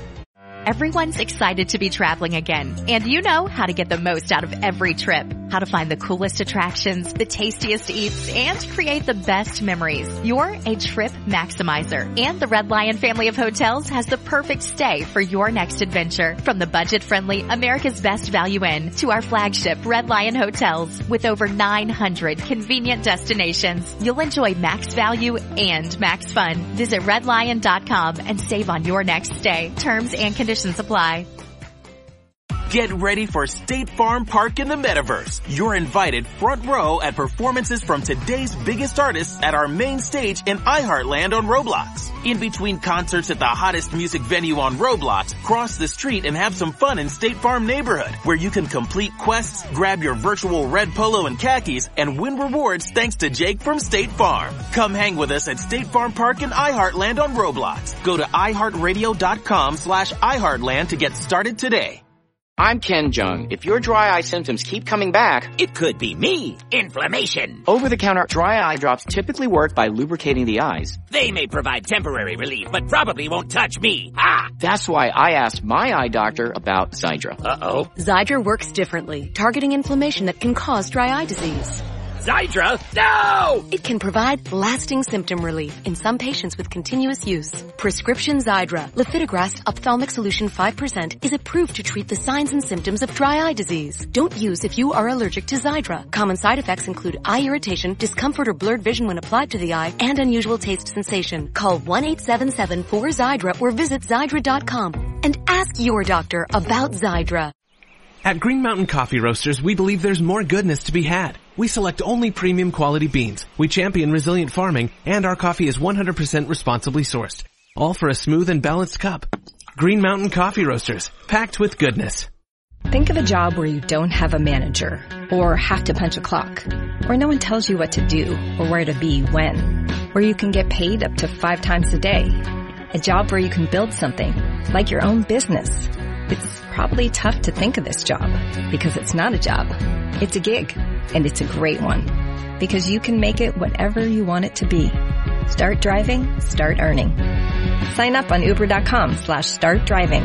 Everyone's excited to be traveling again. And you know how to get the most out of every trip. How to find the coolest attractions, the tastiest eats, and create the best memories. You're a trip maximizer. And the Red Lion family of hotels has the perfect stay for your next adventure. From the budget-friendly America's Best Value Inn to our flagship Red Lion Hotels. With over 900 convenient destinations, you'll enjoy max value and max fun. Visit redlion.com and save on your next stay. Terms and conditions apply. Get ready for State Farm Park in the Metaverse. You're invited front row at performances from today's biggest artists at our main stage in iHeartland on Roblox. In between concerts at the hottest music venue on Roblox, cross the street and have some fun in State Farm neighborhood, where you can complete quests, grab your virtual red polo and khakis, and win rewards thanks to Jake from State Farm. Come hang with us at State Farm Park in iHeartland on Roblox. Go to iHeartRadio.com slash iHeartland to get started today. I'm Ken Jeong. If your dry eye symptoms keep coming back, it could be me. Inflammation. Over-the-counter dry eye drops typically work by lubricating the eyes. They may provide temporary relief, but probably won't touch me. Ah! That's why I asked my eye doctor about Xiidra. Uh-oh. Xiidra works differently, targeting inflammation that can cause dry eye disease. Xiidra? No! It can provide lasting symptom relief in some patients with continuous use. Prescription Xiidra, lifitegrast ophthalmic solution 5% is approved to treat the signs and symptoms of dry eye disease. Don't use if you are allergic to Xiidra. Common side effects include eye irritation, discomfort or blurred vision when applied to the eye, and unusual taste sensation. Call 1-877-4-XIIDRA or visit Xiidra.com and ask your doctor about Xiidra. At Green Mountain Coffee Roasters, we believe there's more goodness to be had. We select only premium quality beans. We champion resilient farming, and our coffee is 100% responsibly sourced. All for a smooth and balanced cup. Green Mountain Coffee Roasters, packed with goodness. Think of a job where you don't have a manager, or have to punch a clock, where no one tells you what to do or where to be when, where you can get paid up to five times a day. A job where you can build something, like your own business. It's probably tough to think of this job, because it's not a job. It's a gig, and it's a great one. Because you can make it whatever you want it to be. Start driving, start earning. Sign up on uber.com slash start driving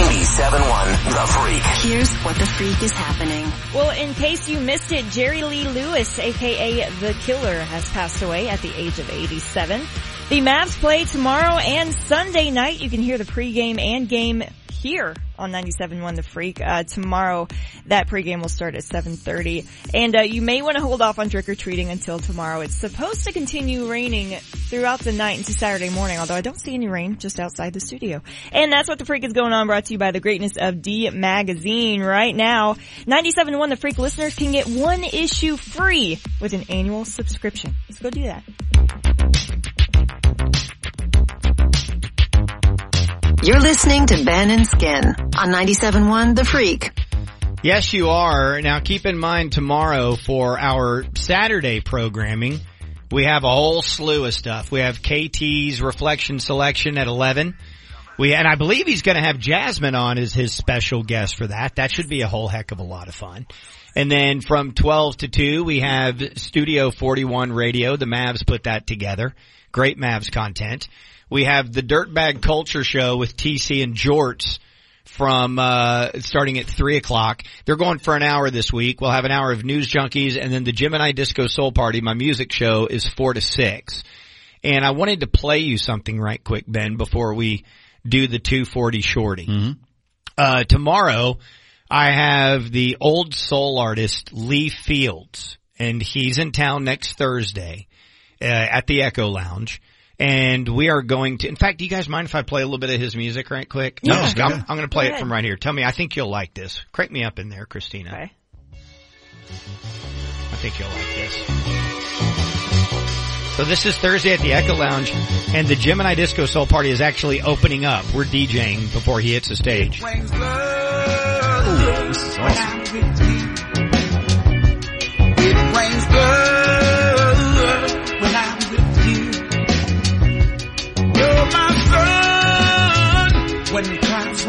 97.1 The Freak. Here's what The Freak is happening. Well, in case you missed it, Jerry Lee Lewis, aka The Killer, has passed away at the age of 87. The Mavs play tomorrow and Sunday night. You can hear the pregame and game here on 97.1 The Freak. Uh, tomorrow, that pregame will start at 7.30. And uh, you may want to hold off on trick-or-treating until tomorrow. It's supposed to continue raining throughout the night into Saturday morning, although I don't see any rain just outside the studio. And that's what The Freak is going on, brought to you by the greatness of D Magazine. Right now, 97.1 The Freak listeners can get one issue free with an annual subscription. Let's go do that. You're listening to Ben and Skin on 97.1 The Freak. Yes, you are. Now keep in mind tomorrow for our Saturday programming, we have a whole slew of stuff. We have KT's reflection selection at 11. We, and I believe he's going to have Jasmine on as his special guest for that. That should be a whole heck of a lot of fun. And then from 12 to 2, we have Studio 41 Radio. The Mavs put that together. Great Mavs content. We have the Dirtbag Culture Show with TC and Jorts from uh starting at three o'clock. They're going for an hour this week. We'll have an hour of news junkies and then the Gemini Disco Soul Party, my music show, is four to six. And I wanted to play you something right quick, Ben, before we do the two forty shorty. Mm-hmm. Uh tomorrow I have the old soul artist Lee Fields and he's in town next Thursday uh, at the Echo Lounge and we are going to. In fact, do you guys mind if I play a little bit of his music right quick? Yeah. I'm, I'm, I'm going to play Go it from right here. Tell me, I think you'll like this. Crank me up in there, Christina. Okay. I think you'll like this. So this is Thursday at the Echo Lounge, and the Gemini Disco Soul Party is actually opening up. We're DJing before he hits the stage. Ooh, this is awesome.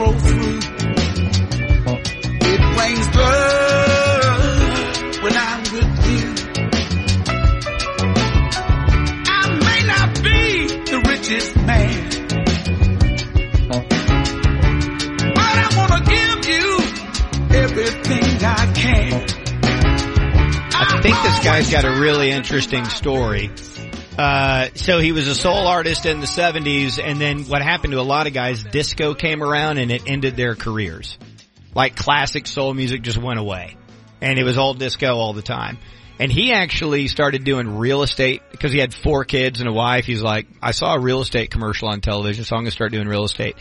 The clouds through. It rains blood when I'm with you. I may not be the richest man, but I wanna give you everything I can. I think this guy's got a really interesting story. Uh, so he was a soul artist in the 70s and then what happened to a lot of guys, disco came around and it ended their careers. Like classic soul music just went away. And it was all disco all the time. And he actually started doing real estate because he had four kids and a wife. He's like, I saw a real estate commercial on television, so I'm gonna start doing real estate.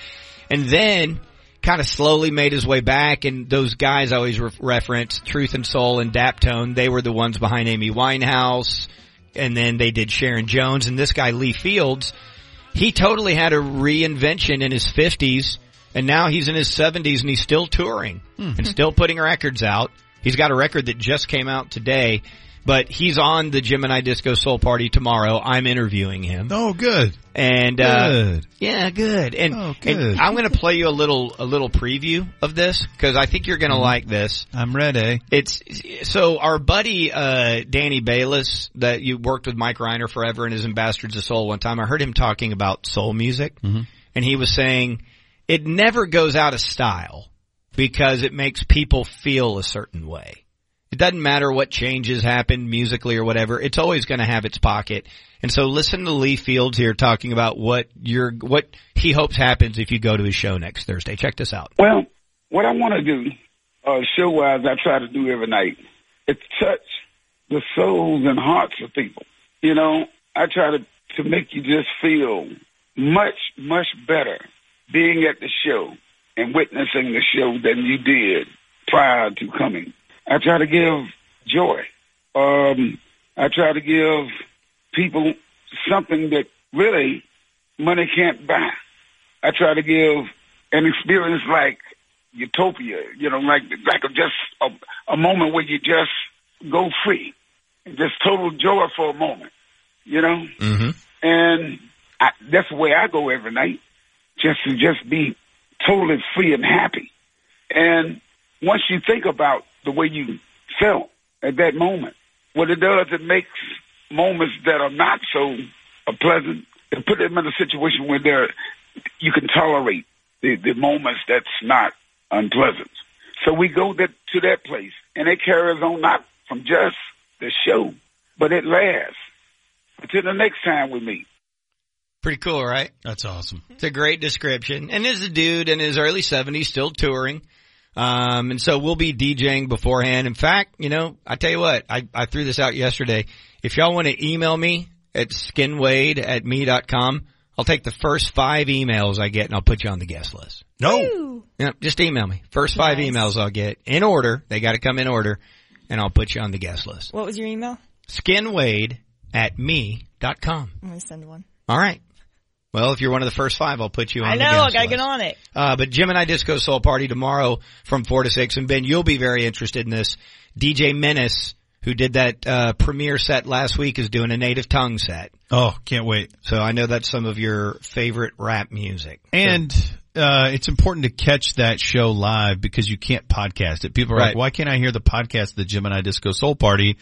And then kind of slowly made his way back and those guys I always re- reference, Truth and Soul and Daptone, they were the ones behind Amy Winehouse and then they did Sharon Jones and this guy Lee Fields, he totally had a reinvention in his 50s and now he's in his 70s and he's still touring hmm. and still putting records out. He's got a record that just came out today, but he's on the Gemini Disco Soul Party tomorrow. I'm interviewing him. Oh, good. And uh, yeah, good. And, Oh, and. I'm going to play you a little a little preview of this because I think you're going to like this. I'm ready. It's so our buddy uh Danny Balis that you worked with Mike Rhyner forever and his Ambassadors of Soul one time. I heard him talking about soul music and he was saying it never goes out of style because it makes people feel a certain way. It doesn't matter what changes happen musically or whatever. It's always going to have its pocket. And so listen to Lee Fields here talking about what you're, what he hopes happens if you go to his show next Thursday. Check this out. Well, what I want to do uh, show wise I try to do every night. It's touch the souls and hearts of people. You know, I try to to make you just feel much much better being at the show and witnessing the show than you did prior to coming. I try to give joy. Um, I try to give people something that really money can't buy. I try to give an experience like utopia, you know, like like just a, a moment where you just go free, just total joy for a moment, you know. Mm-hmm. And I, that's the way I go every night, just to just be totally free and happy. And once you think about the way you felt at that moment, what it does, it makes moments that are not so uh, pleasant, and put them in a situation where they're, you can tolerate the, the moments that's not unpleasant. So we go that, to that place, and it carries on not from just the show, but it lasts until the next time we meet. Pretty cool, right? That's awesome. It's a great description. And there's a dude in his early 70s still touring. Um, and so we'll be DJing beforehand. In fact, you know, I tell you what, I, I threw this out yesterday. If y'all want to email me at skinwade at me.com, I'll take the first five emails I get and I'll put you on the guest list. No. Yeah, just email me. First five Nice. emails I'll get in order. They got to come in order and I'll put you on the guest list. What was your email? Skinwade at me.com. I'm gonna send one. All right. Well, if you're one of the first five, I'll put you on I know, guest I gotta list. get on it. Uh, but Gemini Disco Soul Party tomorrow from 4 to 6. And Ben, you'll be very interested in this. DJ Menace, who did that, uh, premiere set last week is doing a native tongue set. Oh, can't wait. So I know that's some of your favorite rap music. And uh, it's important to catch that show live because you can't podcast it. People are Right. like, why can't I hear the podcast of the Gemini Disco Soul Party?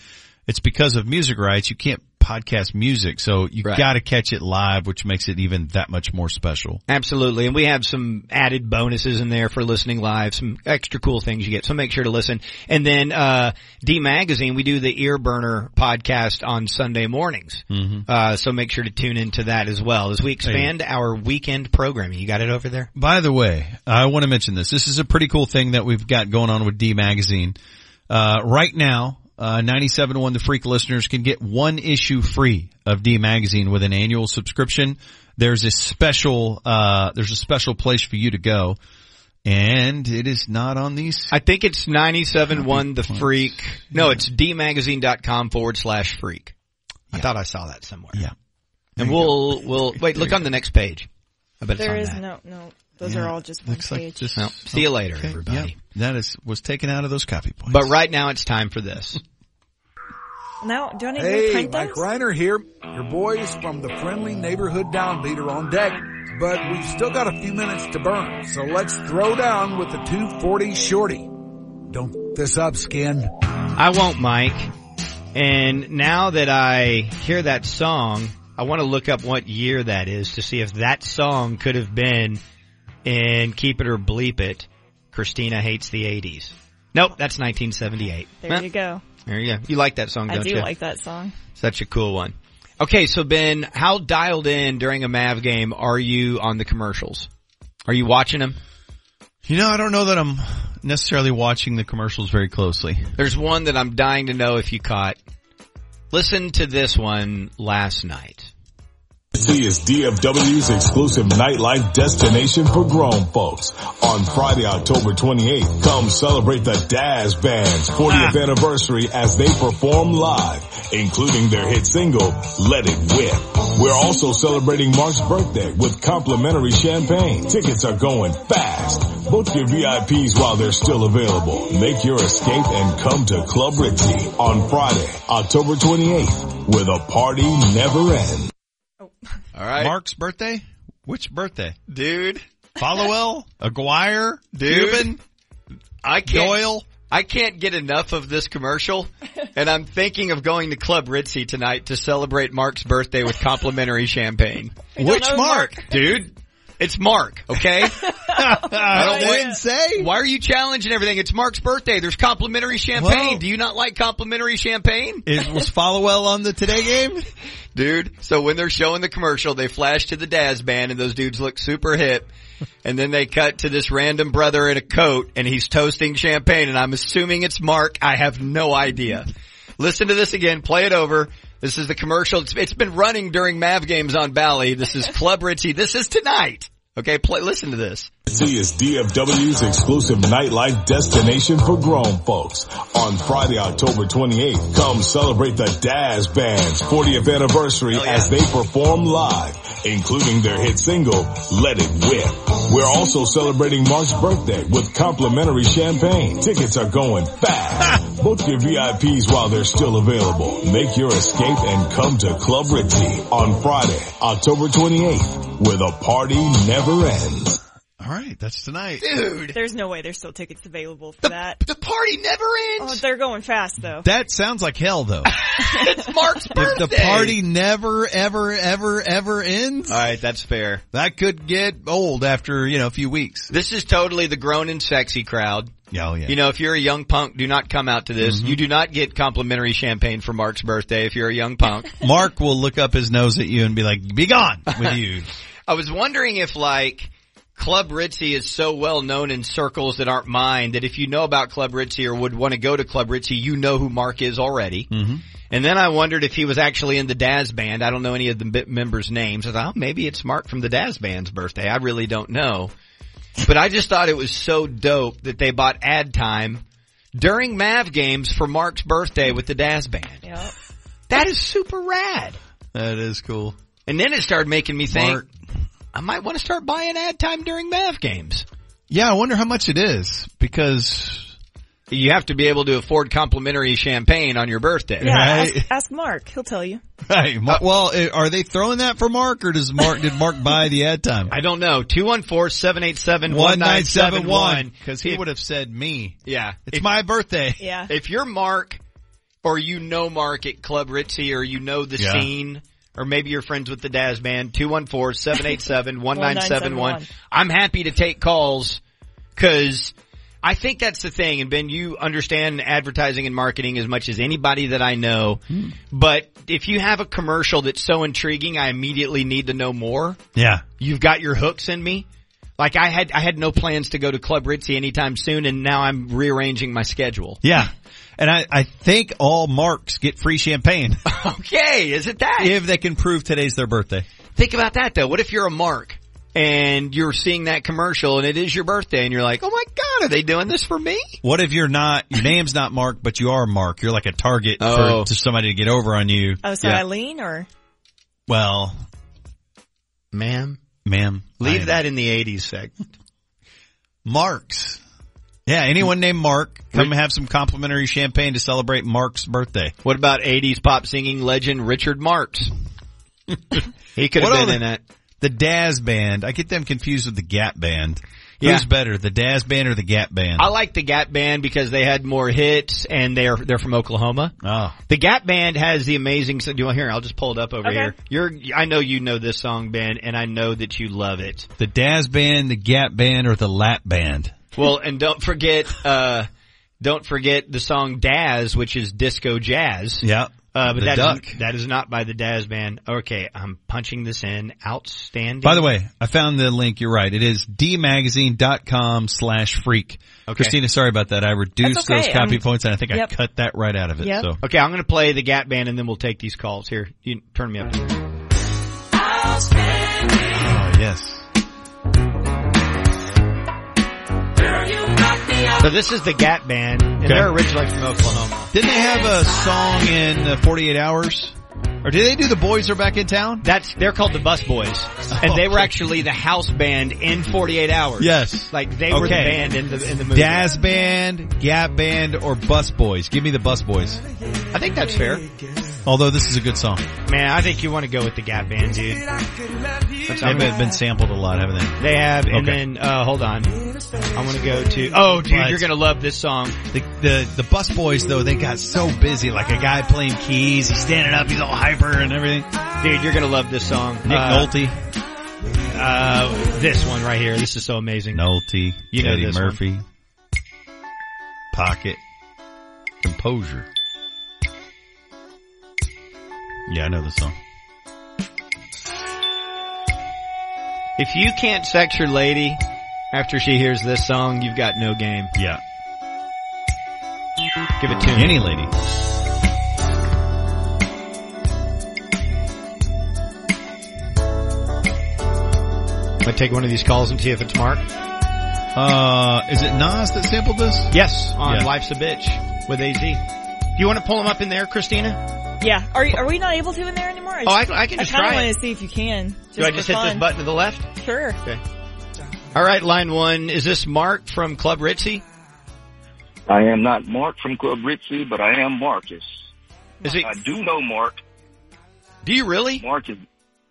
It's because of music rights. You can't podcast music, so you Right. got to catch it live, which makes it even that much more special. Absolutely. And we have some added bonuses in there for listening live, some extra cool things you get. So make sure to listen. And then, uh, D Magazine, we do the Ear Burner podcast on Sunday mornings. Mm-hmm. Uh, so make sure to tune into that as well as we expand our weekend programming. You got it over there? By the way, I want to mention this. This is a pretty cool thing that we've got going on with D Magazine. Uh, right now, uh, 97.1 The Freak listeners can get one issue free of D Magazine with an annual subscription. There's a special, uh, there's a special place for you to go. And it is not on these. I think it's 97.1 The Freak. No, it's dmagazine.com forward slash freak. I thought I saw that somewhere. Yeah. And we'll, we'll, wait, look on the next page. I bet There it's is that. no, no. Those Yeah. are all just one Looks like just- Well, see you later, Okay, everybody. yep. That is, was taken out of those copy points. But right now it's time for this. <laughs> Now, do I need to Hey, print Mike? Rhyner here. Your boys from the friendly neighborhood downbeater on deck. But we've still got a few minutes to burn, so let's throw down with the 240 shorty. Don't f- this up, skin. I won't, Mike. And now that I hear that song, I want to look up what year that is to see if that song could have been in Keep It or Bleep It. Christina hates the 80s. Nope, that's 1978. There Huh, you go. There you go. You like that song, I don't do you? like that song. Such a cool one. Okay, so Ben, how dialed in during a Mav game are you on the commercials? Are you watching them? You know, I don't know that I'm necessarily watching the commercials very closely. There's one that I'm dying to know if you caught. Listen to this one last night. T is DFW's exclusive nightlife destination for grown folks. On Friday, October 28th, come celebrate the Daz Band's 40th ah. anniversary as they perform live, including their hit single, Let It Whip. We're also celebrating Mark's birthday with complimentary champagne. Tickets are going fast. Book your VIPs while they're still available. Make your escape and come to Club Ritzy on Friday, October 28th, where the party never ends. All right. Mark's birthday? Which birthday? Dude. Followill? Aguirre? Dude. Cuban? I can't, Doyle? I can't get enough of this commercial, and I'm thinking of going to Club Ritzy tonight to celebrate Mark's birthday with complimentary champagne. Which know Mark? Dude, it's Mark, okay? <laughs> I don't didn't say. Why are you challenging everything? It's Mark's birthday. There's complimentary champagne. Well- Do you not like complimentary champagne? Is, was Followill on the Today game? <laughs> Dude, so when they're showing the commercial, they flash to the Daz band and those dudes look super hip. And then they cut to this random brother in a coat and he's toasting champagne and I'm assuming it's Mark. I have no idea. Listen to this again. Play it over. This is the commercial. It's, it's been running during Mav games on Bally. This is Club Ritzy. This is tonight. Okay, play, listen to this. C is DFW's exclusive nightlife destination for grown folks. On Friday, October 28th, come celebrate the Daz Band's 40th anniversary as they perform live, including their hit single, Let It Whip. We're also celebrating Mark's birthday with complimentary champagne. Tickets are going fast. Book your VIPs while they're still available. Make your escape and come to Club Ritzy on Friday, October 28th, where the party never ends. All right, that's tonight. Dude. There's no way there's still tickets available for that. The party never ends. Oh, they're going fast though. That sounds like hell, though. <laughs> it's Mark's birthday. if the party never, ever, ever, ever ends, All right, that's fair. that could get old after you know a few weeks. This is totally the grown and sexy crowd. Yeah, oh yeah. You know, if you're a young punk, do not come out to this. Mm-hmm. You do not get complimentary champagne for Mark's birthday if you're a young punk. <laughs> Mark will look up his nose at you and be like, "Be gone with you." <laughs> I was wondering if like Club Ritzy is so well known in circles that aren't mine that if you know about Club Ritzy or would want to go to Club Ritzy, you know who Mark is already. mm-hmm. And then I wondered if he was actually in the Daz band. I don't know any of the members' names. I thought, oh, maybe it's Mark from the Daz band's birthday. I really don't know. But I just thought it was so dope that they bought ad time during Mav games for Mark's birthday with the Daz band. Yep. That is super rad. That is cool. And then it started making me think, Mark. I might want to start buying ad time during Mav games. Yeah, I wonder how much it is because You have to be able to afford complimentary champagne on your birthday. Yeah, Right. ask, ask Mark. He'll tell you. Hey, Mar- well, eh, are they throwing that for Mark, or does Mark did Mark buy the ad time? I don't know. 214-787-1971. One nine seven one because he If- would have said me. Yeah. It's If- my birthday. Yeah. if you're Mark or you know Mark at Club Ritzy or you know the Yeah. scene or maybe you're friends with the Daz band, 214-787-1971. <laughs> I'm happy to take calls cause I think that's the thing. And Ben, you understand advertising and marketing as much as anybody that I know. But if you have a commercial that's so intriguing, I immediately need to know more. Yeah. You've got your hooks in me. Like I had, I had no plans to go to Club Ritzy anytime soon and now I'm rearranging my schedule. Yeah. And I, I think all Marks get free champagne <laughs> Okay, is it that? if they can prove today's their birthday. Think about that though. What if you're a Mark and you're seeing that commercial and it is your birthday and you're like, oh my god, are they doing this for me? What if you're not, your name's not Mark, but you are Mark? You're like a target Oh. for to somebody to get over on you. Oh, so Yeah. Eileen or Well, Ma'am, ma'am. leave I- that in the 80s segment. Marks. Yeah, anyone mm. named Mark, come have some complimentary champagne to celebrate Mark's birthday. What about 80s pop singing legend Richard Marx? <laughs> he could have been other- in it. The Daz Band. I get them confused with the Gap Band. Yeah. Who's better, the Daz Band or the Gap Band? I like the Gap Band because they had more hits and they're they're from Oklahoma. Oh, The Gap Band has the amazing. Do you want to hear? I'll just pull it up over Okay. here. You're. I know you know this song, Ben, and I know that you love it. the Daz Band, the Gap Band, or the Lap Band? Well, and don't forget, uh, don't forget the song Daz, which is disco jazz. Yeah. Uh, but The that Duck. is, that is not by the Daz band. Okay, I'm punching this in. Outstanding. By the way, I found the link. You're right. It is dmagazine.com slash freak. Okay. Christina, sorry about that. I reduced okay. those copy I'm- points and I think Yep. I cut that right out of it. Yep. So Okay, I'm going to play the Gap band and then we'll take these calls. Here, you turn me up. Oh, yes. So this is the Gap band, and Okay. they're originally from Oklahoma. Didn't they have a song in uh, 48 Hours? Or did they do the Boys Are Back in Town? That's they're called the Bus Boys, and they were actually the house band in 48 Hours. Yes. like they were the Okay. band in the in the movie. Daz Band, Gap Band, or Bus Boys? Give me the Bus Boys. I think that's fair. Although this is a good song. Man, I think you want to go with the Gap band, dude. They've gonna- been sampled a lot, haven't they? They have, and Okay. then uh hold on, I want to go to. Oh, dude, What? you're gonna love this song. The, the the Bus Boys though they got so busy. Like a guy playing keys, he's standing up, he's all hyper and everything. Dude, you're gonna love this song. Nick Uh, Nolte. Uh, this one right here. This is so amazing. Nolte, You know Eddie this one. Murphy, Pocket, Composure. Yeah, I know the song. If you can't sex your lady after she hears this song, you've got no game. Yeah. Give it to me. Any lady. I take one of these calls and see if it's Mark. Uh, is it Nas that sampled this? Yes, on Yeah. Life's a Bitch with AZ. Do you want to pull him up in there, Christina? Yeah. Are are we not able to in there anymore? Oh, I can- I can just I kinda try it. want to see if you can. Just Do I just hit this fun. button to the left? Sure. Okay. All right, line one. Is this Mark from Club Ritzy? I am not Mark from Club Ritzy, but I am Marcus. Is it? I do know Mark. Do you really? Mark is,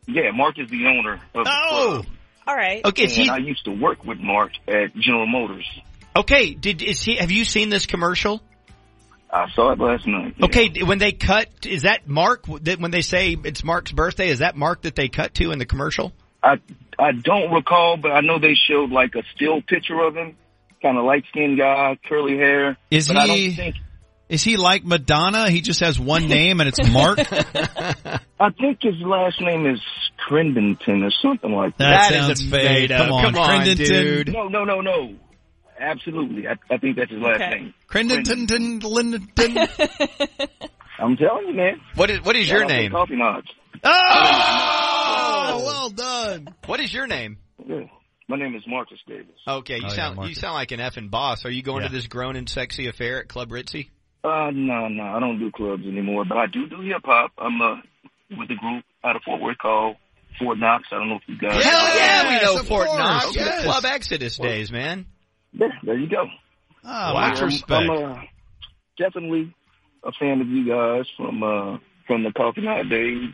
yeah, Mark is the owner of the Oh. Club. All right. Okay, and he- I used to work with Mark at General Motors. Okay, did is he? Have you seen this commercial? I saw it last night. Okay, when they cut, is that Mark? That when they say it's Mark's birthday, is that Mark that they cut to in the commercial? I I don't recall, but I know they showed like a still picture of him, kind of light skinned guy, curly hair. Is but I he- don't think. Is he like Madonna? He just has one name and it's Mark? <laughs> I think his last name is Crendington or something like That that. sounds fake. Come on, Crendington. No, no, no, no. Absolutely. I, I think that's his last Okay. name. Crendington, Lindington. <laughs> I'm telling you, man. What is what is your Shout out to name? Coffee Nods. Oh! oh, well done. What is your name? Yeah. My name is Marcus Davis. Okay, you Oh, yeah, sound you sound like an effing boss. Are you going Yeah. to this grown and sexy affair at Club Ritzy? Uh, no, no, I don't do clubs anymore, but I do do hip hop. I'm uh, with a group out of Fort Worth called Fort Knox. I don't know if you guys. Hell yeah, we know of Fort course, Knox, the yes. Club Exodus days, man. Yeah, there you go. Ah, Wow. much I'm- respect. I'm uh, definitely a fan of you guys from uh, from the Coffee Night days,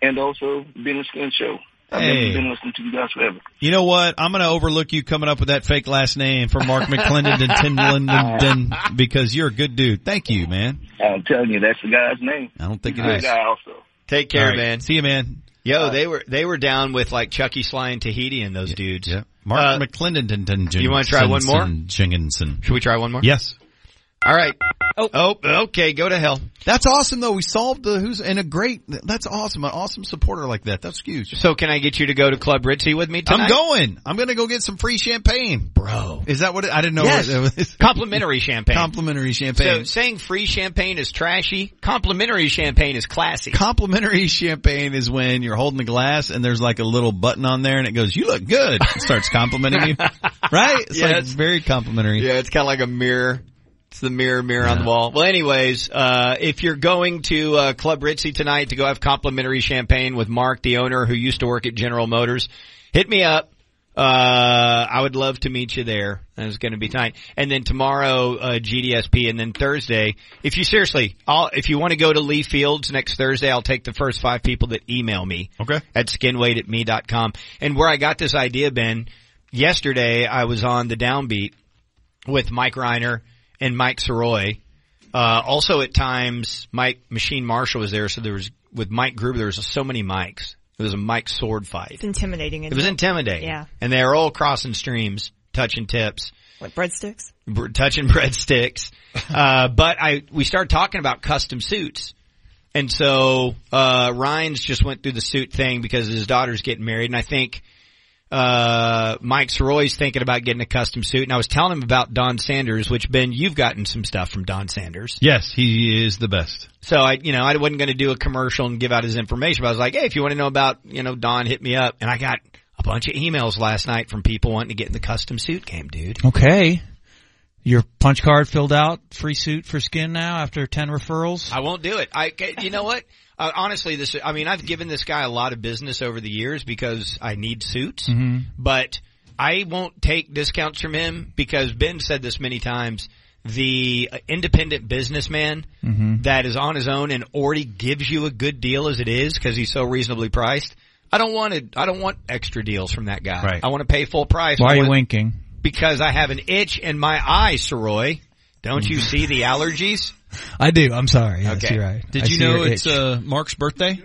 and also Ben and Skin Show. I've Hey. been, been listening to you guys forever. You know what? I'm going to overlook you coming up with that fake last name for Mark McClendon and Tim Linden <laughs> because you're a good dude. Thank you, man. I'm telling you, that's the guy's name. I don't think it He's a guy also. Take care, All right. man. See you, man. Yo, they were they were down with like Chucky Sly and Tahiti and those dudes. Yeah. Mark Uh, McClendon. You wanna try one more? Jinginson. Should we try one more? Yes. All right. Oh, oh, okay. Go to hell. That's awesome though. We solved the who's and a great. That's awesome. An awesome supporter like that. That's huge. So can I get you to go to Club Ritzy with me tonight? I'm going. I'm going to go get some free champagne, bro. Is that what it, I didn't know? Yes. What it was. <laughs> Complimentary champagne. Complimentary champagne. So saying free champagne is trashy. Complimentary champagne is classy. Complimentary champagne is when you're holding the glass and there's like a little button on there and it goes, "You look good." It starts complimenting you, <laughs> right? It's like Yes. very complimentary. Yeah, it's kind of like a mirror. It's the mirror, mirror on the wall. Well, anyways, uh, if you're going to uh, Club Ritzy tonight to go have complimentary champagne with Mark, the owner who used to work at General Motors, hit me up. Uh, I would love to meet you there. It's going to be tonight. And then tomorrow, uh, GDSP. And then Thursday, if you seriously, I'll, if you want to go to Lee Fields next Thursday, I'll take the first five people that email me. Okay. At skinwade at me dot com. And where I got this idea, Ben, yesterday I was on the downbeat with Mike Rhyner and Mike Soroy. Uh, also at times, Mike Machine Marshall was there, so there was, with Mike Gruber, there was so many mics. It was a Mike sword fight. It's intimidating. It was intimidating. Yeah. And they were all crossing streams, touching tips, Like breadsticks? br- touching <laughs> breadsticks. uh, but I, we started talking about custom suits. And so, uh, Ryan's just went through the suit thing because his daughter's getting married. And I think, uh, Mike Soroy's thinking about getting a custom suit. And I was telling him about Don Sanders, which Ben, you've gotten some stuff from Don Sanders. Yes, he is the best. So I, you know, I wasn't going to do a commercial and give out his information, but I was like, hey, if you want to know about, you know, Don, hit me up. And I got a bunch of emails last night from people wanting to get in the custom suit game, dude. Okay. Your punch card filled out, free suit for skin now after 10 referrals? I won't do it. I, you know what? Uh, honestly, this, I mean, I've given this guy a lot of business over the years because I need suits, Mhm. but I won't take discounts from him because Ben said this many times. The uh, independent businessman Mhm. that is on his own and already gives you a good deal as it is because he's so reasonably priced. I don't want to, I don't want extra deals from that guy. Right. I want to pay full price. Why are you winking? Because I have an itch in my eye, Soroy, Don't you see the allergies? I do. I'm sorry. Yes, Okay. you're right. Did I you see know your it's itch. uh, Mark's birthday?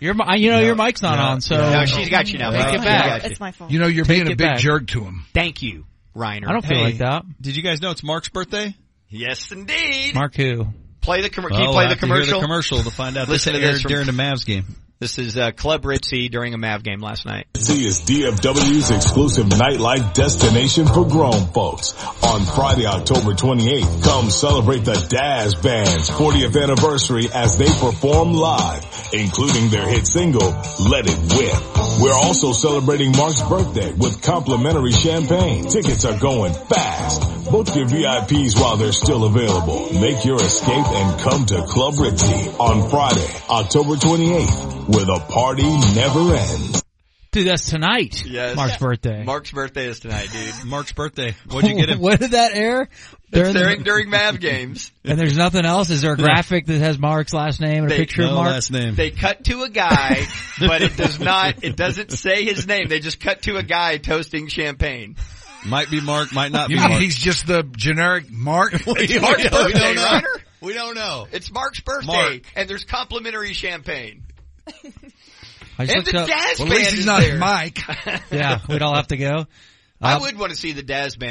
Your, mi- you know, your mic's not No. on, so No, she's got you now. Take Mike. it back. She got you. It's my fault. You know, you're Take being a big back. jerk to him. Thank you, Rhyner. I don't feel Hey, like that. Did you guys know it's Mark's birthday? Yes, indeed. Mark who? Play the com- Can Well, you we'll play have the to hear commercial? the commercial to find out. Listen this to aired this from- during the Mavs game. This is uh, Club Ritzy during a Mav game last night. Ritzy is DFW's exclusive nightlife destination for grown folks. On Friday, October 28th, come celebrate the Daz Band's 40th anniversary as they perform live, including their hit single, Let It Whip. We're also celebrating Mark's birthday with complimentary champagne. Tickets are going fast. Book your VIPs while they're still available. Make your escape and come to Club Ritzy on Friday, October 28th, where the party never ends. Dude, that's tonight. Yes. Mark's birthday. Mark's birthday is tonight, dude. <laughs> Mark's birthday. What'd you get him? <laughs> when did that air? It's the- during, during Mav games. <laughs> and there's nothing else. Is there a graphic that has Mark's last name and a They- picture of No Mark? last name. They cut to a guy, but it does not, it doesn't say his name. They just cut to a guy toasting champagne. Might be Mark, might not be You mean Mark. he's just the generic Mark? It's Mark's we birthday, don't know. Rhyner. We don't know. It's Mark's birthday, Mark. and there's complimentary champagne. I just And the up- Daz Well, at least he's is not there. Mike. <laughs> Yeah, we'd all have to go. I Uh, would want to see the Daz band